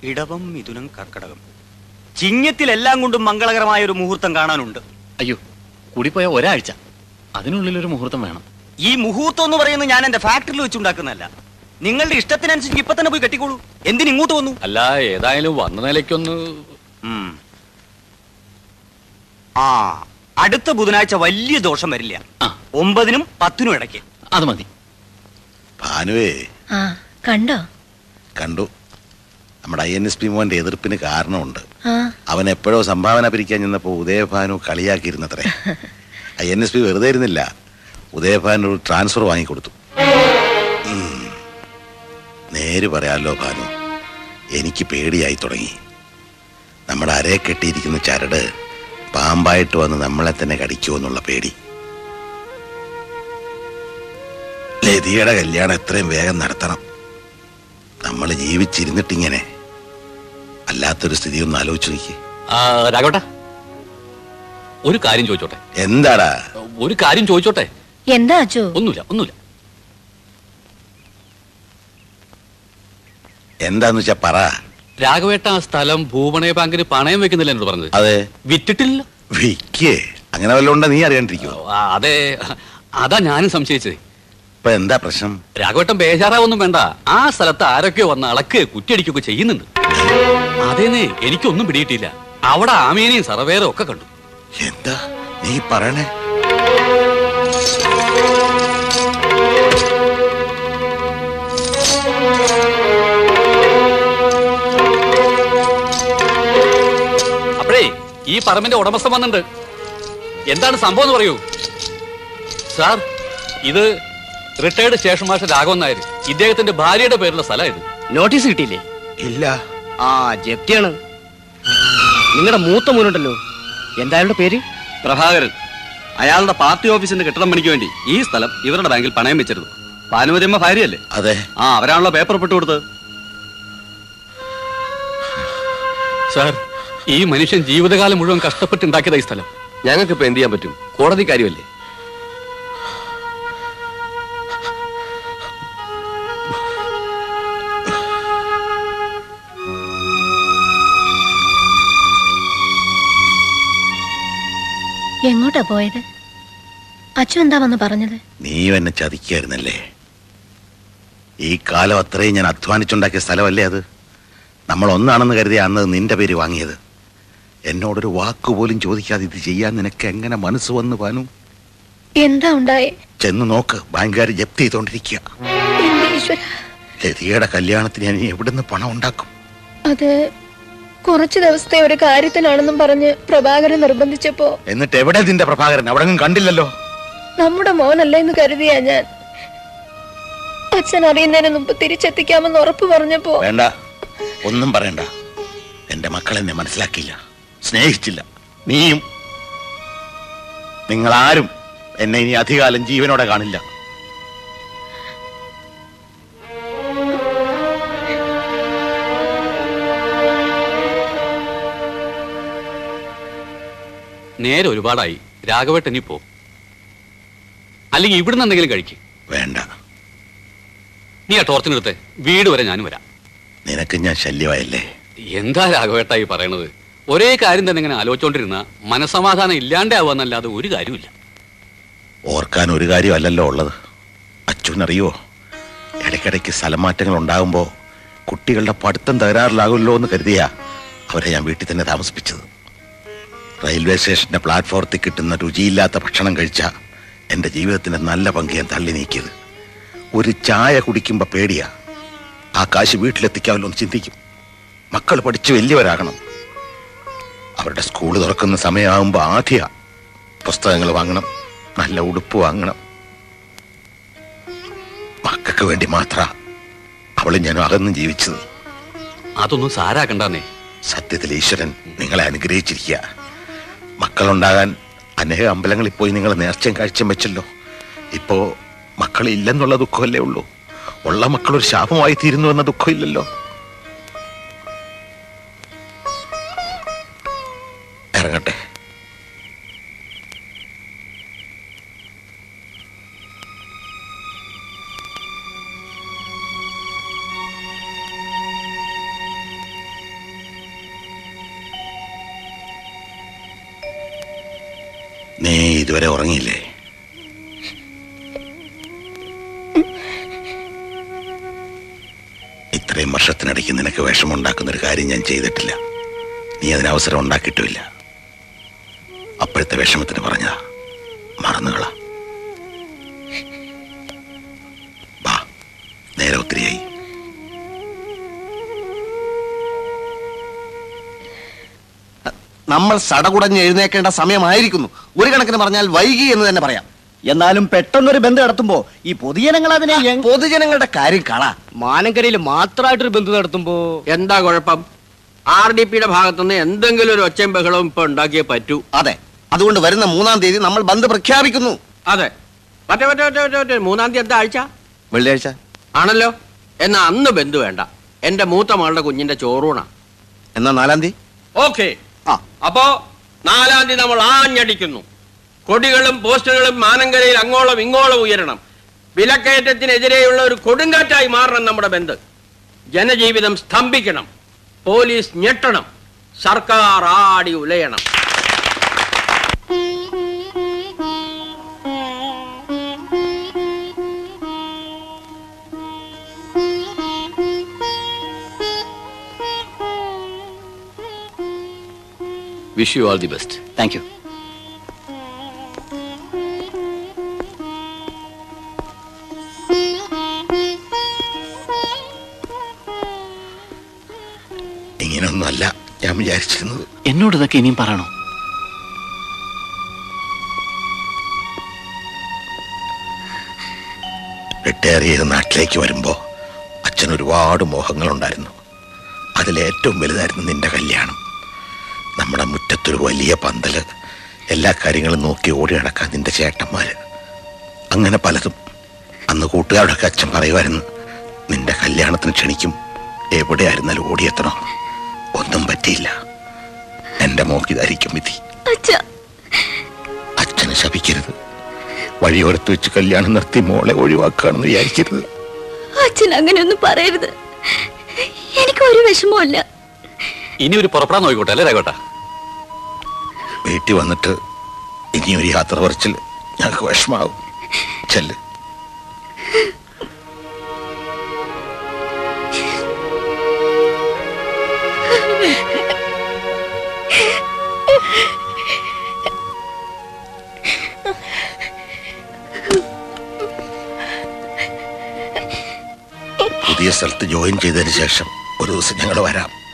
ഇടവം മിഥുനം കർക്കടകം. ചിങ്ങത്തിൽ എല്ലാം കൊണ്ടും മംഗളകരമായ ഒരു മുഹൂർത്തം കാണാനുണ്ട്. അയ്യോ കൂടിപ്പോയ ഒരാഴ്ച. അതിനുള്ളിൽ ഒരു മുഹൂർത്തം വേണം. ഈ മുഹൂർത്തം എന്ന് പറയുന്നത് ഞാൻ എന്റെ ഫാക്ടറിയിൽ വെച്ചുണ്ടാക്കുന്നതല്ല. നിങ്ങളുടെ ഇഷ്ടത്തിനനുസരിച്ച് ഇപ്പൊ തന്നെ പോയി കെട്ടിക്കോളൂ. എന്തിന് ഇങ്ങോട്ട് വന്നു? അല്ല ഏതായാലും വന്ന നിലയ്ക്കൊന്ന് ആ അടുത്ത ബുധനാഴ്ച വലിയ ദോഷം വരില്ല. ഒമ്പതിനും പത്തിനും ഇടയ്ക്ക്. അത് മതി. ഭാനുവേ. കണ്ടോ? കണ്ടു. നമ്മുടെ ഐ എൻ എസ് പി മോന്റെ എതിർപ്പിന് കാരണമുണ്ട്. അവൻ എപ്പോഴോ സംഭാവന പിരിക്കാൻ ചെന്നപ്പോ ഉദയഭാനു കളിയാക്കിയിരുന്നത്രേ. ഐ എൻ എസ് പി വെറുതെ ഇരുന്നില്ല. ഉദയഭാനു ഒരു ട്രാൻസ്ഫർ വാങ്ങിക്കൊടുത്തു. നേര് പറയാലോ ഭാനു എനിക്ക് പേടിയായി തുടങ്ങി. നമ്മുടെ അരയെ കെട്ടിയിരിക്കുന്ന ചരട് പാമ്പായിട്ട് വന്ന് നമ്മളെ തന്നെ കടിക്കുമോ എന്നുള്ള പേടി. ലതിയുടെ കല്യാണം എത്രയും വേഗം നടത്തണം. നമ്മൾ ജീവിച്ചിരുന്നിട്ടിങ്ങനെ അല്ലാത്തൊരു സ്ഥിതി ഒന്ന് ആലോചിച്ചു നോക്കി. ആ, രാഘവട്ടാ ഒരു കാര്യം ചോദിച്ചോട്ടെ? എന്താടാ? ഒരു കാര്യം ചോദിച്ചോട്ടെ? എന്താ അച്ചു ഒന്നുമില്ല ഒന്നുമില്ല. എന്താന്ന് വെച്ചാ പറ. രാഘവേട്ട ആ സ്ഥലം ഭൂപണയ ബാങ്കിന് പണയം വെക്കുന്നില്ല എന്നോട് പറഞ്ഞത്. അതെ. വിറ്റിട്ടില്ല. വിക്കേ. അങ്ങനെ വല്ലതും ഉണ്ടോ നീ അറിയാണ്ടിരിക്കുവോ? അതെ. അതാ ഞാനും സംശയിച്ചത്. ഇപ്പൊ എന്താ പ്രശ്നം? രാഘവട്ടം ബേജാറാവൊന്നും വേണ്ട. ആ സ്ഥലത്ത് ആരൊക്കെയോ വന്ന് അളക്ക് കുറ്റിയടിക്കൊക്കെ ചെയ്യുന്നുണ്ട്. അതേന്നേ എനിക്കൊന്നും പിടിയിട്ടില്ല. അവിടെ ആമേനയും സർവേറും ഒക്കെ കണ്ടു. എന്താ? നീ പറയണേ. അപ്പഴേ ഈ പറമ്പിന്റെ ഉടമസ്ഥൻ വന്നിട്ടുണ്ട്. എന്താണ് സംഭവം എന്ന് പറയൂ. സാർ ഇത് retired station master Raghavan Nair. ഇദ്ദേഹത്തിന്റെ ഭാര്യയുടെ പേരുള്ള സ്ഥലം ഇത്. നോട്ടീസ് കിട്ടിയില്ലേ? ഇല്ല. ആ ജപ്തിയാണ്. നിങ്ങളുടെ മൂത്ത മോനുണ്ടല്ലോ. എന്താ അയാളുടെ പേര്? പ്രഭാകരൻ. അയാളുടെ പാർട്ടി ഓഫീസിന്റെ കെട്ടിടം പണിക്ക് വേണ്ടി ഈ സ്ഥലം ഇവരുടെ ബാങ്കിൽ പണയം വെച്ചിരുന്നു. ഭാനുമതിയമ്മ ഭാര്യയല്ലേ? അതെ. ആ അവരാണല്ലോ പേപ്പർ ഒപ്പിട്ട് കൊടുത്തത്. സാർ ഈ മനുഷ്യൻ ജീവിതകാലം മുഴുവൻ കഷ്ടപ്പെട്ടുണ്ടാക്കിയതായി ഈ സ്ഥലം. ഞങ്ങൾക്ക് ഇപ്പൊ എന്ത് ചെയ്യാൻ പറ്റും? കോടതി കാര്യമല്ലേ എങ്ങോട്ടാ പോയത്? അച്ഛൻ എന്താ വന്ന് പറഞ്ഞത്? നീ എന്നെ ചതിക്കായിരുന്നല്ലേ? ഈ കാലം അത്രയും ഞാൻ അധ്വാനിച്ചുണ്ടാക്കിയ സ്ഥലമല്ലേ അത്? നമ്മൾ ഒന്നാണെന്ന് കരുതി അന്ന് നിന്റെ പേര് വാങ്ങിയത്. എന്നോടൊരു വാക്കുപോലും ചോദിക്കാതെ ഇത് ചെയ്യാൻ നിനക്ക് എങ്ങനെ മനസ്സ് വന്നു പാനു? എന്താ ഉണ്ടായേ? ചെന്ന് നോക്ക് ബാങ്കുകാർ ജപ്തി ചെയ്തോണ്ടിരിക്കുക ലതികയുടെ കല്യാണത്തിന് ഞാൻ എവിടെ എവിടുന്ന് പണം ഉണ്ടാക്കും? അത് കുറച്ചു ദിവസത്തെ ഒരു കാര്യത്തിനാണെന്നും പറഞ്ഞ് പ്രഭാകരൻ നിർബന്ധിച്ചപ്പോ എന്നിട്ട് എവിടെ നിന്റെ പ്രഭാകരൻ? അവിടെ കണ്ടില്ലല്ലോ. നമ്മുടെ മോനല്ല എന്ന് കരുതിയാ ഞാൻ. അച്ഛൻ അറിയുന്നതിന് മുമ്പ് തിരിച്ചെത്തിക്കാമെന്ന് ഉറപ്പ് പറഞ്ഞപ്പോ വേണ്ട. ഒന്നും പറയണ്ട. എന്റെ മക്കൾ എന്നെ മനസ്സിലാക്കിയില്ല. സ്നേഹിച്ചില്ല. നീയും നിങ്ങളാരും എന്നെ ഇനി അധികാലം ജീവനോടെ കാണില്ല. നേരെ ഒരുപാടായി. രാഘവേട്ടൻ ഇനി പോ. അല്ലെങ്കിൽ ഇവിടുന്ന് എന്തെങ്കിലും കഴിക്കും. വേണ്ട. നീ ആ ടോർച്ചിനെടുത്ത് വീട് വരെ ഞാനും വരാം. നിനക്ക് ഞാൻ ശല്യമായല്ലേ? എന്താ രാഘവേട്ടായി പറയണത്? ഒരേ കാര്യം തന്നെ ഇങ്ങനെ ആലോചിച്ചോണ്ടിരുന്ന മനസമാധാനം ഇല്ലാണ്ടാവുകയെന്നല്ലാതെ ഒരു കാര്യമില്ല ഓർക്കാൻ ഒരു കാര്യമല്ലല്ലോ ഉള്ളത്. അച്ഛനറിയോ ഇടയ്ക്കിടയ്ക്ക് സ്ഥലമാറ്റങ്ങൾ ഉണ്ടാകുമ്പോൾ കുട്ടികളുടെ പഠിത്തം തകരാറിലാകുമല്ലോ എന്ന് കരുതിയാ അവരെ ഞാൻ വീട്ടിൽ തന്നെ താമസിപ്പിച്ചത്. റെയിൽവേ സ്റ്റേഷന്റെ പ്ലാറ്റ്ഫോർത്തിൽ കിട്ടുന്ന രുചിയില്ലാത്ത ഭക്ഷണം കഴിച്ച എന്റെ ജീവിതത്തിന്റെ നല്ല പങ്ക് ഞാൻ തള്ളി നീക്കിയത്. ഒരു ചായ കുടിക്കുമ്പോൾ പേടിയാ. ആ കാശ് വീട്ടിലെത്തിക്കാമല്ലോ എന്ന് ചിന്തിക്കും. മക്കൾ പഠിച്ച് വലിയവരാകണം. അവരുടെ സ്കൂൾ തുറക്കുന്ന സമയമാകുമ്പോൾ ആദ്യ പുസ്തകങ്ങൾ വാങ്ങണം നല്ല ഉടുപ്പ് വാങ്ങണം. മക്കൾക്ക് വേണ്ടി മാത്ര അവളും ഞാനും അകന്നും ജീവിച്ചത്. അതൊന്നും സാരാക്കണ്ടേ സത്യത്തിൽ ഈശ്വരൻ നിങ്ങളെ അനുഗ്രഹിച്ചിരിക്കുക മക്കളുണ്ടാകാൻ അനേക അമ്പലങ്ങളിൽ പോയി നിങ്ങൾ നേർച്ചയും കാഴ്ചയും വെച്ചല്ലോ. ഇപ്പോ മക്കളില്ലെന്നുള്ള ദുഃഖമല്ലേ ഉള്ളൂ? ഉള്ള മക്കളൊരു ശാപമായി തീരുന്നു എന്ന ദുഃഖമില്ലല്ലോ. ഇറങ്ങട്ടെ. ഇതുവരെ ഉറങ്ങിയില്ലേ? ഇത്രയും വർഷത്തിനിടയ്ക്ക് നിനക്ക് വിഷമമുണ്ടാക്കുന്ന ഒരു കാര്യം ഞാൻ ചെയ്തിട്ടില്ല. നീ അതിന് അവസരം ഉണ്ടാക്കിയിട്ടുമില്ല. അപ്പോഴത്തെ വിഷമത്തിന് പറഞ്ഞതാ മറന്നുകളാ നേരെ ഒത്തിരിയായി. നമ്മൾ സടകുടഞ്ഞ് എഴുന്നേക്കേണ്ട സമയമായിരിക്കുന്നു. ഒരു കണക്കിന് പറഞ്ഞാൽ വൈകി എന്ന് തന്നെ പറയാം. എന്നാലും പെട്ടെന്നൊരു ബന്ധം നടത്തുമ്പോ ഈ പൊതുജനങ്ങൾ അതിനെ പൊതുജനങ്ങളുടെ കാര്യം കള. മാനങ്കരയിൽ മാത്രമായിട്ടൊരു ബന്ധം നടത്തുമ്പോ എന്താ കുഴപ്പം? ആർ ഡി പിയുടെ ഭാഗത്തുനിന്ന് എന്തെങ്കിലും ഒരു ഒച്ചയും ബഹളവും ഇപ്പൊ ഉണ്ടാക്കിയേ പറ്റൂ. അതെ. അതുകൊണ്ട് വരുന്ന മൂന്നാം തീയതി നമ്മൾ ബന്ദ് പ്രഖ്യാപിക്കുന്നു. അതെ. മറ്റേ മറ്റേ മറ്റേ മറ്റേ മറ്റേ മൂന്നാം തീയതി എന്താ ആഴ്ച? വെള്ളിയാഴ്ച. ആണല്ലോ. എന്നാ അന്ന് ബന്ധു വേണ്ട. എന്റെ മൂത്ത മകളുടെ കുഞ്ഞിന്റെ ചോറൂണ. എന്നാ നാലാം തീയതി? ഓക്കെ. അപ്പോ നാലാം തീയതി നമ്മൾ ആഞ്ഞടിക്കുന്നു. കൊടികളും പോസ്റ്ററുകളും മാനങ്കരയിൽ അങ്ങോളം ഇങ്ങോളം ഉയരണം. വിലക്കയറ്റത്തിനെതിരെയുള്ള ഒരു കൊടുങ്കാറ്റായി മാറണം നമ്മുടെ ബന്ധം. ജനജീവിതം സ്തംഭിക്കണം. പോലീസ് ഞെട്ടണം. സർക്കാർ ആടി ഉലയണം. Wish you all the best thank you ഇങ്ങനെയൊന്നുമല്ല ഞാൻ വിചാരിച്ചിരുന്നത്. എന്നോട് ഇതൊക്കെ ഇനിയും പറയണോ? റിട്ടയർ ചെയ്ത് നാട്ടിലേക്ക് വരുമ്പോ അച്ഛൻ ഒരുപാട് മോഹങ്ങളുണ്ടായിരുന്നു. അതിലേറ്റവും വലുതായിരുന്നു നിന്റെ കല്യാണം. നമ്മുടെ മുറ്റത്തൊരു വലിയ പന്തൽ. എല്ലാ കാര്യങ്ങളും നോക്കി ഓടി നടക്കാൻ നിന്റെ ചേട്ടന്മാര്. അങ്ങനെ പലതും. അന്ന് കൂട്ടുകാരോടൊക്കെ അച്ഛൻ പറയുമായിരുന്നു നിന്റെ കല്യാണത്തിന് ക്ഷണിക്കും. എവിടെയായിരുന്നാലും ഓടിയെത്തണം. ഒന്നും പറ്റിയില്ല. എന്റെ മോക്കിതായിരിക്കും വിധി. അച്ഛനെ ശപിക്കരുത്. വഴിയോരത്ത് വെച്ച് കല്യാണം നിർത്തി മോളെ ഒഴിവാക്കുകയാണെന്ന് വിചാരിക്കരുത്. അച്ഛൻ അങ്ങനെയൊന്നും പറയരുത്. എനിക്ക് ഒരു വിഷമമില്ല ഇനി ഒരു പുറപ്പെടാൻ നോക്കിക്കോട്ടെ അല്ലേ രാഘോട്ട വീട്ടിൽ വന്നിട്ട് ഇനി ഒരു യാത്ര പറിച്ചിൽ ഞങ്ങൾക്ക് വിഷമാവും. ചെല്ല്. പുതിയ സ്ഥലത്ത് ജോയിൻ ചെയ്തതിന് ശേഷം ഒരു ദിവസം ഞങ്ങൾ വരാം.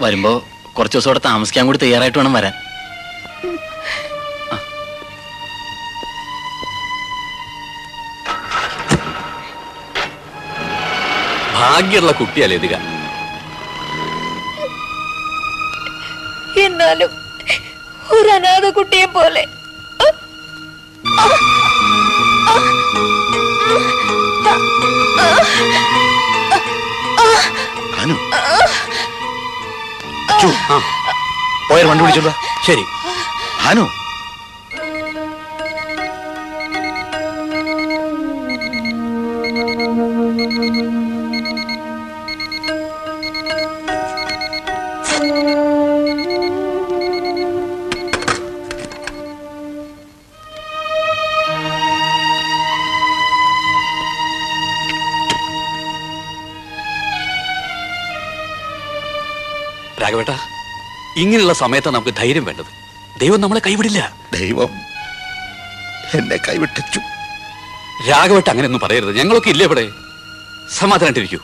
വരുമ്പോ കുറച്ച് ദിവസം അവിടെ താമസിക്കാൻ കൂടി തയ്യാറായിട്ട് വേണം വരാൻ. ഭാഗ്യമുള്ള കുട്ടിയല്ലേ ഇതിക? എന്നാലും ഒരു അനാഥ കുട്ടിയെ പോലെ. അനു അച്ചു പോയാൽ വണ്ടി വിളിച്ചോണ്ടോ ശരി. അനു രാഘവേട്ട ഇങ്ങനെയുള്ള സമയത്താണ് നമുക്ക് ധൈര്യം വേണ്ടത്. ദൈവം നമ്മളെ കൈവിടില്ല. ദൈവം എന്നെ കൈവിട്ടു രാഘവേട്ട അങ്ങനെയൊന്നും പറയരുത്. ഞങ്ങളൊക്കെ ഇല്ലേ ഇവിടെ? സമാധാനായിട്ടിരിക്കൂ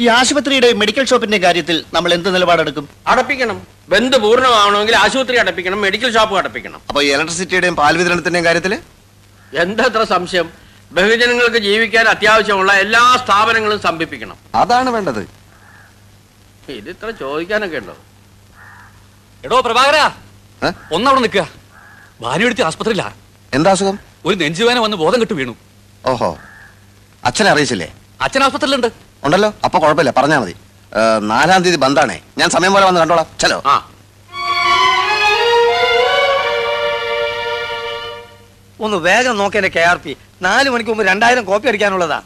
ഈ ആശുപത്രിയുടെ മെഡിക്കൽ ഷോപ്പിന്റെ കാര്യത്തിൽ നമ്മൾ എന്ത് നിലപാടെടുക്കും? അടപ്പിക്കണം. ബന്ധ പൂർണമാവണമെങ്കിൽ ആശുപത്രി അടപ്പിക്കണം മെഡിക്കൽ ഷോപ്പ് അടപ്പിക്കണം. അപ്പൊ ഇലക്ട്രിസിറ്റിയുടെയും പാൽ വിതരണത്തിന്റെയും കാര്യത്തിൽ എന്തത്ര സംശയം? ബഹുജനങ്ങൾക്ക് ജീവിക്കാൻ അത്യാവശ്യമുള്ള എല്ലാ സ്ഥാപനങ്ങളും സംഭിപ്പിക്കണം അതാണ് വേണ്ടത്. ഇത് ഇത്ര ചോദിക്കാനൊക്കെ ഉണ്ടോ? എടോ പ്രഭാകര. ഒന്നവിടെ നിൽക്കുക ഭാര്യയെടുത്ത് ആസ്പത്രിയിലാ. എന്താ അസുഖം? ഒരു നെഞ്ചുവേന വന്ന് ബോധം കെട്ട് വീണു. ഓഹോ. അച്ഛനെ അറിയിച്ചില്ലേ? അച്ഛൻ ആസ്പത്രിയിലുണ്ട്. ഉണ്ടല്ലോ. അപ്പൊ കുഴപ്പമില്ല. പറഞ്ഞാ മതി. ഏ, നാലാം തീയതി ബന്ധാണേ. ഞാൻ സമയം പോലെ വന്ന് കണ്ടോളാം. ചലോ. ഒന്ന് വേഗം നോക്കേണ്ട കെ ആർ പി. നാല് മണിക്ക് മുമ്പ് രണ്ടായിരം കോപ്പി അടിക്കാനുള്ളതാ.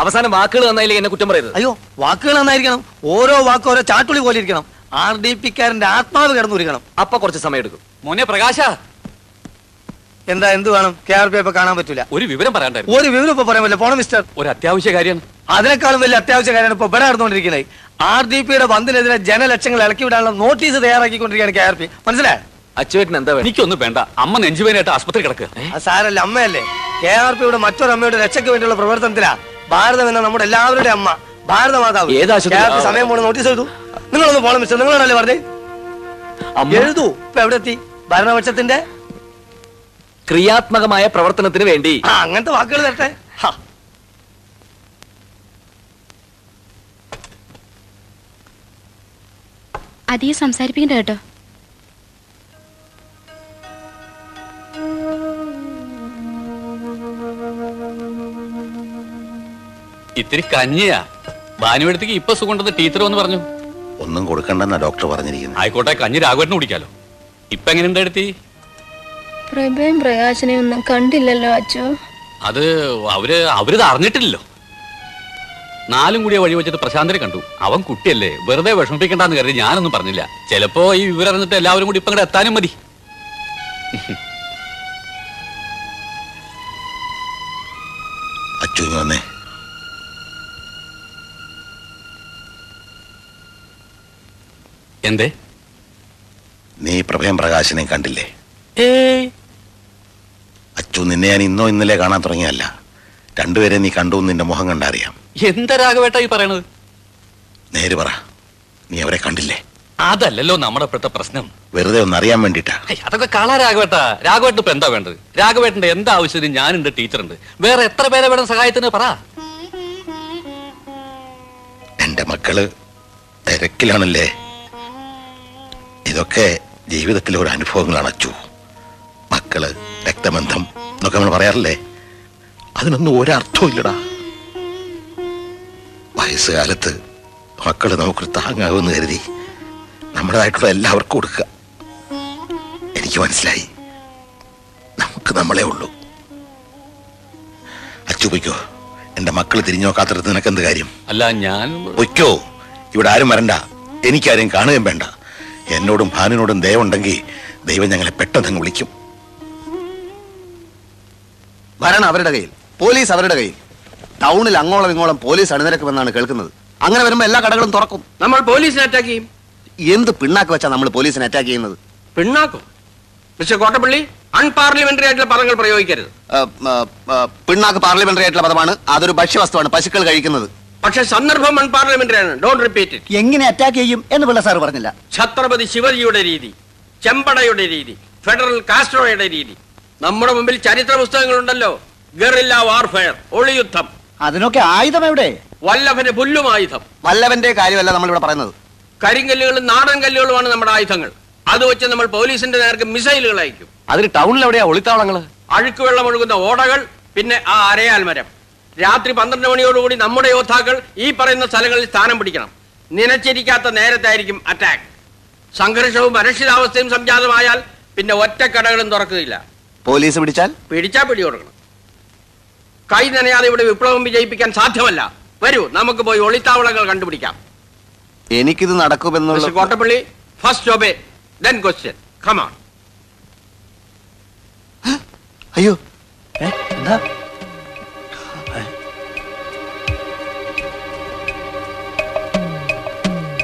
അവസാനം വാക്കുകൾ നന്നായില്ലേ എന്നെ കുറ്റം പറയരുത്. അയ്യോ വാക്കുകൾ നന്നായിരിക്കണം. ഓരോ വാക്കും ഓരോ ചാട്ടുളി പോലെ ഇരിക്കണം. ആർ ഡി പിക്കാരന്റെ ആത്മാവ് കിടന്നുരിക്കണം അപ്പൊ കുറച്ച് സമയം എടുക്കും. മോനെ പ്രകാശ. എന്താ എന്ത് വേണം? കെ ആർ പി ഇപ്പൊ കാണാൻ പറ്റില്ല ഒരു വിവരം പറയാണ്ടായിരുന്നു. ഒരു വിവരം ഇപ്പൊ പറയാൻ പറ്റില്ല. പോണം മിസ്റ്റർ ഒരു അത്യാവശ്യ കാര്യമാണ് അതിനേക്കാളും വലിയ അത്യാവശ്യ കാര്യമാണ് ഇപ്പൊ ഇവിടെ നടന്നുകൊണ്ടിരിക്കുന്നത്. ആർ ഡി പിയുടെ ബന്ദിനെതിരെ ജനലക്ഷങ്ങൾ ഇളക്കി വിടാനുള്ള നോട്ടീസ് തയ്യാറാക്കിക്കൊണ്ടിരിക്കുകയാണ് കെ ആർ പി മനസ്സിലായോ? അച്ചുവേട്ടൻ എന്താ എനിക്കൊന്നും വേണ്ട. അമ്മ നെഞ്ചുവേനായിട്ട് ആസ്പത്രി കിടക്കുക സാരല്ല അമ്മയല്ലേ? കെ ആർ പിയുടെ മറ്റൊരു അമ്മയുടെ രക്ഷയ്ക്ക് വേണ്ടിയുള്ള പ്രവർത്തനത്തിലാ. ഭാരതം എന്ന നമ്മുടെ എല്ലാവരുടെ അമ്മ ഭാരതമാതാവ്. സമയം പോണ നോട്ടീസ് എഴുതൂ. നിങ്ങളൊന്ന് പോണം മിസ്റ്റർ നിങ്ങളാണല്ലേ പറഞ്ഞേ? എഴുതൂ. ഇപ്പൊ എവിടെ എത്തി ഭരണപക്ഷത്തിന്റെ? ക്രിയാത്മകമായ പ്രവർത്തനത്തിന് വേണ്ടി. ആ അങ്ങനത്തെ വാക്കുകൾ തരട്ടെ. ഹാ. അധികം സംസാരിപ്പിക്കണ്ട കേട്ടോ. ഇത്തിരി കഞ്ഞിയാ. ഭാനുവിടത്തേക്ക് ഇപ്പൊ സുഖമുണ്ടെന്ന് ടീച്ചർ വന്ന് പറഞ്ഞു. ഒന്നും കൊടുക്കണ്ടെന്നാ ഡോക്ടർ പറഞ്ഞിരിക്കുന്നത്. ആയിക്കോട്ടെ കഞ്ഞി രാഘവട്ടിന് കുടിക്കാലോ. ഇപ്പൊ എങ്ങനെയുണ്ട് എടുത്തി? പ്രഭയും പ്രകാശനെയും ഒന്നും കണ്ടില്ലല്ലോ അച്ചു അത് അവർ അവരിത് അറിഞ്ഞിട്ടില്ലല്ലോ. നാലും കൂടിയ വഴി വെച്ചിട്ട് പ്രശാന്തനെ കണ്ടു. അവൻ കുട്ടിയല്ലേ വെറുതെ വിഷമിപ്പിക്കണ്ടെന്ന് കരുതി ഞാനൊന്നും പറഞ്ഞില്ല. ചിലപ്പോ ഈ വിവരം അറിഞ്ഞിട്ട് എല്ലാവരും കൂടി ഇപ്പൊ ഇങ്ങോട്ട് എത്താനും മതി. അച്ചു വന്നേ. എന്തേ? നീ പ്രഭയം പ്രകാശനെ കണ്ടില്ലേ? അച്ചു നിന്നെ ഞാൻ ഇന്നോ ഇന്നലെ കാണാൻ തുടങ്ങിയല്ല രണ്ടുപേരെ നീ കണ്ടു നിന്റെ മുഖം കണ്ടറിയാം. എന്താ രാഘവേട്ട ഈ പറയണത്? നേര് പറ. നീ അവരെ കണ്ടില്ലേ? അതല്ലല്ലോ നമ്മുടെ ഇപ്പോഴത്തെ പ്രശ്നം. വെറുതെ ഒന്ന് അറിയാൻ വേണ്ടിട്ടാ അതൊക്കെ കള രാഘവേട്ടാ. രാഘവേട്ടൻ ഇപ്പൊ എന്താ വേണ്ടത്? രാഘവേട്ടന്റെ എന്താ ആവശ്യത്തിന് ഞാനുണ്ട് ടീച്ചറുണ്ട്. വേറെ എത്ര പേരെ വേണം സഹായത്തിന്? പറ. എന്റെ മക്കൾ തിരക്കിലാണല്ലേ? ഇതൊക്കെ ജീവിതത്തിലെ ഒരു അനുഭവങ്ങളാണ് അച്ചു. മക്കൾ രക്തബന്ധം എന്നൊക്കെ നമ്മൾ പറയാറില്ലേ? അതിനൊന്നും ഒരർത്ഥവും ഇല്ലടാ. വയസ്സുകാലത്ത് മക്കൾ നമുക്കൊരു താങ്ങാവുമെന്ന് കരുതി നമ്മുടേതായിട്ടുള്ള എല്ലാവർക്കും കൊടുക്കുക. എനിക്ക് മനസ്സിലായി. നമുക്ക് നമ്മളെ ഉള്ളൂ. അച്ചു പൊയ്ക്കോ. എന്റെ മക്കൾ തിരിഞ്ഞു നോക്കാത്തടത്ത് നിനക്ക് എന്ത് കാര്യം? അല്ല ഞാൻ പൊയ്ക്കോ. ഇവിടെ ആരും വരണ്ട. എനിക്കാരും കാണുകയും വേണ്ട. എന്നോടും ഭാനുവിനോടും ദയവുണ്ടെങ്കിൽ ദൈവം ഞങ്ങളെ പെട്ടെന്ന് വിളിക്കും. ഭരണം അവരുടെ കയ്യിൽ. പോലീസ് അവരുടെ കയ്യിൽ. ടൗണിൽ അങ്ങോളം ഇങ്ങോളം പോലീസ് അണിനിരക്കുമെന്നാണ് കേൾക്കുന്നത്. അങ്ങനെ വരുമ്പോ എല്ലാ കടകളും തുറക്കും. നമ്മൾ പോലീസിനെ അറ്റാക്ക് ചെയ്യും. എന്ത് പിണ്ണാക്ക് വെച്ചാ നമ്മൾ പോലീസിനെ അറ്റാക്ക് ചെയ്യുന്നത്? പിണ്ണാക്കും? മിസ്റ്റർ കോട്ടപ്പള്ളി അൺപാർലമെന്ററി ആയിട്ടുള്ള പദങ്ങൾ പ്രയോഗിക്കരുത്. പിണ്ണാക്ക് പാർലമെന്ററി ആയിട്ടുള്ള പദമാണ്. അതൊരു ഭക്ഷ്യവസ്തുവാണ്. പശുക്കൾ കഴിക്കുന്നത്. പക്ഷെ സന്ദർഭം ആണ് ഡോണ്ട് റിപ്പീറ്റ് ഇറ്റ് എങ്ങനെ അറ്റാക്ക് ചെയ്യും എന്ന് പിള്ള സാർ പറഞ്ഞില്ല. ഛത്രപതി ശിവജിയുടെ രീതി ചെമ്പടയുടെ രീതി ഫെഡറൽ കാസ്ട്രോയുടെ രീതി. നമ്മുടെ മുമ്പിൽ ചരിത്ര പുസ്തകങ്ങളുണ്ടല്ലോ. Guerrilla warfare ഒളിയുദ്ധം. അതിനൊക്കെ ആയുധം എവിടെ? വല്ലഭന് പുല്ലുമായുധം വല്ലവന്റെ കാര്യമല്ല നമ്മൾ ഇവിടെ പറയുന്നത്. കരിങ്കല്ലുകളും നാടൻ കല്ലുകളുമാണ് നമ്മുടെ ആയുധങ്ങൾ. അത് വെച്ച് നമ്മൾ പോലീസിന്റെ നേർക്ക് മിസൈലുകൾ അയക്കും. അതിന് ടൗണിൽ എവിടെയാ ഒളിത്താവളങ്ങൾ? അഴുക്കുവെള്ളം ഒഴുകുന്ന ഓടകൾ പിന്നെ ആ അരയാൽ മരം രാത്രി പന്ത്രണ്ട് മണിയോടുകൂടി നമ്മുടെ യോദ്ധാക്കൾ ഈ പറയുന്ന സ്ഥലങ്ങളിൽ സ്ഥാനം പിടിക്കണം. നിലച്ചിരിക്കാത്ത നേരത്തായിരിക്കും അറ്റാക്ക് സംഘർഷവും അരക്ഷിതാവസ്ഥയും സംജാതമായാൽ പിന്നെ ഒറ്റ കടകളും തുറക്കുകയില്ല. പോലീസ് പിടിച്ചാൽ? പിടിച്ചാൽ പിടി കൊടുക്കണം. കൈ നനയാതെ ഇവിടെ വിപ്ലവം വിജയിപ്പിക്കാൻ സാധ്യമല്ല. വരൂ നമുക്ക് പോയി ഒളിത്താവളങ്ങൾ കണ്ടുപിടിക്കാം. എനിക്കിത് നടക്കുമെന്നുള്ള Kottappally first obey then question come on അയ്യോ. എന്താ?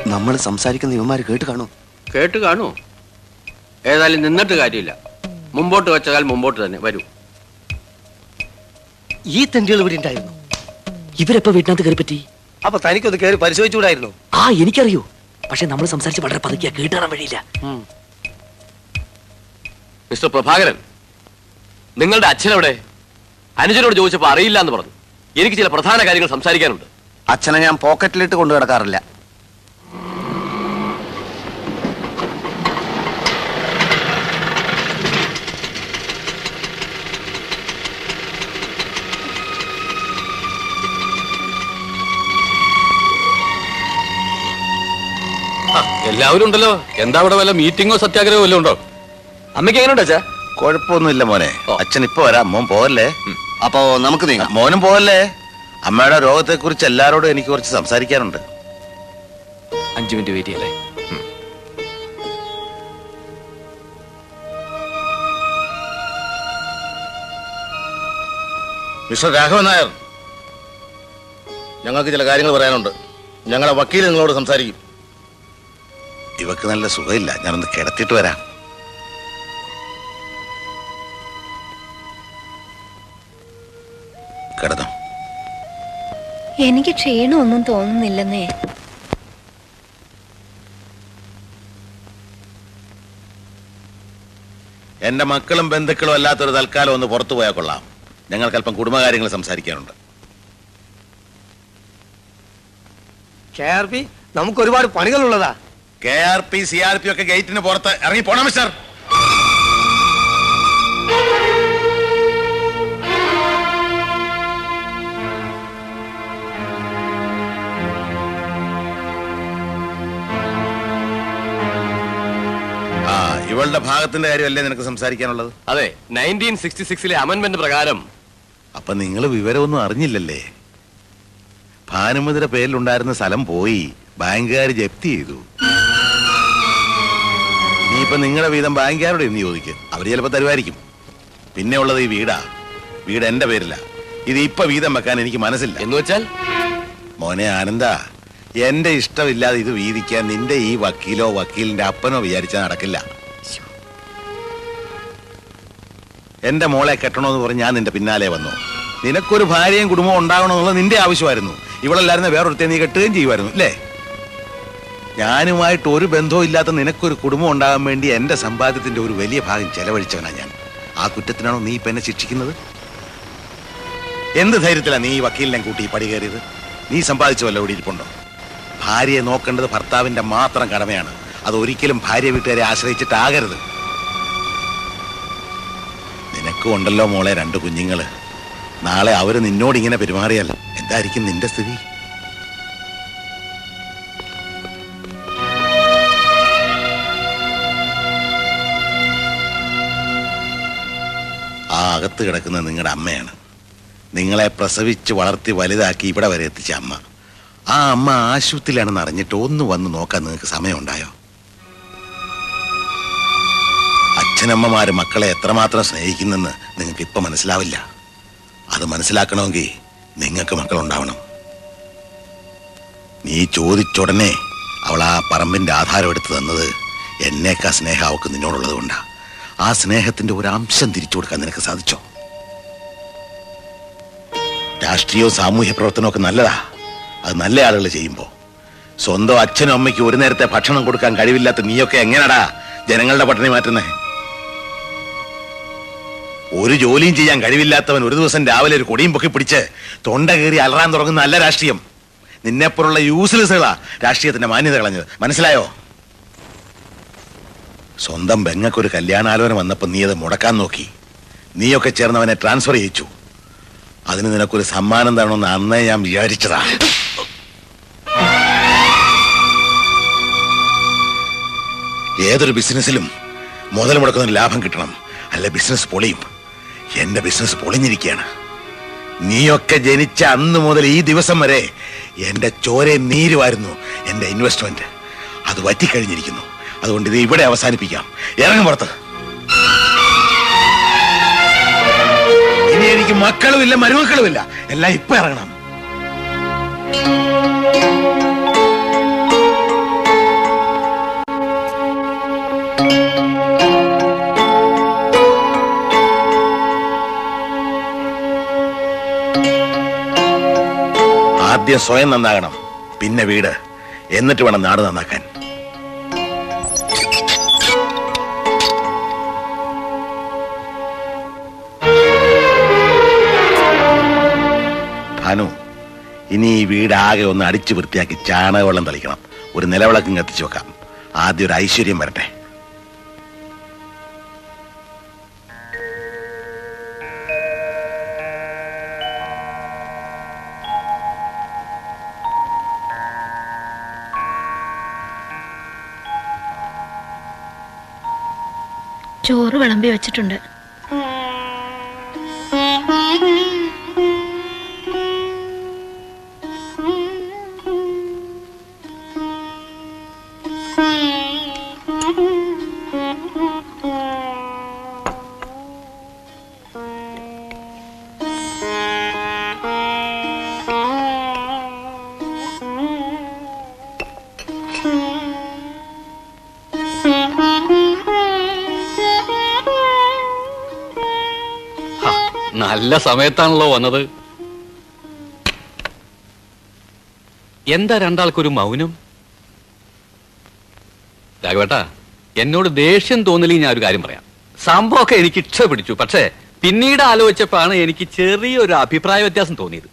നമ്മൾ സംസാരിക്കുന്ന യുവമാര് കേട്ട് കാണൂ കേട്ട് കാണൂ ഏതായാലും നിന്നിട്ട് കാര്യമില്ല. മുമ്പോട്ട് വെച്ചാൽ മുമ്പോട്ട് തന്നെ. വരൂ. ഈ തെണ്ടികൾ ഇവിടെ ഉണ്ടായിരുന്നു. ഇവരെപ്പോ വീട്ടിനകത്ത് കയറി പറ്റി അപ്പൊ തനിക്കൊന്ന് കയറി പരിശോധിച്ചുകൂടായിരുന്നു? ആ എനിക്കറിയോ. പക്ഷെ നമ്മൾ സംസാരിച്ച് വളരെ പതുക്കിയ. കേട്ടാറാൻ വഴിയില്ല. മിസ്റ്റർ പ്രഭാകരൻ നിങ്ങളുടെ അച്ഛൻ എവിടെ അനുജനോട് ചോദിച്ചപ്പോ അറിയില്ല എന്ന് പറഞ്ഞു. എനിക്ക് ചില പ്രധാന കാര്യങ്ങൾ സംസാരിക്കാനുണ്ട്. അച്ഛനെ ഞാൻ പോക്കറ്റിലിട്ട് കൊണ്ടു കിടക്കാറില്ല എല്ലാവരും ഉണ്ടല്ലോ എന്താ അവിടെ വല്ല മീറ്റിംഗോ സത്യാഗ്രഹമോ വല്ലതും ഉണ്ടോ? അമ്മയ്ക്ക് എങ്ങനെയുണ്ട് അച്ഛാ? കുഴപ്പമൊന്നുമില്ല മോനെ. അച്ഛൻ ഇപ്പൊ വരാം. മോൻ പോവല്ലേ? അപ്പോ നമുക്ക് നീങ്ങാം. മോനും പോവല്ലേ? അമ്മയുടെ രോഗത്തെ കുറിച്ച് എല്ലാരോടും എനിക്ക് കുറച്ച് സംസാരിക്കാനുണ്ട്. അഞ്ചു മിനിറ്റ് വെയിറ്റ് ചെയ്യല്ലേ? മിസ്റ്റർ രാഘവൻ നായർ ഞങ്ങൾക്ക് ചില കാര്യങ്ങൾ പറയാനുണ്ട്. ഞങ്ങളുടെ വക്കീൽ നിങ്ങളോട് സംസാരിക്കും. ഇവക്ക് നല്ല സുഖമില്ല. ഞാനൊന്ന് കിടത്തിട്ട് വരാം. കിടന്നോ? എനിക്ക് ക്ഷീണമൊന്നും തോന്നുന്നില്ലെന്നേ. എന്റെ മക്കളും ബന്ധുക്കളും അല്ലാത്തൊരു തൽക്കാലം ഒന്ന് പുറത്തു പോയാൽ കൊള്ളാം. ഞങ്ങൾക്ക് അല്പം കുടുംബകാര്യങ്ങൾ സംസാരിക്കാനുണ്ട്. നമുക്ക് ഒരുപാട് പണികളുള്ളതാ. K R P C R P ഒക്കെ ഗേറ്റിന് പുറത്ത്. ഇറങ്ങി പോണം മിസ്റ്റർ ഇവളുടെ ഭാഗത്തിന്റെ കാര്യമല്ലേ നിനക്ക് സംസാരിക്കാനുള്ളത്? അതെ നയന്റീൻ സിക്സ്റ്റി സിക്സിലെ അമെന്റ്മെന്റ് പ്രകാരം. അപ്പൊ നിങ്ങൾ വിവരമൊന്നും അറിഞ്ഞില്ലല്ലേ? ഭാനുമതിയുടെ പേരിലുണ്ടായിരുന്ന സ്ഥലം പോയി ബാങ്കുകാർ ജപ്തി ചെയ്തു. ഇനിയിപ്പോ നിങ്ങളുടെ വീതം ബാങ്കുകാരോട് എന്ന് ചോദിക്കുക അവർ ചിലപ്പോ തരുമായിരിക്കും. പിന്നെ ഉള്ളത് ഈ വീടാ. വീട് എന്റെ പേരില്ല ഇത് ഇപ്പൊ വീതം വെക്കാൻ എനിക്ക് മനസ്സില്ല. എന്ന് വെച്ചാൽ? മോനെ ആനന്ദ എന്റെ ഇഷ്ടമില്ലാതെ ഇത് വീതിക്കാൻ നിന്റെ ഈ വക്കീലോ വക്കീലിന്റെ അപ്പനോ വിചാരിച്ചാൽ നടക്കില്ല. എന്റെ മോളെ കെട്ടണമെന്ന് പറഞ്ഞ് ഞാൻ നിന്റെ പിന്നാലെ വന്നു. നിനക്കൊരു ഭാര്യയും കുടുംബവും ഉണ്ടാകണമെന്നുള്ള നിന്റെ ആവശ്യമായിരുന്നു. ഇവളല്ലായിരുന്ന വേറൊരുത്തേ നീ കെട്ടുകയും ചെയ്യുമായിരുന്നു അല്ലേ? ഞാനുമായിട്ട് ഒരു ബന്ധവും ഇല്ലാത്ത നിനക്കൊരു കുടുംബം ഉണ്ടാകാൻ വേണ്ടി എന്റെ സമ്പാദ്യത്തിന്റെ ഒരു വലിയ ഭാഗം ചെലവഴിച്ചവനാ ഞാൻ. ആ കുറ്റത്തിനാണോ നീ ഇപ്പൊ എന്നെ ശിക്ഷിക്കുന്നത്? എന്ത് ധൈര്യത്തിലാണ് നീ വക്കീലിനെ കൂട്ടി പടി കയറിയത്? നീ സമ്പാദിച്ചു വല്ല ഇവിടെ ഇരിപ്പുണ്ടോ? ഭാര്യയെ നോക്കേണ്ടത് ഭർത്താവിന്റെ മാത്രം കടമയാണ്. അത് ഒരിക്കലും ഭാര്യ വീട്ടുകാരെ ആശ്രയിച്ചിട്ടാകരുത്. നിനക്കും ഉണ്ടല്ലോ മോളെ രണ്ട് കുഞ്ഞുങ്ങൾ. നാളെ അവർ നിന്നോട് ഇങ്ങനെ പെരുമാറിയാൽ എന്തായിരിക്കും നിന്റെ സ്ഥിതി? ആ കിടക്കുന്നത് നിങ്ങളുടെ അമ്മയാണ്. നിങ്ങളെ പ്രസവിച്ച് വളർത്തി വലുതാക്കി ഇവിടെ വരെ എത്തിച്ച അമ്മ. ആ അമ്മ ആശുപത്രിയിലാണെന്ന് അറിഞ്ഞിട്ട് ഒന്ന് വന്ന് നോക്കാൻ നിങ്ങൾക്ക് സമയമുണ്ടായോ? അച്ഛനമ്മമാര് മക്കളെ എത്രമാത്രം സ്നേഹിക്കുന്നെന്ന് നിങ്ങൾക്ക് ഇപ്പൊ മനസ്സിലാവില്ല. അത് മനസ്സിലാക്കണമെങ്കിൽ നിങ്ങൾക്ക് മക്കളുണ്ടാവണം. നീ ചോദിച്ചുടനെ അവൾ ആ പറമ്പിന്റെ ആധാരം എടുത്ത് തന്നത് എന്നേക്കാ സ്നേഹം അവൾക്ക് നിന്നോടുള്ളത് കൊണ്ടാ ആ സ്നേഹത്തിന്റെ ഒരു അംശം തിരിച്ചു കൊടുക്കാൻ നിനക്ക് സാധിച്ചോ? രാഷ്ട്രീയവും സാമൂഹ്യ പ്രവർത്തനവും ഒക്കെ നല്ലതാ. അത് നല്ല ആളുകൾ ചെയ്യുമ്പോ. സ്വന്തം അച്ഛനും അമ്മയ്ക്ക് ഒരു നേരത്തെ ഭക്ഷണം കൊടുക്കാൻ കഴിവില്ലാത്ത നീയൊക്കെ എങ്ങനെടാ ജനങ്ങളുടെ പട്ടിണി മാറ്റുന്നേ? ഒരു ജോലിയും ചെയ്യാൻ കഴിവില്ലാത്തവൻ ഒരു ദിവസം രാവിലെ ഒരു കൊടിയും പൊക്കി പിടിച്ച് തൊണ്ട കയറി അലറാൻ തുടങ്ങുന്ന നല്ല രാഷ്ട്രീയം. നിന്നെപ്പോലുള്ള യൂസ്ലെസ്സുകളാ രാഷ്ട്രീയത്തിന്റെ മാന്യത കളഞ്ഞത്. മനസ്സിലായോ? സ്വന്തം ബെങ്ങക്കൊരു കല്യാണാലോചന വന്നപ്പോ നീ അത് മുടക്കാൻ നോക്കി. നീയൊക്കെ ചേർന്നവനെ ട്രാൻസ്ഫർ ചെയ്യിച്ചു. അതിന് നിനക്കൊരു സമ്മാനം തരണമെന്ന് അന്നേ ഞാൻ വിചാരിച്ചതാ. ഏതൊരു ബിസിനസ്സിലും മുതൽ മുടക്കുന്ന ലാഭം കിട്ടണം. അല്ല ബിസിനസ് പൊളിയും. എന്റെ ബിസിനസ് പൊളിഞ്ഞിരിക്കുകയാണ്. നീയൊക്കെ ജനിച്ച അന്ന് മുതൽ ഈ ദിവസം വരെ എന്റെ ചോരെ നീരുമായിരുന്നു എന്റെ ഇൻവെസ്റ്റ്മെന്റ് അത് വറ്റിക്കഴിഞ്ഞിരിക്കുന്നു. അതുകൊണ്ട് ഇത് ഇവിടെ അവസാനിപ്പിക്കാം. ഇറങ്ങും പുറത്ത്. ഇനി ഇല്ല മരുമക്കളും ഇല്ല എല്ലാം ഇപ്പൊ ഇറങ്ങണം. ആദ്യം സ്വയം നന്നാകണം. പിന്നെ വീട്. എന്നിട്ട് വേണം നാട് നന്നാക്കാൻ. ഭാനു ഇനി ഈ വീടാകെ ഒന്ന് അടിച്ചു വൃത്തിയാക്കി ചാണകവെള്ളം തളിക്കണം. ഒരു നിലവിളക്കും കത്തിച്ചു വെക്കാം. ആദ്യം ഒരു ഐശ്വര്യം വരട്ടെ. ചോറ് വിളമ്പി വെച്ചിട്ടുണ്ട്. നല്ല സമയത്താണല്ലോ വന്നത്. എന്താ രണ്ടാൾക്കൊരു മൗനം? രാഘവേട്ടാ എന്നോട് ദേഷ്യം തോന്നില്ലെങ്കിൽ ഞാൻ ഒരു കാര്യം പറയാം. സംഭവമൊക്കെ എനിക്ക് ഇഷ്ട പിടിച്ചു പക്ഷേ പിന്നീട് ആലോചിച്ചപ്പോഴാണ് എനിക്ക് ചെറിയൊരു അഭിപ്രായ വ്യത്യാസം തോന്നിയത്.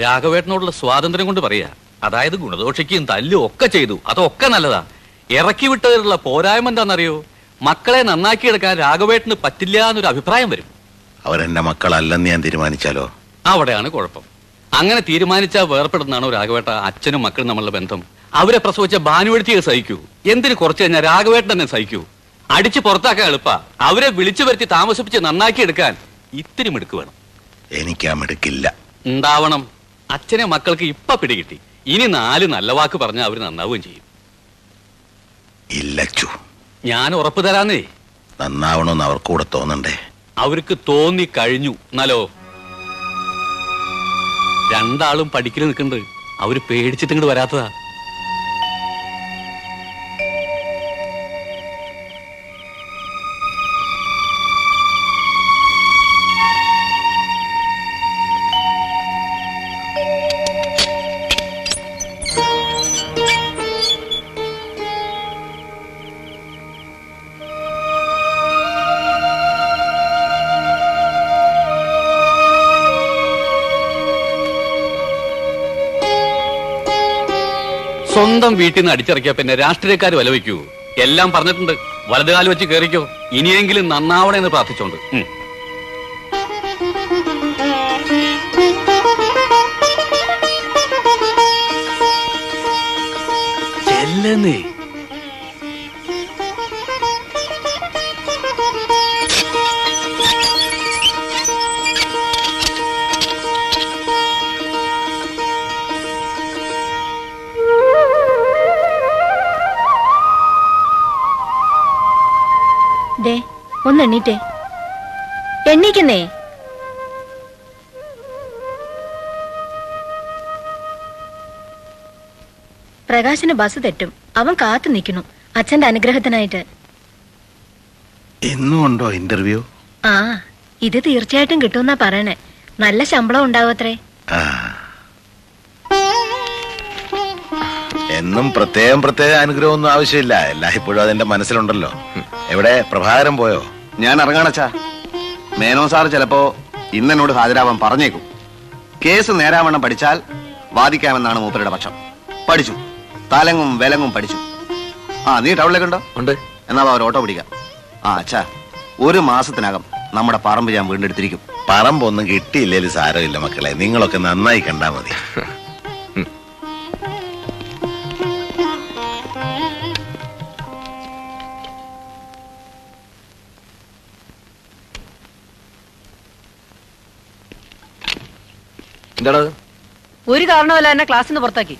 രാഘവേട്ടനോടുള്ള സ്വാതന്ത്ര്യം കൊണ്ട് പറയാ അതായത് ഗുണദോഷിക്കുകയും തല്ലും ഒക്കെ ചെയ്തു. അതൊക്കെ നല്ലതാ. ഇറക്കി വിട്ടതിലുള്ള പോരായ്മ എന്താണെന്നറിയോ? മക്കളെ നന്നാക്കിയെടുക്കാൻ രാഘവേട്ടന് പറ്റില്ല എന്നൊരു അഭിപ്രായം വരും. അവരെന്റെ മക്കളല്ലെന്ന് ഞാൻ തീരുമാനിച്ചാലോ? അവിടെയാണ് കുഴപ്പം. അങ്ങനെ തീരുമാനിച്ചാൽ വേർപ്പെടുന്നതാണ് രാഘവേട്ട അച്ഛനും മക്കളും നമ്മളുടെ ബന്ധം. അവരെ പ്രസവിച്ച ഭാനുവെടുത്തിയെ സഹിക്കൂ. എന്തിന് കുറച്ച് കഴിഞ്ഞാൽ രാഘവേട്ടൻ തന്നെ സഹിക്കൂ. അടിച്ച് പുറത്താക്കാൻ എളുപ്പ. അവരെ വിളിച്ചു വരുത്തി താമസിപ്പിച്ച് നന്നാക്കി എടുക്കാൻ ഇത്തിരി മിടുക്ക് വേണം. എനിക്ക് ആ മിടുക്കില്ല. ഉണ്ടാവണം. അച്ഛനെ മക്കൾക്ക് ഇപ്പൊ പിടികിട്ടി. ഇനി നാല് നല്ല വാക്ക് പറഞ്ഞാൽ അവർ നന്നാവുകയും ചെയ്യും. ഇല്ലച്ചു ഞാൻ ഉറപ്പ് തരാന്നേ. നന്നാവണമെന്ന് അവർക്കൂടെ തോന്നണ്ടേ? അവർക്ക് തോന്നി കഴിഞ്ഞു. എന്നാലോ? രണ്ടാളും പഠിക്കൽ നിൽക്കുന്നുണ്ട് അവർ പേടിച്ചിട്ട് ഇങ്ങോട്ട് വരാത്തതാ. സ്വന്തം വീട്ടിൽ നിന്ന് അടിച്ചിറക്കിയ പിന്നെ രാഷ്ട്രീയക്കാർ വലവയ്ക്കൂ. എല്ലാം പറഞ്ഞിട്ടുണ്ട്. വലതുകാലം വെച്ച് കയറിക്കോ ഇനിയെങ്കിലും നന്നാവണേ എന്ന് പ്രാർത്ഥിച്ചോണ്ട്. ചെല്ലുന്നേ. എണ്ണീക്കുന്നേ പ്രകാശിന് ബസ് തെറ്റും. അവൻ കാത്തു നിൽക്കുന്നു. അച്ഛന്റെ അനുഗ്രഹത്തിനായിട്ട്. എന്നും ഉണ്ടോ ഇന്റർവ്യൂ ആ ഇത് തീർച്ചയായിട്ടും കിട്ടുമെന്നാ പറയണേ. നല്ല ശമ്പളം ഉണ്ടാവത്രേ എന്നും പ്രത്യേകം പ്രത്യേക അനുഗ്രഹമൊന്നും ആവശ്യമില്ല. എല്ലായ്പ്പോഴും അതെന്റെ മനസ്സിലുണ്ടല്ലോ. എവിടെ? പ്രഭാകരം പോയോ? ഞാൻ ഇറങ്ങാണച്ചാ മേനോ സാർ ചിലപ്പോ ഇന്നെന്നോട് ഹാജരാവാൻ പറഞ്ഞേക്കും. കേസ് നേരാവണ്ണം പഠിച്ചാൽ വാദിക്കാമെന്നാണ് മൂപ്പരുടെ പക്ഷം. പഠിച്ചു. തലങ്ങും വിലങ്ങും പഠിച്ചു. ആ നീ ടൗണിലേക്കുണ്ടോ ഉണ്ട്? എന്നാ അവർ ഓട്ടോ പിടിക്കാം. ആ അച്ഛാ ഒരു മാസത്തിനകം നമ്മുടെ പറമ്പ് ഞാൻ വീണ്ടെടുത്തിരിക്കും. പറമ്പൊന്നും കിട്ടിയില്ലേലും സാരമില്ല മക്കളെ. നിങ്ങളൊക്കെ നന്നായി കണ്ടാ മതി. എന്താടാ ഒരു കാരണമല്ല എന്നെ നിന്ന് പുറത്താക്കി.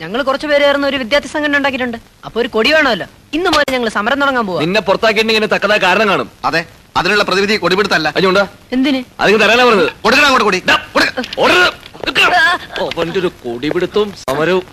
ഞങ്ങൾ കുറച്ചു പേര് ചേർന്ന് ഒരു വിദ്യാർത്ഥി സംഘടന ഉണ്ടാക്കിയിട്ടുണ്ട്. അപ്പൊ ഒരു കൊടി വേണമല്ലോ. ഇന്ന് മുതൽ ഞങ്ങൾ സമരം തുടങ്ങാൻ പോവാ. നിന്നെ പുറത്താക്കിയിട്ടുണ്ടെങ്കിൽ തക്കതായ കാരണം കാണും. അതെ അതിനുള്ള പ്രതിവിധി കൊടിപിടുത്തല്ല. അഞ്ഞുണ്ടാ എന്തിന്? അതിന് തരാനാ പറഞ്ഞത്. കൊടുക്കണം അങ്ങോട്ട് കൊടി. അവന്റെ ഒരു കൊടിപിടുത്തവും സമരവും.